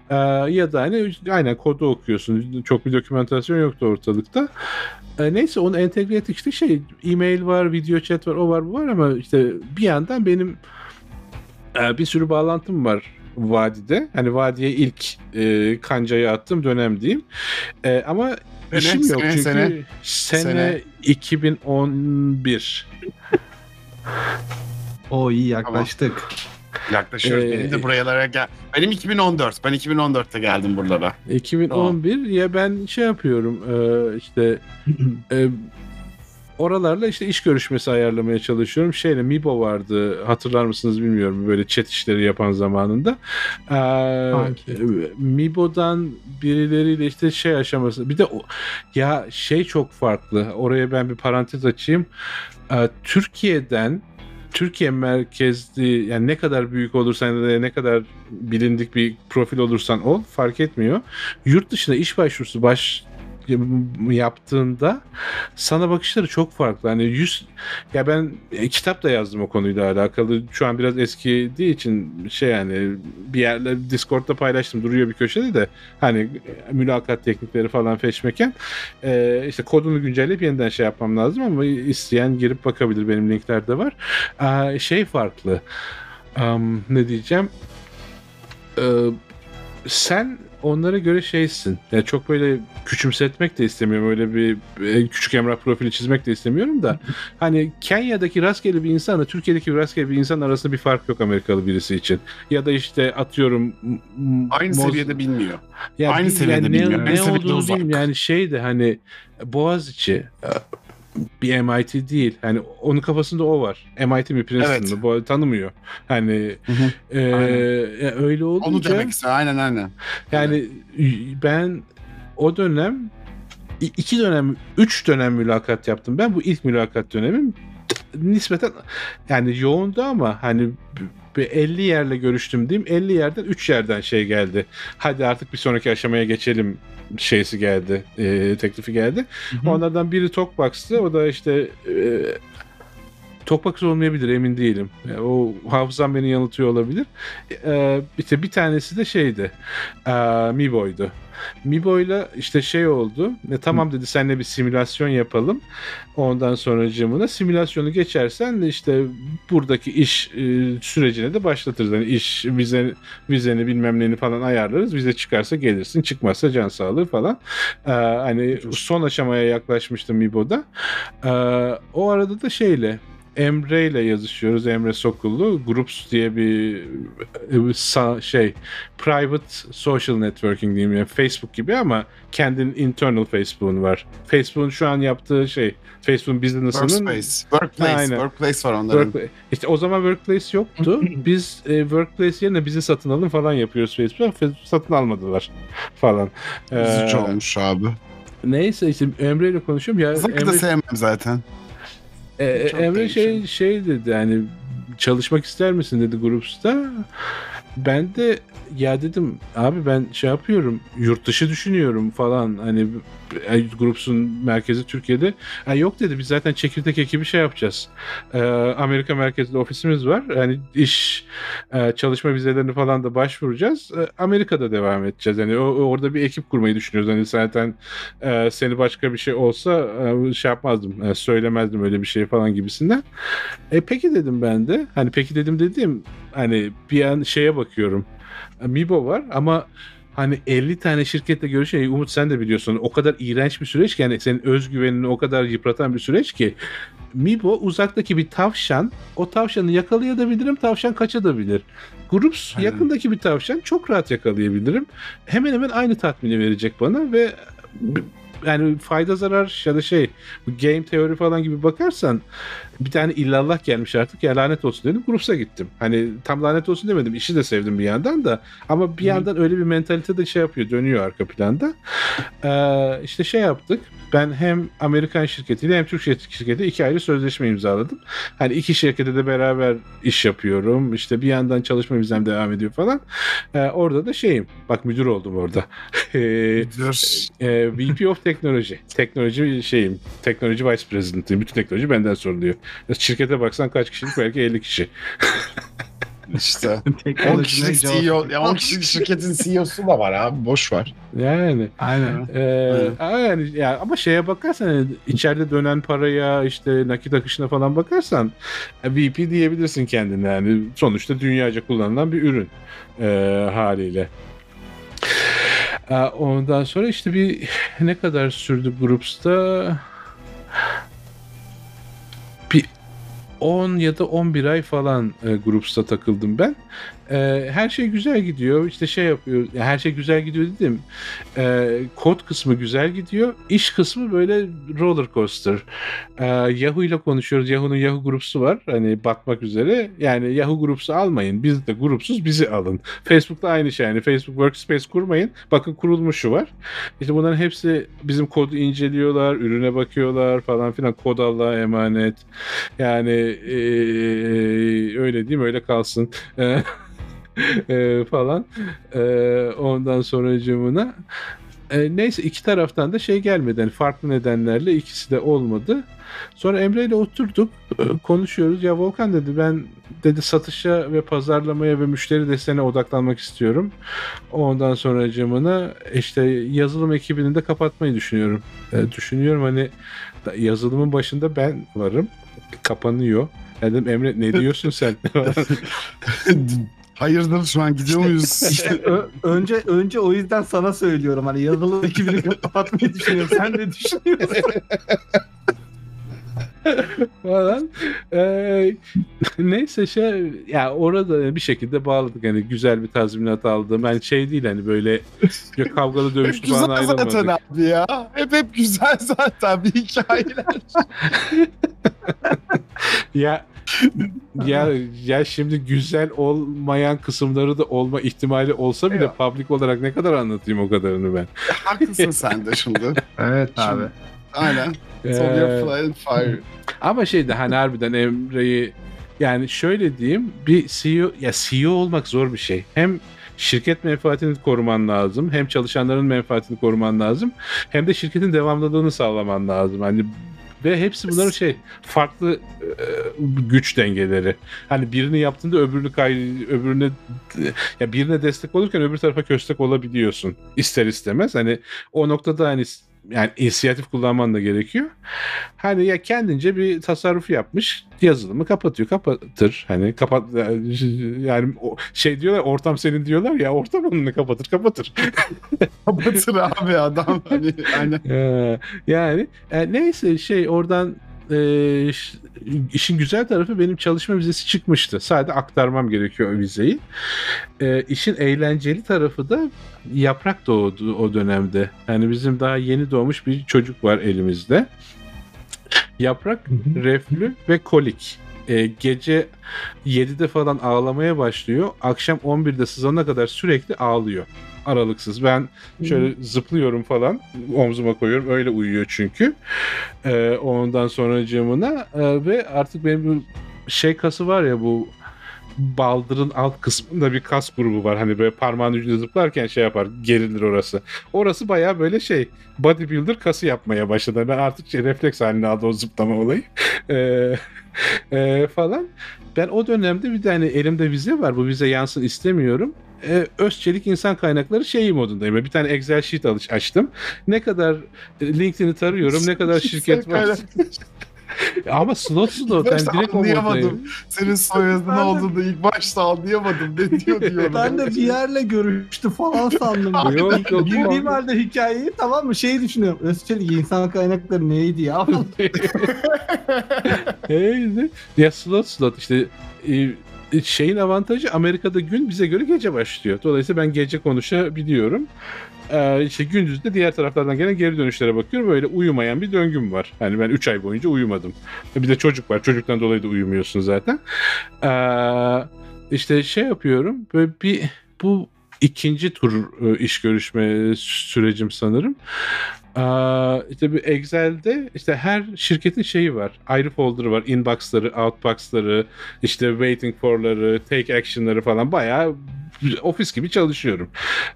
Ee, ya da hani aynen kodu okuyorsun. Çok bir dokümentasyon yoktu ortalıkta. Ee, neyse onu entegre ettik işte şey e-mail var, video chat var, o var bu var ama işte bir yandan benim e, bir sürü bağlantım var vadide. Hani vadiye ilk e, kancayı attığım dönem diyeyim. E, ama Sene, işim yok sene, çünkü sene. sene, Sene. 2011. o iyi yaklaştık. Yaklaşıyoruz. Ee, Benim de buralara gel. Benim 2014. Ben 2014'te geldim buralara. 2011 ya ben şey yapıyorum e, işte e, oralarla işte iş görüşmesi ayarlamaya çalışıyorum. Şeyle Mibo vardı hatırlar mısınız bilmiyorum böyle chat işleri yapan zamanında. Ee, Mibo'dan birileriyle işte şey aşaması. Bir de o, ya şey çok farklı. Oraya ben bir parantez açayım. Ee, Türkiye'den Türkiye merkezli yani ne kadar büyük olursan ya da ne kadar bilindik bir profil olursan ol fark etmiyor. Yurt dışında iş başvurusu baş yaptığında sana bakışları çok farklı. Hani 100 ya ben e, kitap da yazdım o konuyla alakalı. Şu an biraz eskidiği için şey yani bir yerler Discord'da paylaştım duruyor bir köşede de hani e, mülakat teknikleri falan feşmeken e, işte kodunu güncelleyip yeniden şey yapmam lazım ama isteyen girip bakabilir benim linklerde var. Aa, şey farklı. Am, ne diyeceğim? Ee, sen onlara göre şeysin. Yani çok böyle küçümsetmek de istemiyorum. Öyle bir e, küçük emrah profili çizmek de istemiyorum da. hani Kenya'daki rastgele bir insanla Türkiye'deki bir rastgele bir insan arasında bir fark yok Amerikalı birisi için. Ya da işte atıyorum Aynı Moz- seviyede bilmiyor. ya Aynı seviyede yani bilmiyor, ne, aynı ne olduğunu bilmiyorum. Yani şey de hani Boğaziçi bir MIT değil. Hani onun kafasında o var. MIT mi Princeton Evet. mı? Bu tanımıyor. Hani Hı hı. e, Aynen. öyle olunca Onu demek istiyor. Aynen aynen. yani ben o dönem iki dönem, üç dönem mülakat yaptım. Ben bu ilk mülakat dönemim nispeten yani yoğundu ama hani bir 50 yerle görüştüm diyeyim. 50 yerden 3 yerden şey geldi. Hadi artık bir sonraki aşamaya geçelim şeysi geldi. e, teklifi geldi. hı. Onlardan biri Talkbox'tı. O da işte e, Talkbox olmayabilir emin değilim. E, o hafızam beni yanıltıyor olabilir. E, işte bir tanesi de şeydi. E, Mibo'ydu. Mibo'yla işte şey oldu. E, tamam dedi seninle bir simülasyon yapalım. Ondan sonracığımına simülasyonu geçersen de işte buradaki iş e, sürecine de başlatırız. Yani iş vize, vizeni bilmem neyini falan ayarlarız. Vize çıkarsa gelirsin. Çıkmazsa can sağlığı falan. E, hani son aşamaya yaklaşmıştım Mibo'da. E, o arada da şeyle Emre ile yazışıyoruz. Emre Sokullu. Groups diye bir e, sa- şey private social networking diyeyim yani Facebook gibi ama kendinin internal Facebook'un var. Facebook'un şu an yaptığı şey Facebook business'ının Workspace. Workplace. Aynen. Workplace var onların. Workplace. İşte o zaman Workplace yoktu. Biz e, Workplace yerine bizi satın alın falan yapıyoruz Facebook. Facebook satın almadılar falan. Üzücü Ee, olmuş abi. Neyse işte Emre ile konuşuyorum. Ya Zıkkı da Emre, sevmem zaten. E, Çok Emre şey şey dedi yani çalışmak ister misin dedi Groups'ta. Ben de ya dedim abi ben şey yapıyorum yurt dışı düşünüyorum falan hani e, Groups'un merkezi Türkiye'de. Ha, yok dedi biz zaten çekirdek ekibi şey yapacağız. Ee, Amerika merkezli ofisimiz var. Yani iş e, çalışma vizelerini falan da başvuracağız. E, Amerika'da devam edeceğiz. Yani o, orada bir ekip kurmayı düşünüyoruz. Hani zaten e, seni başka bir şey olsa e, şey yapmazdım. e, söylemezdim öyle bir şey falan gibisinden. E peki dedim ben de. Hani peki dedim dediğim hani bir an şeye bakıyorum. E, Mibo var ama hani 50 tane şirketle görüşüyor. Umut sen de biliyorsun. O kadar iğrenç bir süreç ki yani senin özgüvenini o kadar yıpratan bir süreç ki Mibo uzaktaki bir tavşan. O tavşanı yakalayabilirim. Tavşan kaçabilir. Groups Aynen. yakındaki bir tavşan çok rahat yakalayabilirim. Hemen hemen aynı tatmini verecek bana ve yani fayda zarar ya da şey bu game teori falan gibi bakarsan bir tane illallah gelmiş artık ya lanet olsun dedim Groups'a gittim. Hani tam lanet olsun demedim işi de sevdim bir yandan da ama bir yandan öyle bir mentalite de şey yapıyor dönüyor arka planda. Ee, işte şey yaptık ben hem Amerikan şirketiyle hem Türk şirketi iki ayrı sözleşme imzaladım. Hani iki şirkete de beraber iş yapıyorum. İşte bir yandan çalışma vizem devam ediyor falan. Ee, orada da şeyim. Bak müdür oldum orada. Ee, Dur. e, VP of Teknoloji. Teknoloji şeyim. Teknoloji Vice President'ıyım. Bütün teknoloji benden soruluyor. Şirkete baksan kaç kişilik? Belki 50 kişi. İşte. 10 Teknolojine kişilik CEO, ya 10 kişilik şirketin CEO'su da var abi. Boş var. Yani. Aynen. Ee, ama yani ya ama şeye bakarsan hani içeride dönen paraya işte nakit akışına falan bakarsan e, VP diyebilirsin kendine yani sonuçta dünyaca kullanılan bir ürün e, haliyle. Ee, ondan sonra işte bir ne kadar sürdü Groups'ta 10 ya da 11 ay falan e, Groups'ta takıldım ben. E, her şey güzel gidiyor. İşte şey yapıyor. ya her şey güzel gidiyor dedim. E, kod kısmı güzel gidiyor. İş kısmı böyle roller coaster. E, Yahoo ile konuşuyoruz. Yahoo'nun Yahoo Groups'u var. Hani batmak üzere. Yani Yahoo Groups'u almayın. Biz de grupsuz bizi alın. Facebook'ta aynı şey. Yani Facebook Workspace kurmayın. Bakın kurulmuşu var. İşte bunların hepsi bizim kodu inceliyorlar. Ürüne bakıyorlar falan filan. Kod Allah'a emanet. Yani e, öyle diyeyim öyle kalsın. E, falan. E, ondan sonra cımına E, neyse iki taraftan da şey gelmedi. Yani farklı nedenlerle ikisi de olmadı. Sonra Emre ile oturduk konuşuyoruz. Ya Volkan dedi ben dedi satışa ve pazarlamaya ve müşteri desteğine odaklanmak istiyorum. Ondan sonra camına işte yazılım ekibini de kapatmayı düşünüyorum. E, düşünüyorum hani yazılımın başında ben varım. Kapanıyor. Ya Dedim Emre ne diyorsun sen? Hayırdır şu an gidiyor muyuz? İşte ö- önce önce o yüzden sana söylüyorum hani yazılım ekibini kapatmayı düşünüyorum. Sen ne düşünüyorsun? falan. Ee, neyse şey ya orada bir şekilde bağladık hani güzel bir tazminat aldım. Yani şey değil hani böyle ya kavgalı hep dövüştü falan güzel zaten ayrılmadık. abi ya. Hep hep güzel zaten bir hikayeler. Ya ya ya şimdi güzel olmayan kısımları da olma ihtimali olsa bile Yok. public olarak ne kadar anlatayım o kadarını ben. Haklısın sen de şimdi. Evet abi. Aynen. So Ee, flying fire. Ama şey de hani harbiden Emre'yi yani şöyle diyeyim bir CEO ya CEO olmak zor bir şey. Hem şirket menfaatini koruman lazım. Hem çalışanların menfaatini koruman lazım. Hem de şirketin devamlılığını sağlaman lazım. Hani ve hepsi bunların şey farklı e, güç dengeleri. Hani birini yaptığında öbürünü kay öbürüne ya birine destek olurken öbür tarafa köstek olabiliyorsun. ister istemez. Hani o noktada hani yani inisiyatif kullanman da gerekiyor. Hani ya kendince bir tasarruf yapmış. Yazılımı kapatıyor. Kapatır. Hani kapat yani şey diyorlar ortam senin diyorlar ya ortam onu kapatır kapatır. Kapatır abi adam. Hani, aynen. Ee, yani e, neyse şey oradan e, işin güzel tarafı benim çalışma vizesi çıkmıştı. Sadece aktarmam gerekiyor o vizeyi. E, işin eğlenceli tarafı da yaprak doğdu o dönemde. Yani bizim daha yeni doğmuş bir çocuk var elimizde. Yaprak reflü ve kolik. E, gece 7'de falan ağlamaya başlıyor. Akşam 11'de sızana kadar sürekli ağlıyor. Aralıksız. Ben şöyle zıplıyorum falan. Omzuma koyuyorum. Öyle uyuyor çünkü. E, ondan sonra camına e, ve artık benim bu şey kası var ya bu baldırın alt kısmında bir kas grubu var. Hani böyle parmağın ucuyla zıplarken şey yapar. Gerilir orası. Orası bayağı böyle şey bodybuilder kası yapmaya başladı. Ben artık şey refleks haline aldı o zıplama olayı. Ee, e, falan. Ben o dönemde bir tane elimde vize var. Bu vize yansın istemiyorum. Ee, Özçelik insan kaynakları şeyi modundayım. Bir tane Excel sheet alış açtım. Ne kadar e, LinkedIn'i tarıyorum, ne kadar şirket var. Ama slot slot. Yani başta direkt anlayamadım. Senin soyadın Ben olduğunu ilk başta anlayamadım. Ne diyor diyorum. ben de bir yerle görüştü falan sandım. Yok, yok, Bildiğim halde hikayeyi tamam mı? Şey düşünüyorum. Özçelik insan kaynakları neydi ya? Neydi? ya slot slot işte e, şeyin avantajı Amerika'da gün bize göre gece başlıyor. Dolayısıyla ben gece konuşabiliyorum. Ee, işte gündüz de diğer taraflardan gelen geri dönüşlere bakıyorum. Böyle uyumayan bir döngüm var. Yani ben 3 ay boyunca uyumadım. Bir de çocuk var. Çocuktan dolayı da uyumuyorsun zaten. Ee, işte şey yapıyorum. Böyle bir bu ikinci tur e, iş görüşme sürecim sanırım. Aa, işte bir Excel'de işte her şirketin şeyi var. Ayrı folder'ı var. Inbox'ları, outbox'ları, işte waiting for'ları, take action'ları falan bayağı ofis gibi çalışıyorum.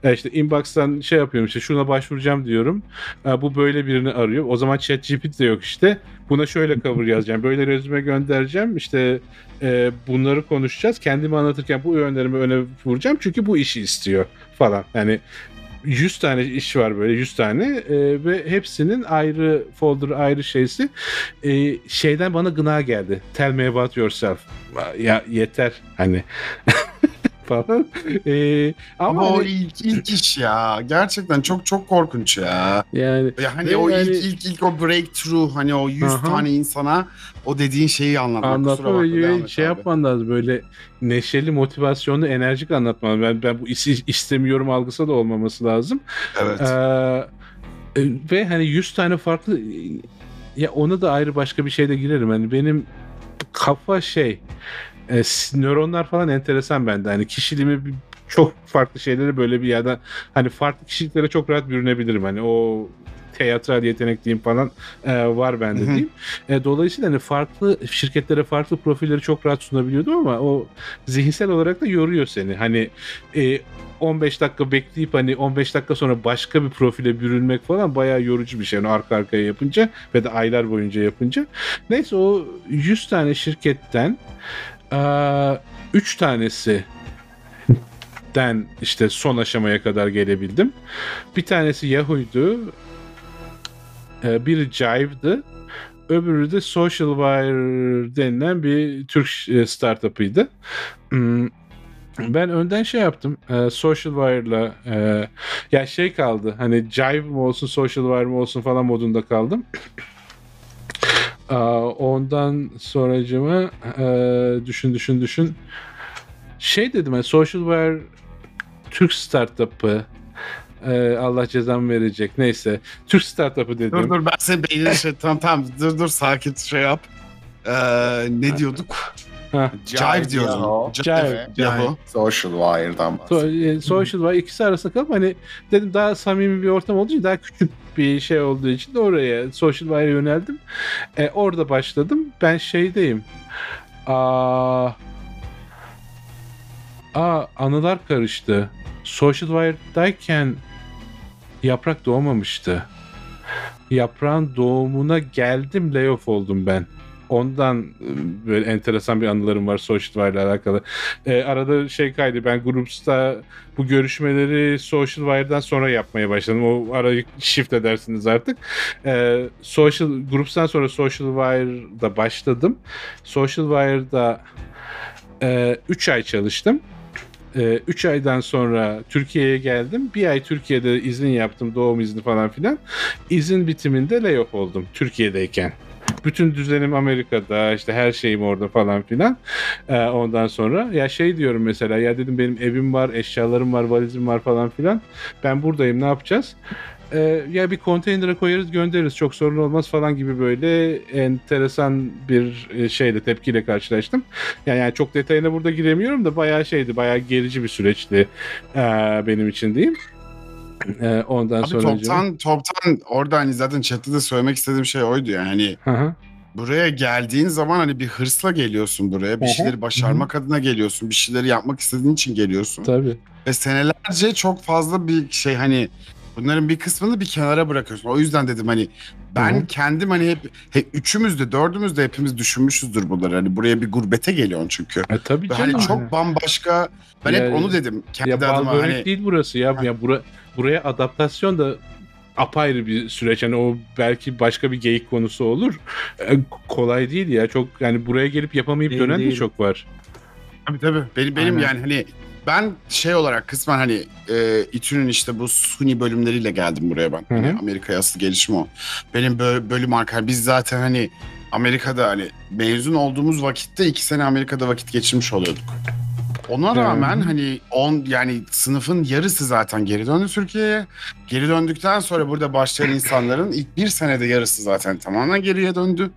E işte inbox'tan şey yapıyorum işte şuna başvuracağım diyorum. E, bu böyle birini arıyor. O zaman ChatGPT de yok işte. Buna şöyle cover yazacağım. Böyle rezüme göndereceğim. İşte e, bunları konuşacağız. Kendimi anlatırken bu yönlerimi öne vuracağım. Çünkü bu işi istiyor falan. Yani 100 tane iş var böyle 100 tane e, ve hepsinin ayrı folder ayrı şeysi E, şeyden bana gına geldi tell me about yourself ya yeter hani falan E, ama, Ama o hani ilk, ilk iş ya. Gerçekten çok çok korkunç ya. yani Ya hani o yani- ilk ilk ilk o breakthrough hani o 100 Aha. tane insana o dediğin şeyi anlatmak. Anlatma ve şey abi. yapman lazım böyle neşeli motivasyonlu enerjik anlatman ben ben bu işi istemiyorum algısı da olmaması lazım Evet. Ee, e, ve hani 100 tane farklı ya ona da ayrı başka bir şeyde girerim. Hani benim kafa şey e, nöronlar falan enteresan bende. Hani kişiliğimi çok farklı şeylere böyle bir yerden hani farklı kişiliklere çok rahat bürünebilirim. Hani o teatral yetenek diyeyim falan e, var bende diyeyim. E, dolayısıyla hani farklı şirketlere farklı profilleri çok rahat sunabiliyordum ama o zihinsel olarak da yoruyor seni. Hani e, 15 dakika bekleyip hani 15 dakika sonra başka bir profile bürünmek falan bayağı yorucu bir şey. Yani arka arkaya yapınca ve de aylar boyunca yapınca. Neyse o 100 tane şirketten 3 tanesi den işte son aşamaya kadar gelebildim. Bir tanesi Yahoo'ydu. Ee, biri Jive'dı. Öbürü de SocialWire denilen bir Türk e, startup'ıydı. Hmm, Ben önden şey yaptım. E, SocialWire'la e, ya şey kaldı. Hani Jive mi olsun, SocialWire mi olsun falan modunda kaldım. Ondan sonracıma e, düşün düşün düşün. Şey dedim hani SocialWire Türk startup'ı e, Allah cezamı verecek. Neyse. Türk startup'ı dedim. Dur dur ben senin beynini şey tamam tamam dur dur sakin şey yap. Ee, ne diyorduk? Ha. Jive. Yahoo. Jive. Yahoo. Social Wire'dan So, bahsediyorum. e, social var ikisi arasında kalıp hani dedim daha samimi bir ortam olduğu için daha küçük bir şey olduğu için de oraya social wire'a yöneldim. E, orada başladım. Ben şeydeyim. Aa, aa anılar karıştı. Social Wire'dayken yaprak doğmamıştı. Yaprağın doğumuna geldim layoff oldum ben. Ondan e, böyle enteresan bir anılarım var Social ile alakalı. E, arada şey kaydı ben Groups'ta bu görüşmeleri Social Wire'dan sonra yapmaya başladım. O arayı shift edersiniz artık. E, Social Groups'tan sonra Social Wire'da başladım. Social Wire'da 3 ay çalıştım. 3 aydan sonra Türkiye'ye geldim. Bir ay Türkiye'de izin yaptım. Doğum izni falan filan. İzin bitiminde layoff oldum Türkiye'deyken. Bütün düzenim Amerika'da işte her şeyim orada falan filan. Ee, ondan sonra ya şey diyorum mesela ya dedim benim evim var, eşyalarım var, valizim var falan filan. Ben buradayım ne yapacağız? Ee, ya bir konteynere koyarız göndeririz çok sorun olmaz falan gibi böyle enteresan bir e, şeyle tepkiyle karşılaştım. Yani, yani çok detayına burada giremiyorum da bayağı şeydi bayağı gerici bir süreçti ee, benim için diyeyim. Ee, ondan Abi sonra toptan toptan orada hani zaten chatte de söylemek istediğim şey oydu yani. Hani buraya geldiğin zaman hani bir hırsla geliyorsun buraya. Bir şeyleri başarmak adına geliyorsun. Bir şeyleri yapmak istediğin için geliyorsun. Tabii. Ve senelerce çok fazla bir şey hani bunların bir kısmını bir kenara bırakıyorsun. O yüzden dedim hani ben Hı hı. kendim hani hep, hep üçümüz de dördümüz de hepimiz düşünmüşüzdür bunları. Hani buraya bir gurbete geliyorsun çünkü. E, tabii Ve canım. hani çok bambaşka ben Ya- hep onu dedim kendi Ya adıma börek hani değil burası ya. ya bura, buraya adaptasyon da apayrı bir süreç. Hani o belki başka bir geyik konusu olur. E, kolay değil ya. Çok yani buraya gelip yapamayıp Değil, dönen de değil. çok var. Tabii tabii. Benim, benim Aynen. yani hani ben şey olarak kısmen hani e, İTÜ'nün işte bu suni bölümleriyle geldim buraya ben. Hani Amerika'ya asıl gelişim o. Benim bö- bölüm arka biz zaten hani Amerika'da hani mezun olduğumuz vakitte iki sene Amerika'da vakit geçirmiş oluyorduk. Ona rağmen hani on yani sınıfın yarısı zaten geri döndü Türkiye'ye. Geri döndükten sonra burada başlayan insanların ilk bir senede yarısı zaten tamamen geriye döndü.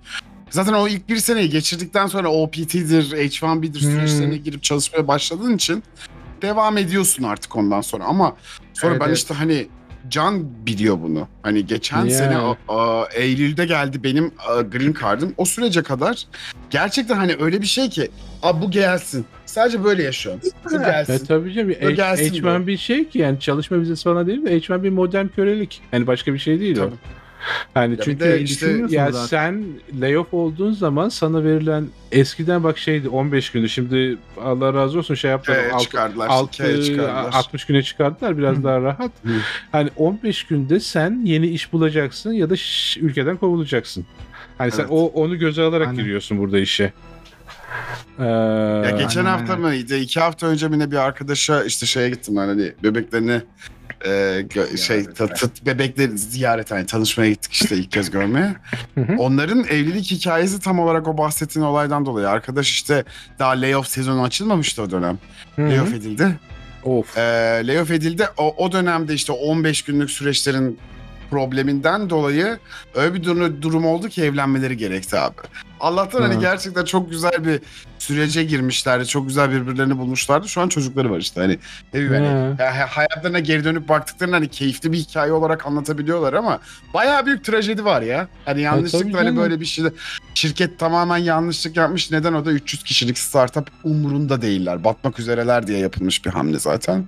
Zaten o ilk bir seneyi geçirdikten sonra OPT'dir, H1B'dir Hmm. süreçlerine girip çalışmaya başladığın için devam ediyorsun artık ondan sonra. Ama sonra Evet, ben evet. işte hani Can biliyor bunu. Hani geçen Yani. sene a- a- Eylül'de geldi benim a, green card'ım. O sürece kadar gerçekten hani öyle bir şey ki Abi bu gelsin. Sadece böyle yaşıyorsun. Bu E, gelsin. tabii canım. O gelsin H1 bir şey ki yani çalışma vizesi falan değil de H1 bir modern kölelik. Yani başka bir şey değil o. Yani bir çünkü İşte, ya zaten. sen layoff olduğun zaman sana verilen eskiden bak şeydi 15 gündü. Şimdi Allah razı olsun şey yaptılar. Hikaye altı- çıkardılar. hikaye çıkardılar. 60 güne çıkardılar biraz Hı. daha rahat. Hı. Hani 15 günde sen yeni iş bulacaksın ya da ş- ülkeden kovulacaksın. Hani sen Evet. o onu göze alarak Aynen. giriyorsun burada işe. Ee, Ya geçen Aynen, hafta mıydı? iki hafta önce mi ne bir arkadaşa işte şeye gittim hani bebeklerini e, gö- şey tat, tat- bebekleri ziyaret hani tanışmaya gittik işte ilk kez görmeye. Onların evlilik hikayesi tam olarak o bahsettiğin olaydan dolayı. Arkadaş işte daha layoff sezonu açılmamıştı o dönem. Layoff edildi. Of. E, layoff edildi. O, o dönemde işte 15 günlük süreçlerin probleminden dolayı öyle bir durum, durum oldu ki evlenmeleri gerekti abi. Allah'tan hani Hı. gerçekten çok güzel bir sürece girmişlerdi. Çok güzel birbirlerini bulmuşlardı. Şu an çocukları var işte hani. Ne hani ya, ha- hayatlarına geri dönüp baktıklarında hani keyifli bir hikaye olarak anlatabiliyorlar ama bayağı büyük trajedi var ya. Hani yanlışlıkla hani böyle bir şey şirket tamamen yanlışlık yapmış. Neden o da 300 kişilik startup umurunda değiller. Batmak üzereler diye yapılmış bir hamle zaten.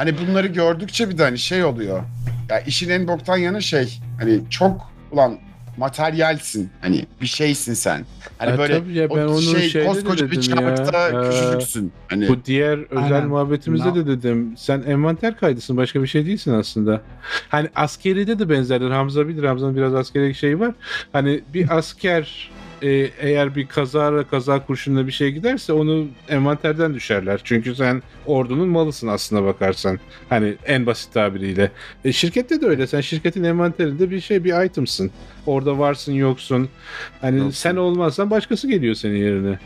Hani bunları gördükçe bir de hani şey oluyor. Ya işin en boktan yanı şey. Hani çok ulan materyalsin. Hani bir şeysin sen. Hani Ha, böyle tabii ya, o ben onu şey şeyde de koskoca bir ya. çarkta Ee, küçücüksün. Hani Bu diğer özel Aynen. muhabbetimizde No. de dedim. Sen envanter kaydısın. Başka bir şey değilsin aslında. Hani askeride de benzerler. Hamza bilir. Hamza'nın biraz askeri şeyi var. Hani bir asker e, eğer bir kazara kaza kurşunla bir şey giderse onu envanterden düşerler. Çünkü sen ordunun malısın aslına bakarsan. Hani en basit tabiriyle. E, şirkette de öyle. Sen şirketin envanterinde bir şey bir itemsın. Orada varsın yoksun. Hani Yoksun. sen olmazsan başkası geliyor senin yerine.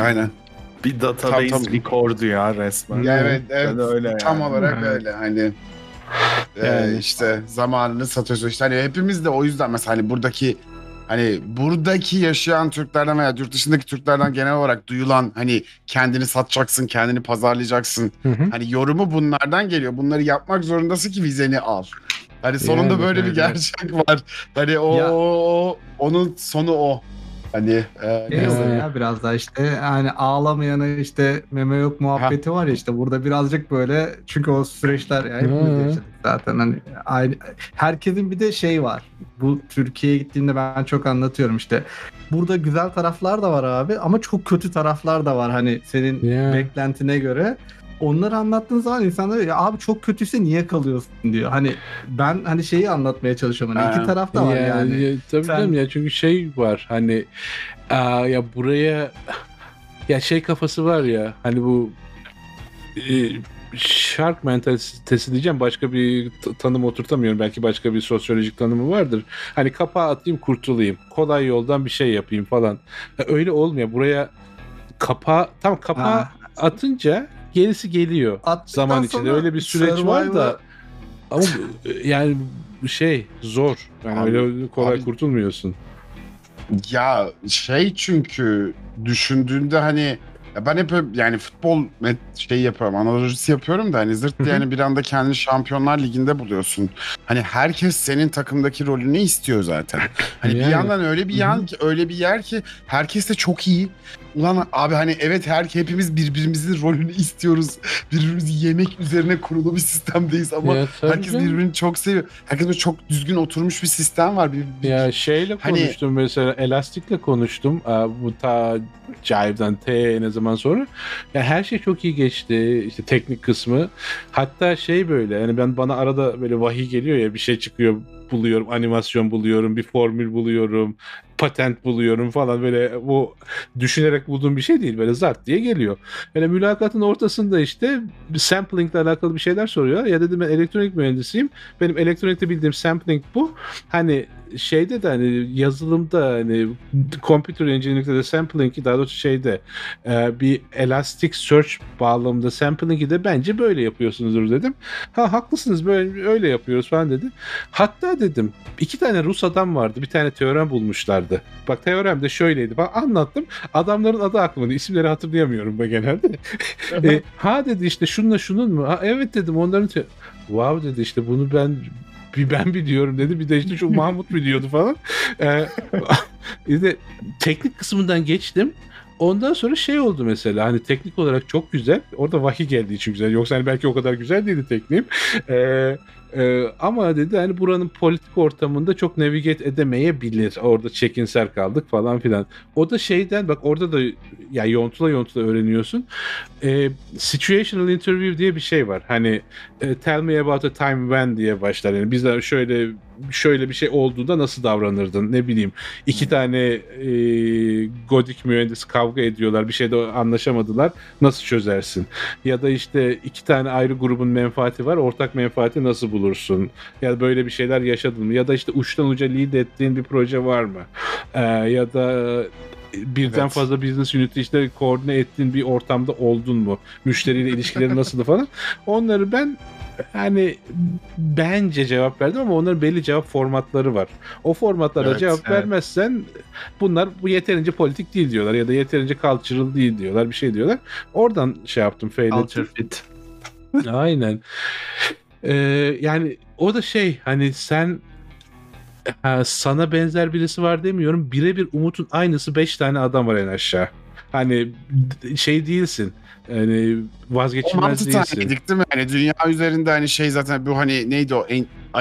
aynen. Bir database Tam- tam- recordu ya resmen. Ya evet, evet. Yani öyle Tam yani. olarak Evet. öyle hani e, Yani. işte zamanını satıyorsun işte hani hepimiz de o yüzden mesela hani buradaki hani buradaki yaşayan Türklerden veya yurt dışındaki Türklerden genel olarak duyulan hani kendini satacaksın, kendini pazarlayacaksın. Hı hı. Hani yorumu bunlardan geliyor. Bunları yapmak zorundasın ki vizeni al. Hani sonunda Yani, böyle bir evet. gerçek var. Hani o, Ya. o- onun sonu o. Hani e, Şey oluyor ya biraz da işte yani ağlamayana işte meme yok muhabbeti var ya işte burada birazcık böyle çünkü o süreçler ya hepimiz Hı. yaşadık zaten hani aynı herkesin bir de şey var bu Türkiye'ye gittiğimde ben çok anlatıyorum işte burada güzel taraflar da var abi ama çok kötü taraflar da var hani senin Ya. beklentine göre onları anlattığın zaman insanlar ya abi çok kötüyse niye kalıyorsun diyor. Hani ben hani şeyi anlatmaya çalışıyorum. Hani Ha. iki taraf da var yani. ya, tabii Sen- canım ya çünkü şey var hani aa, ya buraya ya şey kafası var ya hani bu e, shark mentalitesi diyeceğim başka bir tanım oturtamıyorum belki başka bir sosyolojik tanımı vardır. Hani kapağı atayım kurtulayım kolay yoldan bir şey yapayım falan. Ya öyle olmuyor buraya kapağı tam kapağı Ha. atınca gerisi geliyor. Attıktan zaman içinde öyle bir süreç var da ama bu- yani şey zor. Yani Abi- öyle kolay abi- kurtulmuyorsun. Ya şey çünkü düşündüğünde hani ya ben hep yani futbol şey yapıyorum analojisi yapıyorum da hani zırt diye hani bir anda kendini Şampiyonlar Ligi'nde buluyorsun. Hani herkes senin takımdaki rolünü istiyor zaten. Hani bir Yani. yandan öyle bir yan öyle bir yer ki herkes de çok iyi. Ulan abi hani evet her hepimiz birbirimizin rolünü istiyoruz. Birbirimizi yemek üzerine kurulu bir sistemdeyiz ama Ya herkes canım. birbirini çok seviyor. Herkes böyle çok düzgün oturmuş bir sistem var. Bir, bir- Ya şeyle Hani- konuştum mesela Elastik'le konuştum. Bu ta Jive'dan T ne zaman sonra. Ya her şey çok iyi geçti. İşte teknik kısmı. Hatta şey böyle yani ben bana arada böyle vahiy geliyor ya bir şey çıkıyor buluyorum, animasyon buluyorum, bir formül buluyorum, patent buluyorum falan böyle bu düşünerek bulduğum bir şey değil böyle zart diye geliyor. Böyle mülakatın ortasında işte sampling ile alakalı bir şeyler soruyor. Ya dedim ben elektronik mühendisiyim. Benim elektronikte bildiğim sampling bu. Hani şeyde de hani yazılımda hani computer engineering'de de sampling'i daha doğrusu şeyde e, bir elastic search bağlamında sampling'i de bence böyle yapıyorsunuzdur dedim. Ha haklısınız böyle öyle yapıyoruz falan dedi. Hatta dedim iki tane Rus adam vardı. Bir tane teorem bulmuşlardı. Bak teorem de şöyleydi. Ben anlattım. Adamların adı aklımda. İsimleri hatırlayamıyorum ben genelde. E, ha dedi işte şununla şunun mu? Ha, evet dedim onların te- wow dedi işte bunu ben bir ben biliyorum dedi. Bir de işte şu Mahmut biliyordu falan. Ee, işte teknik kısmından geçtim. Ondan sonra şey oldu mesela hani teknik olarak çok güzel. Orada vahiy geldiği için güzel. Yoksa hani belki o kadar güzel değildi tekniğim. Ee, e, ama dedi hani buranın politik ortamında çok navigate edemeyebilir. Orada çekinsel kaldık falan filan. O da şeyden bak orada da ya yontula yontula öğreniyorsun. Ee, situational interview diye bir şey var. Hani e, tell me about a time when diye başlar. Yani bizler şöyle şöyle bir şey olduğunda nasıl davranırdın ne bileyim. İki tane e, godik mühendis kavga ediyorlar bir şeyde anlaşamadılar. Nasıl çözersin? Ya da işte iki tane ayrı grubun menfaati var. Ortak menfaati nasıl bulursun? Ya da böyle bir şeyler yaşadın mı? Ya da işte uçtan uca lead ettiğin bir proje var mı? Ee, ya da birden Evet. fazla business unit'i işte koordine ettiğin bir ortamda oldun mu müşteriyle ilişkileri nasıldı falan onları ben hani bence cevap verdim ama onların belli cevap formatları var. O formatlara Evet, cevap evet. vermezsen bunlar bu yeterince politik değil diyorlar ya da yeterince cultural değil diyorlar bir şey diyorlar. Oradan şey yaptım fail. Culture fit. Aynen. Ee, yani o da şey hani sen ha, sana benzer birisi var demiyorum. Birebir Umut'un aynısı 5 tane adam var en aşağı. Hani şey değilsin. Yani 16 vazgeçilmez değilsin. taneydik değil mi? Hani dünya üzerinde hani şey zaten bu hani neydi o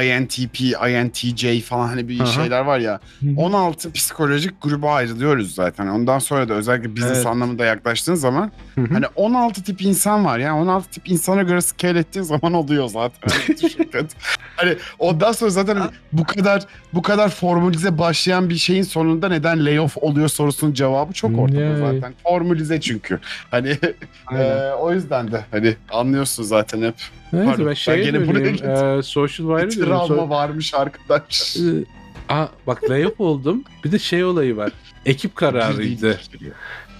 INTP, INTJ falan hani bir Aha. şeyler var ya. Hı hı. 16 psikolojik gruba ayrılıyoruz zaten. Ondan sonra da özellikle business Evet. anlamında yaklaştığın zaman hani 16 tip insan var ya. 16 tip insana göre scale ettiğin zaman oluyor zaten. Hani hani ondan sonra zaten hani bu kadar bu kadar formülize başlayan bir şeyin sonunda neden layoff oluyor sorusunun cevabı çok ortada Yani. zaten. Formülize çünkü. Hani ee, o yüzden de hani anlıyorsun zaten hep. Evet, Pardon, ben ben şeye gene buraya dönüyorum. gittim. E, social Bir Wire'ı diyorum. travma So- varmış arkadaş. Ee, Aa, bak layup oldum. Bir de şey olayı var. Ekip kararıydı.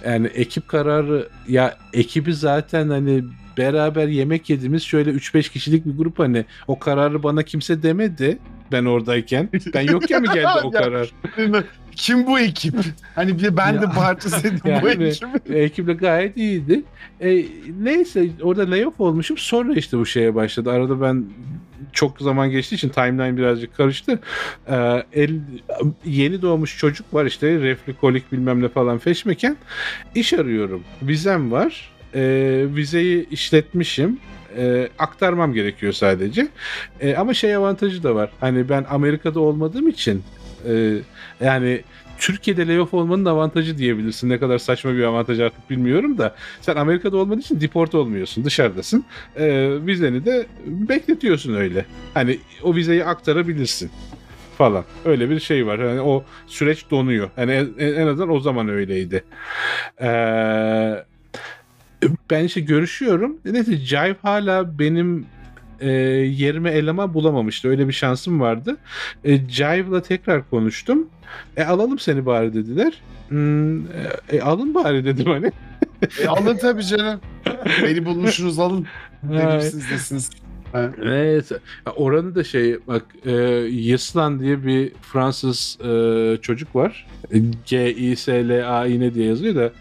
Yani ekip kararı ya ekibi zaten hani beraber yemek yediğimiz şöyle 3-5 kişilik bir grup hani o kararı bana kimse demedi ben oradayken. Ben yokken mi geldi o karar? Kim bu ekip? Hani bir ben de parçasıydım bu Yani- ekip. Ekiple gayet iyiydi. E, neyse orada layoff olmuşum. Sonra işte bu şeye başladı. Arada ben çok zaman geçtiği için timeline birazcık karıştı. Ee, el, yeni doğmuş çocuk var işte reflikolik bilmem ne falan feşmeken. İş arıyorum. Vizem var. Ee, vizeyi işletmişim. Ee, aktarmam gerekiyor sadece. Ee, ama şey avantajı da var. Hani ben Amerika'da olmadığım için e, yani Türkiye'de layoff olmanın avantajı diyebilirsin. Ne kadar saçma bir avantaj artık bilmiyorum da. Sen Amerika'da olmadığın için deport olmuyorsun. Dışarıdasın. Ee, vizeni de bekletiyorsun öyle. Hani o vizeyi aktarabilirsin falan. Öyle bir şey var. Yani o süreç donuyor. Yani en, en azından o zaman öyleydi. Ee, ben işte görüşüyorum. Neyse Jive hala benim e, yerime eleman bulamamıştı. Öyle bir şansım vardı. E, Jive'la tekrar konuştum. E alalım seni bari dediler. Hmm, e, e, alın bari dedim hani. E, alın tabii canım. Beni bulmuşsunuz alın. Benim Ay. Evet. Oranı da şey bak e, Yıslan diye bir Fransız e, çocuk var. G I S L A I ne diye yazıyor da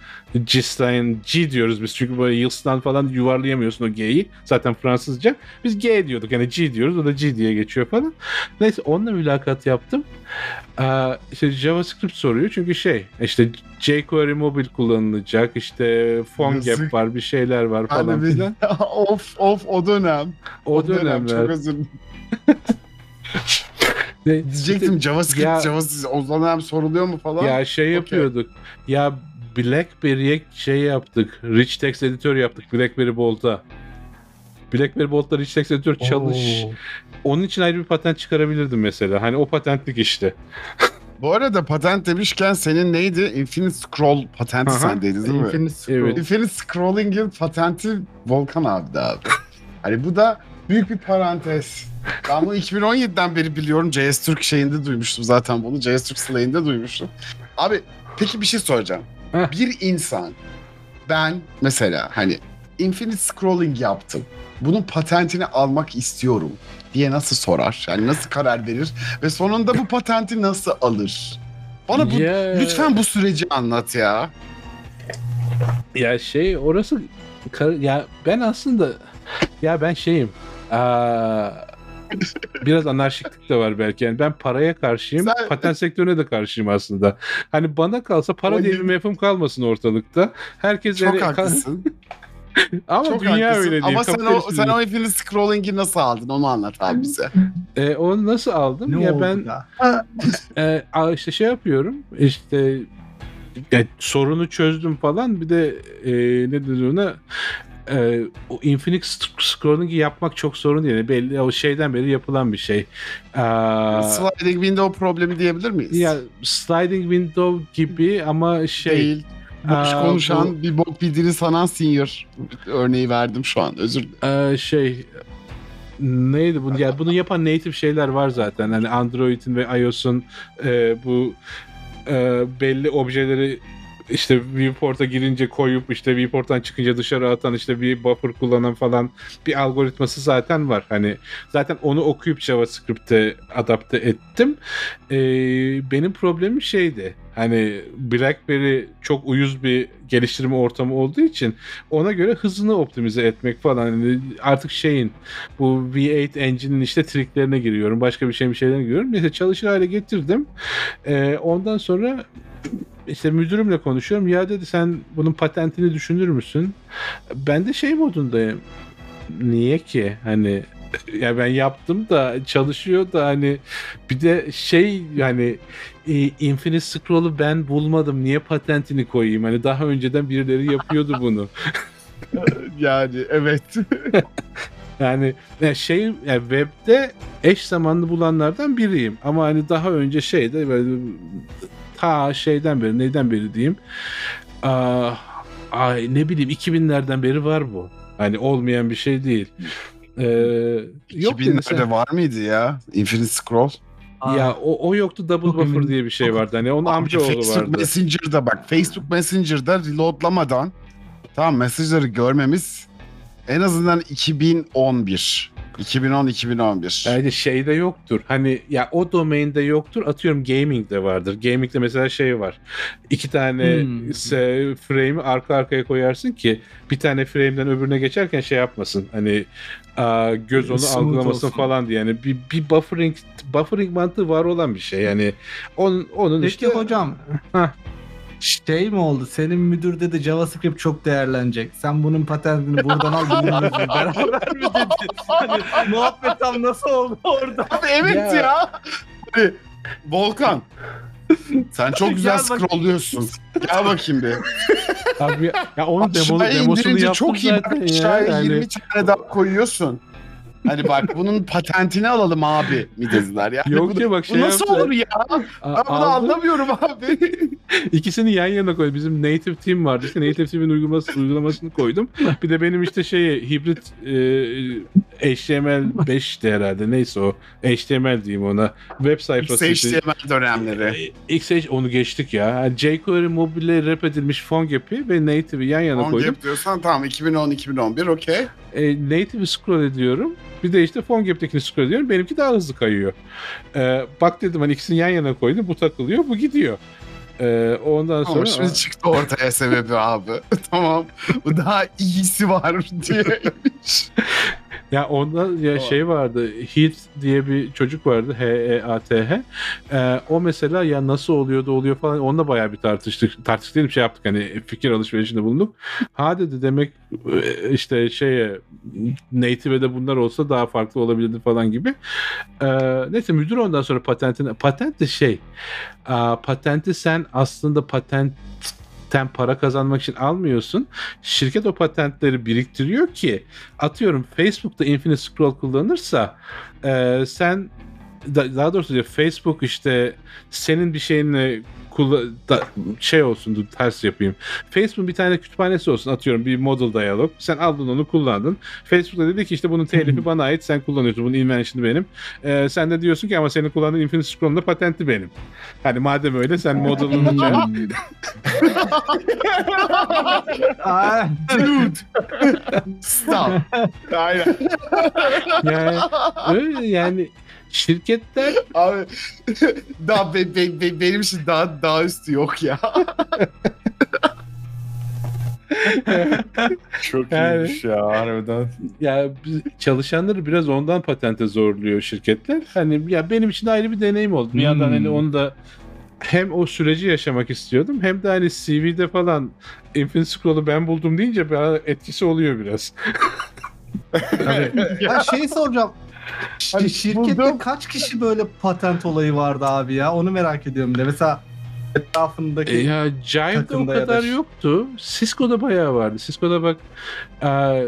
Gislan G diyoruz biz çünkü böyle Yıslan falan yuvarlayamıyorsun o G'yi. Zaten Fransızca. Biz G diyorduk yani G diyoruz o da G diye geçiyor falan. Neyse onunla mülakat yaptım. Aa, işte JavaScript soruyor çünkü şey işte jQuery mobil kullanılacak işte PhoneGap Yazık. var bir şeyler var falan bir- filan. of of o dönem. O dönemler. Çok özür. Ne- Diyecektim JavaScript, Ya- JavaScript o dönem soruluyor mu falan. Ya şey Okey. yapıyorduk. Ya BlackBerry'e şey yaptık. Rich Text editör yaptık BlackBerry Bolt'a. BlackBerry Rich Text editör çalış. Onun için ayrı bir patent çıkarabilirdim mesela. Hani o patentlik işte. Bu arada patent demişken senin neydi? Infinite Scroll patenti Aha. sendeydi değil mi? Infinite Scroll. Evet. Infinite Scrolling'in patenti Volkan abi de abi. Hani bu da büyük bir parantez. Ben bunu 2017'den beri biliyorum. JS Türk şeyinde duymuştum zaten bunu. JS Türk Slay'inde duymuştum. Abi peki bir şey soracağım. Heh. Bir insan ben mesela hani Infinite Scrolling yaptım. Bunun patentini almak istiyorum diye nasıl sorar? Yani nasıl karar verir? Ve sonunda bu patenti nasıl alır? Bana bu, Ya- lütfen bu süreci anlat ya. Ya şey orası ya ben aslında ya ben şeyim. Aa, biraz anarşiklik de var belki. Yani ben paraya karşıyım. Sen- Patent sektörüne de karşıyım aslında. Hani bana kalsa para O diye bir mefhum kalmasın ortalıkta. Herkes Çok yani- haklısın. Ama Çok dünya haklısın. öyle değil. Ama sen o, sen o Infinite Scrolling'i nasıl aldın onu anlat abi bize. E, onu nasıl aldım? Ne ya oldu ben ya? e, işte şey yapıyorum. İşte ya, sorunu çözdüm falan. Bir de e, ne dedi ona? E, o infinite sc- scrolling'i yapmak çok sorun. Yani belli o şeyden beri yapılan bir şey. Aa, Sliding window problemi diyebilir miyiz? ya sliding window gibi ama şey Değil. Boş Aa, konuşan bir bok bildiğini sanan senior örneği verdim şu an özür dilerim. Ee, şey neydi bu? Ya bunu yapan native şeyler var zaten. Hani Android'in ve iOS'un e, bu e, belli objeleri işte viewport'a girince koyup işte viewport'tan çıkınca dışarı atan işte bir buffer kullanan falan bir algoritması zaten var. Hani zaten onu okuyup JavaScript'e adapte ettim. Ee, benim problemim şeydi. Hani BlackBerry çok uyuz bir geliştirme ortamı olduğu için ona göre hızını optimize etmek falan. Hani artık şeyin bu V8 engine'in işte triklerine giriyorum. Başka bir şey bir şeylerine giriyorum. Neyse çalışır hale getirdim. Ee, ondan sonra işte müdürümle konuşuyorum. Ya dedi sen bunun patentini düşünür müsün? Ben de şey modundayım. Niye ki? Hani ya ben yaptım da çalışıyor da hani bir de şey yani e, Infinite Scroll'u ben bulmadım. Niye patentini koyayım? Hani daha önceden birileri yapıyordu bunu. Yani evet. Yani ya şey yani webde eş zamanlı bulanlardan biriyim. Ama hani daha önce şeyde böyle ta şeyden beri neyden beri diyeyim. Aa, ay ne bileyim 2000'lerden beri var bu. Hani olmayan bir şey değil. Ee, yok dedi 2000'lerde sen- var mıydı ya Infinite Scroll? Ya o, o yoktu double buffer diye bir şey vardı. Hani onun amcaoğlu Facebook vardı. Messenger'da bak Facebook Messenger'da reloadlamadan tamam mesajları görmemiz en azından 2011. 2010-2011. Yani şeyde yoktur. Hani ya o domainde yoktur. Atıyorum gaming'de vardır. Gaming'de mesela şey var. İki tane Hmm. frame'i arka arkaya koyarsın ki bir tane frame'den öbürüne geçerken şey yapmasın. Hani göz onu Smooth algılamasın olsun. falan diye. Yani bir, bir buffering buffering mantığı var olan bir şey. Yani onun onun Peki işte hocam Hah. Şey mi oldu? Senin müdür dedi JavaScript çok değerlenecek. Sen bunun patentini buradan al beraber mi dedi? Hani muhabbet tam nasıl oldu orada? Abi evet Ya. ya. Hani, Volkan. Sen çok güzel Gel scrollluyorsun. Gel bakayım bir. abi ya onun demo, Aşağıya demosunu indirince yaptım çok iyi. Bak, zaten ya. aşağıya Yani- 20 tane daha koyuyorsun. Hani bak bunun patentini alalım abi mi dediler ya. Yok ya bak şey bu nasıl yaptı. olur ya? A- Ben bunu aldım. anlamıyorum abi. İkisini yan yana koydum. Bizim native team vardı. İşte native team'in uygulaması, uygulamasını koydum. Bir de benim işte şey hibrit e, HTML5'ti herhalde. Neyse o. HTML diyeyim ona. Web sayfası. XHTML dönemleri. E, XH onu geçtik ya. JQuery mobile rap edilmiş PhoneGap'i ve native'i yan yana On koydum. diyorsan tamam 2010-2011 okey. E, native'i scroll ediyorum. Bir de işte PhoneGap'tekini scroll ediyorum. Benimki daha hızlı kayıyor. E, bak dedim hani ikisini yan yana koydum. Bu takılıyor, bu gidiyor. E, ondan sonra... Ama şimdi çıktı ortaya sebebi abi. tamam. Bu daha iyisi var diyemiş. Ya onda ya Tamam. şey vardı. Heath diye bir çocuk vardı. H E A T H. Ee, o mesela ya nasıl oluyor da oluyor falan onunla bayağı bir tartıştık. Tartıştık değil mi? şey yaptık hani fikir alışverişinde bulunduk. Ha dedi demek e, işte şeye native'e de bunlar olsa daha farklı olabilirdi falan gibi. Ee, neyse müdür ondan sonra patentini patent de şey patenti sen aslında patentten para kazanmak için almıyorsun. Şirket o patentleri biriktiriyor ki atıyorum Facebook'ta Infinite Scroll kullanırsa e, sen da- daha doğrusu Facebook işte senin bir şeyinle da- şey olsun dur ters yapayım. Facebook'un bir tane kütüphanesi olsun atıyorum bir model dialog. Sen aldın onu kullandın. Facebook da dedi ki işte bunun telifi bana ait sen kullanıyorsun. Bunun invention'ı benim. E, sen de diyorsun ki ama senin kullandığın Infinite Scroll'un da patenti benim. Hani madem öyle sen model'ını Dude. Stop. Aynen. yani öyle yani şirketler Abi daha be- be- be- benim için daha daha üstü yok ya. Çok Yani- iyiymiş ya harbiden. ya çalışanları biraz ondan patente zorluyor şirketler. Hani ya benim için ayrı bir deneyim oldu. Bir yandan hani onu da hem o süreci yaşamak istiyordum hem de hani CV'de falan Infinite Scroll'u ben buldum deyince bana etkisi oluyor biraz. Hani ya şey soracağım. Hani şirkette buldum. kaç kişi böyle patent olayı vardı abi ya? Onu merak ediyorum de. Mesela etrafındaki E ya Jive'da o da kadar ş- yoktu. Cisco'da bayağı vardı. Cisco'da bak e,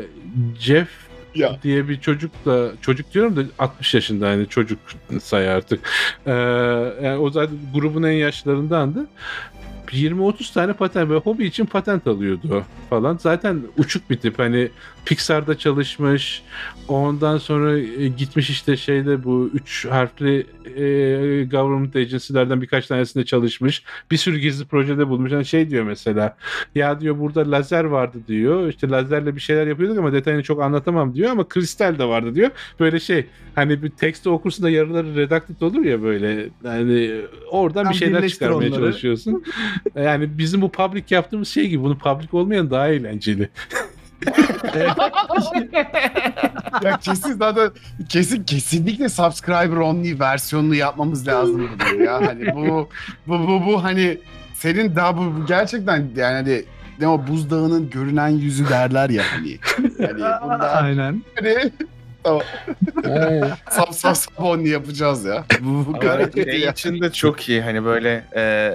Jeff Ya. diye bir çocuk da çocuk diyorum da 60 yaşında yani çocuk say artık. E, yani o zaten grubun en yaşlarındandı. 20-30 tane patent ve hobi için patent alıyordu falan. Zaten uçuk bir tip hani Pixar'da çalışmış. Ondan sonra e, gitmiş işte şeyde bu üç harfli e, government agency'lerden birkaç tanesinde çalışmış. Bir sürü gizli projede bulmuş. Yani şey diyor mesela. Ya diyor burada lazer vardı diyor. İşte lazerle bir şeyler yapıyorduk ama detayını çok anlatamam diyor ama kristal de vardı diyor. Böyle şey hani bir tekste okursun da yarıları redacted olur ya böyle. Yani oradan Sen bir şeyler çıkarmaya onları. çalışıyorsun. yani bizim bu public yaptığımız şey gibi. Bunu public olmayan daha eğlenceli. Ya kesin zaten kesin kesinlikle subscriber only versiyonunu yapmamız lazım bunu ya. Hani bu bu bu, bu hani senin daha bu, bu gerçekten yani hani ne o buzdağının görünen yüzü derler ya hani. Yani bunlar Aynen. hani tamam. Ay. Sap sap sap onu yapacağız ya. Bu, bu gayet şey iyi. için de çok iyi hani böyle e,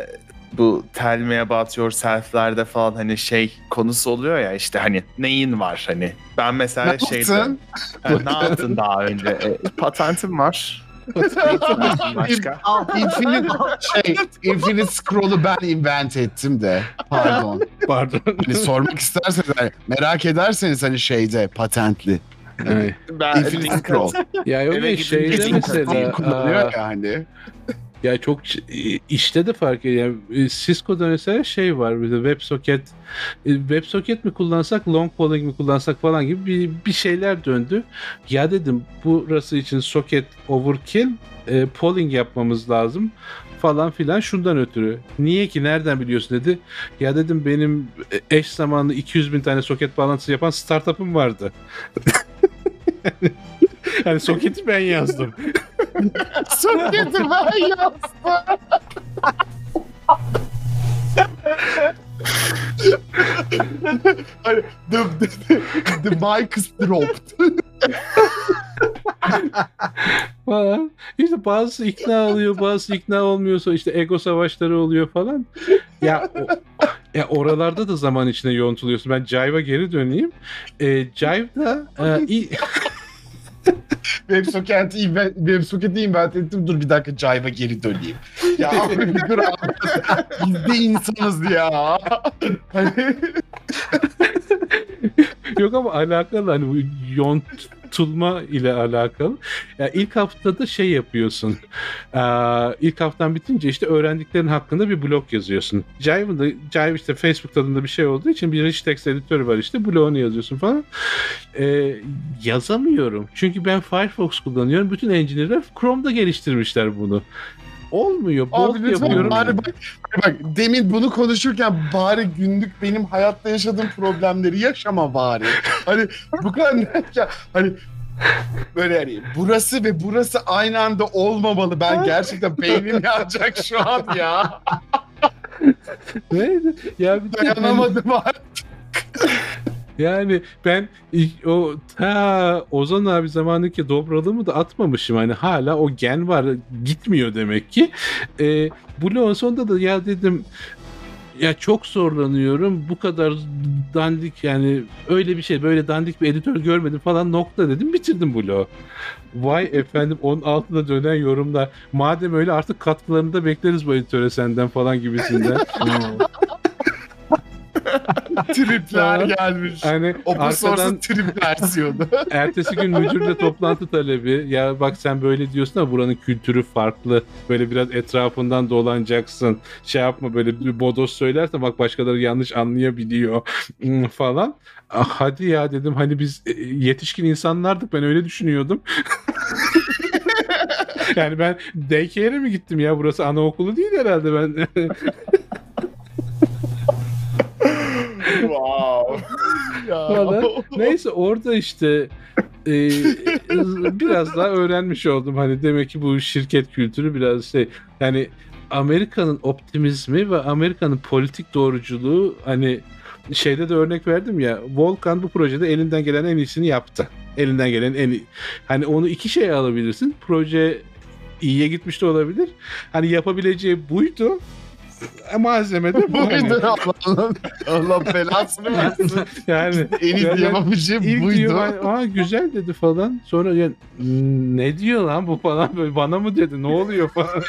bu tell me about yourself'lerde falan hani şey konusu oluyor ya işte hani neyin var hani ben mesela Ne şeyde yaptın? Ha, ne yaptın daha önce E, patentim var başka Infinite şey Infinite Scroll'u ben invent ettim de. Pardon. Pardon. Hani sormak isterseniz hani merak ederseniz hani şeyde patentli. Ay. ben Infinite Scroll. ya yok Eve şeyde mesela kullanıyor aa, ya çok işte de fark ediyor. Yani, e, Cisco'da mesela şey var bir de WebSocket e, WebSocket mi kullansak long polling mi kullansak falan gibi bir, bir şeyler döndü. Ya dedim burası için socket overkill e, polling yapmamız lazım falan filan şundan ötürü. Niye ki nereden biliyorsun dedi. Ya dedim benim eş zamanlı 200 bin tane soket bağlantısı yapan startup'ım vardı. yani soketi ben yazdım. Soketi ben yazdım. hani the, the, the mic dropped. falan. İşte bazısı ikna oluyor, bazısı ikna olmuyorsa işte ego savaşları oluyor falan. Ya o- ya oralarda da zaman içine yontuluyorsun. Ben Jive'a geri döneyim. Ee, Jive'da e, WebSocket'i invent, WebSocket'i invent ettim. Dur bir dakika Jive'a geri döneyim. Ya abi bir dur abi. Biz de insanız ya. Hani yok ama alakalı hani bu yontulma ile alakalı. Ya ilk haftada şey yapıyorsun. Aa, ilk haftan bitince işte öğrendiklerin hakkında bir blog yazıyorsun. Jive'ın da Jive işte Facebook tadında bir şey olduğu için bir rich text editörü var işte blogunu yazıyorsun falan. Ee, yazamıyorum. Çünkü ben Firefox kullanıyorum. Bütün engineer'ler Chrome'da geliştirmişler bunu. Olmuyor. Bold Abi lütfen yapıyorum. bari bak, bak demin bunu konuşurken bari günlük benim hayatta yaşadığım problemleri yaşama bari. Hani bu kadar ya. Hani böyle yani burası ve burası aynı anda olmamalı. Ben gerçekten beynim yanacak şu an ya. Neydi? Ya bir de hani- Dayanamadım artık. Yani ben ilk- o ta Ozan abi zamanındaki dobralığımı da atmamışım. Hani hala o gen var gitmiyor demek ki. Ee, bloğun sonunda da ya dedim ya çok zorlanıyorum. Bu kadar dandik yani öyle bir şey böyle dandik bir editör görmedim falan nokta dedim bitirdim bloğu. Vay efendim onun altında dönen yorumlar. Madem öyle artık katkılarını da bekleriz bu editöre senden falan gibisinden. Tripler gelmiş. hani Open arkadan source'un trip versiyonu. Ertesi gün müdürle toplantı talebi. Ya bak sen böyle diyorsun ama buranın kültürü farklı. Böyle biraz etrafından dolanacaksın. Şey yapma böyle bir bodos söylersen bak başkaları yanlış anlayabiliyor hmm, falan. Ah, hadi ya dedim hani biz e, yetişkin insanlardık ben öyle düşünüyordum. yani ben daycare'e mi gittim ya burası anaokulu değil herhalde ben. Wow. Falan. Neyse orada işte e, biraz daha öğrenmiş oldum. Hani demek ki bu şirket kültürü biraz şey yani Amerika'nın optimizmi ve Amerika'nın politik doğruculuğu hani şeyde de örnek verdim ya Volkan bu projede elinden gelen en iyisini yaptı. Elinden gelen en iyi. Hani onu iki şey alabilirsin. Proje iyiye gitmiş de olabilir. Hani yapabileceği buydu. E, Malzeme de bu. hani. Buydu Allah, Allah belasını versin. Yani En iyi Yani yapabileceğim İlk buydu. diyor "Ay, aa güzel dedi falan. Sonra ya, "Hmm, ne diyor lan bu falan böyle bana mı dedi ne oluyor falan.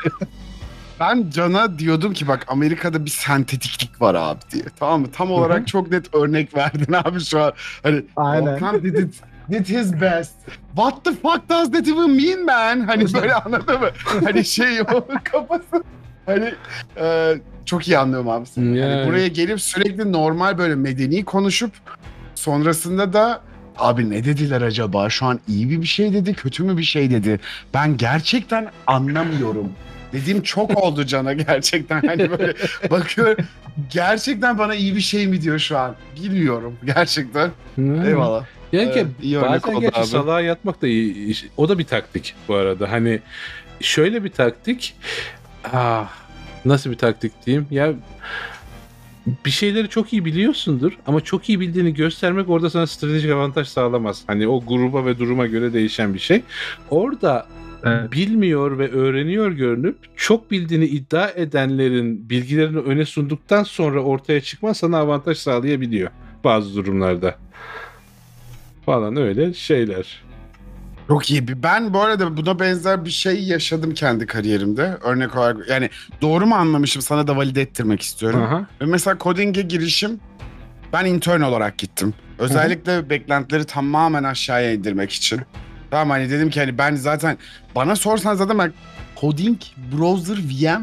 Ben Can'a diyordum ki bak Amerika'da bir sentetiklik var abi diye. Tamam mı? Tam olarak çok net örnek verdin abi şu an. Hani Aynen. Volkan did, it, did his best. What the fuck does that even mean man? Hani böyle anladın mı? Hani şey o kafası. Hani e, çok iyi anlıyorum abi seni. Yani. Hani buraya gelip sürekli normal böyle medeni konuşup sonrasında da abi ne dediler acaba? Şu an iyi bir bir şey dedi, kötü mü bir şey dedi? Ben gerçekten anlamıyorum. Dediğim çok oldu Can'a gerçekten. Hani böyle bakıyorum gerçekten bana iyi bir şey mi diyor şu an? Bilmiyorum gerçekten. Eyvallah. Yani Evet, ki iyi örnek bazen gerçi salağa yatmak da iyi. O da bir taktik bu arada. Hani şöyle bir taktik. Ah nasıl bir taktik diyeyim? Ya bir şeyleri çok iyi biliyorsundur ama çok iyi bildiğini göstermek orada sana stratejik avantaj sağlamaz. Hani o gruba ve duruma göre değişen bir şey. Orada Evet. bilmiyor ve öğreniyor görünüp çok bildiğini iddia edenlerin bilgilerini öne sunduktan sonra ortaya çıkma sana avantaj sağlayabiliyor bazı durumlarda. Falan öyle şeyler. Çok iyi. bir- Ben bu arada buna benzer bir şey yaşadım kendi kariyerimde. Örnek olarak yani doğru mu anlamışım sana da valide ettirmek istiyorum. Aha. Ve mesela coding'e girişim ben intern olarak gittim. Özellikle beklentileri tamamen aşağıya indirmek için. Tamam hani dedim ki hani ben zaten bana sorsan zaten ben coding, browser, VM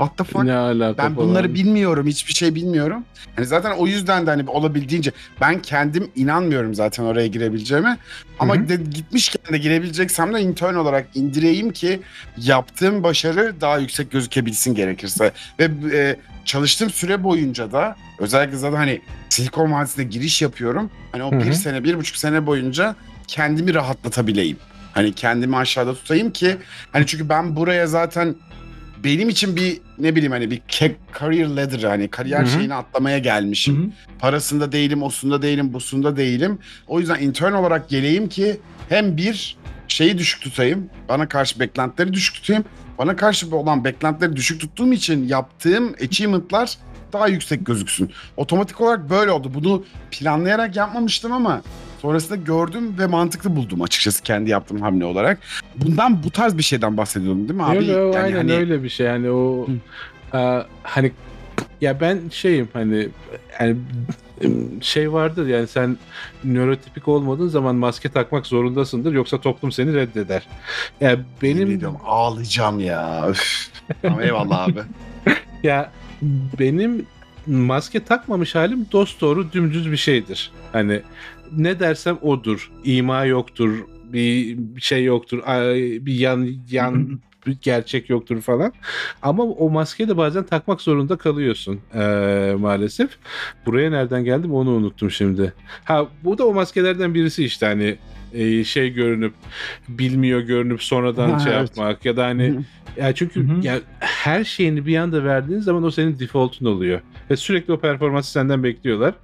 what the fuck Ne alaka ben falan. bunları bilmiyorum. Hiçbir şey bilmiyorum. Hani zaten o yüzden de hani olabildiğince ben kendim inanmıyorum zaten oraya girebileceğime. Ama de, gitmişken de girebileceksem de intern olarak indireyim ki yaptığım başarı daha yüksek gözükebilsin gerekirse. Ve e, çalıştığım süre boyunca da özellikle zaten hani Silikon Vadisi'ne giriş yapıyorum. Hani o Hı bir sene, bir buçuk sene boyunca kendimi rahatlatabileyim. Hani kendimi aşağıda tutayım ki hani çünkü ben buraya zaten benim için bir ne bileyim hani bir career ladder hani kariyer Hı hı. şeyini atlamaya gelmişim. Hı hı. Parasında değilim, osunda değilim, busunda değilim. O yüzden intern olarak geleyim ki hem bir şeyi düşük tutayım, bana karşı beklentileri düşük tutayım. Bana karşı olan beklentileri düşük tuttuğum için yaptığım achievement'lar daha yüksek gözüksün. Otomatik olarak böyle oldu. Bunu planlayarak yapmamıştım ama sonrasında gördüm ve mantıklı buldum açıkçası kendi yaptığım hamle olarak. Bundan bu tarz bir şeyden bahsediyordun değil mi abi? Yok, yok, Yani aynen hani- öyle bir şey yani o Aa, hani ya ben şeyim hani yani şey vardır yani sen nörotipik olmadığın zaman maske takmak zorundasındır yoksa toplum seni reddeder. Ya Yemin benim ediyorum, ağlayacağım ya. Tamam, eyvallah abi. ya benim maske takmamış halim dost doğru dümdüz bir şeydir. Hani ne dersem odur. İma yoktur. Bir şey yoktur. Bir yan yan bir gerçek yoktur falan. Ama o maskeyi de bazen takmak zorunda kalıyorsun eee, maalesef. Buraya nereden geldim onu unuttum şimdi. Ha bu da o maskelerden birisi işte hani e, şey görünüp bilmiyor görünüp sonradan Ha, şey evet. yapmak ya da hani ya çünkü ya her şeyini bir anda verdiğin zaman o senin default'un oluyor. Ve sürekli o performansı senden bekliyorlar.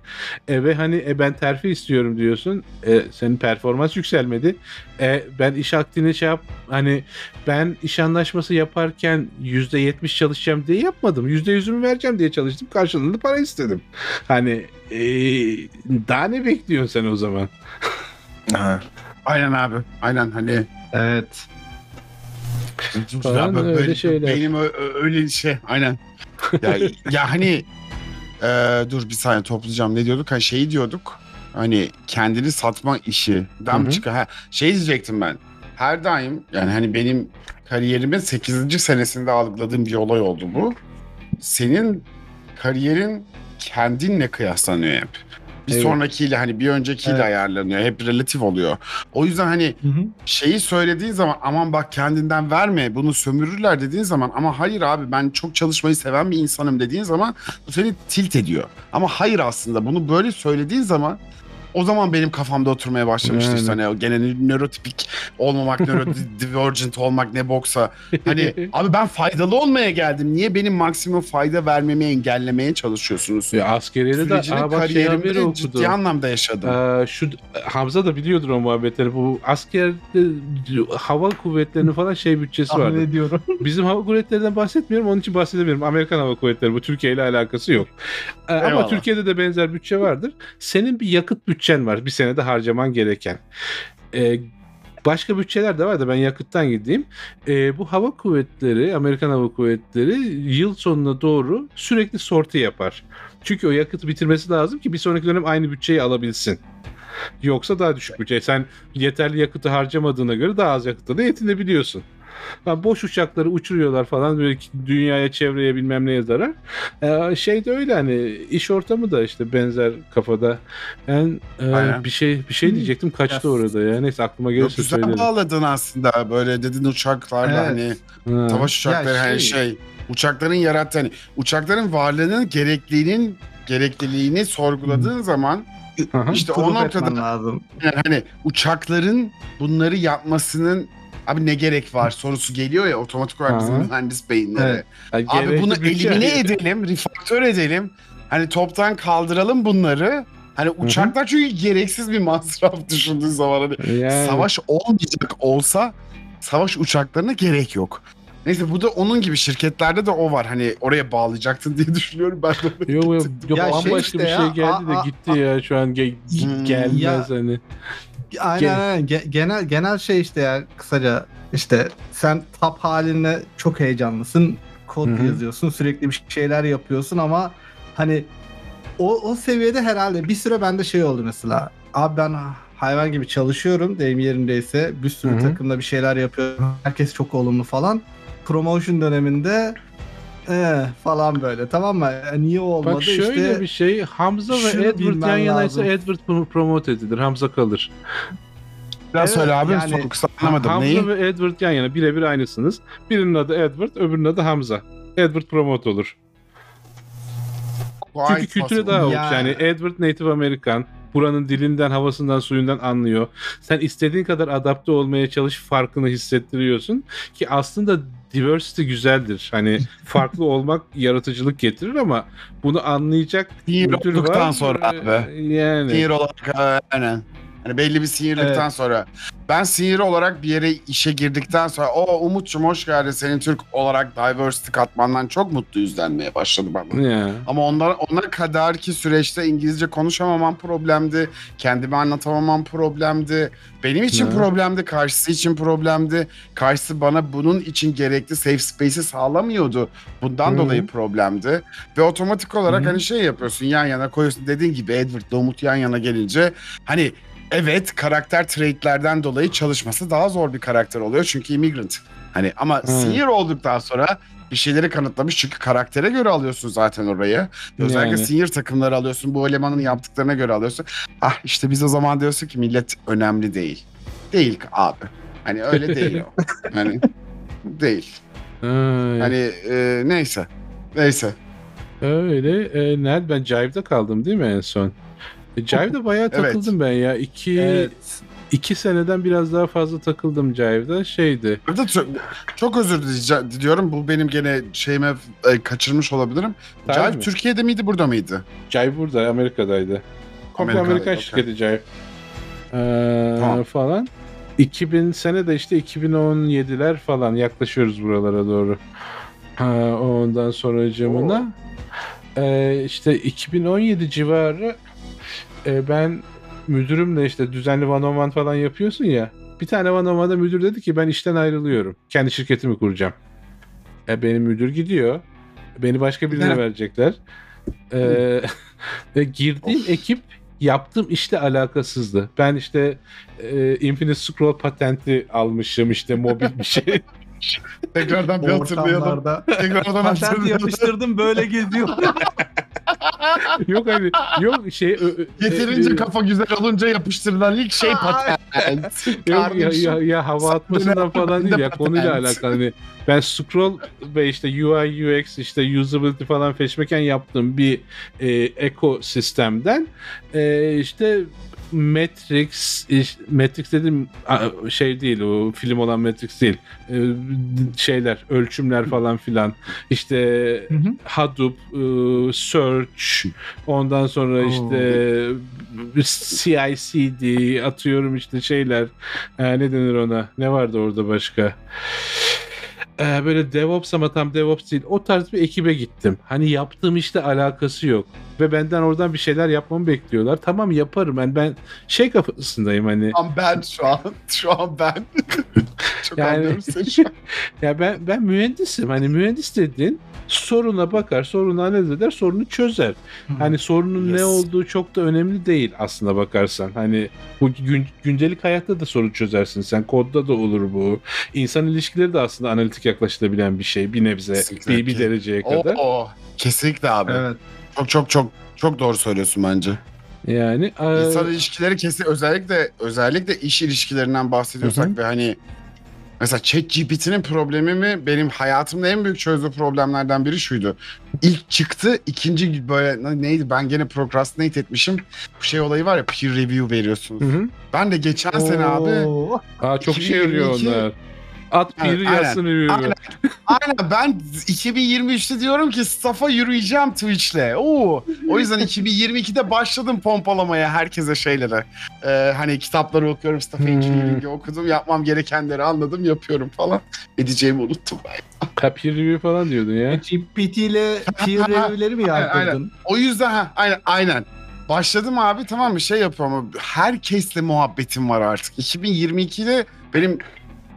E, ve hani e, ben terfi istiyorum diyorsun. E, senin performans yükselmedi. E, ben iş akdini şey yap hani ben iş anlaşması yaparken %70 çalışacağım diye yapmadım. %100'ümü vereceğim diye çalıştım. Karşılığında para istedim. Hani e, daha ne bekliyorsun sen o zaman? Ha. Aynen abi. Aynen hani Evet. Falan böyle- öyle şeyler. Benim öyle şey aynen. Ya, ya hani e, dur bir saniye toplayacağım ne diyorduk? Ha şeyi diyorduk. Hani kendini satma işi. Hı. çıkar. Ha, şey diyecektim ben. Her daim yani hani benim kariyerimin 8. senesinde algıladığım bir olay oldu bu. Senin kariyerin kendinle kıyaslanıyor hep. Bir Evet. sonrakiyle hani bir öncekiyle Evet. ayarlanıyor. Hep relatif oluyor. O yüzden hani Hı hı. şeyi söylediğin zaman aman bak kendinden verme bunu sömürürler dediğin zaman ama hayır abi ben çok çalışmayı seven bir insanım dediğin zaman bu seni tilt ediyor. Ama hayır aslında bunu böyle söylediğin zaman o zaman benim kafamda oturmaya başlamıştı işte Yani. hani o gene nörotipik olmamak, neurodivergent olmak ne boksa. Hani abi ben faydalı olmaya geldim. Niye benim maksimum fayda vermemi engellemeye çalışıyorsunuz? Ya askeriyede de aa, bak şey kariyerimde okudum. ciddi anlamda yaşadım. Ee, şu Hamza da biliyordur o muhabbetleri. Bu askerde hava kuvvetlerinin falan şey bütçesi vardı. ediyorum. Bizim hava kuvvetlerinden bahsetmiyorum. Onun için bahsedemiyorum. Amerikan hava kuvvetleri bu Türkiye ile alakası yok. Ee, ama. Türkiye'de de benzer bütçe vardır. Senin bir yakıt bütçen var. Bir senede harcaman gereken. Ee, başka bütçeler de var da ben yakıttan gideyim. Ee, bu hava kuvvetleri, Amerikan hava kuvvetleri yıl sonuna doğru sürekli sorti yapar. Çünkü o yakıtı bitirmesi lazım ki bir sonraki dönem aynı bütçeyi alabilsin. Yoksa daha düşük bütçe. Sen yeterli yakıtı harcamadığına göre daha az yakıtla da yetinebiliyorsun. Ha, boş uçakları uçuruyorlar falan böyle dünyaya çevreye bilmem neye zarar. Ee, şey de öyle hani iş ortamı da işte benzer kafada. Yani e, Aynen. bir şey bir şey Hı. diyecektim kaçtı orada ya. Neyse aklıma Yok, gelirse güzel söylerim. bağladın aslında böyle dedin uçaklarla Evet. hani Ha. Savaş uçakları Ya hani şey- şey uçakların yarattığı hani uçakların varlığının gerekliliğinin gerekliliğini sorguladığın zaman Aha. işte o Proof noktada etmen lazım. yani hani uçakların bunları yapmasının Abi ne gerek var sorusu geliyor ya otomatik olarak bizim mühendis beyinlere. Evet. Yani Abi bunu bütçe- elimine edelim, refaktör edelim. Hani toptan kaldıralım bunları. Hani uçaklar çünkü gereksiz bir masraf düşündüğün zaman. Hani Yani- savaş olmayacak olsa savaş uçaklarına gerek yok. Neyse bu da onun gibi şirketlerde de o var. Hani oraya bağlayacaktın diye düşünüyorum ben de. Yok yok, yok Ya şey işte bir ya, şey geldi de a- a- gitti ya şu an ge- Hmm. gelmez Ya- hani. Aynen Gen- aynen. Ge- genel genel şey işte ya kısaca işte sen tap haline çok heyecanlısın. Kod Hı hı. yazıyorsun, sürekli bir şeyler yapıyorsun ama hani o o seviyede herhalde bir süre bende şey oldu mesela. Abi ben hayvan gibi çalışıyorum deyim yerindeyse bir sürü Hı hı. takımda bir şeyler yapıyorum. Herkes çok olumlu falan. Promotion döneminde ee, falan böyle tamam mı? E, niye olmadı Bak şöyle işte bir şey Hamza ve Edward bilmen yan yanaysa lazım. Edward pro- promote edilir. Hamza kalır. Biraz Evet, söyle abi yani- kısa anlamadım. Hamza Neyi? ve Edward yan yana birebir aynısınız. Birinin adı Edward, öbürünün adı Hamza. Edward promote olur. Çünkü Quite possible. daha. Ya- Yani Edward Native American. Buranın dilinden, havasından, suyundan anlıyor. Sen istediğin kadar adapte olmaya çalış, farkını hissettiriyorsun. Ki aslında diversity güzeldir. Hani farklı olmak yaratıcılık getirir ama bunu anlayacak olduktan var. sonra abi. Yani. Senior olarak aynen. Hani belli bir seniorlıktan Evet. sonra. Ben senior olarak bir yere işe girdikten sonra o Umut'cum hoş geldin senin Türk olarak diversity katmandan çok mutluyuz denmeye başladı bana. Ya. Ama onlar ona kadar ki süreçte İngilizce konuşamamam problemdi. Kendimi anlatamamam problemdi. Benim için Ne? problemdi, karşısı için problemdi. Karşısı bana bunun için gerekli safe space'i sağlamıyordu. Bundan Hı. dolayı problemdi. Ve otomatik olarak Hı. hani şey yapıyorsun yan yana koyuyorsun. Dediğin gibi Edward'la Umut yan yana gelince hani evet karakter traitlerden dolayı çalışması daha zor bir karakter oluyor. Çünkü immigrant. Hani ama Hı. senior olduktan sonra bir şeyleri kanıtlamış çünkü karaktere göre alıyorsun zaten orayı. Özellikle Yani. senior takımları alıyorsun. Bu elemanın yaptıklarına göre alıyorsun. Ah işte biz o zaman diyorsun ki millet önemli değil. Değil abi. Hani öyle değil o. Hani değil. Ay. Hani e, neyse. Neyse. Öyle. E, nerede? Ben Jive'da kaldım değil mi en son? E, Jive'da bayağı Evet. takıldım ben ya. İki, Evet. iki seneden biraz daha fazla takıldım Jive'da. Şeydi. Burada çok, çok özür diliyorum. Bu benim gene şeyime e, kaçırmış olabilirim. Tabii Jive mi? Türkiye'de miydi burada mıydı? Jive burada Amerika'daydı. Komple Amerikan okey. şirketi Jive. Ee, Tamam. falan. 2000 sene de işte 2017'ler falan yaklaşıyoruz buralara doğru. Ha, ondan sonra camına. Ee, işte 2017 civarı e, ben müdürümle işte düzenli one on one falan yapıyorsun ya. Bir tane one on one'da müdür dedi ki ben işten ayrılıyorum. Kendi şirketimi kuracağım. E, benim müdür gidiyor. Beni başka birine Evet. verecekler. Ee, ve girdiğim ekip yaptığım işle alakasızdı. Ben işte e, Infinite Scroll patenti almışım işte mobil bir şey. Tekrardan bir hatırlayalım. Tekrardan patent hatırlayalım. yapıştırdım böyle geziyor. yok hani yok şey ö- ö- Yeterince e, kafa güzel olunca yapıştırılan ilk şey patent. Yok ya, ya, ya hava atmasından falan değil ya konuyla alakalı. Hani ben scroll ve işte UI UX işte usability falan feşmeken yaptığım bir e, ekosistemden e, işte Matrix Matrix dedim şey değil o film olan Matrix değil. E, şeyler ölçümler falan filan. İşte Hı hı. Hadoop e, Search ondan sonra Oo. işte CI/CD atıyorum işte şeyler. E, ne denir ona? Ne vardı orada başka? E, böyle DevOps ama tam DevOps değil. O tarz bir ekibe gittim. Hani yaptığım işte alakası yok ve benden oradan bir şeyler yapmamı bekliyorlar tamam yaparım yani ben şey kafasındayım hani an ben şu an. Şu an ben. Çok Yani- anlıyorum seni şu an. Ya ben ben mühendisim. Hani mühendis dediğin soruna bakar, sorunu analiz eder, sorunu çözer. Hani sorunun Yes. ne olduğu çok da önemli değil aslında bakarsan. Hani bu gün, gündelik hayatta da sorun çözersin. Sen kodda da olur bu. İnsan ilişkileri de aslında analitik yaklaşılabilen bir şey bir nebze, Kesinlikle. bir, bir dereceye kadar. oo. Kesinlikle abi. evet. Çok çok çok çok doğru söylüyorsun bence. Yani e, İnsan ilişkileri kesin özellikle özellikle iş ilişkilerinden bahsediyorsak Hı hı. ve hani mesela ChatGPT'nin problemi mi benim hayatımda en büyük çözdüğü problemlerden biri şuydu. İlk çıktı ikinci böyle ne- neydi ben gene procrastinate etmişim. Bu şey olayı var ya peer review veriyorsunuz. Hı hı. Ben de geçen sene abi. Aa, çok işe yarıyor 2022 onlar. At piri Aynen, yazsın review. aynen. Aynen ben 2023'te diyorum ki staff'a yürüyeceğim Twitch'le. Oo. O yüzden 2022'de başladım pompalamaya herkese şeylere. Ee, hani kitapları okuyorum, staff Hmm. okudum, yapmam gerekenleri anladım, yapıyorum falan. Edeceğimi unuttum ben. Ha peer review falan diyordun ya. GPT ile peer review'leri mi Aynen, yaptırdın? O yüzden ha, aynen, aynen. Başladım abi tamam mı şey yapıyorum ama herkesle muhabbetim var artık. 2022'de benim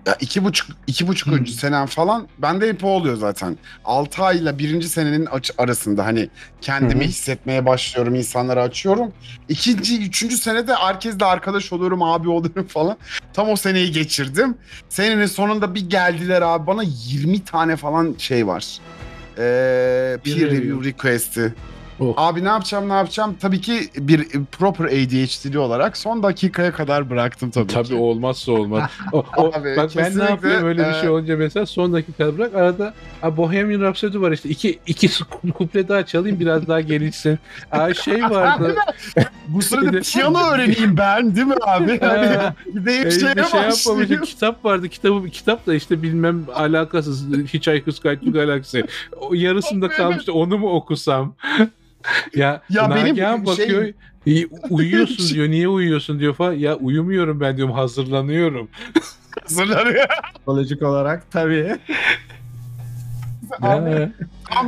ya iki buçuk, iki buçuk Hmm. senem falan bende hep o oluyor zaten. 6 ayla birinci senenin arasında hani kendimi hı. hissetmeye başlıyorum, insanlara açıyorum. İkinci, üçüncü senede herkesle arkadaş oluyorum, abi oluyorum falan. Tam o seneyi geçirdim. Senenin sonunda bir geldiler abi bana 20 tane falan şey var. Ee, peer review request'i. Oh. Abi ne yapacağım ne yapacağım? Tabii ki bir proper ADHD'li olarak son dakikaya kadar bıraktım tabii, Tabii ki. olmazsa olmaz. O, o- Abi, bak ben ne yapıyorum öyle bir e, şey olunca mesela son dakika bırak arada a, Bohemian Rhapsody var işte iki, iki kuple daha çalayım biraz daha gelişsin. Aa, şey vardı. Bu sırada piyano öğreneyim ben değil mi abi? Ha. Yani bir de Evde şeye şey yapmamışım. Kitap vardı. Kitabı kitap da işte bilmem alakasız Hitchhiker's Guide to Galaxy. O yarısında kalmıştı. Onu mu okusam? Ya, Ya benim şey- bakıyor. "İyi, Uyuyorsun diyor. Niye uyuyorsun diyor falan. Ya uyumuyorum ben diyorum. Hazırlanıyorum. Hazırlanıyor. Psikolojik olarak tabii. Abi,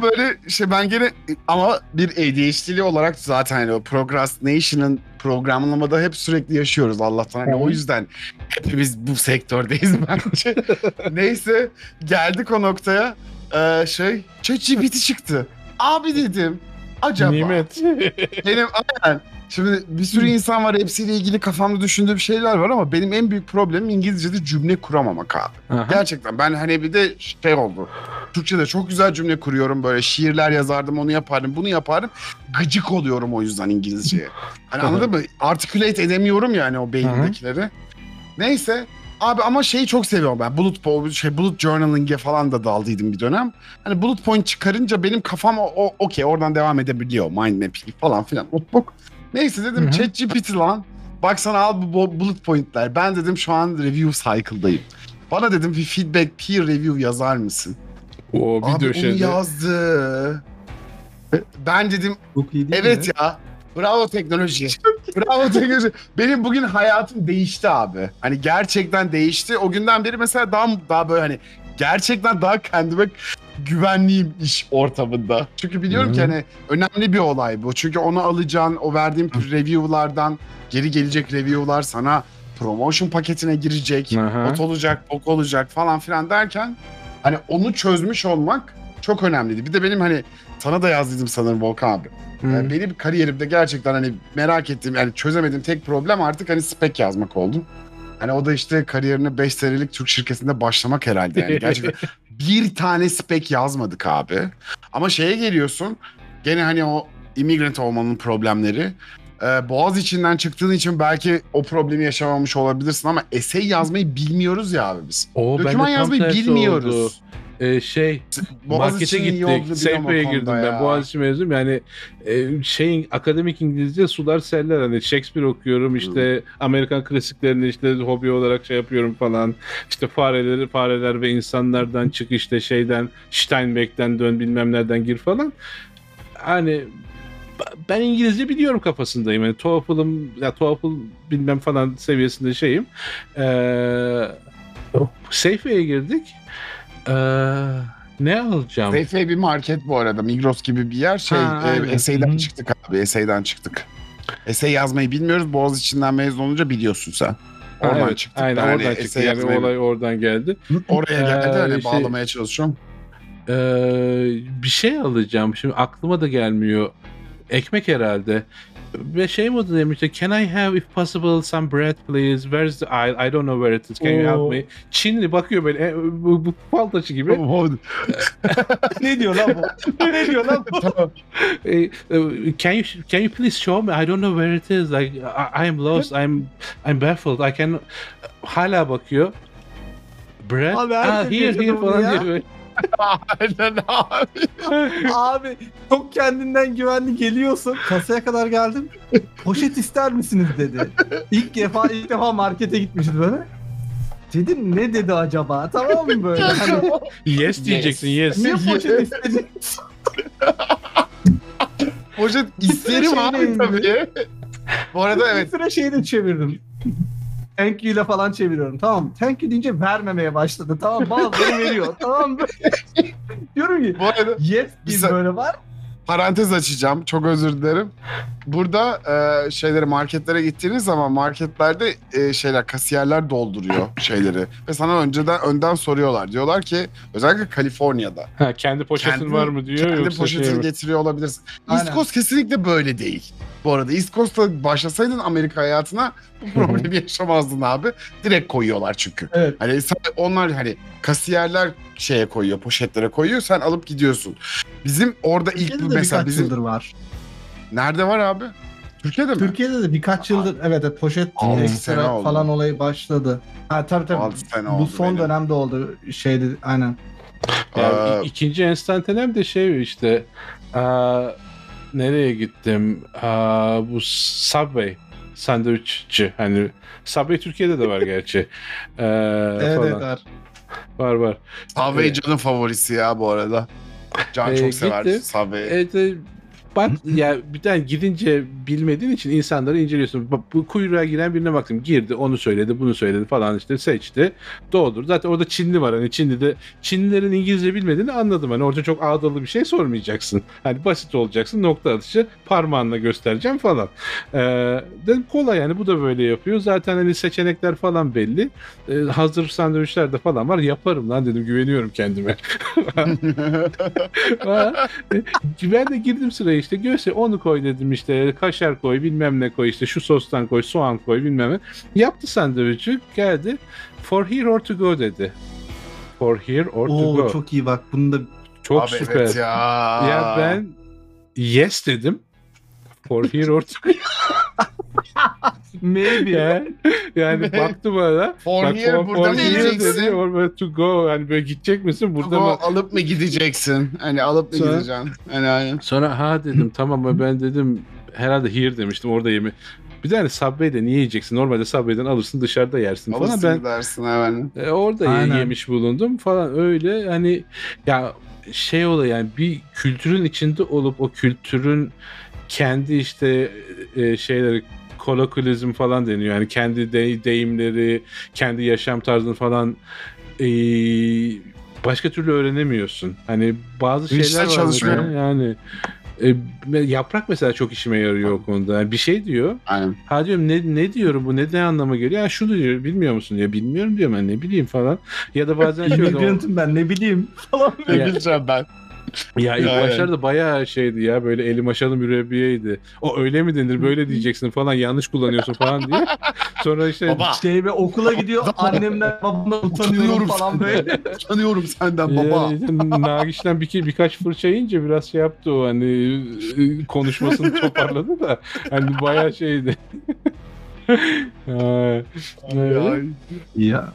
böyle şey ben gene ama bir ADHD'li olarak zaten hani o Procrastination'ın programlamada hep sürekli yaşıyoruz Allah'tan. Hani o yüzden hepimiz bu sektördeyiz bence. Neyse geldik o noktaya. Ee, şey ChatGPT çıktı. Abi dedim acaba Nimet. benim aynen Şimdi bir sürü insan var hepsiyle ilgili kafamda düşündüğüm şeyler var ama benim en büyük problemim İngilizce'de cümle kuramamak abi. Aha. Gerçekten ben hani bir de şey oldu. Türkçe'de çok güzel cümle kuruyorum böyle şiirler yazardım onu yapardım bunu yapardım. Gıcık oluyorum o yüzden İngilizceye. Hani anladın mı? Articulate edemiyorum yani o beynindekileri. Neyse abi ama şeyi çok seviyorum ben. Bullet, şey, bullet journaling'e falan da daldıydım bir dönem. Hani bullet point çıkarınca benim kafam o, o okey oradan devam edebiliyor. Mind mapping falan filan. Notebook. Neyse dedim. ChatGPT lan. Baksana al bu bu bullet pointler. Ben dedim şu an review cycle'dayım. Bana dedim bir feedback peer review yazar mısın? O bir Abi onu döşedi. yazdı. Ben dedim Çok iyi değil evet mi? ya. Bravo teknoloji. Bravo teknoloji. Benim bugün hayatım değişti abi. Hani gerçekten değişti. O günden beri mesela daha daha böyle hani gerçekten daha kendime güvenliyim iş ortamında. Çünkü biliyorum ki Hı. hani önemli bir olay bu. Çünkü onu alacağın, o verdiğim review'lardan geri gelecek review'lar sana promotion paketine girecek. Aha. Ot olacak, bok olacak falan filan derken hani onu çözmüş olmak çok önemliydi. Bir de benim hani sana da yazdıydım sanırım Volkan abi. Hı. Yani benim kariyerimde gerçekten hani merak ettiğim yani çözemediğim tek problem artık hani spek yazmak oldu. Hani o da işte kariyerine 5 senelik Türk şirketinde başlamak herhalde yani. Gerçekten bir tane spek yazmadık abi. Ama şeye geliyorsun gene hani o immigrant olmanın problemleri. Ee, Boğaz içinden çıktığın için belki o problemi yaşamamış olabilirsin ama essay yazmayı bilmiyoruz ya abi biz. Oo, tam yazmayı bilmiyoruz. oldu. Ee, şey markete gittik. Safe'ye girdim ya. ben. Boğaziçi mezunum. Yani e, şeyin akademik İngilizce sular seller. Hani Shakespeare okuyorum. işte Amerikan klasiklerini işte hobi olarak şey yapıyorum falan. İşte fareleri fareler ve insanlardan çık işte şeyden Steinbeck'ten dön bilmem nereden gir falan. Hani ben İngilizce biliyorum kafasındayım. Yani TOEFL'ım ya TOEFL bilmem falan seviyesinde şeyim. Ee, Safe'ye girdik. Ee, ne alacağım? Seyfe bir market bu arada. Migros gibi bir yer. Şey, Ha, e, aynen. Essay'den Hı hı. çıktık abi. Essay'den çıktık. Essay yazmayı bilmiyoruz. Boğaz içinden mezun olunca biliyorsun sen. Ha, Oradan evet, çıktık. Aynen hani oradan çıktı. Yani yazmayı- olay oradan geldi. Oraya geldi Ee, hani şey- bağlamaya çalışıyorum. Ee, bir şey alacağım. Şimdi aklıma da gelmiyor. Ekmek herhalde. Ve şey modu demişti. Can I have if possible some bread please? Where's the aisle? I don't know where it is. Can you help Oo. me? Çinli bakıyor böyle. e, bu, bu paltaçı gibi. ne diyor lan bu? ne diyor lan bu? E, e, can you can you please show me? I don't know where it is. Like I, I am lost. I'm I'm baffled. I can hala bakıyor. Bread. Abi ah, here here falan diyor. Aynen abi. Abi çok kendinden güvenli geliyorsun. Kasaya kadar geldim. Poşet ister misiniz dedi. İlk defa ilk defa markete gitmişiz böyle. Dedim ne dedi acaba? Tamam mı böyle? Hani Yes diyeceksin yes. niye poşet istedi? Poşet isterim Şeyle abi tabii. Bu arada Bir evet süre şeyi de çevirdim. Thank you ile falan çeviriyorum. Tamam. Thank you deyince vermemeye başladı. Tamam bazıları veriyor. tamam? Diyorum ki bu arada yes gibi Biz- böyle var. Parantez açacağım. Çok özür dilerim. Burada e, şeyleri marketlere gittiğiniz zaman marketlerde e, şeyler kasiyerler dolduruyor şeyleri. Ve sana önceden önden soruyorlar. Diyorlar ki özellikle Kaliforniya'da. Ha, kendi poşetin Kendi- var mı diyor Kendi yoksa poşetini şey mi? getiriyor olabilirsin. Aynen. East Coast kesinlikle böyle değil. Bu arada East Coast'ta başlasaydın Amerika hayatına bu problemi yaşamazdın abi. Direkt koyuyorlar çünkü. Evet. Hani onlar hani kasiyerler şeye koyuyor, poşetlere koyuyor. Sen alıp gidiyorsun. Bizim orada ilk Türkiye'de de mesela birkaç bizim yıldır var. nerede var abi? Türkiye'de mi? Türkiye'de de birkaç yıldır evet, evet poşet Altı sene ekstra oldu. falan olayı başladı. Ha tabii tabii. Altı sene Bu oldu son benim. dönemde oldu şeydi aynen. İ- ikinci enstantanem de şey işte aa, nereye gittim? Aa, bu Subway sandviççi hani Subway Türkiye'de de var gerçi. Ee, Evet falan. evet var. Var var. Subway Evet. Can'ın favorisi ya bu arada. Can Ee, çok sever gitti. Subway'i. Evet, e, bak ya bir tane gidince bilmediğin için insanları inceliyorsun. Bak, bu kuyruğa giren birine baktım. Girdi, onu söyledi, bunu söyledi falan işte seçti. Doğdur. Zaten orada Çinli var. Hani Çinli'de Çinlilerin İngilizce bilmediğini anladım. Hani orada çok ağdalı bir şey sormayacaksın. Hani basit olacaksın. Nokta atışı parmağınla göstereceğim falan. Ee, dedim kolay yani bu da böyle yapıyor. Zaten hani seçenekler falan belli. Ee, hazır sandviçler de falan var. Yaparım lan dedim. Güveniyorum kendime. E, ben de girdim sıraya işte göğse onu koy dedim işte kaşar koy bilmem ne koy işte şu sostan koy soğan koy bilmem ne. Yaptı sandviçi geldi for here or to go dedi. For here or to Oo go. Çok, çok iyi bak bunu da çok Abi süper. evet ya. Ya ben yes dedim. For here or to go. maybe. yani, yani baktı bana. For Bak, here burada mı here gideceksin? dedi, or to go. Hani böyle gidecek misin? Burada Burada mı? alıp mı gideceksin? Hani alıp mı Sonra- gideceksin? Hani aynen. Sonra ha dedim tamam ama ben dedim herhalde here demiştim orada yemi. Bir de hani Subway'de niye yiyeceksin? Normalde Subway'den alırsın dışarıda yersin falan. Alırsın Ben gidersin hemen. e, orada Aynen. yemiş bulundum falan öyle hani ya şey oluyor yani bir kültürün içinde olup o kültürün kendi işte e, şeyleri kolokülizm falan deniyor. Yani kendi de- deyimleri, kendi yaşam tarzını falan e, başka türlü öğrenemiyorsun. Hani bazı Hiç şeyler var çalışmıyor. mesela, yani e, yaprak mesela çok işime yarıyor o konuda. Yani bir şey diyor. Aynen. Ha diyorum ne ne diyorum bu ne ne anlama geliyor? Ya şunu diyor bilmiyor musun diyor. Bilmiyorum diyorum ben ne bileyim falan. Ya da bazen şöyle Immigrant'ım ben ne bileyim falan. Ne bileceğim ben. Ya ilk Aynen. başlarda bayağı şeydi ya böyle elim aşalı mürebbiyeydi. O öyle mi denir böyle diyeceksin falan yanlış kullanıyorsun falan diye. Sonra işte Baba Şey ve okula gidiyor annemden babamdan utanıyorum Utanıyorum falan böyle. tanıyorum senden baba. Ya, işte Nagiş'ten bir, birkaç fırça yiyince biraz şey yaptı o hani e, konuşmasını toparladı da hani bayağı şeydi. Öyle. Ya.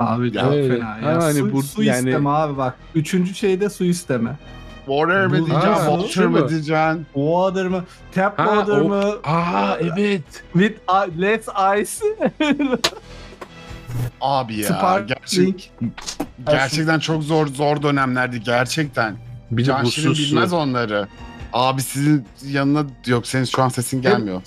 Abi çok Evet. fena ya. Hani su, bu- su yani- isteme abi bak. Üçüncü şeyde su isteme. Water mı Bu- diyeceksin? Ha, Water mı diyeceksin? Water mı? Tap Ha, water o- mı? Aa evet. With uh, let's ice. Abi ya. Gerçek, Sparkling. gerçekten çok zor zor dönemlerdi gerçekten. Bir de Şirin buzsuz bilmez su. onları. Abi sizin yanına yok senin şu an sesin gelmiyor.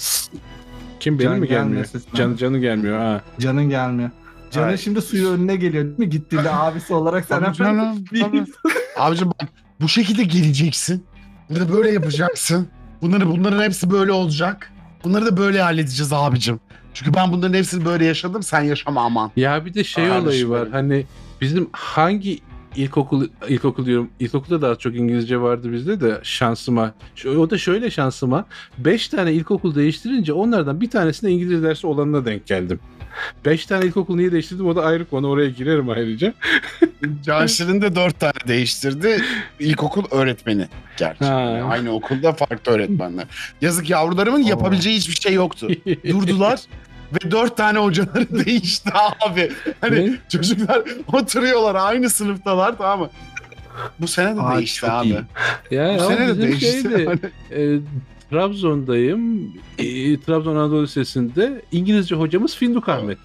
Kim benim Can mi gelmiyor? gelmesin. Canı canı gelmiyor ha. Canın gelmiyor. Canın Ay. şimdi suyu önüne geliyor değil mi? Gittiğinde abisi olarak sen Tabii canım, tabii. Abicim bak bu şekilde geleceksin. Bunu böyle yapacaksın. Bunları bunların hepsi böyle olacak. Bunları da böyle halledeceğiz abicim. Çünkü ben bunların hepsini böyle yaşadım. Sen yaşama aman. Ya bir de şey Kardeşim olayı var. Hani bizim hangi ilkokul ilkokul diyorum. İlkokulda daha çok İngilizce vardı bizde de şansıma. O da şöyle şansıma. 5 tane ilkokul değiştirince onlardan bir tanesinde İngilizce dersi olanına denk geldim. 5 tane ilkokul niye değiştirdim o da ayrı konu. Oraya girerim ayrıca. Can Şirin de dört tane değiştirdi. İlkokul öğretmeni gerçi. Ha. Yani aynı okulda farklı öğretmenler. Yazık yavrularımın yapabileceği hiçbir şey yoktu. Durdular ve dört tane hocaları değişti abi. Hani Ne? çocuklar oturuyorlar aynı sınıftalar tamam mı? Bu sene de Aa, değişti çok abi. iyi. ya Bu ama sene de bizim değişti. şeydi. Hani e, Trabzon'dayım. E, Trabzon Anadolu Lisesi'nde İngilizce hocamız Finduk Ahmet.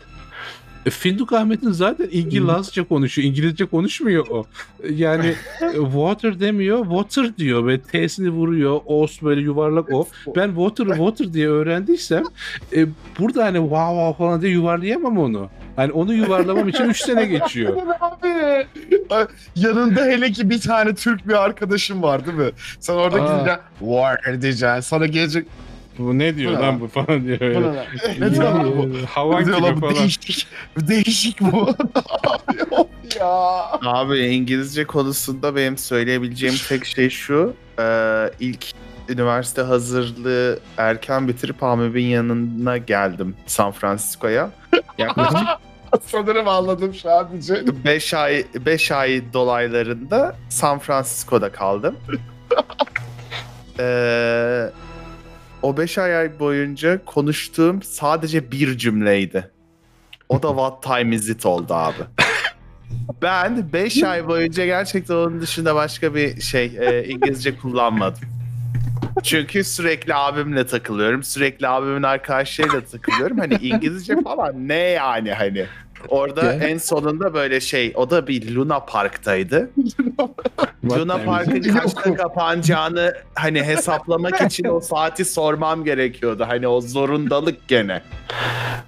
E, Finduk Ahmet'in zaten ilgili Lazca konuşuyor. İngilizce konuşmuyor o. Yani e, water demiyor, water diyor ve T'sini vuruyor. O's böyle yuvarlak o. Ben water water diye öğrendiysem e, burada hani wow wow falan diye yuvarlayamam onu. Hani onu yuvarlamam için 3 sene geçiyor. Abi. Yanında hele ki bir tane Türk bir arkadaşım var değil mi? Sen orada Aa. gideceksin. War diyeceksin. Sana gelecek. Bu ne diyor Bu lan lan? bu falan diyor. Bu Öyle. ne diyor lan bu? Lan gibi falan. Değişik. Değişik bu. Abi ya. Abi İngilizce konusunda benim söyleyebileceğim tek şey şu. Ee, ilk üniversite hazırlığı erken bitirip Amib'in yanına geldim San Francisco'ya. Yaklaşık Sanırım anladım şu an diyeceğim. 5 ay 5 ay dolaylarında San Francisco'da kaldım. Ee, o 5 ay boyunca konuştuğum sadece bir cümleydi. O da what time is it oldu abi. Ben 5 ay boyunca gerçekten onun dışında başka bir şey e, İngilizce kullanmadım. Çünkü sürekli abimle takılıyorum. Sürekli abimin arkadaşlarıyla takılıyorum. Hani İngilizce falan ne yani hani. Orada Ya. en sonunda böyle şey o da bir Luna Park'taydı. Luna Park'ın kaçta kapanacağını hani hesaplamak için o saati sormam gerekiyordu. Hani o zorundalık gene.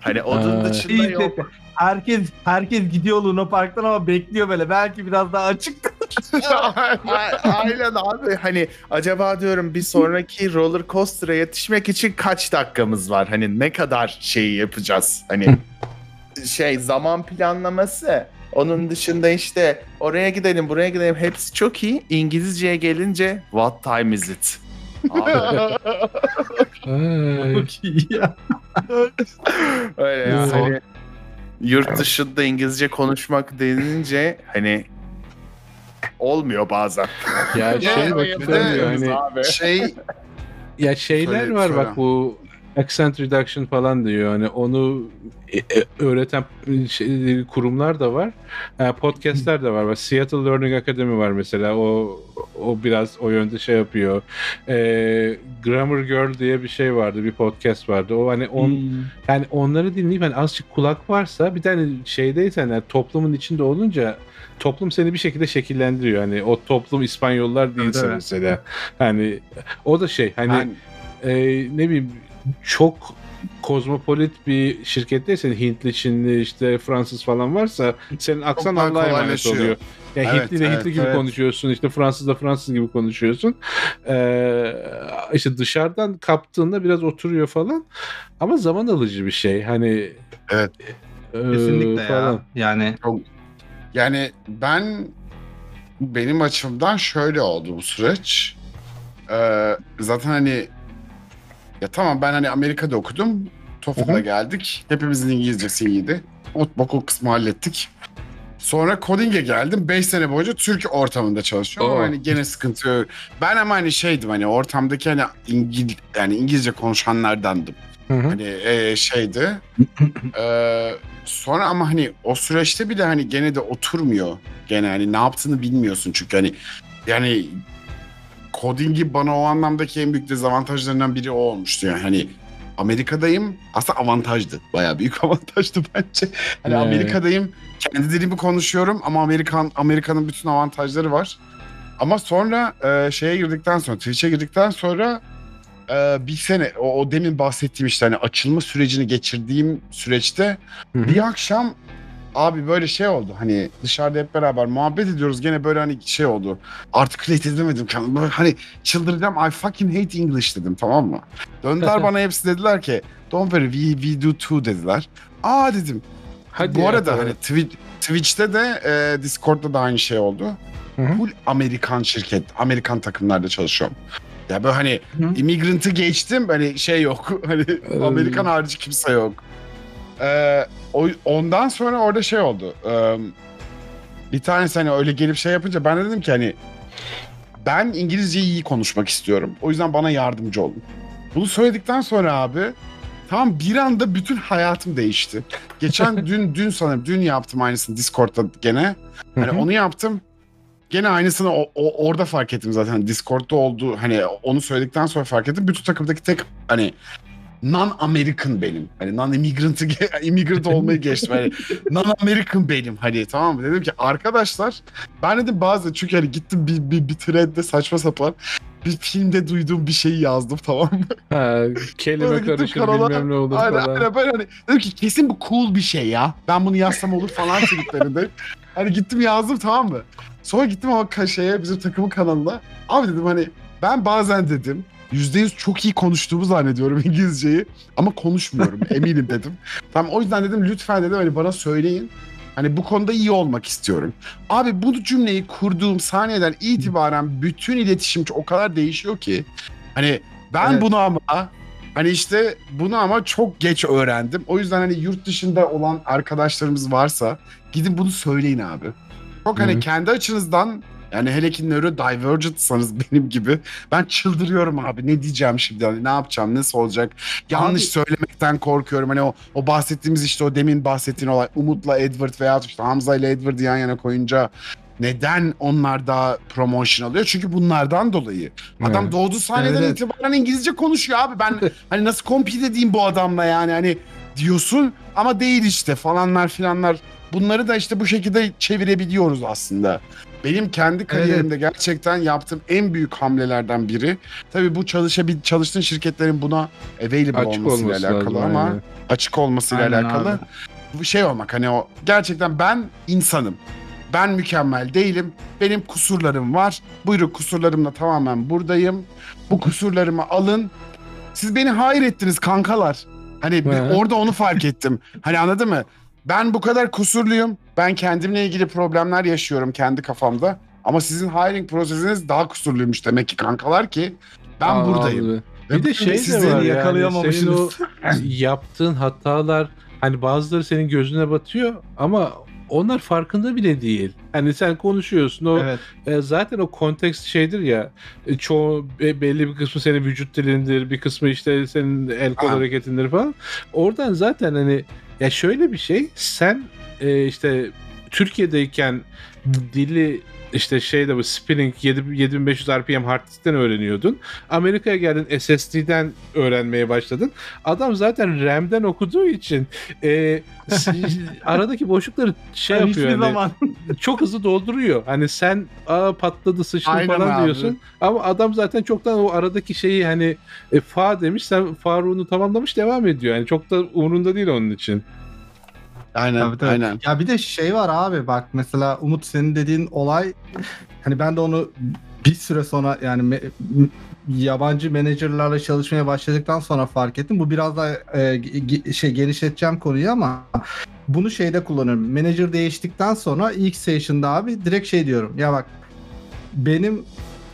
Hani onun dışında yok. Herkes herkes gidiyor Luna Park'tan ama bekliyor böyle. Belki biraz daha açık. Aynen abi hani acaba diyorum bir sonraki roller coaster'a yetişmek için kaç dakikamız var? Hani ne kadar şeyi yapacağız? Hani şey zaman planlaması. Onun dışında işte oraya gidelim buraya gidelim hepsi çok iyi. İngilizceye gelince what time is it? Abi, Ay. Çok iyi ya. öyle ya. Son- Hani yurt dışında İngilizce konuşmak denince hani olmuyor bazen. Ya şey bak bir de- yani abi. Şey ya şeyler Söyle, var söyle. bak bu accent reduction falan diyor hani onu e, e, öğreten şey, kurumlar da var. Podcastler de var. Seattle Learning Academy var mesela. O o biraz o yönde şey yapıyor. E, Grammar Girl diye bir şey vardı. Bir podcast vardı. O hani on Hmm. yani onları dinleyip hani azıcık kulak varsa bir tane şeydeysen yani toplumun içinde olunca toplum seni bir şekilde şekillendiriyor. Hani o toplum İspanyollar değilsin evet. mesela. Hani o da şey hani ben e, ne bileyim çok kozmopolit bir şirketteysen Hintli, Çinli, işte Fransız falan varsa senin aksan Allah'a emanet oluyor. Yani Evet, Hintli de evet, Hintli gibi evet. konuşuyorsun, işte Fransız da Fransız gibi konuşuyorsun. Ee, işte dışarıdan kaptığında biraz oturuyor falan. Ama zaman alıcı bir şey. Hani Evet. e, Kesinlikle ya. falan. Yani Yani ben benim açımdan şöyle oldu bu süreç. Ee, zaten hani ya tamam ben hani Amerika'da okudum. TOEFL'a geldik. Hepimizin İngilizcesi iyiydi. O bokul kısmı hallettik. Sonra coding'e geldim. 5 sene boyunca Türk ortamında çalışıyorum ama hani gene sıkıntı yok. Ben ama hani şeydim hani ortamdaki hani İngil yani İngilizce konuşanlardandım. Hı hı. Hani e, şeydi. Ee, sonra ama hani o süreçte bile hani gene de oturmuyor. Gene hani ne yaptığını bilmiyorsun çünkü hani yani coding'i bana o anlamdaki en büyük dezavantajlarından biri o olmuştu yani hani Amerika'dayım aslında avantajdı. Bayağı büyük avantajdı bence. Hani Evet. Amerika'dayım kendi dilimi konuşuyorum ama Amerikan Amerika'nın bütün avantajları var. Ama sonra e, şeye girdikten sonra Twitch'e girdikten sonra e, bir sene o, o demin bahsettiğim işte hani açılma sürecini geçirdiğim süreçte Hı hı. bir akşam abi böyle şey oldu hani dışarıda hep beraber muhabbet ediyoruz gene böyle hani şey oldu articulate edemedim kendimi böyle hani çıldıracağım I fucking hate English dedim tamam mı? Döndüler bana hepsi dediler ki don't worry we, we do too dediler. Aa dedim Hadi bu ya, arada falan. hani Twi- Twitch'te de e, Discord'da da aynı şey oldu. Full Amerikan şirket, Amerikan takımlarda çalışıyorum. Ya böyle hani Hı. immigrant'ı geçtim hani şey yok. Hani Amerikan harici kimse yok. Ee, o, ondan sonra orada şey oldu. Ee, bir tanesi hani öyle gelip şey yapınca ben de dedim ki hani ben İngilizceyi iyi konuşmak istiyorum. O yüzden bana yardımcı olun. Bunu söyledikten sonra abi tam bir anda bütün hayatım değişti. Geçen dün dün sanırım dün yaptım aynısını Discord'da gene. Hani onu yaptım. Gene aynısını o, o- orada fark ettim zaten. Discord'da oldu. Hani onu söyledikten sonra fark ettim. Bütün takımdaki tek hani non-American benim. Hani non-immigrant'ı immigrant olmayı geçtim. Hani non-American benim hani tamam mı? Dedim ki arkadaşlar ben dedim bazı çünkü hani gittim bir, bir, bir threadde saçma sapan bir filmde duyduğum bir şeyi yazdım tamam mı? Ha, kelime Böyle karışır kanala, bilmem ne olur Aynen falan. aynen ben hani dedim ki kesin bu cool bir şey ya. Ben bunu yazsam olur falan triplerinde. hani gittim yazdım tamam mı? Sonra gittim ka- şeye bizim takımın kanalına. Abi dedim hani ben bazen dedim %100 çok iyi konuştuğumu zannediyorum İngilizceyi ama konuşmuyorum eminim dedim. Tamam o yüzden dedim lütfen dedim hani bana söyleyin. Hani bu konuda iyi olmak istiyorum. Abi bu cümleyi kurduğum saniyeden itibaren bütün iletişim o kadar değişiyor ki. Hani ben Evet. bunu ama hani işte bunu ama çok geç öğrendim. O yüzden hani yurt dışında olan arkadaşlarımız varsa gidin bunu söyleyin abi. Çok hani Hı. kendi açınızdan yani hele ki neurodivergentsanız benim gibi ben çıldırıyorum abi. Ne diyeceğim şimdi? Hani ne yapacağım? Nasıl olacak? Yanlış Abi- söylemekten korkuyorum. Hani o, o bahsettiğimiz işte o demin bahsettiğin olay Umut'la Edward veya işte Hamza ile Edward'ı yan yana koyunca neden onlar daha promotion alıyor? Çünkü bunlardan dolayı. Adam Evet. doğduğu sahneden Evet. itibaren İngilizce konuşuyor abi. Ben hani nasıl compete edeyim bu adamla yani hani diyorsun ama değil işte falanlar filanlar. Bunları da işte bu şekilde çevirebiliyoruz aslında. Benim kendi kariyerimde gerçekten yaptığım en büyük hamlelerden biri. Tabii bu çalışabil çalıştığın şirketlerin buna available Açık olmasıyla olması alakalı lazım. ama aynen. açık olmasıyla Aynen alakalı. abi. Bu şey olmak hani o gerçekten ben insanım. Ben mükemmel değilim. Benim kusurlarım var. Buyurun kusurlarımla tamamen buradayım. Bu kusurlarımı alın. Siz beni hayır ettiniz kankalar. Hani Hı. orada onu fark ettim. Hani anladın mı? Ben bu kadar kusurluyum. Ben kendimle ilgili problemler yaşıyorum kendi kafamda. Ama sizin hiring prosesiniz daha kusurluymuş demek ki kankalar ki ben Aa, buradayım. abi. Bir de şey de var yani. yakalayamamışsınız. Senin o yaptığın hatalar hani bazıları senin gözüne batıyor ama onlar farkında bile değil. Hani sen konuşuyorsun o Evet. e, zaten o kontekst şeydir ya e, çoğu be- belli bir kısmı senin vücut dilindir bir kısmı işte senin el kol Ha. hareketindir falan. Oradan zaten hani ya şöyle bir şey sen e, işte Türkiye'deyken dili işte şeyde bu spinning 7, 7500 RPM hard diskten öğreniyordun. Amerika'ya geldin SSD'den öğrenmeye başladın. Adam zaten RAM'den okuduğu için e, aradaki boşlukları şey Yani yapıyor. hiçbir hani, zaman. çok hızlı dolduruyor. Hani sen Aa, patladı sıçtı Aynen falan abi. diyorsun. Ama adam zaten çoktan o aradaki şeyi hani e, fa demiş sen Faruk'unu tamamlamış devam ediyor. Yani çok da umurunda değil onun için. Aynen Tabii, tabii. aynen. Ya bir de şey var abi bak mesela Umut senin dediğin olay hani ben de onu bir süre sonra yani me- yabancı menajerlerle çalışmaya başladıktan sonra fark ettim. Bu biraz da e, şey genişleteceğim konuyu ama bunu şeyde kullanıyorum. Menajer değiştikten sonra ilk session'da abi direkt şey diyorum. Ya bak benim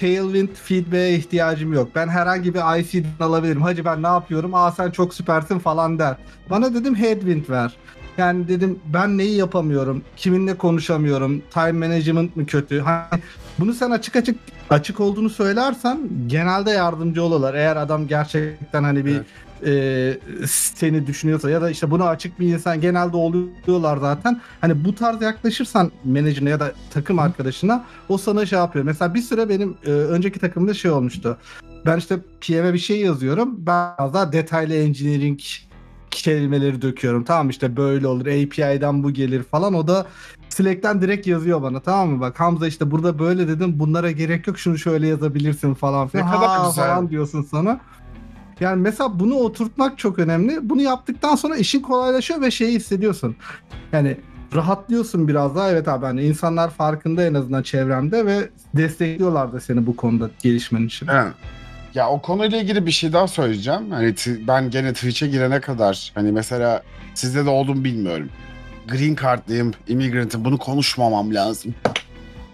Tailwind feedback'e ihtiyacım yok. Ben herhangi bir IC'den alabilirim. Hacı ben ne yapıyorum? Aa sen çok süpersin falan der. Bana dedim headwind ver. Yani dedim ben neyi yapamıyorum? Kiminle konuşamıyorum? Time management mı kötü? Hani bunu sen açık açık açık olduğunu söylersen genelde yardımcı olurlar. Eğer adam gerçekten hani bir e, seni düşünüyorsa ya da işte buna açık bir insan genelde oluyorlar zaten. Hani bu tarz yaklaşırsan menajerine ya da takım arkadaşına o sana şey yapıyor. Mesela bir süre benim e, önceki takımda şey olmuştu. Ben işte PM'e bir şey yazıyorum. Ben biraz daha detaylı engineering kelimeleri döküyorum. Tamam işte böyle olur. API'den bu gelir falan. O da Slack'ten direkt yazıyor bana tamam mı? Bak Hamza işte burada böyle dedim. Bunlara gerek yok. Şunu şöyle yazabilirsin falan filan. Ne kadar Ha, güzel. falan diyorsun sana. Yani mesela bunu oturtmak çok önemli. Bunu yaptıktan sonra işin kolaylaşıyor ve şeyi hissediyorsun. Yani rahatlıyorsun biraz daha. Evet abi hani insanlar farkında en azından çevremde ve destekliyorlar da seni bu konuda gelişmen için. Evet. Ya o konuyla ilgili bir şey daha söyleyeceğim. Hani t- ben gene Twitch'e girene kadar hani mesela sizde de oldum bilmiyorum. Green Card'lıyım, immigrant'ım bunu konuşmamam lazım.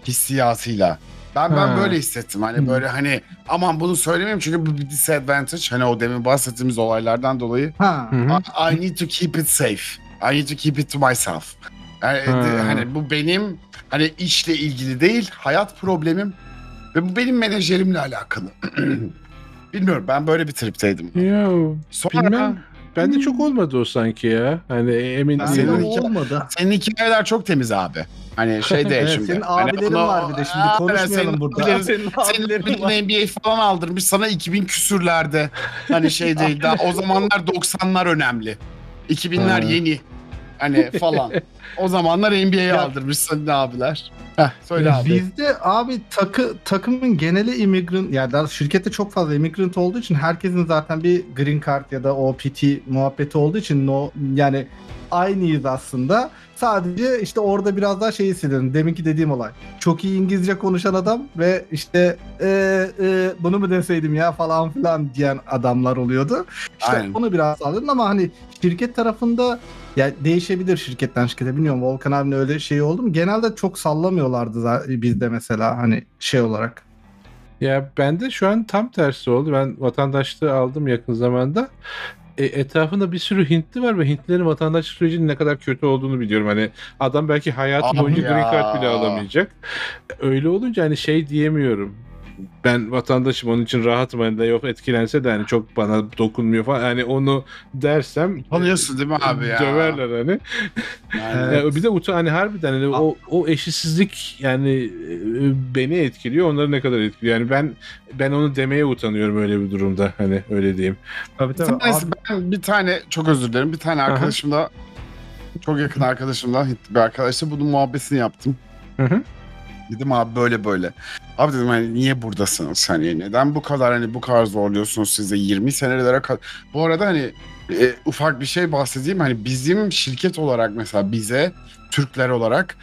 Hissiyatıyla. Ben ben Ha. böyle hissettim. Hani Hı. böyle hani aman bunu söylemeyeyim çünkü bu bir disadvantage. Hani o demin bahsettiğimiz olaylardan dolayı. Ha. I, I need to keep it safe. I need to keep it to myself. Yani, Ha. de- hani bu benim hani işle ilgili değil, hayat problemim ve bu benim menajerimle alakalı. Bilmiyorum ben böyle bir tripteydim. Ya Sonra bilmem. bende çok olmadı o sanki ya. Hani emin Ben değilim. senin hikaye- olmadı. Senin hikayeler çok temiz abi. Hani şey değil Evet, şimdi. senin Hani abilerin onu- var bir de şimdi Aynen, konuşmayalım senin burada. abilerin- Senin Senin abilerin var. NBA falan aldırmış sana 2000 küsürlerde. Hani şey değil daha o zamanlar 90'lar önemli. 2000'ler Ha. yeni. Hani falan. O zamanlar NBA'yi Ya- aldırmış senin abiler. Heh, söyle abi. Bizde abi takı takımın geneli immigrant yani daha şirkette çok fazla immigrant olduğu için herkesin zaten bir green card ya da OPT muhabbeti olduğu için no yani aynıyız aslında. Sadece işte orada biraz daha şeyi hissediyorum. Deminki dediğim olay. Çok iyi İngilizce konuşan adam ve işte e, e, bunu mu deseydim ya falan filan diyen adamlar oluyordu. İşte Aynen. onu biraz sağladım ama hani şirket tarafında ya değişebilir şirketten şirkete bilmiyorum Volkan abinin öyle şeyi oldu mu? Genelde çok sallamıyorlardı bizde mesela hani şey olarak. Ya bende şu an tam tersi oldu. Ben vatandaşlığı aldım yakın zamanda. E, etrafında bir sürü Hintli var ve Hintlilerin vatandaşlık sürecinin ne kadar kötü olduğunu biliyorum. Hani adam belki hayatı Abi boyunca ya. green card bile alamayacak. Öyle olunca hani şey diyemiyorum. Ben vatandaşım onun için rahatım hani de yok etkilense de hani çok bana dokunmuyor falan. Hani onu dersem Tanıyorsun değil mi abi ya? Döverler hani. Yani, Ya bir de uta hani harbiden hani o o eşitsizlik yani e, beni etkiliyor. Onları ne kadar etkiliyor? Yani ben ben onu demeye utanıyorum öyle bir durumda. Hani öyle diyeyim. Tabii Bir tanesi, ben bir tane çok özür dilerim. Bir tane arkadaşımla çok yakın arkadaşımla bir arkadaşla bunun muhabbetini yaptım. Hı hı. Dedim abi böyle böyle. Abi dedim hani niye buradasınız? Hani neden bu kadar hani bu kadar zorluyorsunuz size 20 senelere kadar. Bu arada hani e, ufak bir şey bahsedeyim. Hani bizim şirket olarak mesela bize Türkler olarak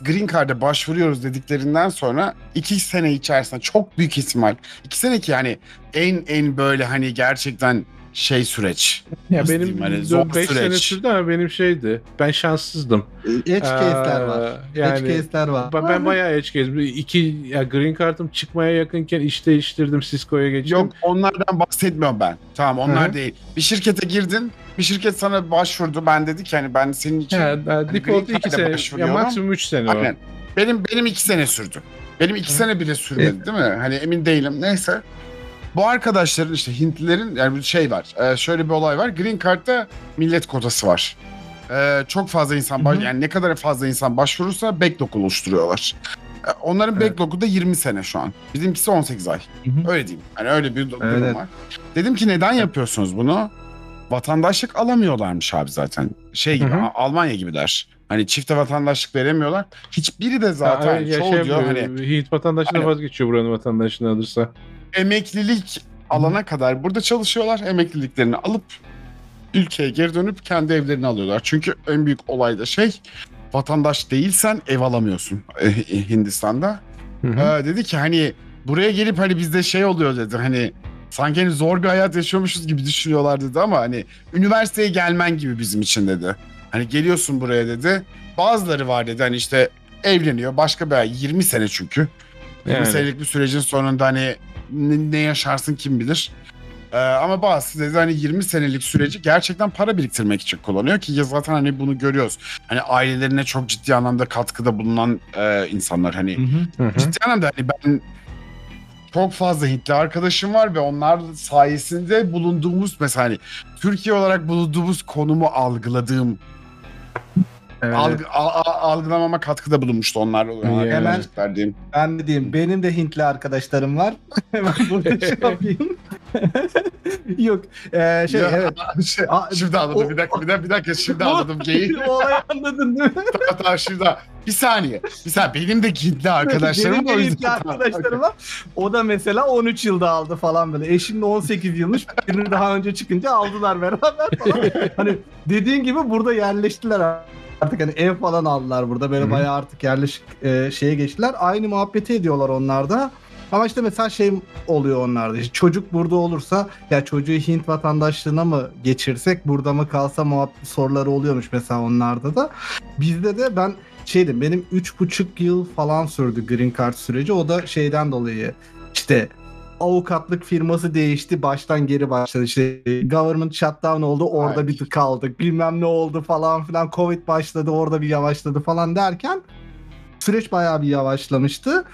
Green Card'a başvuruyoruz dediklerinden sonra iki sene içerisinde çok büyük ihtimal iki sene ki yani en en böyle hani gerçekten şey süreç. Ya Nasıl benim hani zor 5 sene süreç. sürdü ama benim şeydi. Ben şanssızdım. edge case'ler Aa, var. Yani edge case'ler var. ben, ben bayağı edge case. İki ya green card'ım çıkmaya yakınken iş değiştirdim. Cisco'ya geçtim. Yok onlardan bahsetmiyorum ben. Tamam onlar Hı hı. değil. Bir şirkete girdin. Bir şirket sana başvurdu. Ben dedi ki hani ben senin için Ya, ya, default green 2 card'a sene. Ya maksimum 3 sene o. Aynen. Benim benim iki sene sürdü. Benim iki sene bile sürmedi değil mi? Hani emin değilim. Neyse. Bu arkadaşların işte Hintlilerin yani bir şey var. Ee, şöyle bir olay var. Green Card'da millet kotası var. Ee, çok fazla insan baş- Hı hı. yani ne kadar fazla insan başvurursa backlog oluşturuyorlar. Ee, onların Evet. backlog'u da 20 sene şu an. Bizimkisi 18 ay. Hı hı. Öyle diyeyim. Hani öyle bir durum Evet. var. Dedim ki neden yapıyorsunuz bunu? Vatandaşlık alamıyorlarmış abi zaten. Şey gibi Hı hı. Almanya gibi der. Hani çifte vatandaşlık veremiyorlar. Hiçbiri de Ha, zaten ya çoğu şey diyor hani Hint vatandaşlığına Aynen. vazgeçiyor buranın vatandaşlığını alırsa. Emeklilik alana kadar burada çalışıyorlar. Emekliliklerini alıp ülkeye geri dönüp kendi evlerini alıyorlar. Çünkü en büyük olay da şey vatandaş değilsen ev alamıyorsun eh, eh, Hindistan'da. Hı hı. Ee, dedi ki hani buraya gelip hani bizde şey oluyor dedi hani sanki hani zor bir hayat yaşıyormuşuz gibi düşünüyorlar dedi ama hani üniversiteye gelmen gibi bizim için dedi. Hani geliyorsun buraya dedi. Bazıları var dedi hani işte evleniyor başka bir ay 20 sene çünkü. 20 Yani. senelik bir sürecin sonunda hani ne, ne yaşarsın kim bilir. Ee, ama bazısı dedi hani 20 senelik süreci gerçekten para biriktirmek için kullanıyor ki ya zaten hani bunu görüyoruz. Hani ailelerine çok ciddi anlamda katkıda bulunan e, insanlar hani Hı hı. Hı hı. ciddi anlamda hani ben çok fazla Hintli arkadaşım var ve onlar sayesinde bulunduğumuz mesela hani Türkiye olarak bulunduğumuz konumu algıladığım Evet. algı, a- a- algılamama katkıda bulunmuştu onlar. Yani. Hemen diyeyim. Ben de diyeyim benim de Hintli arkadaşlarım var. Hemen burada şey yapayım. Yok. Ee, şey Ya, evet. şey, Aa, şimdi anladım o- bir dakika bir dakika, bir dakika şimdi anladım geyiği. o olayı anladın değil mi? tamam, tamam şimdi bir saniye. Bir saniye benim de Hintli arkadaşlarım Benim var, o de Hintli arkadaşlarım var. O da mesela 13 yılda aldı falan böyle. Eşim de 18 yılmış. Birini daha önce çıkınca aldılar beraber falan. hani dediğin gibi burada yerleştiler artık hani ev falan aldılar burada. Böyle Hı hı. bayağı artık yerleşik e, şeye geçtiler. Aynı muhabbeti ediyorlar onlar da. Ama işte mesela şey oluyor onlarda. İşte çocuk burada olursa ya çocuğu Hint vatandaşlığına mı geçirsek burada mı kalsa muhabbet soruları oluyormuş mesela onlarda da. Bizde de ben şeydim benim üç buçuk yıl falan sürdü green card süreci. O da şeyden dolayı işte avukatlık firması değişti baştan geri başladı işte government shutdown oldu orada Ay. bir tık kaldık bilmem ne oldu falan filan covid başladı orada bir yavaşladı falan derken süreç bayağı bir yavaşlamıştı.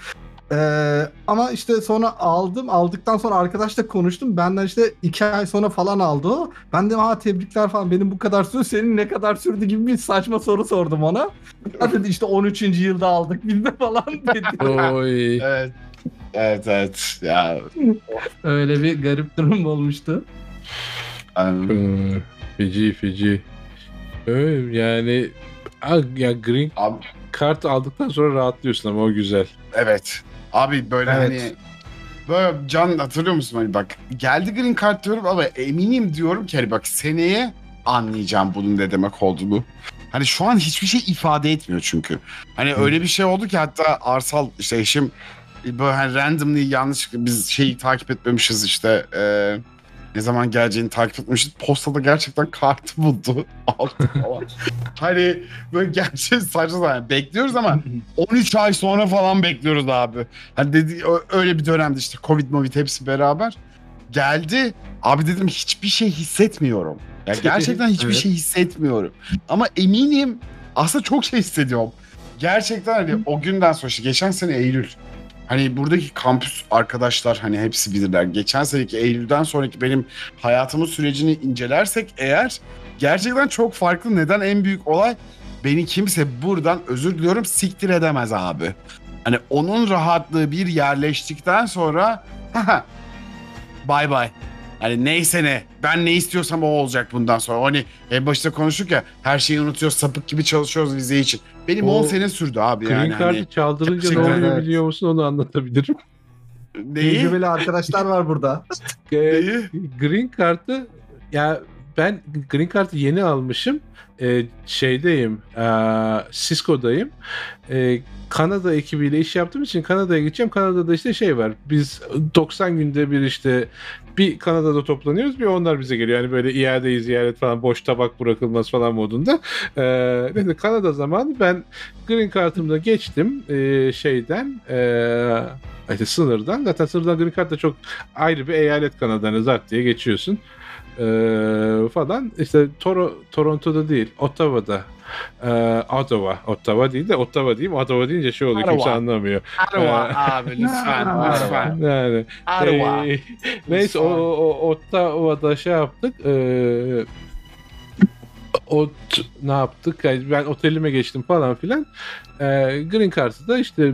Ee, ama işte sonra aldım. Aldıktan sonra arkadaşla konuştum. Benden işte iki ay sonra falan aldı o. Ben de ha tebrikler falan benim bu kadar sürdü. Senin ne kadar sürdü gibi bir saçma soru sordum ona. Ha dedi işte 13. yılda aldık biz de falan dedi. Oy. Evet. Evet evet. Ya Öyle bir garip durum olmuştu. Ee, Feci feci. Öyle yani a- ya green abi, kart aldıktan sonra rahatlıyorsun ama o güzel. evet. Abi böyle Evet. hani böyle Can hatırlıyor musun hani bak geldi green card diyorum ama eminim diyorum ki hani bak seneye anlayacağım bunun ne demek olduğunu. Hani şu an hiçbir şey ifade etmiyor çünkü. Hani öyle bir şey oldu ki hatta Arsal işte eşim böyle hani randomly yanlış biz şeyi takip etmemişiz işte e, ne zaman geleceğini takip etmemişiz. Postada gerçekten kartı buldu. Falan. hani böyle gerçekten saçma sapan. Bekliyoruz ama 13 ay sonra falan bekliyoruz abi. Hani dedi öyle bir dönemde işte Covid Movid hepsi beraber. Geldi. Abi dedim hiçbir şey hissetmiyorum. Ya gerçekten hiçbir Evet. şey hissetmiyorum. Ama eminim aslında çok şey hissediyorum. Gerçekten hani o günden sonra işte geçen sene Eylül. Hani buradaki kampüs arkadaşlar hani hepsi bilirler. Geçen seneki Eylül'den sonraki benim hayatımın sürecini incelersek eğer gerçekten çok farklı. Neden en büyük olay beni kimse buradan özür diliyorum siktir edemez abi. Hani onun rahatlığı bir yerleştikten sonra bay bay. Hani neyse ne. Ben ne istiyorsam o olacak bundan sonra. Hani en başta konuştuk ya her şeyi unutuyoruz sapık gibi çalışıyoruz vize için. Benim O 10 sene sürdü abi Green yani. Card'ı Hani, çaldırınca ne oluyor evet. biliyor musun onu anlatabilirim. neyi? Tecrübeli arkadaşlar var burada. Ee, Neyi? Green Card'ı ya ben Green Card'ı yeni almışım. Ee, şeydeyim, ee, Cisco'dayım. Ee, Kanada ekibiyle iş yaptığım için Kanada'ya gideceğim. Kanada'da işte şey var. Biz 90 günde bir işte bir Kanada'da toplanıyoruz bir onlar bize geliyor. Yani böyle iadeyi ziyaret falan boş tabak bırakılmaz falan modunda. Ee, neyse Kanada zamanı ben Green Card'ımda geçtim ee, şeyden ee, sınırdan. Zaten sınırdan Green Card da çok ayrı bir eyalet Kanada'nı zart diye geçiyorsun. Ee, falan. İşte Toro, Toronto'da değil Ottawa'da. Ee, Ottawa. Ottawa değil de Ottawa diyeyim. Ottawa deyince şey oluyor kimse Ottawa. anlamıyor. Ottawa abi lütfen lütfen. yani Ottawa. ee, neyse o, o Ottawa'da şey yaptık ee, o t- ne yaptık? Yani ben otelime geçtim falan filan. Ee, Green Card'ı da işte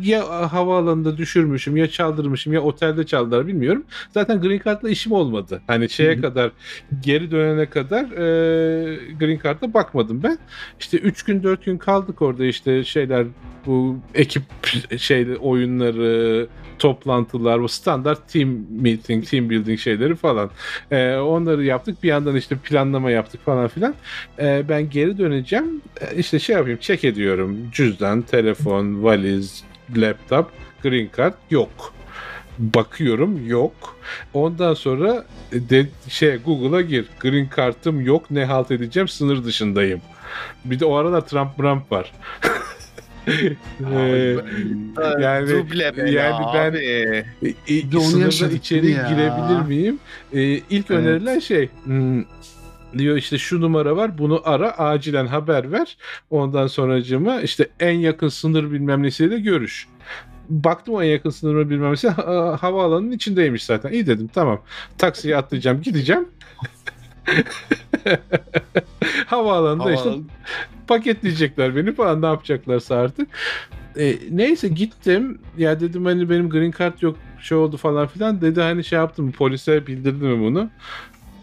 ya havaalanında düşürmüşüm ya çaldırmışım ya otelde çaldılar bilmiyorum. Zaten Green Card'la işim olmadı. Hani şeye Hı hı. kadar geri dönene kadar e, Green Card'a bakmadım ben. İşte 3 gün 4 gün kaldık orada işte şeyler bu ekip şeyde oyunları, toplantılar, bu standart team meeting, team building şeyleri falan. E, onları yaptık. Bir yandan işte planlama yaptık falan filan. E, ben geri döneceğim. E, işte şey yapayım, check ediyorum. Cüzdan, telefon, valiz, laptop, green card yok. Bakıyorum yok. Ondan sonra de, şey Google'a gir. Green Card'ım yok. Ne halt edeceğim? Sınır dışındayım. Bir de o arada Trump Trump var. Ee, yani Duble yani ben abi. e, e, sınırda içeri ya? girebilir miyim? E, ilk Evet. önerilen şey hmm, diyor işte şu numara var bunu ara acilen haber ver. Ondan sonracığıma işte en yakın sınır bilmem nesiyle görüş. Baktım en yakın sınırı bilmem nesi ha- havaalanının içindeymiş zaten. İyi dedim tamam. Taksiye atlayacağım gideceğim. Havaalanında işte Havalan- paketleyecekler beni falan ne yapacaklarsa artık. E, neyse gittim. Ya dedim hani benim green card yok şey oldu falan filan. Dedi hani şey yaptım polise bildirdim mi bunu?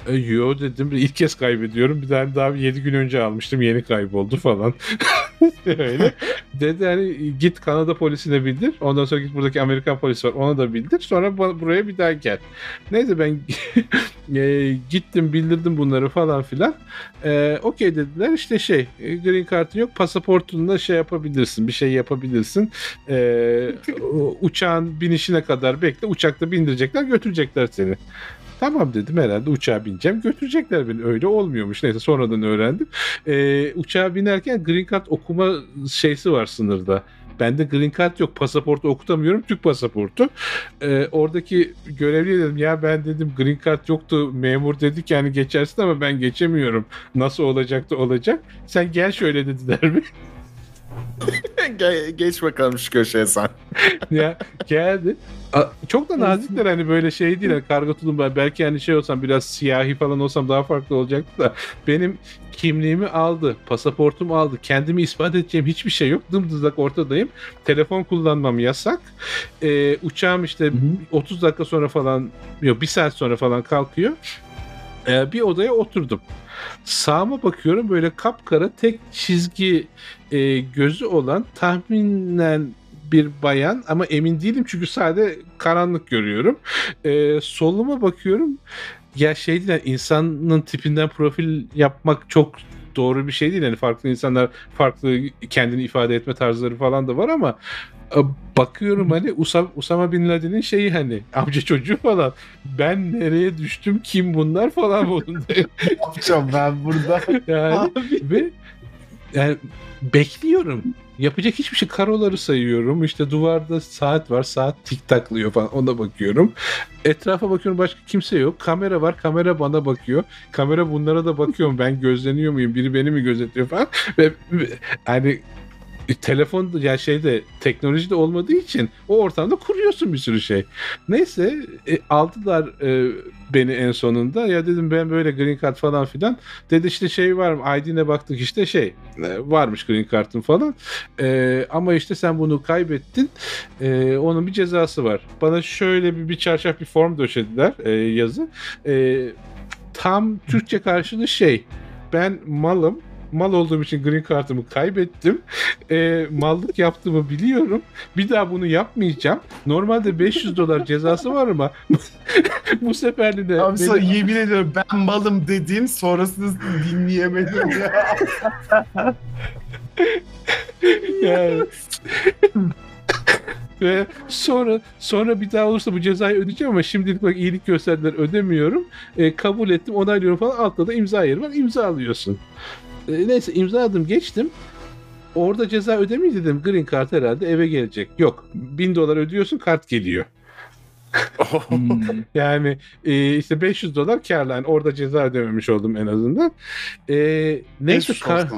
E, yo dedim ilk kez kaybediyorum. Bir tane daha 7 gün önce almıştım yeni kayboldu falan. Öyle. Dedi hani git Kanada polisine bildir. Ondan sonra git buradaki Amerikan polisi var ona da bildir. Sonra buraya bir daha gel. Neyse ben e, gittim bildirdim bunları falan filan. E, Okey dediler işte şey e, green card'ın yok pasaportunla şey yapabilirsin bir şey yapabilirsin. E, uçağın binişine kadar bekle uçakta bindirecekler götürecekler seni. Tamam dedim herhalde uçağa bineceğim götürecekler beni öyle olmuyormuş neyse sonradan öğrendim. E, uçağa binerken green card okuma şeysi var sınırda. Bende green card yok. Pasaportu okutamıyorum. Türk pasaportu. Ee, oradaki görevliye dedim ya ben dedim green card yoktu. Memur dedi ki hani geçersin ama ben geçemiyorum. Nasıl olacaktı olacak. Sen gel şöyle dediler mi? Ge- geç bakalım şu köşeye sen. ya geldi. A- Çok da nazikler hani böyle şey değil. Hani karga tulumba belki hani şey olsam biraz siyahi falan olsam daha farklı olacaktı da benim kimliğimi aldı, pasaportumu aldı. Kendimi ispat edeceğim hiçbir şey yok. Dımdızlak ortadayım. Telefon kullanmam yasak. Ee, uçağım işte 30 dakika sonra falan yok bir saat sonra falan kalkıyor. Ee, bir odaya oturdum. Sağıma bakıyorum böyle kapkara tek çizgi e, gözü olan tahminen bir bayan ama emin değilim çünkü sadece karanlık görüyorum. Ee, soluma bakıyorum. Ya şey değil insanın tipinden profil yapmak çok doğru bir şey değil. Yani farklı insanlar farklı kendini ifade etme tarzları falan da var ama e, bakıyorum hani Usam, Usama Bin Laden'in şeyi hani amca çocuğu falan. Ben nereye düştüm kim bunlar falan modundayım. yapacağım ben burada? Yani ve yani bekliyorum. Yapacak hiçbir şey karoları sayıyorum. İşte duvarda saat var. Saat tik taklıyor falan. Ona bakıyorum. Etrafa bakıyorum başka kimse yok. Kamera var. Kamera bana bakıyor. Kamera bunlara da bakıyorum. Ben gözleniyor muyum? Biri beni mi gözetliyor falan. Ve, ve hani telefon ya şeyde teknoloji de olmadığı için o ortamda kuruyorsun bir sürü şey. Neyse e, aldılar e, beni en sonunda. Ya dedim ben böyle green card falan filan. Dedi işte şey var mı? ID'ne baktık işte şey e, varmış green card'ın falan. E, ama işte sen bunu kaybettin. E, onun bir cezası var. Bana şöyle bir, bir çarşaf bir form döşediler e, yazı. E, tam Türkçe karşılığı şey. Ben malım mal olduğum için green card'ımı kaybettim. E, mallık yaptığımı biliyorum. Bir daha bunu yapmayacağım. Normalde 500 dolar cezası var ama bu seferliğine Abi beni- sana yemin ediyorum ben malım dedin sonrasını dinleyemedim ya. Yani. Ve sonra sonra bir daha olursa bu cezayı ödeyeceğim ama şimdilik bak iyilik gösterdiler ödemiyorum. E, kabul ettim onaylıyorum falan altta da imza yeri var imza alıyorsun. E, neyse imzaladım geçtim. Orada ceza ödemeyi dedim green card herhalde eve gelecek. Yok 1000 dolar ödüyorsun kart geliyor. Yani e, işte 500 dolar karlı. Yani orada ceza ödememiş oldum en azından. E, neyse kar-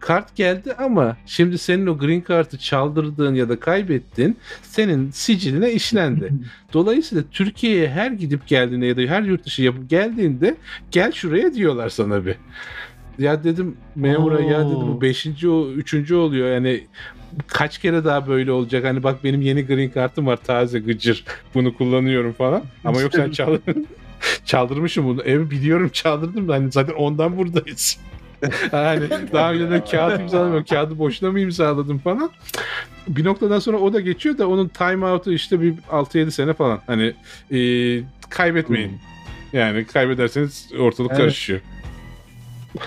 kart geldi ama şimdi senin o green kartı çaldırdığın ya da kaybettin senin siciline işlendi. Dolayısıyla Türkiye'ye her gidip geldiğinde ya da her yurt dışı yapıp geldiğinde gel şuraya diyorlar sana bir. Ya dedim memura ya dedim bu Oo. beşinci o üçüncü oluyor yani kaç kere daha böyle olacak hani bak benim yeni green kartım var taze gıcır bunu kullanıyorum falan ama yok sen çal çaldırmışım bunu ev biliyorum çaldırdım hani zaten ondan buradayız. hani daha önceden kağıt imzalamıyorum. Kağıdı boşuna mı imzaladım falan. Bir noktadan sonra o da geçiyor da onun time out'u işte bir 6-7 sene falan. Hani e, kaybetmeyin. Yani kaybederseniz ortalık Evet. karışıyor.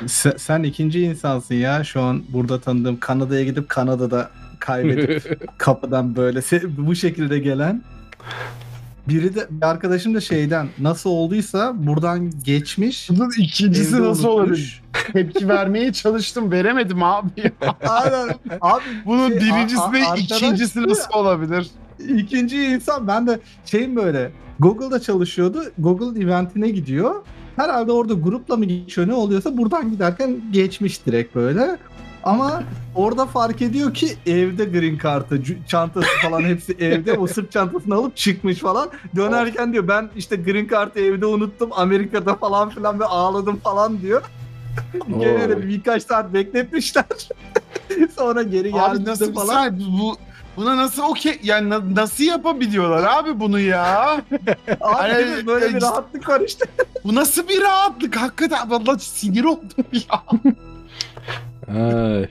Sen, sen ikinci insansın ya şu an burada tanıdığım Kanada'ya gidip Kanada'da kaybedip kapıdan böyle bu şekilde gelen biri de bir arkadaşım da şeyden nasıl olduysa buradan geçmiş. Bunun ikincisi nasıl olabilir? Tepki vermeye çalıştım veremedim abi. Aynen. Abi Bunun Şey, birincisi a- a- de ikincisi nasıl olabilir? ikinci insan ben de şeyim böyle Google'da çalışıyordu. Google eventine gidiyor. Herhalde orada grupla mı geçiyor ne oluyorsa buradan giderken geçmiş direkt böyle. Ama orada fark ediyor ki evde green kartı, çantası falan hepsi evde. O sırt çantasını alıp çıkmış falan. Dönerken diyor ben işte green kartı evde unuttum Amerika'da falan filan ve ağladım falan diyor. Gene de birkaç saat bekletmişler. Sonra geri Abi geldi nasıl falan. sen bu buna nasıl okey yani na- nasıl yapabiliyorlar abi bunu ya? Abi Hani- değil mi? böyle bir e, rahatlık var işte. Bu nasıl bir rahatlık hakikaten vallahi sinir oldum ya. Ay.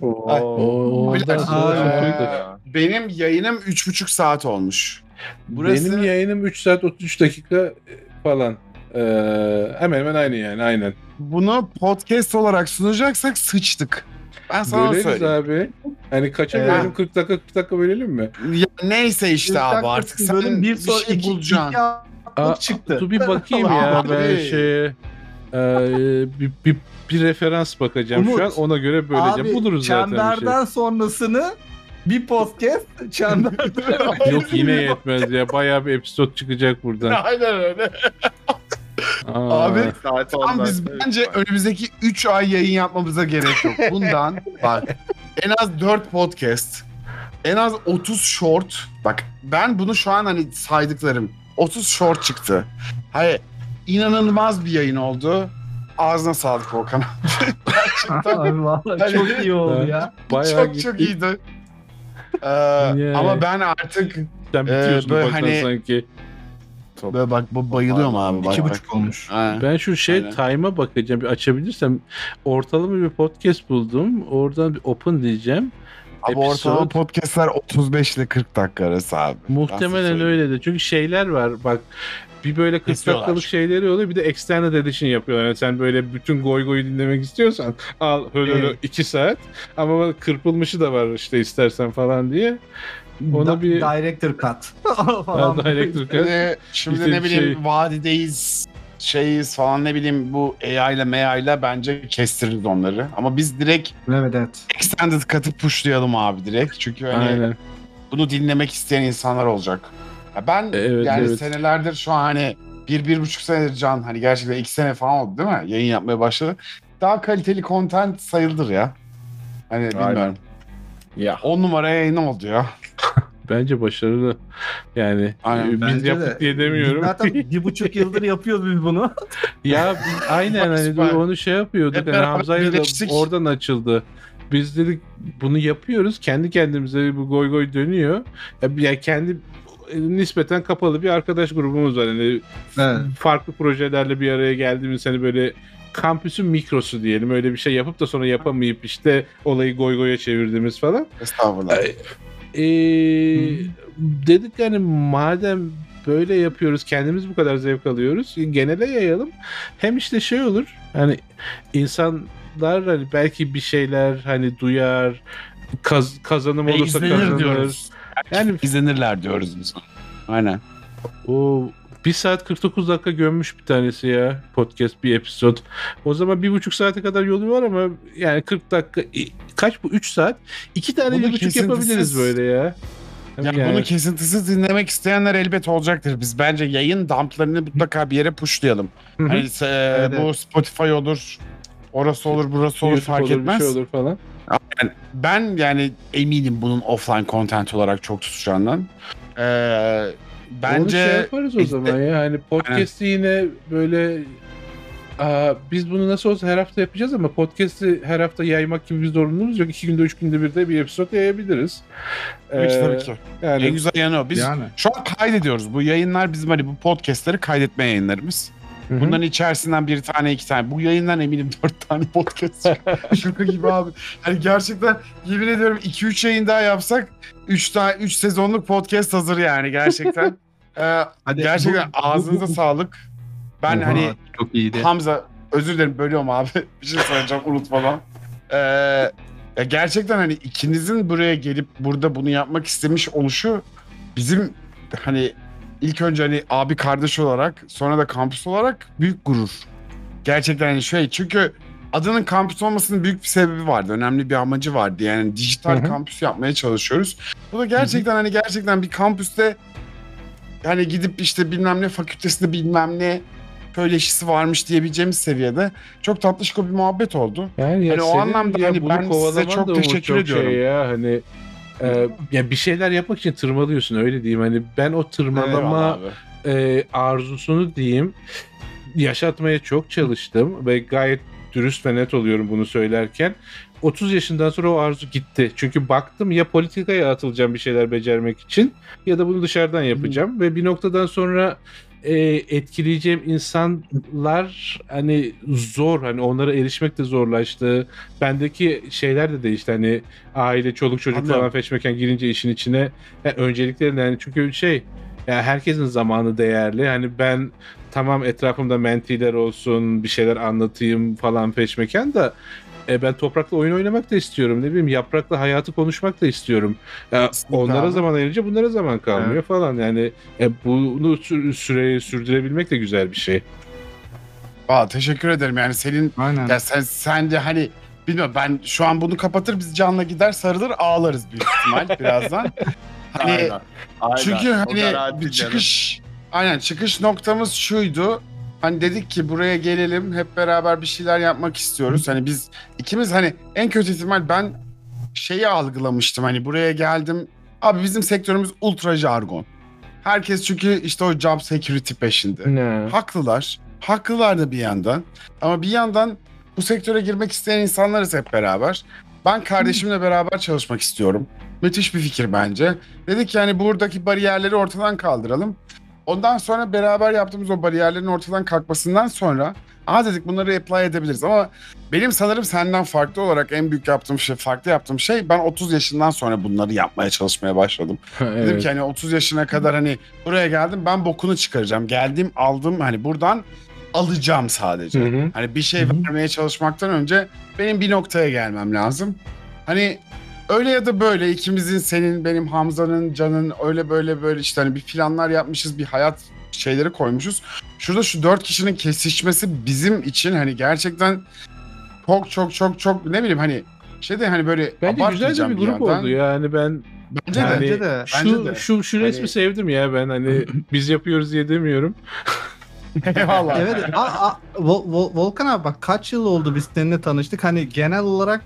Oo. Bir ondan- eee, Benim yayınım 3,5 saat olmuş. Burası Benim yayınım 3 saat 33 dakika e, falan. Ee, hemen hemen aynı yani aynen. bunu podcast olarak sunacaksak sıçtık. Ben sana Böleriz söyleyeyim. abi. Hani kaça Ee, bölelim? 40 dakika 40 dakika bölelim mi? Ya neyse işte abi dakika artık sen bölüm bir, sonra şey iki- bulacaksın. haftalık çıktı. Dur bir bakayım ya ben şeye. Ee, bir, bir, bir referans bakacağım Umut, şu an ona göre böleceğim. Abi Buluruz zaten bir şey. çemberden sonrasını bir podcast çemberden. Yok yine yetmez ya. Bayağı bir episod çıkacak buradan. Aynen öyle. Aa, Abi, Saat Tam ondan. biz bence önümüzdeki 3 ay yayın yapmamıza gerek yok. Bundan bak en az 4 podcast, en az 30 short. Bak ben bunu şu an hani saydıklarım 30 short çıktı. Hayır inanılmaz bir yayın oldu. Ağzına sağlık Volkan. Gerçekten Abi vallahi çok iyi oldu ya. Bayağı çok çok iyiydi. Ee, Yani. Ama ben artık Sen bitiyorsun böyle ufaktan hani- sanki. Böyle bak bu bayılıyorum abi. Bak, İki bak. buçuk olmuş. Ha. Ben şu şey Aynen. time'a bakacağım. Bir açabilirsem ortalama bir podcast buldum. Oradan bir open diyeceğim. Abi Episode- ortalama podcastler 35 ile 40 dakika arası abi. Muhtemelen öyle de. Çünkü şeyler var. Bak bir böyle 40 Kesiyorlar. dakikalık şeyleri oluyor. Bir de extended edition yapıyorlar. Yani sen böyle bütün goy goyu dinlemek istiyorsan al Evet. 2 saat. Ama kırpılmışı da var işte istersen falan diye. Ona Da- bir Director cut. Falan. Director Cut. Şimdi, şimdi İşte ne bileyim şey- vadideyiz şeyiz falan ne bileyim bu AI ile MA ile bence kestiririz onları. Ama biz direkt Evet evet. extended katı pushlayalım abi direkt. Çünkü hani Aynen. bunu dinlemek isteyen insanlar olacak. Ya ben Evet, yani evet. senelerdir şu an hani bir, bir buçuk senedir Can hani gerçekten iki sene falan oldu değil mi? Yayın yapmaya başladı. Daha kaliteli content sayılır ya. Hani bilmiyorum. Ya. On numara yayın oldu ya. Bence başarılı. Yani Aynen, e, biz bence yaptık de. diye demiyorum. Zaten bir buçuk yıldır yapıyoruz biz bunu. ya aynen hani onu şey yapıyorduk. Hani beraber Hamza'yla da oradan açıldı. Biz dedik bunu yapıyoruz. Kendi kendimize bu goy goy dönüyor. Ya, ya kendi e, nispeten kapalı bir arkadaş grubumuz var. Hani Evet. farklı projelerle bir araya geldiğimiz hani böyle kampüsün mikrosu diyelim öyle bir şey yapıp da sonra yapamayıp işte olayı goy goya çevirdiğimiz falan. Estağfurullah. Ee, dedik hani madem böyle yapıyoruz kendimiz bu kadar zevk alıyoruz genele yayalım. Hem işte şey olur hani insanlar hani belki bir şeyler hani duyar kaz, kazanım Ve olursa izlenir kazanır. diyoruz. Yani İzlenirler diyoruz biz. Aynen. o 1 saat 49 dakika gömmüş bir tanesi ya podcast bir episod. O zaman bir buçuk saate kadar yolu var ama yani 40 dakika kaç bu 3 saat? 2 tane bir buçuk yapabiliriz böyle ya. Ya Yani- bunu kesintisiz dinlemek isteyenler elbet olacaktır. Biz bence yayın dumplarını mutlaka bir yere pushlayalım. Hani e, Evet, bu Spotify olur, orası olur, burası olur YouTube fark olur, etmez. şey olur falan. Ben yani eminim bunun offline content olarak çok tutacağından. Ee, Onu bence şey yaparız o zaman ya. Hani podcast'i yine böyle Aa, biz bunu nasıl olsa her hafta yapacağız ama podcast'i her hafta yaymak gibi bir zorunluluğumuz yok. İki günde, üç günde bir de bir episode yayabiliriz. tabii ki, Ee, tabii ki. Yani En güzel yanı o. Biz Yani. şu an kaydediyoruz. Bu yayınlar bizim hani bu podcastleri kaydetme yayınlarımız. Hı hı. Bunların içerisinden bir tane iki tane. Bu yayından eminim dört tane podcast. Şaka gibi abi. Hani gerçekten yemin ediyorum 2-3 yayın daha yapsak 3 tane 3 sezonluk podcast hazır yani gerçekten. Ee, Hadi gerçekten bu- bu- ağzınıza bu- sağlık. Ben Oha, hani çok iyiydi. Hamza özür dilerim bölüyorum abi. bir şey söyleyeceğim unutmadan. Ee, ya gerçekten hani ikinizin buraya gelip burada bunu yapmak istemiş oluşu bizim hani ilk önce hani abi kardeş olarak sonra da kampüs olarak büyük gurur. Gerçekten hani şey çünkü adının kampüs olmasının büyük bir sebebi vardı. Önemli bir amacı vardı. Yani dijital Hı hı. kampüs yapmaya çalışıyoruz. Bu da gerçekten hani gerçekten bir kampüste yani gidip işte bilmem ne fakültesinde bilmem ne söyleşisi varmış diyebileceğimiz seviyede çok tatlışko bir muhabbet oldu. Yani ya Hani o anlamda ya hani ben size çok teşekkür çok ediyorum. Şey ya hani e, ya bir şeyler yapmak için tırmalıyorsun öyle diyeyim. Hani ben o tırmalama e, arzusunu diyeyim yaşatmaya çok çalıştım ve gayet dürüst ve net oluyorum bunu söylerken. 30 yaşından sonra o arzu gitti. Çünkü baktım ya politikaya atılacağım bir şeyler becermek için ya da bunu dışarıdan yapacağım ve bir noktadan sonra e, etkileyeceğim insanlar hani zor hani onlara erişmek de zorlaştı. Bendeki şeyler de değişti hani aile çoluk çocuk Anlıyorum. falan feşmeken girince işin içine yani önceliklerini yani çünkü şey yani herkesin zamanı değerli. Hani ben tamam etrafımda mentiler olsun, bir şeyler anlatayım falan peşmeken da e, ben toprakla oyun oynamak da istiyorum. Ne bileyim yaprakla hayatı konuşmak da istiyorum. Ya, Kesinlikle onlara abi. zaman ayırınca bunlara zaman kalmıyor falan. Yani e, bunu sü- süre sürdürebilmek de güzel bir şey. Aa, teşekkür ederim yani senin Aynen. ya sen, sen de hani bilmiyorum ben şu an bunu kapatır biz canla gider sarılır ağlarız büyük ihtimal birazdan. Hani Aynen. Aynen. Çünkü hani bir canım. çıkış aynen çıkış noktamız şuydu. Hani dedik ki buraya gelelim hep beraber bir şeyler yapmak istiyoruz. Hani biz ikimiz hani en kötü ihtimal ben şeyi algılamıştım hani buraya geldim. Abi bizim sektörümüz ultra jargon. Herkes çünkü işte o job security peşinde. Ne? Haklılar. Haklılar da bir yandan. Ama bir yandan bu sektöre girmek isteyen insanlarız hep beraber. Ben kardeşimle beraber çalışmak istiyorum. Müthiş bir fikir bence. Dedik yani buradaki bariyerleri ortadan kaldıralım. Ondan sonra beraber yaptığımız o bariyerlerin ortadan kalkmasından sonra Aa dedik bunları apply edebiliriz ama benim sanırım senden farklı olarak en büyük yaptığım şey, farklı yaptığım şey ben 30 yaşından sonra bunları yapmaya çalışmaya başladım. Dedim Evet. ki hani 30 yaşına kadar hani buraya geldim ben bokunu çıkaracağım. Geldim aldım hani buradan alacağım sadece. Hı hı. Hani bir şey Hı hı. vermeye çalışmaktan önce benim bir noktaya gelmem lazım. Hani öyle ya da böyle ikimizin senin benim Hamza'nın Can'ın öyle böyle böyle işte hani bir planlar yapmışız bir hayat şeyleri koymuşuz. Şurada şu dört kişinin kesişmesi bizim için hani gerçekten çok çok çok çok ne bileyim hani şey de hani böyle Bence güzel de bir grup yandan. oldu yani ben Bence de. yani Bence de, şu bence de. şu şu resmi Hani- sevdim ya ben hani biz yapıyoruz diye demiyorum. Eyvallah. Evet. a, a, Vol- Volkan abi bak kaç yıl oldu biz seninle tanıştık. Hani genel olarak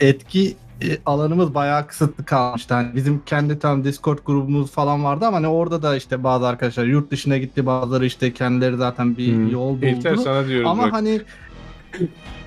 etki e, alanımız bayağı kısıtlı kalmıştı. Hani bizim kendi tam Discord grubumuz falan vardı ama hani orada da işte bazı arkadaşlar yurt dışına gitti, bazıları işte kendileri zaten bir Hmm. yol buldu. İlter sana diyoruz ama bak. hani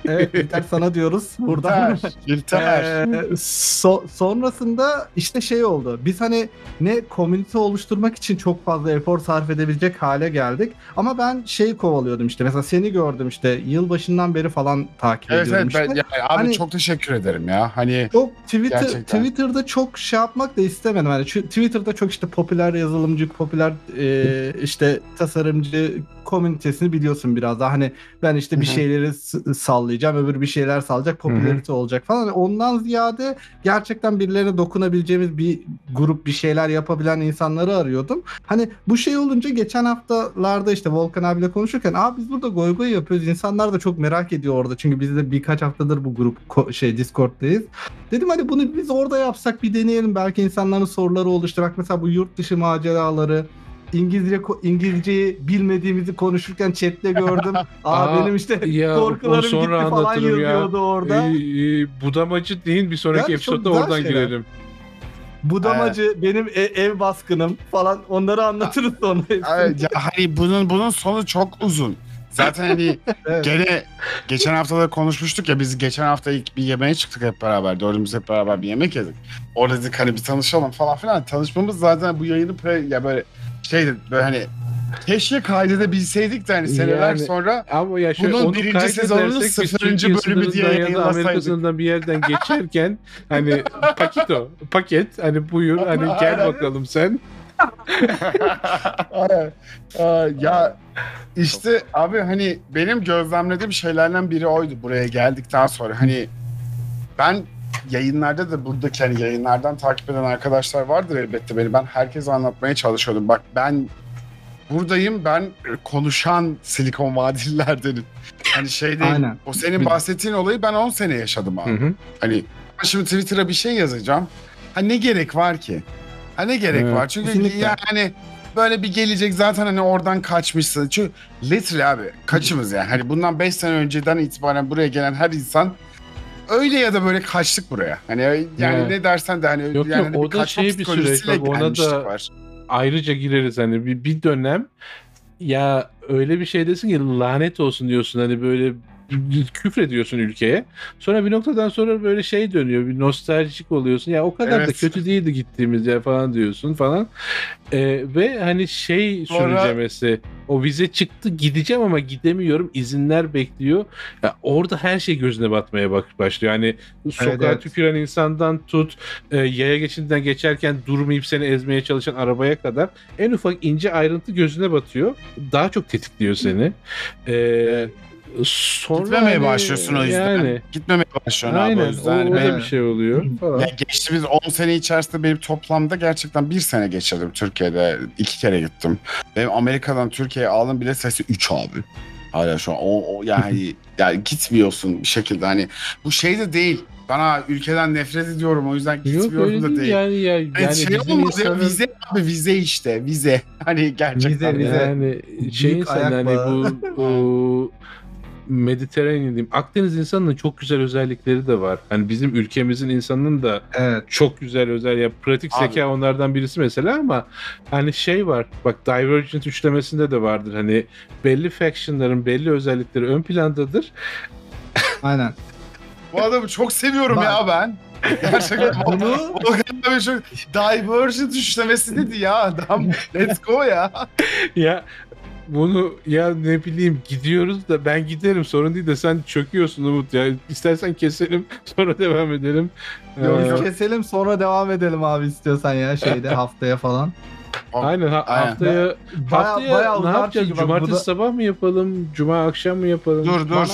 evet İlter sana diyoruz buradan. Yeter. Ee, so- sonrasında işte şey oldu. Biz hani ne komünite oluşturmak için çok fazla efor sarf edebilecek hale geldik. Ama ben şeyi kovalıyordum işte. Mesela seni gördüm işte yılbaşından beri falan takip Evet ediyorum evet işte. ben, ya, abi Hani- çok teşekkür ederim ya. Hani Çok Twitter Gerçekten. Twitter'da çok şey yapmak da istemedim. Yani şu Twitter'da çok işte popüler yazılımcı, popüler e, işte tasarımcı komünitesini biliyorsun biraz daha. Hani ben işte bir şeyleri s- sallayacağım, öbür bir şeyler sallayacak, popülerite olacak falan. Hani Ondan ziyade gerçekten birilerine dokunabileceğimiz bir grup, bir şeyler yapabilen insanları arıyordum. Hani bu şey olunca geçen haftalarda işte Volkan abiyle konuşurken abi biz burada goy goy yapıyoruz. İnsanlar da çok merak ediyor orada. Çünkü biz de birkaç haftadır bu grup şey Discord'dayız. Dedim hani bunu biz orada yapsak bir deneyelim. Belki insanların soruları bak mesela bu yurt dışı maceraları İngilizce İngilizceyi bilmediğimizi konuşurken chatte gördüm. Aa, Aa, benim işte ya, korkularım gitti sonra falan anlatırım ya. yazıyordu orada. Ee, e, budamacı değil bir sonraki Yani güzel oradan şeyler. girelim. Budamacı, benim e- ev baskınım falan onları anlatırız sonra. evet, ya hani bunun bunun sonu çok uzun. Zaten hani Evet. gene geçen hafta da konuşmuştuk ya biz geçen hafta ilk bir yemeğe çıktık hep beraber. Dördümüz hep beraber bir yemek yedik. Orada dedik hani bir tanışalım falan filan. Tanışmamız zaten bu yayını pre- ya böyle şeydi böyle hani keşke kaydedebilseydik de hani seneler Yani- sonra Ama ya şöyle Bunun onu birinci kaydedersek sezonunun biz sıfırıncı Türkiye bölümü diye ya da Amerika yayınlasaydık. sınırından bir yerden geçerken hani pakito, paket hani buyur hani gel Aynen. bakalım sen. Ay, ay, ya işte abi hani benim gözlemlediğim şeylerden biri oydu buraya geldikten sonra. Hani ben yayınlarda da buradaki hani yayınlardan takip eden arkadaşlar vardır elbette beni. Ben herkese anlatmaya çalışıyordum. Bak ben buradayım ben konuşan Silikon Vadililerdenim. Hani şey değil. Aynen. O senin bahsettiğin olayı ben 10 sene yaşadım abi. Hı hı. Hani şimdi Twitter'a bir şey yazacağım. Ha ne gerek var ki? Ha ne gerek Evet, var? Çünkü kesinlikle. yani böyle bir gelecek zaten hani oradan kaçmışsın. Çünkü literally abi kaçımız yani. Hani bundan 5 sene önceden itibaren buraya gelen her insan öyle ya da böyle kaçtık buraya. Hani yani Evet. ne dersen de hani Yok, yani yok, hani o da şey bir süreç, bak ona da- var. Ayrıca gireriz hani bir, bir dönem ya öyle bir şey desin ki lanet olsun diyorsun hani böyle küfrediyorsun ülkeye. Sonra bir noktadan sonra böyle şey dönüyor. Bir nostaljik oluyorsun. Ya o kadar da Evet. kötü değildi gittiğimiz yer falan diyorsun falan. Ee, ve hani şey Sonra- sürüncemesi. O vize çıktı gideceğim ama gidemiyorum. izinler bekliyor. Ya orada her şey gözüne batmaya bak başlıyor. Yani sokağa evet. tüküren insandan tut e, yaya geçidinden geçerken durmayıp seni ezmeye çalışan arabaya kadar en ufak ince ayrıntı gözüne batıyor. Daha çok tetikliyor seni. Ee, sonra Gitmemeye hani- başlıyorsun o yüzden. Yani Gitmemeye başlıyorsun abi o aynen yüzden. Hani o da ben- bir şey oluyor falan. Ya geçtiğimiz 10 sene içerisinde benim toplamda gerçekten bir sene geçirdim Türkiye'de. iki kere gittim. Benim Amerika'dan Türkiye'ye aldığım bile sayısı 3 abi. Hala şu an o, o yani yani gitmiyorsun bir şekilde hani bu şey de değil. Bana ülkeden nefret ediyorum o yüzden Yok gitmiyorum öyle da değil değil. yani ya Yani yani şey ya insanın- vize abi vize işte vize. Hani gerçekten. Vize, vize. yani şey ayak hani bu o, Mediterranean diyeyim. Akdeniz insanının çok güzel özellikleri de var. Hani bizim ülkemizin insanının da Evet. çok güzel özel ya pratik Abi. zeka onlardan birisi mesela ama hani şey var bak Divergent üçlemesinde de vardır hani belli factionların belli özellikleri ön plandadır. Aynen. Bu adamı çok seviyorum Bak. ya ben. Gerçekten Bunu Volkan şu Divergent üçlemesi dedi ya adam. Let's go ya. ya bunu ya ne bileyim gidiyoruz da ben giderim sorun değil de sen çöküyorsun Umut ya istersen keselim sonra devam edelim. Yok, Ee, keselim sonra devam edelim abi istiyorsan ya şeyde haftaya falan. Aynen ha- Aynen. haftaya Baya, haftaya bayağı ne yapacağız? çünkü Cumartesi bu da- sabah mı yapalım? Cuma akşam mı yapalım? Dur dur. Bana-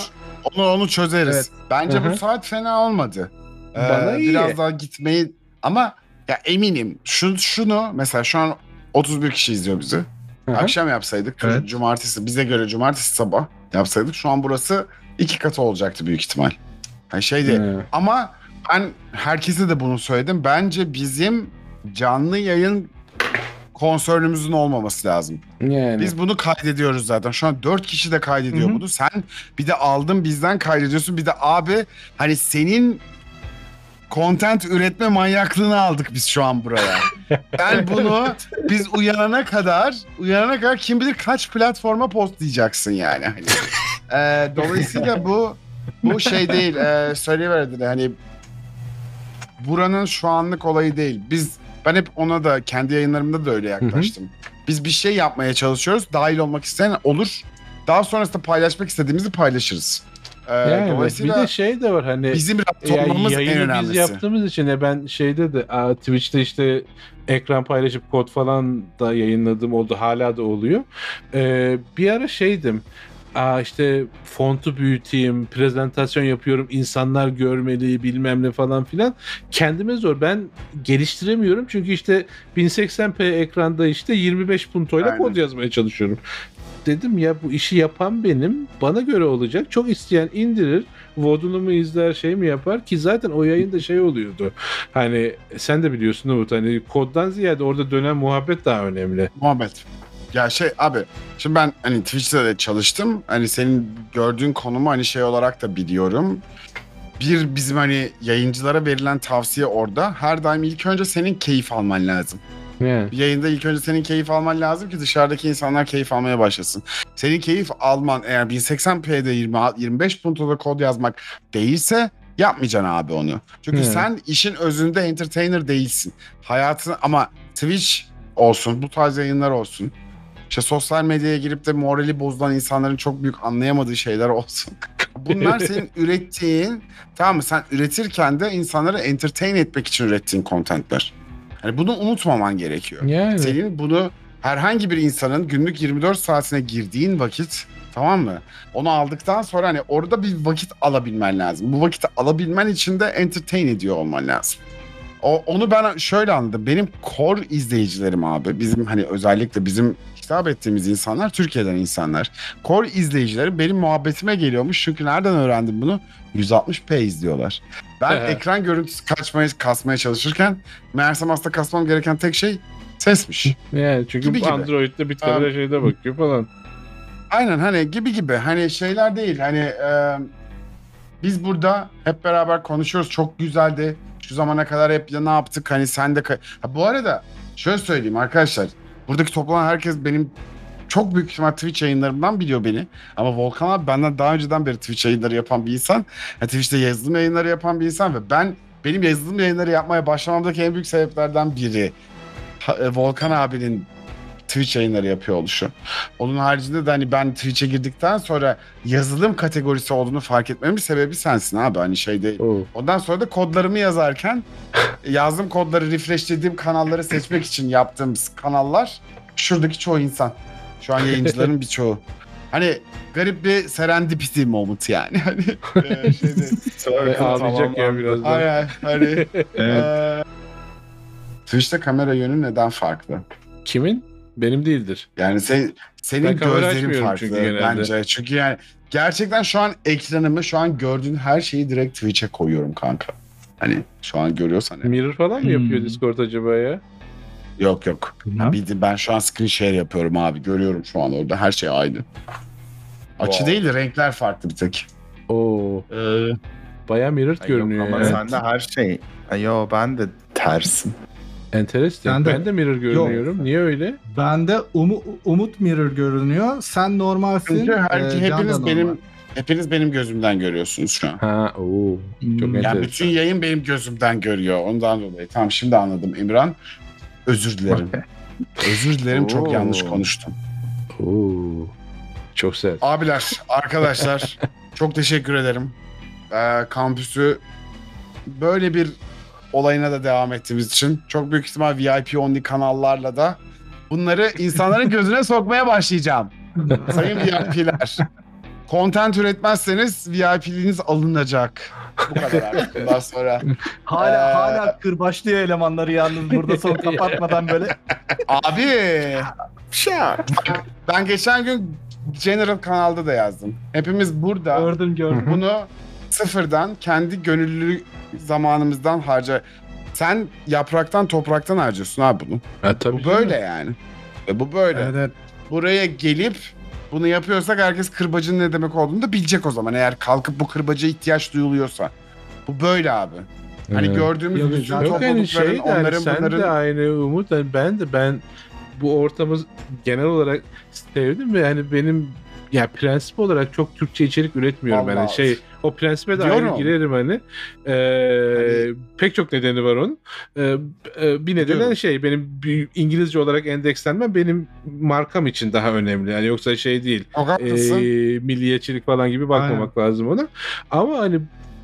Onu onu çözeriz. Evet. Bence Hı hı. bu saat fena olmadı. Ee, Bana iyi. Biraz daha gitmeyi ama ya eminim şu, şunu mesela şu an 31 kişi izliyor bizi. Hı hı. Akşam yapsaydık Evet. cumartesi bize göre cumartesi sabah yapsaydık şu an burası iki katı olacaktı büyük ihtimal. Yani şey değil. Hı. Ama ben herkese de bunu söyledim. Bence bizim canlı yayın konsörümüzün olmaması lazım. Yani. Biz bunu kaydediyoruz zaten. Şu an dört kişi de kaydediyor Hı hı. bunu. Sen bir de aldın bizden kaydediyorsun. Bir de abi hani senin content üretme manyaklığını aldık biz şu an buraya. Ben bunu biz uyanana kadar uyanana kadar kim bilir kaç platforma postlayacaksın yani. Hani. Ee, dolayısıyla bu bu şey değil. E, söyleyiverdi hani buranın şu anlık olayı değil. Biz ben hep ona da kendi yayınlarımda da öyle yaklaştım. Biz bir şey yapmaya çalışıyoruz. Dahil olmak isteyen olur. Daha sonrasında paylaşmak istediğimizi paylaşırız. Ee, Yani evet. bir dolayısıyla de şey de var hani bizim toplamamız en yayını biz önemlisi. yaptığımız için ya ben şeyde de aa, Twitch'te işte ekran paylaşıp kod falan da yayınladığım oldu hala da oluyor. Ee, bir ara şeydim Aa işte fontu büyüteyim, prezentasyon yapıyorum, insanlar görmeli bilmem ne falan filan. Kendime zor. Ben geliştiremiyorum çünkü işte 1080p ekranda işte 25 puntoyla Aynen. kod yazmaya çalışıyorum. Dedim ya bu işi yapan benim. Bana göre olacak. Çok isteyen indirir. Vodunu mu izler şey mi yapar ki zaten o yayında şey oluyordu. Hani sen de biliyorsun Umut hani koddan ziyade orada dönen muhabbet daha önemli. Muhammed. Ya şey abi şimdi ben hani Twitch'te de çalıştım. Hani senin gördüğün konumu hani şey olarak da biliyorum. Bir bizim hani yayıncılara verilen tavsiye orada her daim ilk önce senin keyif alman lazım. Yani. Yayında ilk önce senin keyif alman lazım ki dışarıdaki insanlar keyif almaya başlasın. Senin keyif alman eğer 1080p'de 20, 25 puntoda kod yazmak değilse yapmayacaksın abi onu. Çünkü Hı. sen işin özünde entertainer değilsin. Hayatını ama Twitch olsun, bu tarz yayınlar olsun. İşte sosyal medyaya girip de morali bozulan insanların çok büyük anlayamadığı şeyler olsun. Bunlar senin ürettiğin, tamam mı? Sen üretirken de insanları entertain etmek için ürettiğin contentler. Hani bunu unutmaman gerekiyor. Yani. Senin bunu herhangi bir insanın günlük 24 saatine girdiğin vakit tamam mı? Onu aldıktan sonra hani orada bir vakit alabilmen lazım. Bu vakiti alabilmen için de entertain ediyor olman lazım. O, onu ben şöyle anladım. Benim core izleyicilerim abi. Bizim hani özellikle bizim hitap ettiğimiz insanlar Türkiye'den insanlar. Core izleyicilerim benim muhabbetime geliyormuş. Çünkü nereden öğrendim bunu? 160p izliyorlar. Ben ekran görüntüsü kaçmaya, kasmaya çalışırken meğersem aslında kasmam gereken tek şey sesmiş. Yani çünkü Gibi gibi. Android'de bir tane şeyde bakıyor falan. Aynen hani gibi gibi. Hani şeyler değil hani e, biz burada hep beraber konuşuyoruz. Çok güzeldi. Şu zamana kadar hep ya ne yaptık? Hani sen de ha, bu arada şöyle söyleyeyim arkadaşlar. Buradaki toplanan herkes benim çok büyük ihtimal Twitch yayınlarımdan biliyor beni ama Volkan abi benden daha önceden beri Twitch yayınları yapan bir insan ha, Twitch'te yazılım yayınları yapan bir insan ve ben benim yazılım yayınları yapmaya başlamamdaki en büyük sebeplerden biri e, Volkan abinin Twitch yayınları yapıyor oluşu. Onun haricinde de hani ben Twitch'e girdikten sonra yazılım kategorisi olduğunu fark etmemin sebebi sensin abi hani şey değil. Oo. Ondan sonra da kodlarımı yazarken yazdığım kodları refreshlediğim kanalları seçmek için yaptığım kanallar şuradaki çoğu insan. Şu an yayıncıların birçoğu. Hani garip bir serendipity moment yani. Hani e, şeyde, Ve ağlayacak ya birazdan. Ay, ay, hani Evet. e, Twitch'te kamera yönü neden farklı? Kimin? Benim değildir. Yani sen, senin Ben gözlerin farklı çünkü genelde. bence. Çünkü yani gerçekten şu an ekranımı şu an gördüğün her şeyi direkt Twitch'e koyuyorum kanka. Hani şu an görüyorsan. evet. Mirror falan mı yapıyor Hmm. Discord acaba ya? Yok yok. Bilmem. Bildiğin ben şu an screen share yapıyorum abi. Görüyorum şu an orada her şey aynı. Açı Wow. değil de renkler farklı bir tek. Oo, Ee, bayağı mirrored Ay yok görünüyor ama ya. sende her şey. Ay yo ben de tersim. Enteresan. Ben Ben de- de, mirror görünüyorum. Niye öyle? Bende Umu- Umut Mirror görünüyor. Sen normalsin. çünkü her, e, Can da hepiniz normal. benim hepiniz benim gözümden görüyorsunüz şu an. Ha, oo. Hmm. Çok Yani enteresan. bütün yayın benim gözümden görüyor. Ondan dolayı. Tamam şimdi anladım İmran. Özür dilerim. Özür dilerim çok yanlış konuştum. Oo. Çok sert. Abiler, arkadaşlar çok teşekkür ederim. Ee, kampüsü böyle bir olayına da devam ettiğimiz için çok büyük ihtimal VIP only kanallarla da bunları insanların gözüne sokmaya başlayacağım. Sayın VIP'ler. Content üretmezseniz VIP'liğiniz alınacak. Bu kadar artık bundan sonra. Hala Ee, hala kırbaçlıyor elemanları yalnız burada son kapatmadan böyle. Abi Şak. ben geçen gün General kanalda da yazdım. Hepimiz burada Gördüm gördüm. bunu sıfırdan kendi gönüllü zamanımızdan harca. Sen yapraktan topraktan harcıyorsun abi bunu. Ha, tabii Bu böyle yani. E bu böyle. Evet, evet. Buraya gelip bunu yapıyorsak herkes kırbacın ne demek olduğunu da bilecek o zaman. Eğer kalkıp bu kırbaca ihtiyaç duyuluyorsa. Bu böyle abi. Hani Evet. gördüğümüz Yok, bütün Yok yani toplulukların şey de hani onların sen bunların de aynı Umut hani ben de ben bu ortamı genel olarak sevdim ve hani benim ya prensip olarak çok Türkçe içerik üretmiyorum ben. Hani şey o prensibe de Diyorum. girerim hani. Ee, Hani- pek çok nedeni var onun. Ee, e, bir nedeni Diyorum. şey benim İngilizce olarak endekslenmem benim markam için daha önemli. Yani yoksa şey değil e, milliyetçilik falan gibi bakmamak lazım ona. Ama hani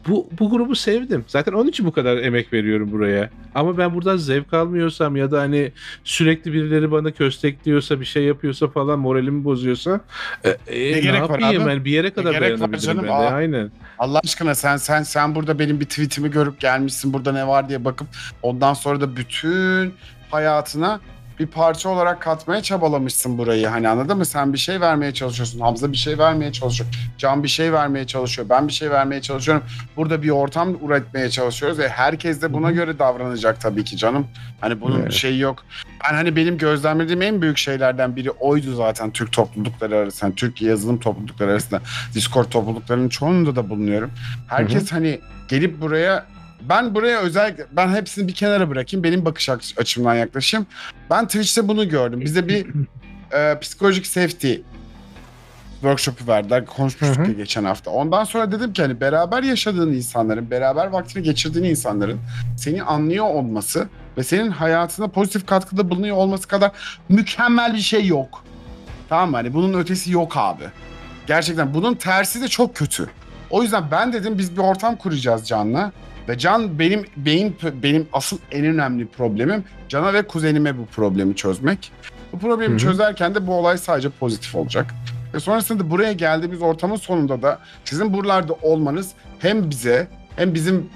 bu, bu grubu sevdim. Zaten onun için bu kadar emek veriyorum buraya. Ama ben buradan zevk almıyorsam ya da hani sürekli birileri bana köstekliyorsa bir şey yapıyorsa falan moralimi bozuyorsa e, e, ne, gerek var abi? ben bir yere kadar gerek var canım? ben de. Aa. Aynen. Allah aşkına sen sen sen burada benim bir tweetimi görüp gelmişsin burada ne var diye bakıp ondan sonra da bütün hayatına bir parça olarak katmaya çabalamışsın burayı. Hani anladın mı? Sen bir şey vermeye çalışıyorsun. Hamza bir şey vermeye çalışıyor. Can bir şey vermeye çalışıyor. Ben bir şey vermeye çalışıyorum. Burada bir ortam üretmeye çalışıyoruz. ve herkes de buna göre davranacak tabii ki canım. Hani bunun Evet. şeyi yok. Ben hani benim gözlemlediğim en büyük şeylerden biri oydu zaten Türk toplulukları arasında. Yani Türk yazılım toplulukları arasında. Discord topluluklarının çoğunda da bulunuyorum. Herkes hani gelip buraya ben buraya özellikle ben hepsini bir kenara bırakayım. Benim bakış aç- açımdan yaklaşayım. Ben Twitch'te bunu gördüm. Bize bir e, psikolojik safety workshop'u verdiler. Konuşmuştuk Hı hı. ya geçen hafta. Ondan sonra dedim ki hani beraber yaşadığın insanların, beraber vaktini geçirdiğin insanların seni anlıyor olması ve senin hayatına pozitif katkıda bulunuyor olması kadar mükemmel bir şey yok. Tamam mı? Hani bunun ötesi yok abi. Gerçekten bunun tersi de çok kötü. O yüzden ben dedim biz bir ortam kuracağız Can'la. Ve Can benim beyin benim asıl en önemli problemim Can'a ve kuzenime bu problemi çözmek. Bu problemi Hı hı. çözerken de bu olay sadece pozitif olacak. Ve sonrasında buraya geldiğimiz ortamın sonunda da sizin buralarda olmanız hem bize hem bizim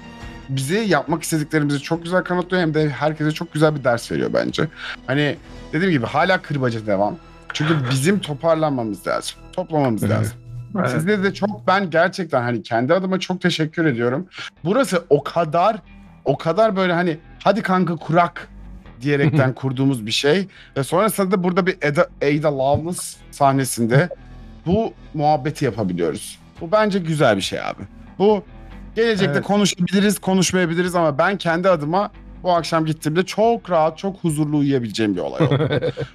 bize yapmak istediklerimizi çok güzel kanıtlıyor hem de herkese çok güzel bir ders veriyor bence. Hani dediğim gibi hala kırbaca devam. Çünkü bizim toparlanmamız lazım. Toplamamız Evet. Sizde de çok ben gerçekten hani kendi adıma çok teşekkür ediyorum. Burası o kadar o kadar böyle hani hadi kanka kurak diyerekten kurduğumuz bir şey. Ve sonrasında da burada bir Ada, Ada Lovelace sahnesinde bu muhabbeti yapabiliyoruz. Bu bence güzel bir şey abi. Bu gelecekte Evet. konuşabiliriz, konuşmayabiliriz ama ben kendi adıma bu akşam gittiğimde çok rahat, çok huzurlu uyuyabileceğim bir olay oldu.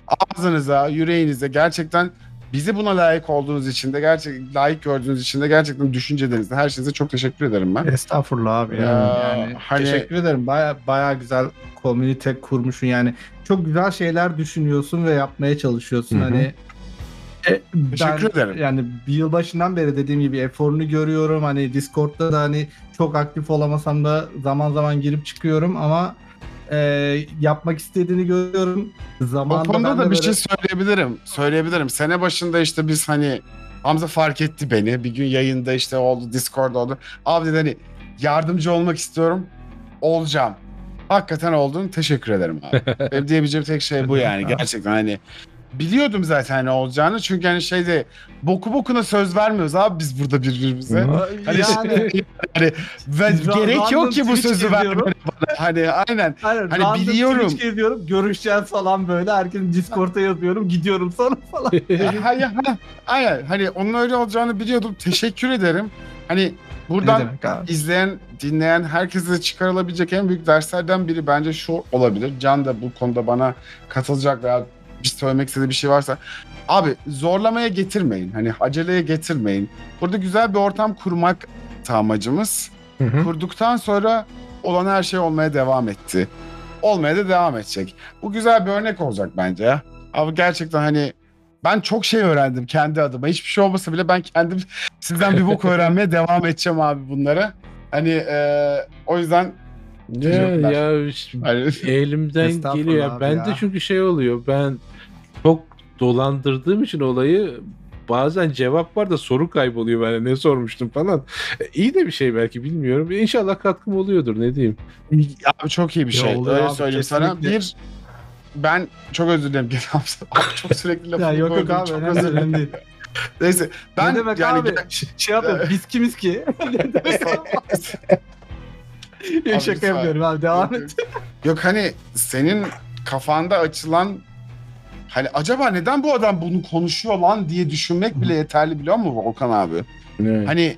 Ağzınıza, yüreğinize gerçekten bizi buna layık olduğunuz için de gerçek layık gördüğünüz için de gerçekten düşüncelerinizde her şeyinize çok teşekkür ederim ben. Estağfurullah abi ya. Ya, yani hani- teşekkür ederim. Baya baya güzel komünite kurmuşsun yani. Çok güzel şeyler düşünüyorsun ve yapmaya çalışıyorsun Hı hı. hani. E, Teşekkür ben, ederim. Yani bir yıl başından beri dediğim gibi eforunu görüyorum. Hani Discord'da da hani çok aktif olamasam da zaman zaman girip çıkıyorum ama e, yapmak istediğini görüyorum. O Zamanında konuda ben da de bir böyle- şey söyleyebilirim. Söyleyebilirim. Sene başında işte biz hani Hamza fark etti beni. Bir gün yayında işte oldu, Discord oldu. Abi dedi hani yardımcı olmak istiyorum. Olacağım. Hakikaten oldun. Teşekkür ederim abi. Benim diyebileceğim tek şey bu yani. Gerçekten hani biliyordum zaten ne olacağını. Çünkü hani şeyde boku bokuna söz vermiyoruz abi biz burada birbirimize. Hani yani hani ve Ra- gerek yok ki bu sözü vermene. Hani aynen. Hani, Hani biliyorum. Twitch geziyorum. Görüşeceğiz falan böyle. Herkesin Discord'a yazıyorum. Gidiyorum sonra falan. ha, aynen. Hani onun öyle olacağını biliyordum. Teşekkür ederim. Hani buradan izleyen, dinleyen herkese çıkarılabilecek en büyük derslerden biri bence şu olabilir. Can da bu konuda bana katılacak veya bir söylemek istediği bir şey varsa. Abi zorlamaya getirmeyin. Hani aceleye getirmeyin. Burada güzel bir ortam kurmak amacımız. Hı hı. Kurduktan sonra olan her şey olmaya devam etti. Olmaya da devam edecek. Bu güzel bir örnek olacak bence ya. Abi gerçekten hani ben çok şey öğrendim kendi adıma. Hiçbir şey olmasa bile ben kendim sizden bir bok öğrenmeye devam edeceğim abi bunlara. Hani eee, o yüzden Ya, ya işte hani, elimden geliyor. abi Ben ya. de çünkü şey oluyor. Ben çok dolandırdığım için olayı bazen cevap var da soru kayboluyor ben ne sormuştum falan. E, İyi de bir şey belki bilmiyorum. İnşallah katkım oluyordur ne diyeyim. abi çok iyi bir Ya şey. Öyle abi, söyleyeyim sana. Bir ben çok özür dilerim. Abi çok sürekli lafımı ya yok yok abi. Çok Önemli, özür dilerim. değil. Neyse ben ne demek yani abi? Ş- şey yapıyorum. Biz kimiz ki? Abi Yok şaka lütfen. yapıyorum abi. Devam et. Yok hani senin kafanda açılan hani acaba neden bu adam bunu konuşuyor lan diye düşünmek bile yeterli biliyor musun Volkan abi? Ne? Hani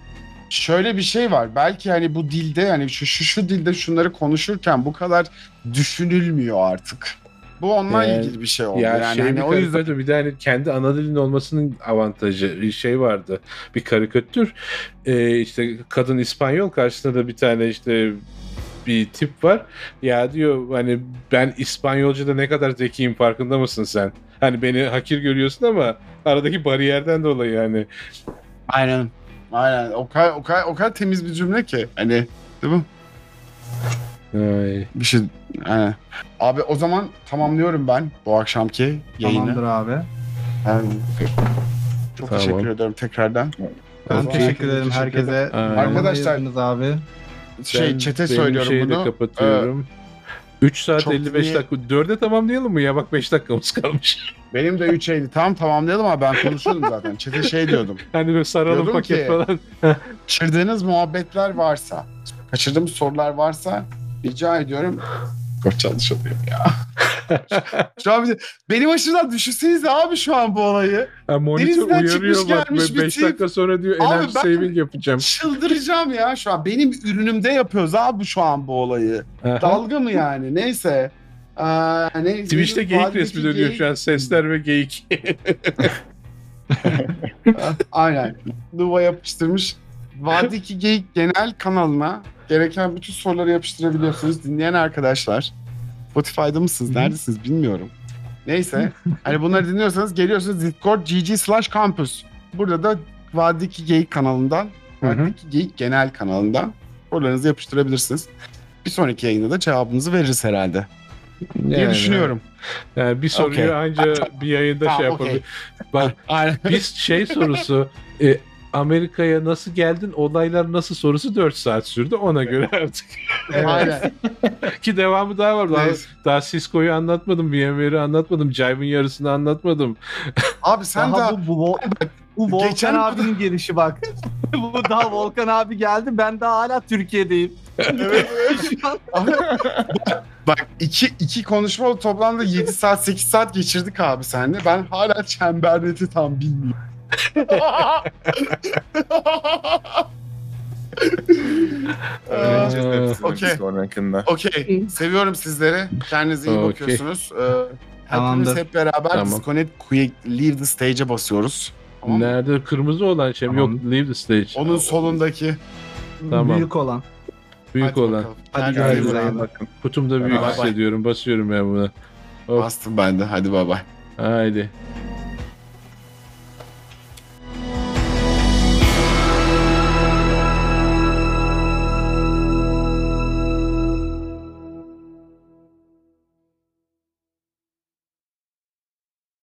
şöyle bir şey var. Belki hani bu dilde hani şu şu, şu dilde şunları konuşurken bu kadar düşünülmüyor artık. Bu onunla Yani- ilgili bir şey oldu. Ya yani şey hani o yüzden karikatür bir de hani kendi ana dilin olmasının avantajı bir şey vardı. Bir karikatür Ee, işte kadın İspanyol karşısında da bir tane işte bir tip var. Ya diyor hani ben İspanyolca'da ne kadar zekiyim farkında mısın sen? Hani beni hakir görüyorsun ama aradaki bariyerden dolayı yani. aynen. Aynen. O kadar, o kadar, o kadar temiz bir cümle ki. Hani değil mi? Ay. Bir şey aynen. Abi o zaman tamamlıyorum ben bu akşamki yayını. Tamamdır abi. Yani, çok Tamam. teşekkür ederim tekrardan. Ben Okey. teşekkür ederim Teşekkür herkese. Aynen. Arkadaşlar- abi. Şey Ben çete söylüyorum şeyi de bunu. kapatıyorum. 3 saat çok 55 iyi- dakika. 4'e tamamlayalım mı ya? Bak 5 dakikamız kalmış. Benim de 3 Eylül. Tamam tamamlayalım ama ben konuşuyordum zaten. Çete şey diyordum. Hani böyle saralım Diyordum paket ki- falan. Kaçırdığınız muhabbetler varsa, kaçırdığımız sorular varsa rica ediyorum. Koç yanlış oluyor ya. şu an benim açımdan düşünsenize abi şu an bu olayı. Ha, monitör Denizden uyarıyor çıkmış bak. gelmiş bir 5 tip. dakika sonra diyor Abi enerji saving yapacağım. Çıldıracağım ya şu an. Benim ürünümde yapıyoruz abi şu an bu olayı. Aha. Dalga mı yani? Neyse. Aa, ne, Twitch'te geyik resmi dönüyor geyik- şu an. Sesler ve geyik. Aynen. Duva yapıştırmış. Vadideki Geyik genel kanalına gereken bütün soruları yapıştırabiliyorsunuz. Dinleyen arkadaşlar. Spotify'da mısınız? Neredesiniz bilmiyorum. Neyse. hani bunları dinliyorsanız geliyorsunuz Discord GG slash campus. Burada da Vadideki Geyik kanalından. Vadideki Geyik genel kanalından sorularınızı yapıştırabilirsiniz. Bir sonraki yayında da cevabınızı veririz herhalde diye Yani- düşünüyorum. Yani bir soruyu Okey. anca bir yayında şey yapabilir. Bak Aynen. biz şey sorusu e, Amerika'ya nasıl geldin olaylar nasıl sorusu 4 saat sürdü ona göre artık. Aynen. Ki devamı daha var. Daha, Neyse. daha Cisco'yu anlatmadım, VMware'i anlatmadım, Jive'ın yarısını anlatmadım. Abi sen Daha daha bu, bu, bu Volkan Geçen- abinin gelişi bak. bu daha Volkan abi geldi. Ben daha hala Türkiye'deyim. Evet, Bak iki, iki konuşma toplamda 7 saat 8 saat geçirdik abi seninle. Ben hala çemberneti tam bilmiyorum. Öğreneceğiz okey. Seviyorum sizleri. Kendinize iyi Okey. bakıyorsunuz. Ee, hepimiz Tamamdır. hep beraber Tamam. Disconnect Quick Leave the Stage'e basıyoruz. Tamam mı? Nerede kırmızı olan şey mi? Tamam. Yok, leave the stage. Onun solundaki. Tamam. Büyük olan. Büyük Hadi olan. bakalım. Hadi Kendinize iyi görüşürüz bakın. abi. Kutumda büyük Bay bay. hissediyorum. Basıyorum ben buna. Hop. Bastım ben de. Hadi bay bay. Haydi.